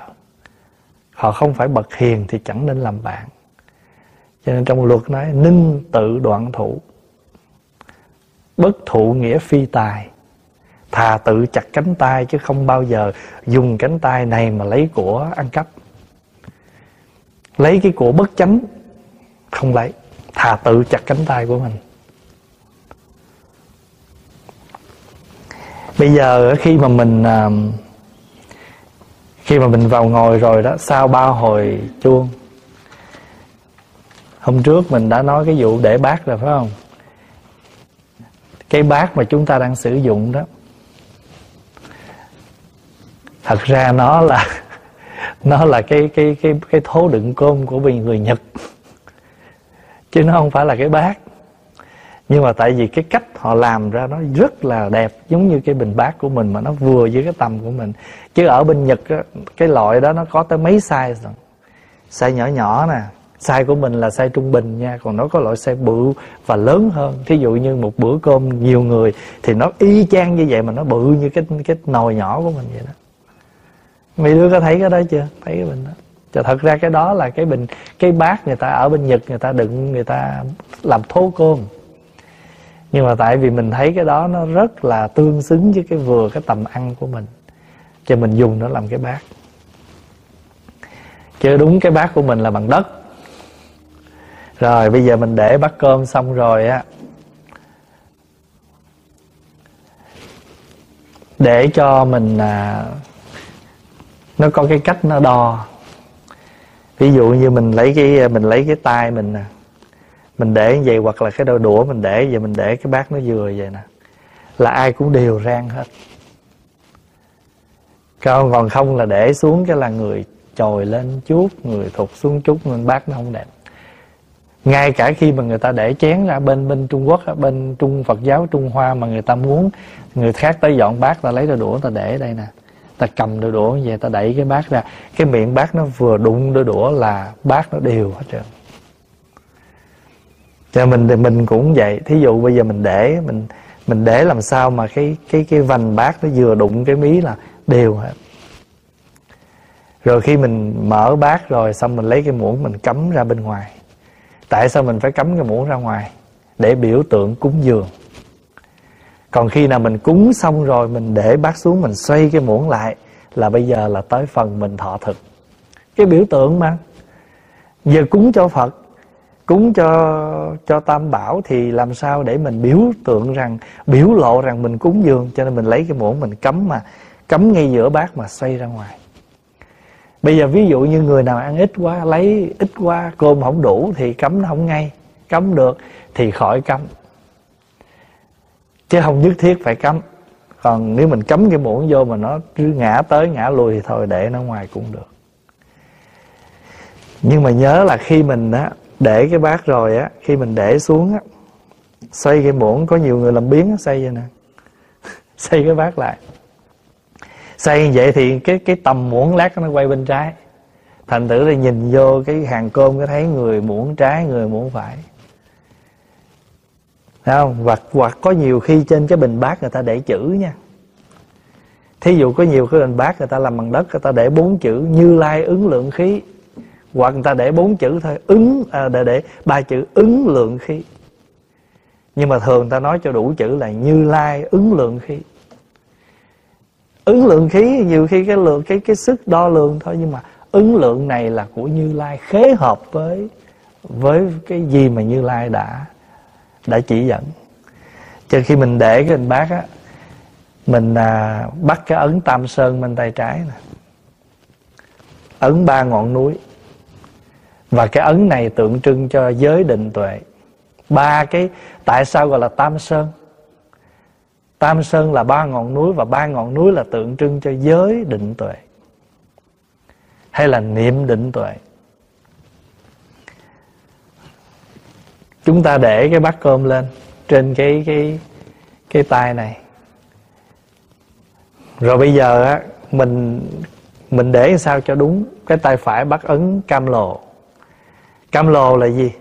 S1: Họ không phải bậc hiền thì chẳng nên làm bạn. Cho nên trong luật nói, ninh tự đoạn thủ. Bất thụ nghĩa phi tài thà tự chặt cánh tay chứ không bao giờ dùng cánh tay này mà lấy của ăn cắp. Lấy cái của bất chánh, không lấy. Thà tự chặt cánh tay của mình. Bây giờ khi mà mình à, khi mà mình vào ngồi rồi đó, sau ba hồi chuông, hôm trước mình đã nói cái vụ để bát rồi, phải không? Cái bát mà chúng ta đang sử dụng đó thật ra nó là nó là cái cái cái cái thố đựng cơm của người Nhật. Chứ nó không phải là cái bát. Nhưng mà tại vì cái cách họ làm ra nó rất là đẹp giống như cái bình bát của mình mà nó vừa với cái tầm của mình. Chứ ở bên Nhật á, cái loại đó nó có tới mấy size rồi size nhỏ nhỏ nè. Size của mình là size trung bình nha còn nó có loại size bự và lớn hơn. Thí dụ như một bữa cơm nhiều người thì nó y chang như vậy mà nó bự như cái cái nồi nhỏ của mình vậy đó mấy đứa có thấy cái đó chưa? Thấy cái bình đó. Chà thật ra cái đó là cái bình cái bát người ta ở bên Nhật người ta đựng người ta làm thố cơm. Nhưng mà tại vì mình thấy cái đó nó rất là tương xứng với cái vừa cái tầm ăn của mình cho mình dùng nó làm cái bát. Chứ đúng cái bát của mình là bằng đất. Rồi bây giờ mình để bát cơm xong rồi á để cho mình à, nó có cái cách nó đo. Ví dụ như mình lấy cái, mình lấy cái tay mình nè. Mình để như vậy hoặc là cái đôi đũa mình để vậy, mình để cái bát nó vừa vậy nè. Là ai cũng đều rang hết. Còn còn không là để xuống cái là người chồi lên chút người thụt xuống chút nên bát nó không đẹp. Ngay cả khi mà người ta để chén ra bên bên Trung Quốc bên Trung Phật giáo, Trung Hoa mà người ta muốn, người khác tới dọn bát ta lấy đôi đũa ta để đây nè ta cầm đôi đũa về vậy ta đẩy cái bát ra. Cái miệng bát nó vừa đụng đôi đũa là bát nó đều hết trơn. Cho mình thì mình cũng vậy. Thí dụ bây giờ mình để, mình mình để làm sao mà cái cái cái vành bát nó vừa đụng cái mí là đều hết. Rồi khi mình mở bát rồi xong mình lấy cái muỗng mình cắm ra bên ngoài. Tại sao mình phải cắm cái muỗng ra ngoài? Để biểu tượng cúng dường còn khi nào mình cúng xong rồi mình để bát xuống mình xoay cái muỗng lại là bây giờ là tới phần mình thọ thực. Cái biểu tượng mà. Giờ cúng cho phật, cúng cho cho tam bảo thì làm sao để mình biểu tượng rằng, biểu lộ rằng mình cúng dường, cho nên mình lấy cái muỗng mình cấm mà cấm ngay giữa bát mà xoay ra ngoài. Bây giờ ví dụ như người nào ăn ít quá, lấy ít quá, cơm không đủ thì cấm nó không ngay. Cấm được thì khỏi cấm chứ không nhất thiết phải cấm còn nếu mình cấm cái muỗng vô mà nó cứ ngã tới, ngã lui thì thôi, để nó ngoài cũng được. Nhưng mà nhớ là khi mình á, để cái bát rồi á, khi mình để xuống á, xoay cái muỗng, có nhiều người làm biến xoay vậy nè. Xoay cái bát lại. Xoay như vậy thì cái cái tầm muỗng lát nó quay bên trái. Thành thử là nhìn vô cái hàng cơm có thấy người muỗng trái, người muỗng phải. Thấy không? Hoặc, hoặc có nhiều khi trên cái bình bát người ta để chữ nha. Thí dụ có nhiều cái bình bát người ta làm bằng đất Người ta để bốn chữ Như Lai ứng lượng khí. Hoặc người ta để bốn chữ thôi ứng à, để, để ba chữ ứng lượng khí. Nhưng mà thường người ta nói cho đủ chữ là Như Lai ứng lượng khí. Ứng lượng khí nhiều khi cái lượng cái cái sức đo lường thôi nhưng mà ứng lượng này là của Như Lai khế hợp với với cái gì mà Như Lai đã đã chỉ dẫn. Cho khi mình để cái hình bát á mình à, bắt cái ấn tam sơn bên tay trái nè. Ấn ba ngọn núi. Và cái ấn này tượng trưng cho giới định tuệ. Ba cái tại sao gọi là tam sơn? Tam sơn là ba ngọn núi và ba ngọn núi là tượng trưng cho giới định tuệ. Hay là niệm định tuệ. Chúng ta để cái bát cơm lên trên cái cái cái tay này. Rồi bây giờ á, mình mình để sao cho đúng cái tay phải bắt ấn cam lồ cam lồ là gì?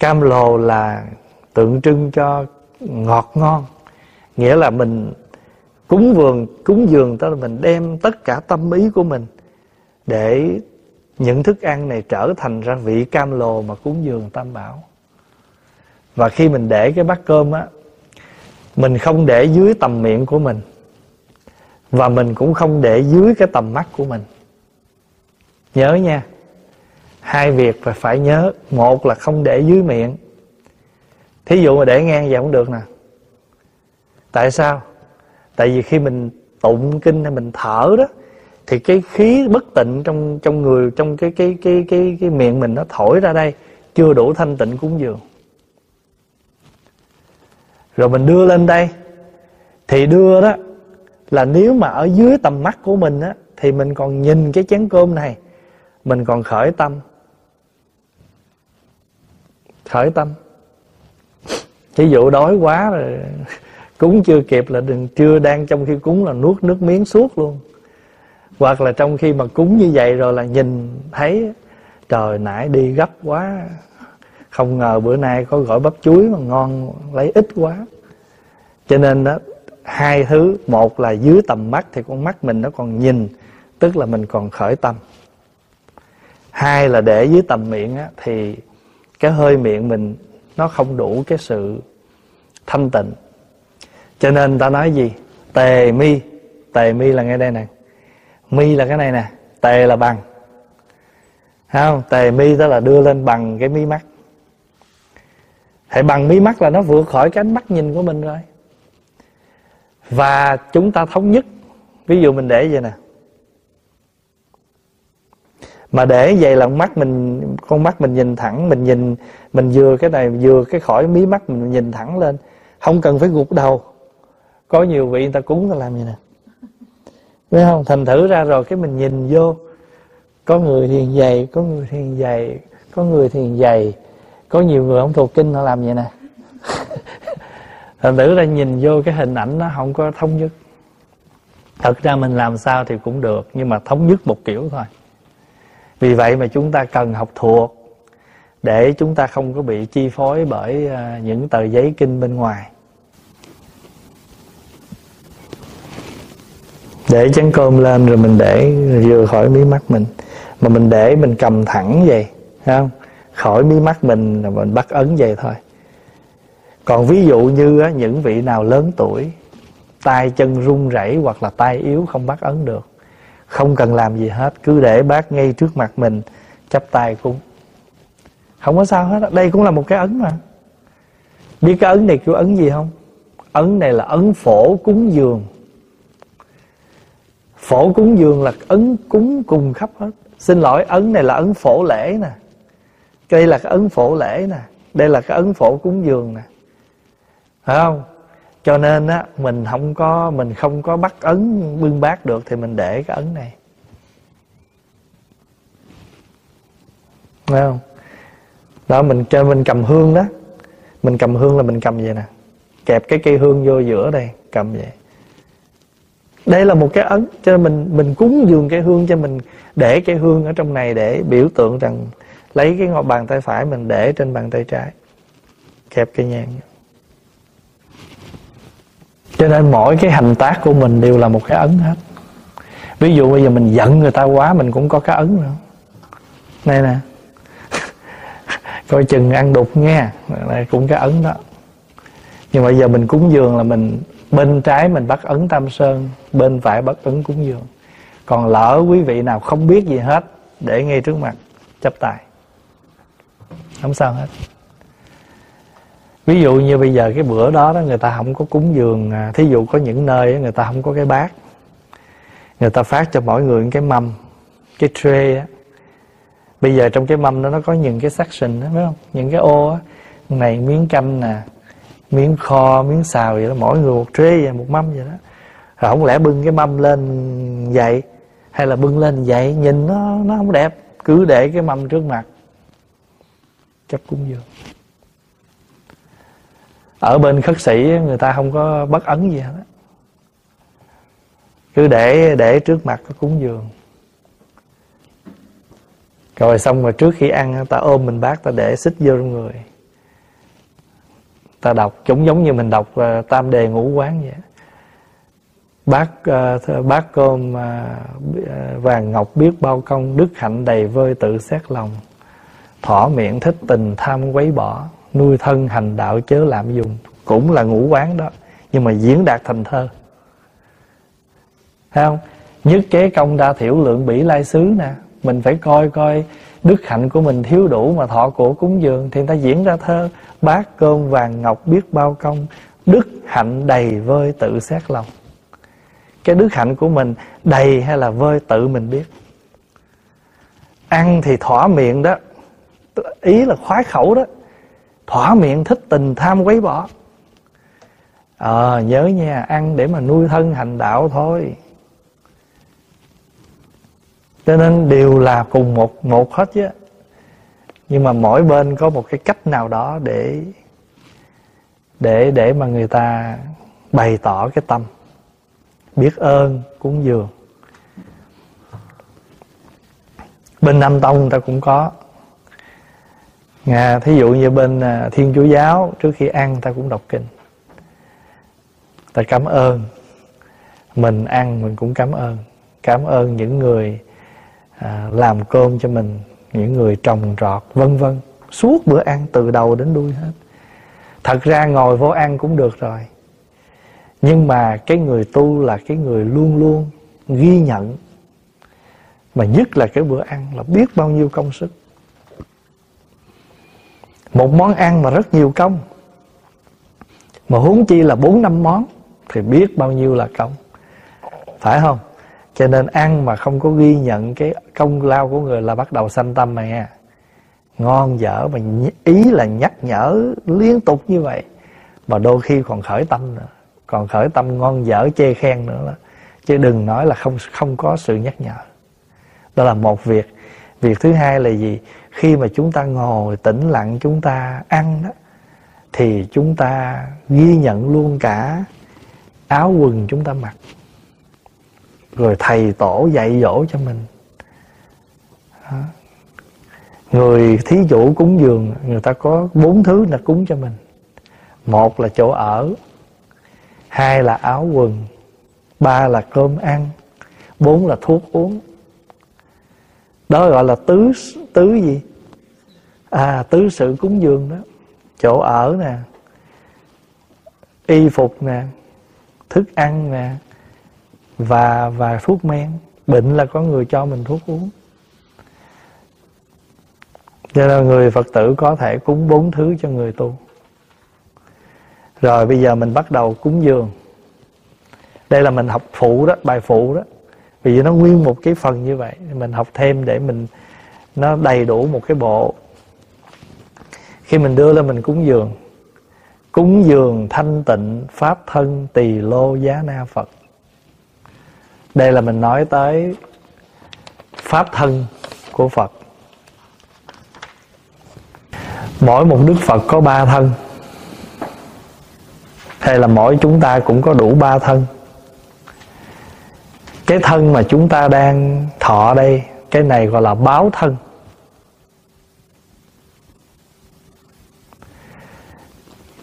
S1: Cam lồ là tượng trưng cho ngọt ngon. Nghĩa là mình cúng vườn, cúng dường, tức là mình đem tất cả tâm ý của mình để những thức ăn này trở thành ra vị cam lồ mà cúng dường tam bảo. Và khi mình để cái bát cơm á, mình không để dưới tầm miệng của mình. Và mình cũng không để dưới cái tầm mắt của mình. Nhớ nha, hai việc phải phải nhớ. Một là không để dưới miệng. Thí dụ mà để ngang vậy không được nè. Tại sao? Tại vì khi mình tụng kinh hay mình thở đó thì cái khí bất tịnh trong trong người, trong cái cái cái cái cái miệng mình nó thổi ra đây, chưa đủ thanh tịnh cúng dường. Rồi mình đưa lên đây, thì đưa đó là nếu mà ở dưới tầm mắt của mình á, thì mình còn nhìn cái chén cơm này, mình còn khởi tâm. Khởi tâm. Ví dụ đói quá rồi, cúng chưa kịp là đừng, chưa đang trong khi cúng là nuốt nước miếng suốt luôn hoặc là trong khi mà cúng như vậy rồi là nhìn thấy trời nãy đi gấp quá. Không ngờ bữa nay có gỏi bắp chuối mà ngon lấy ít quá. Cho nên đó hai thứ một là dưới tầm mắt thì con mắt mình nó còn nhìn tức là mình còn khởi tâm. Hai là để dưới tầm miệng á, thì cái hơi miệng mình nó không đủ cái sự thanh tịnh. Cho nên ta nói gì? Tề mi. Tề mi là ngay đây này mi là cái này nè tề là bằng. Không? Tề mi đó là đưa lên bằng cái mí mắt. Hãy bằng mí mắt là nó vượt khỏi cái ánh mắt nhìn của mình rồi. Và chúng ta thống nhất. Ví dụ mình để vậy nè. Mà để vậy là mắt mình, con mắt mình nhìn thẳng, mình nhìn, mình vừa cái này, vừa cái khỏi mí mắt mình nhìn thẳng lên. Không cần phải gục đầu. Có nhiều vị người ta cúng ta làm vậy nè. Thấy không? Thành thử ra rồi cái mình nhìn vô, có người thiền dày, có người thiền dày, có người thiền dày. Có nhiều người không thuộc kinh họ làm vậy nè. Thành thử ra nhìn vô cái hình ảnh nó không có thống nhất. Thật ra mình làm sao thì cũng được, nhưng mà thống nhất một kiểu thôi. Vì vậy mà chúng ta cần học thuộc, để chúng ta không có bị chi phối bởi à, những tờ giấy kinh bên ngoài. Để chén cơm lên rồi mình để vừa khỏi mí mắt mình. Mà mình để mình cầm thẳng vậy không? Khỏi mí mắt mình là mình bắt ấn vậy thôi. Còn ví dụ như á, những vị nào lớn tuổi tay chân run rẩy hoặc là tay yếu không bắt ấn được không cần làm gì hết cứ để bác ngay trước mặt mình chắp tay cúng không có sao hết đây cũng là một cái ấn mà. Biết cái ấn này kêu ấn gì không? Ấn này là ấn phổ cúng dường phổ cúng dường là ấn cúng cùng khắp hết. Xin lỗi, ấn này là ấn phổ lễ nè. Đây là cái ấn phổ lễ nè. Đây là cái ấn phổ cúng dường nè. Phải không? Cho nên á, mình không có, mình không có bắt ấn bưng bát được thì mình để cái ấn này. Phải không? Đó, mình cho mình cầm hương đó. Mình cầm hương là mình cầm vậy nè? Kẹp cái cây hương vô giữa đây, cầm vậy đây là một cái ấn cho nên mình mình cúng dường cái hương cho mình, để cái hương ở trong này để biểu tượng rằng lấy cái ngọc bàn tay phải mình để trên bàn tay trái, kẹp cây nhang. Cho nên mỗi cái hành tác của mình đều là một cái ấn hết. Ví dụ bây giờ mình giận người ta quá, mình cũng có cái ấn nữa. Này nè, coi chừng ăn đục nghe, này cũng cái ấn đó. Nhưng mà giờ mình cúng dường là mình bên trái mình bắt ấn tam sơn, bên phải bắt ấn cúng dường. Còn lỡ quý vị nào không biết gì hết, để ngay trước mặt chấp tài không sao hết. Ví dụ như bây giờ cái bữa đó đó, người ta không có cúng dường à, thí dụ có những nơi người ta không có cái bát. Người ta phát cho mỗi người cái mâm, cái tray á. Bây giờ trong cái mâm đó nó có những cái section đó, phải không? Những cái ô á. Này miếng canh nè miếng kho, miếng xào vậy đó, mỗi người một tray vậy, một mâm vậy đó. Rồi không lẽ bưng cái mâm lên vậy hay là bưng lên vậy nhìn nó nó không đẹp, cứ để cái mâm trước mặt. Chấp cúng dường ở bên khất sĩ người ta không có bất ấn gì hết cứ để để trước mặt cái cúng dường. Rồi xong rồi trước khi ăn, ta ôm mình bác, ta để xích vô trong người ta đọc cũng giống như mình đọc uh, tam đề ngũ quán vậy bác uh, ờ, bác cơm uh, vàng ngọc biết bao công đức hạnh đầy vơi tự xét lòng. Thỏ miệng thích tình tham quấy bỏ nuôi thân hành đạo chớ làm dùng cũng là ngũ quán đó nhưng mà diễn đạt thành thơ. Thấy không? Nhất kế công đa thiểu lượng bỉ lai xứ nè. Mình phải coi coi đức hạnh của mình thiếu đủ mà thọ cổ cúng dường thì người ta diễn ra thơ bát cơm vàng ngọc biết bao công đức hạnh đầy vơi tự xét lòng. Cái đức hạnh của mình đầy hay là vơi tự mình biết? Ăn thì thỏa miệng đó ý là khoái khẩu đó thỏa miệng thích tình tham quấy bỏ. Ờ à, nhớ nha ăn để mà nuôi thân hành đạo thôi. Cho nên đều là cùng một một hết chứ nhưng mà mỗi bên có một cái cách nào đó để để để mà người ta bày tỏ cái tâm. Biết ơn cúng dường. Bên nam tông ta cũng có. À, thí dụ như bên à, Thiên Chúa Giáo Trước khi ăn ta cũng đọc kinh. Ta cảm ơn. Mình ăn mình cũng cảm ơn. Cảm ơn những người à, Làm cơm cho mình. Những người trồng trọt, vân vân. Suốt bữa ăn từ đầu đến đuôi hết. Thật ra ngồi vô ăn cũng được rồi. Nhưng mà cái người tu là cái người luôn luôn ghi nhận. Mà nhất là cái bữa ăn là biết bao nhiêu công sức. Một món ăn mà rất nhiều công. Mà huống chi là bốn năm món, thì biết bao nhiêu là công. Phải không? Cho nên ăn mà không có ghi nhận cái công lao của người là bắt đầu sanh tâm mà ngon dở mà ý là nhắc nhở liên tục như vậy. Mà đôi khi còn khởi tâm nữa. Còn khởi tâm ngon dở chê khen nữa đó. chứ đừng nói là không không có sự nhắc nhở. Đó là một việc. Việc thứ hai là gì? Khi mà chúng ta ngồi tĩnh lặng chúng ta ăn đó, thì chúng ta ghi nhận luôn cả áo quần chúng ta mặc rồi thầy tổ dạy dỗ cho mình. Đó. người thí chủ cúng dường, người ta có bốn thứ là cúng cho mình. Một là chỗ ở, hai là áo quần, ba là cơm ăn, bốn là thuốc uống. Đó gọi là tứ tứ gì? À tứ sự cúng dường đó. Chỗ ở nè, y phục nè, thức ăn nè và và thuốc men. Bệnh là có người cho mình thuốc uống. Cho nên người phật tử có thể cúng bốn thứ cho người tu. Rồi bây giờ mình bắt đầu cúng dường. Đây là mình học phụ đó, bài phụ đó. Vì nó nguyên một cái phần như vậy. Mình học thêm để mình, nó đầy đủ một cái bộ. Khi mình đưa lên mình cúng dường. Cúng dường thanh tịnh pháp thân tỳ lô giá na phật đây là mình nói tới pháp thân của phật. Mỗi một đức phật có ba thân. Hay là mỗi chúng ta cũng có đủ ba thân. Cái thân mà chúng ta đang thọ đây, cái này gọi là báo thân.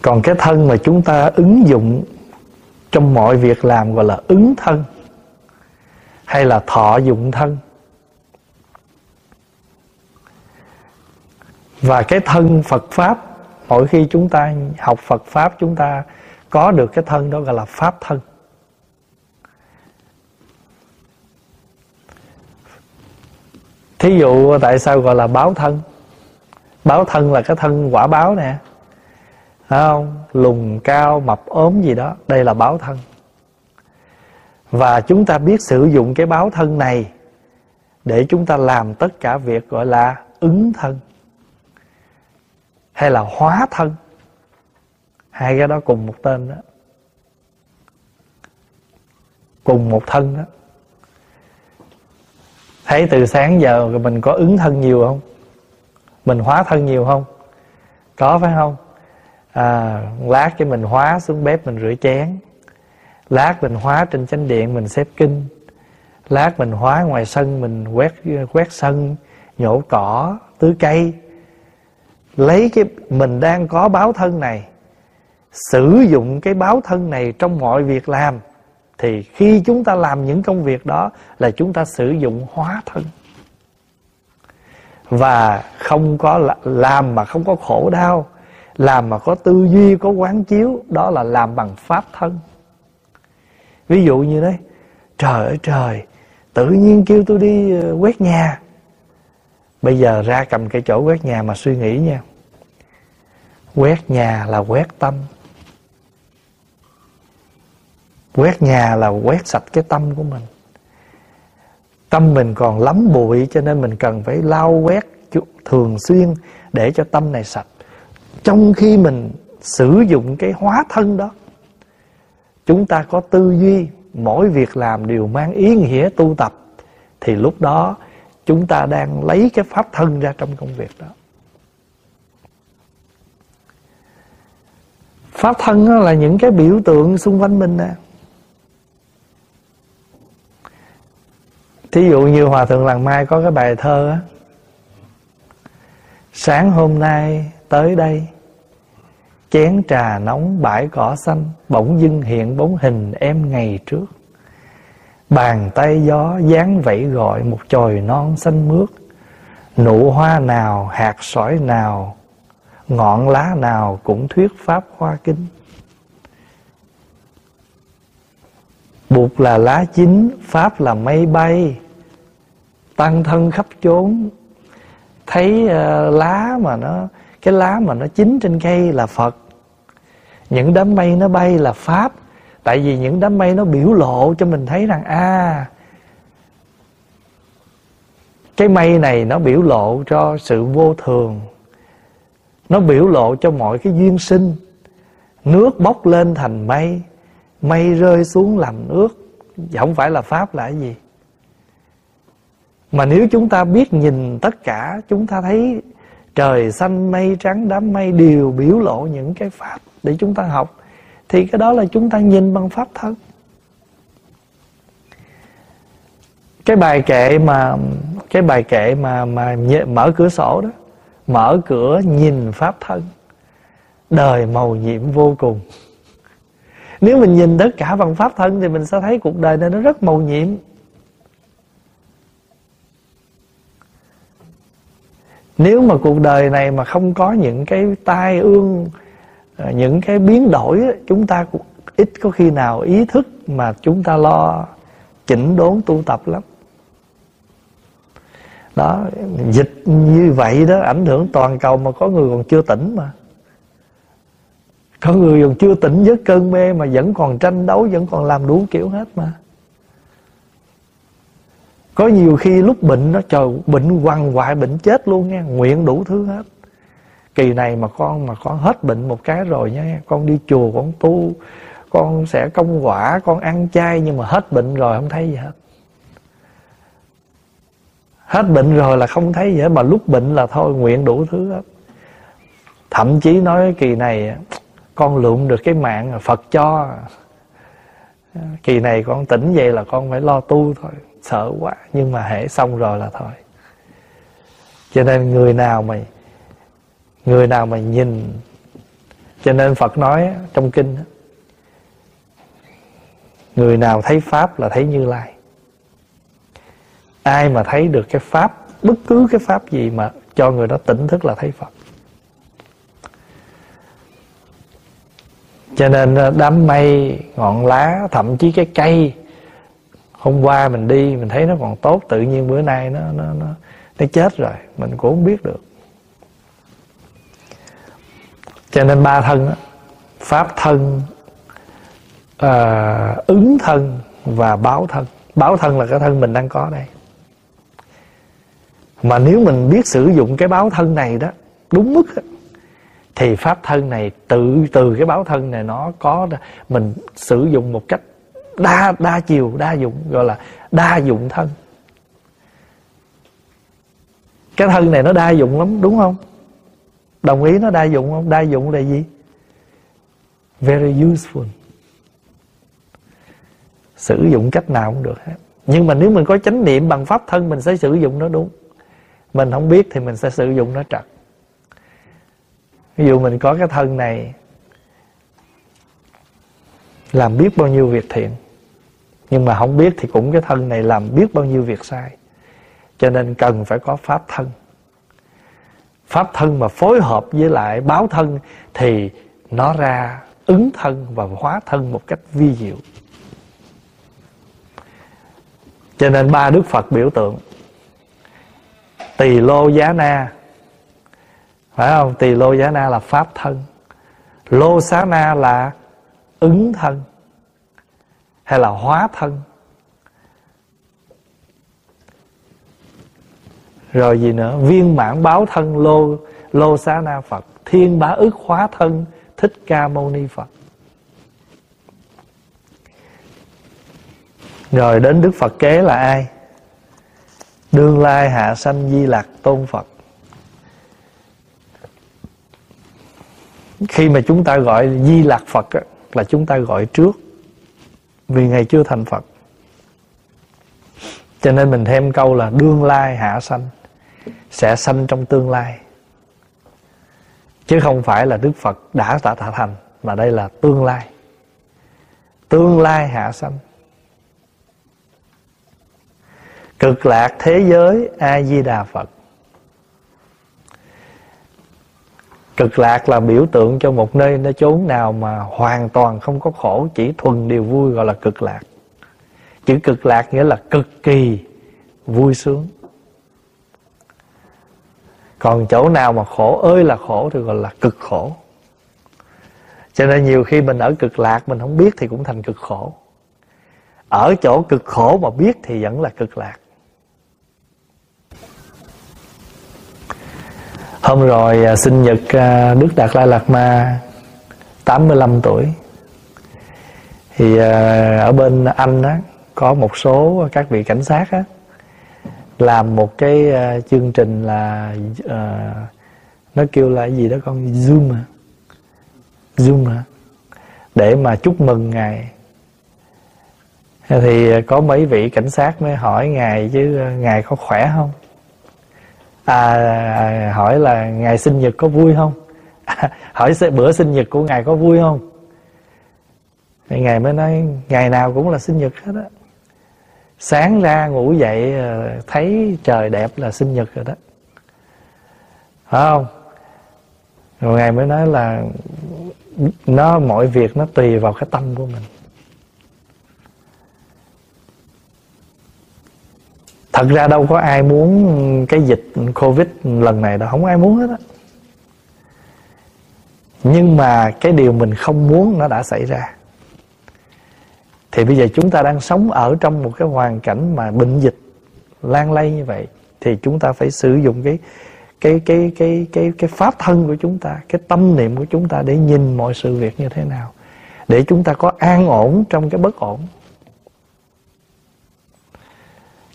S1: Còn cái thân mà chúng ta ứng dụng trong mọi việc làm gọi là ứng thân hay là thọ dụng thân? Và cái thân Phật pháp, mỗi khi chúng ta học Phật pháp, chúng ta có được cái thân đó gọi là pháp thân. Thí dụ tại sao gọi là báo thân? Báo thân là cái thân quả báo nè. Đấy không? Lùn cao, mập ốm gì đó. Đây là báo thân và chúng ta biết sử dụng cái báo thân này để chúng ta làm tất cả việc gọi là ứng thân hay là hóa thân. Hai cái đó cùng một tên đó. Cùng một thân đó. Thấy từ sáng giờ mình có ứng thân nhiều không? Mình hóa thân nhiều không? Có phải không? À, lát cái mình hóa xuống bếp mình rửa chén lát mình hóa trên chánh điện mình xếp kinh. Lát mình hóa ngoài sân mình quét quét sân, nhổ cỏ, tưới cây. Lấy cái, mình đang có báo thân này. Sử dụng cái báo thân này trong mọi việc làm. Thì khi chúng ta làm những công việc đó là chúng ta sử dụng hóa thân. Và không có làm mà không có khổ đau, làm mà có tư duy, có quán chiếu, đó là làm bằng pháp thân ví dụ như đấy, trời ơi trời, tự nhiên kêu tôi đi ờ, quét nhà. Bây giờ ra cầm cây chỗ quét nhà mà suy nghĩ nha. Quét nhà là quét tâm. Quét nhà là quét sạch cái tâm của mình. Tâm mình còn lắm bụi cho nên mình cần phải lau quét thường xuyên để cho tâm này sạch. Trong khi mình sử dụng cái hóa thân đó chúng ta có tư duy, mỗi việc làm đều mang ý nghĩa tu tập. Thì lúc đó, chúng ta đang lấy cái pháp thân ra trong công việc đó. Pháp thân đó là những cái biểu tượng xung quanh mình nè. Thí dụ như hòa thượng làng mai có cái bài thơ á, sáng hôm nay tới đây chén trà nóng bãi cỏ xanh bỗng dưng hiện bóng hình em ngày trước. Bàn tay gió dáng vẫy gọi một chồi non xanh mướt. Nụ hoa nào hạt sỏi nào ngọn lá nào cũng thuyết pháp hoa kinh. Bụt là lá chín Pháp là mây bay. Tăng thân khắp chốn. Thấy uh, lá mà nó Cái lá mà nó chín trên cây là Phật. Những đám mây nó bay là Pháp. Tại vì những đám mây nó biểu lộ cho mình thấy rằng À Cái mây này nó biểu lộ cho sự vô thường. Nó biểu lộ cho mọi cái duyên sinh. Nước bốc lên thành mây. Mây rơi xuống làm nước. Không phải là Pháp là cái gì. Mà nếu chúng ta biết nhìn tất cả, Chúng ta thấy trời xanh mây trắng, đám mây đều biểu lộ những cái Pháp để chúng ta học, Thì cái đó là chúng ta nhìn bằng Pháp thân. Cái bài kệ mà, Cái bài kệ mà mà mở cửa sổ đó, Mở cửa nhìn Pháp thân. Đời màu nhiệm vô cùng. Nếu mình nhìn tất cả bằng pháp thân Thì mình sẽ thấy cuộc đời này nó rất màu nhiệm. Nếu mà cuộc đời này mà không có những cái tai ương À, những cái biến đổi Chúng ta cũng ít có khi nào ý thức Mà chúng ta lo chỉnh đốn tu tập lắm. Đó, dịch như vậy đó, ảnh hưởng toàn cầu mà có người còn chưa tỉnh mà. Có người còn chưa tỉnh với cơn mê mà vẫn còn tranh đấu, Vẫn còn làm đủ kiểu hết mà. Có nhiều khi lúc bệnh nó, trời, bệnh quằn quại bệnh chết luôn nha Nguyện đủ thứ hết. Kỳ này mà con mà con hết bệnh một cái rồi nha, Con đi chùa, con tu, Con sẽ công quả, Con ăn chay, nhưng mà hết bệnh rồi không thấy gì hết. Hết bệnh rồi là không thấy gì hết, Mà lúc bệnh là thôi, nguyện đủ thứ hết. Thậm chí nói kỳ này, con lượm được cái mạng Phật cho. Kỳ này con tỉnh vậy là con phải lo tu thôi, sợ quá, nhưng mà hễ xong rồi là thôi. Cho nên người nào mà người nào mà nhìn, cho nên Phật nói trong kinh người nào thấy pháp là thấy Như Lai. Ai mà thấy được cái pháp, bất cứ cái pháp gì mà cho người đó tỉnh thức là thấy Phật. Cho nên ờ, đám mây, ngọn lá, thậm chí cái cây, hôm qua mình đi, mình thấy nó còn tốt, tự nhiên bữa nay nó nó nó nó chết rồi, mình cũng không biết được cho nên ba thân đó, pháp thân à, ứng thân và báo thân. Báo thân là cái thân mình đang có đây. Mà nếu mình biết sử dụng cái báo thân này đó đúng mức đó, thì pháp thân này tự từ cái báo thân này nó có mình sử dụng một cách đa đa chiều đa dụng gọi là đa dụng thân. Cái thân này nó đa dụng lắm đúng không? Đồng ý nó đa dụng không? Đa dụng là gì? Very useful. Sử dụng cách nào cũng được hết. Nhưng mà nếu mình có chánh niệm bằng pháp thân, mình sẽ sử dụng nó đúng. Mình không biết thì mình sẽ sử dụng nó trật. Ví dụ mình có cái thân này, làm biết bao nhiêu việc thiện. Nhưng mà không biết thì cũng cái thân này làm biết bao nhiêu việc sai. Cho nên cần phải có pháp thân pháp thân mà phối hợp với lại báo thân thì nó ra ứng thân và hóa thân một cách vi diệu. Cho nên ba đức phật biểu tượng, tỳ lô giá na. Phải không? Tỳ lô giá na là pháp thân, lô xá na là ứng thân hay là hóa thân. Rồi gì nữa? Viên mãn báo thân lô lô xá na phật. Thiên bá ức hóa thân thích ca mâu ni phật. Rồi đến đức phật kế là ai? Đương lai hạ sanh di lạc tôn phật. Khi mà chúng ta gọi di lạc phật á, là chúng ta gọi trước vì ngày chưa thành phật. Cho nên mình thêm câu là đương lai hạ sanh sẽ sanh trong tương lai. Chứ không phải là đức phật đã tạ tạo thành, mà đây là tương lai. Tương lai hạ sanh. Cực lạc thế giới a di đà phật. Cực lạc là biểu tượng cho một nơi nó chốn nào mà hoàn toàn không có khổ, chỉ thuần điều vui gọi là cực lạc. Chữ cực lạc nghĩa là cực kỳ vui sướng còn chỗ nào mà khổ ơi là khổ thì gọi là cực khổ. Cho nên nhiều khi mình ở cực lạc, mình không biết thì cũng thành cực khổ. Ở chỗ cực khổ mà biết thì vẫn là cực lạc. Hôm rồi à, sinh nhật à, Đức Đạt Lai Lạt Ma 85 tuổi. Thì à, ở bên Anh á, Có một số các vị cảnh sát á làm một cái ờ, chương trình là uh, Nó kêu là gì đó con? Zoom à Zoom à Để mà chúc mừng Ngài. Thì có mấy vị cảnh sát mới hỏi Ngài chứ ờ, Ngài có khỏe không? À, hỏi là ngày sinh nhật có vui không? À, hỏi bữa sinh nhật của ngài có vui không? Thì ngài mới nói ngày nào cũng là sinh nhật hết á sáng ra ngủ dậy ờ, thấy trời đẹp là sinh nhật rồi đó. Phải không? Rồi ngài mới nói là nó, mọi việc nó tùy vào cái tâm của mình. Thật ra đâu có ai muốn cái dịch covid lần này đâu, không ai muốn hết á. Nhưng mà cái điều mình không muốn nó đã xảy ra thì bây giờ chúng ta đang sống ở trong một cái hoàn cảnh mà bệnh dịch lan lây như vậy, thì chúng ta phải sử dụng cái cái cái cái cái cái pháp thân của chúng ta, cái tâm niệm của chúng ta để nhìn mọi sự việc như thế nào, để chúng ta có an ổn trong cái bất ổn.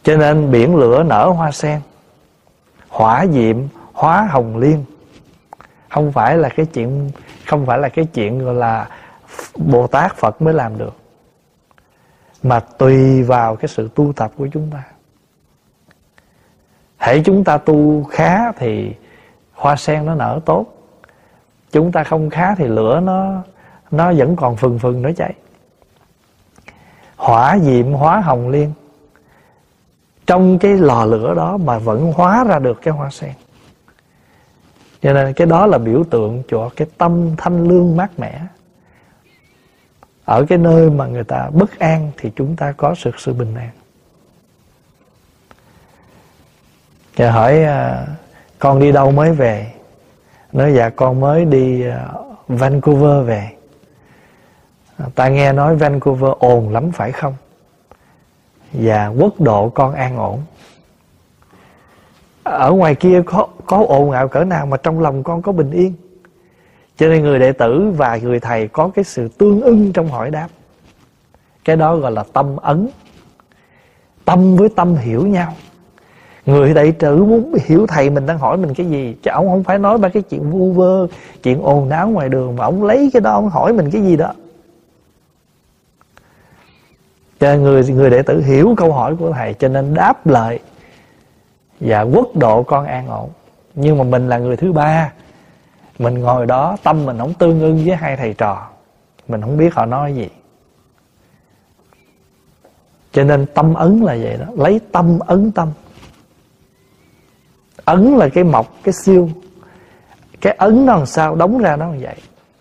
S1: Cho nên biển lửa nở hoa sen, hỏa diệm, hóa hồng liên. Không phải là cái chuyện, không phải là cái chuyện gọi là bồ tát phật mới làm được mà tùy vào cái sự tu tập của chúng ta. Hãy chúng ta tu khá thì hoa sen nó nở tốt. Chúng ta không khá thì lửa nó nó vẫn còn phừng phừng nó cháy. Hỏa diệm hóa hồng liên. Trong cái lò lửa đó mà vẫn hóa ra được cái hoa sen. Cho nên cái đó là biểu tượng cho cái tâm thanh lương mát mẻ ở cái nơi mà người ta bất an thì chúng ta có sự sự bình an. Và hỏi à, con đi đâu mới về? Nói dạ con mới đi à, Vancouver về. À, ta nghe nói Vancouver ồn lắm, phải không? Và quốc độ con an ổn. Ở ngoài kia có có ồn ào cỡ nào mà trong lòng con có bình yên? Cho nên người đệ tử và người thầy có cái sự tương ưng trong hỏi đáp. Cái đó gọi là tâm ấn. Tâm với tâm hiểu nhau. Người đệ tử muốn hiểu thầy mình đang hỏi mình cái gì, chứ ông không phải nói ba cái chuyện vu vơ, chuyện ồn náo ngoài đường, mà ông lấy cái đó ông hỏi mình cái gì đó. Cho nên người người đệ tử hiểu câu hỏi của thầy, cho nên đáp lại và quốc độ con an ổn. Nhưng mà mình là người thứ ba mình ngồi đó, tâm mình không tương ưng với hai thầy trò. Mình không biết họ nói gì. Cho nên tâm ấn là vậy đó. Lấy tâm ấn tâm. Ấn là cái mọc cái siêu. Cái ấn nó làm sao? Đóng ra nó như vậy.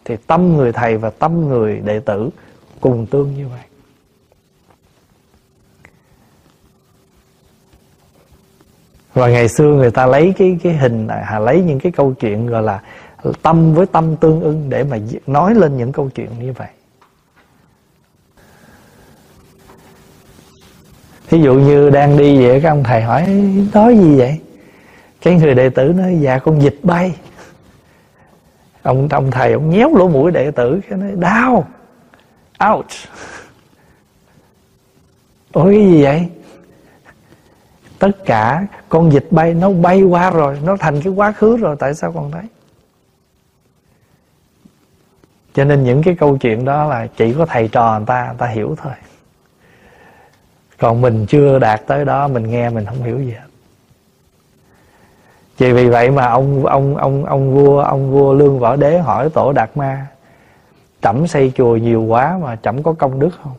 S1: Thì tâm người thầy và tâm người đệ tử cùng tương như vậy. Và ngày xưa người ta lấy cái cái hình này lấy những cái câu chuyện gọi là tâm với tâm tương ưng để mà nói lên những câu chuyện như vậy. Ví dụ như đang đi vậy, các ông thầy hỏi, nói gì vậy? Cái người đệ tử nói dạ con dịch bay. Ông ông thầy, ông nhéo lỗ mũi đệ tử, Cái nói, đau. Out Ôi cái gì vậy? Tất cả con dịch bay nó bay qua rồi, Nó thành cái quá khứ rồi, Tại sao con thấy? Cho nên những cái câu chuyện đó là Chỉ có thầy trò người ta Người ta hiểu thôi. Còn mình chưa đạt tới đó, Mình nghe mình không hiểu gì hết. Chỉ vì vậy mà ông ông ông ông vua ông vua lương võ đế hỏi tổ đạt ma, trẫm xây chùa nhiều quá mà trẫm có công đức không?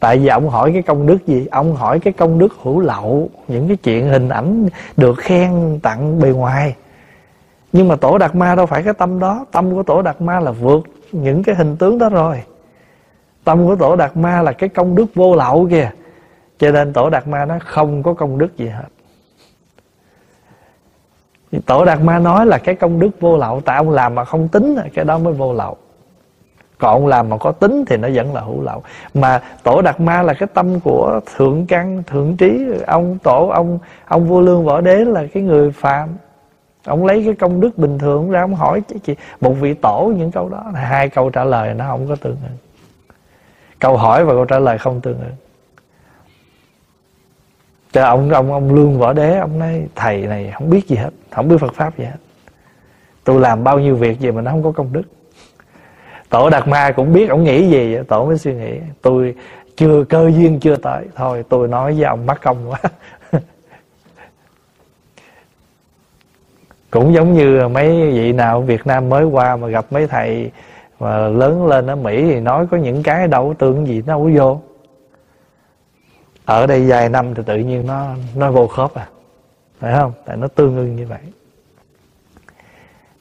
S1: Tại vì ông hỏi cái công đức gì? Ông hỏi cái công đức hữu lậu, những cái chuyện hình ảnh được khen tặng bề ngoài nhưng mà tổ đạt ma đâu phải cái tâm đó. Tâm của tổ đạt ma là vượt những cái hình tướng đó rồi. Tâm của tổ đạt ma là cái công đức vô lậu kìa. Cho nên tổ đạt ma nó không có công đức gì hết. Tổ đạt ma nói là cái công đức vô lậu, tại ông làm mà không tính, cái đó mới vô lậu. Còn ông làm mà có tính thì nó vẫn là hữu lậu. Mà tổ đạt ma là cái tâm của thượng căn, thượng trí. Ông tổ, ông ông vua lương võ đế là cái người phạm ông lấy cái công đức bình thường ra ông hỏi chị, một vị tổ những câu đó, hai câu trả lời nó không có tương ứng. Câu hỏi và câu trả lời không tương ứng. Cho ông ông ông lương võ đế, ông nói, thầy này không biết gì hết, không biết phật pháp gì hết. Tôi làm bao nhiêu việc gì mà nó không có công đức. Tổ đạt ma cũng biết ông nghĩ gì, tổ mới suy nghĩ, tôi chưa, cơ duyên chưa tới, thôi tôi nói với ông mắc công quá. Cũng giống như mấy vị nào Việt Nam mới qua mà gặp mấy thầy mà lớn lên ở Mỹ thì nói có những cái đâu tương gì nó vô. Ở đây vài năm thì tự nhiên nó nó vô khớp à. Phải không? Tại nó tương ưng như vậy.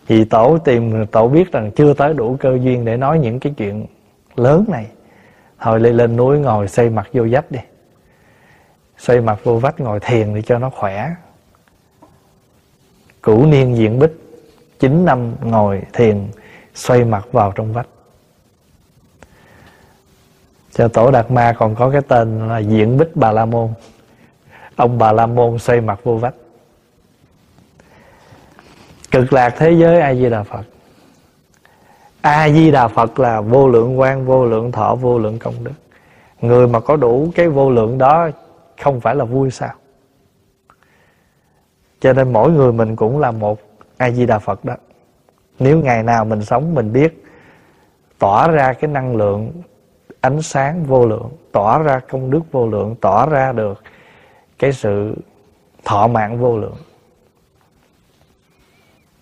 S1: Vì tổ tìm, tổ biết rằng chưa tới đủ cơ duyên để nói những cái chuyện lớn này. Thôi lên lên núi ngồi xây mặt vô vách đi. Xây mặt vô vách ngồi thiền để cho nó khỏe cửu niên diện bích, chín năm ngồi thiền, xoay mặt vào trong vách. Cho tổ đạt ma còn có cái tên là diện bích bà la môn. Ông bà la môn xoay mặt vô vách. Cực lạc thế giới a di đà phật. A di đà phật là vô lượng quan vô lượng thọ, vô lượng công đức. Người mà có đủ cái vô lượng đó không phải là vui sao? Cho nên mỗi người mình cũng là một a di đà phật đó. Nếu ngày nào mình sống, mình biết tỏa ra cái năng lượng ánh sáng vô lượng, tỏa ra công đức vô lượng, tỏa ra được cái sự thọ mạng vô lượng,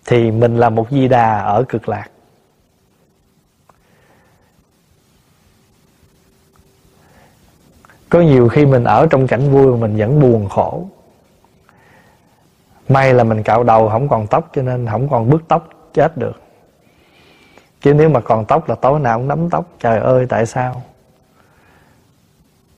S1: thì mình là một di đà ở cực lạc. Có nhiều khi mình ở trong cảnh vui mà mình vẫn buồn khổ may là mình cạo đầu không còn tóc cho nên không còn bước tóc chết được. Chứ nếu mà còn tóc là tối nào cũng nắm tóc. Trời ơi, tại sao?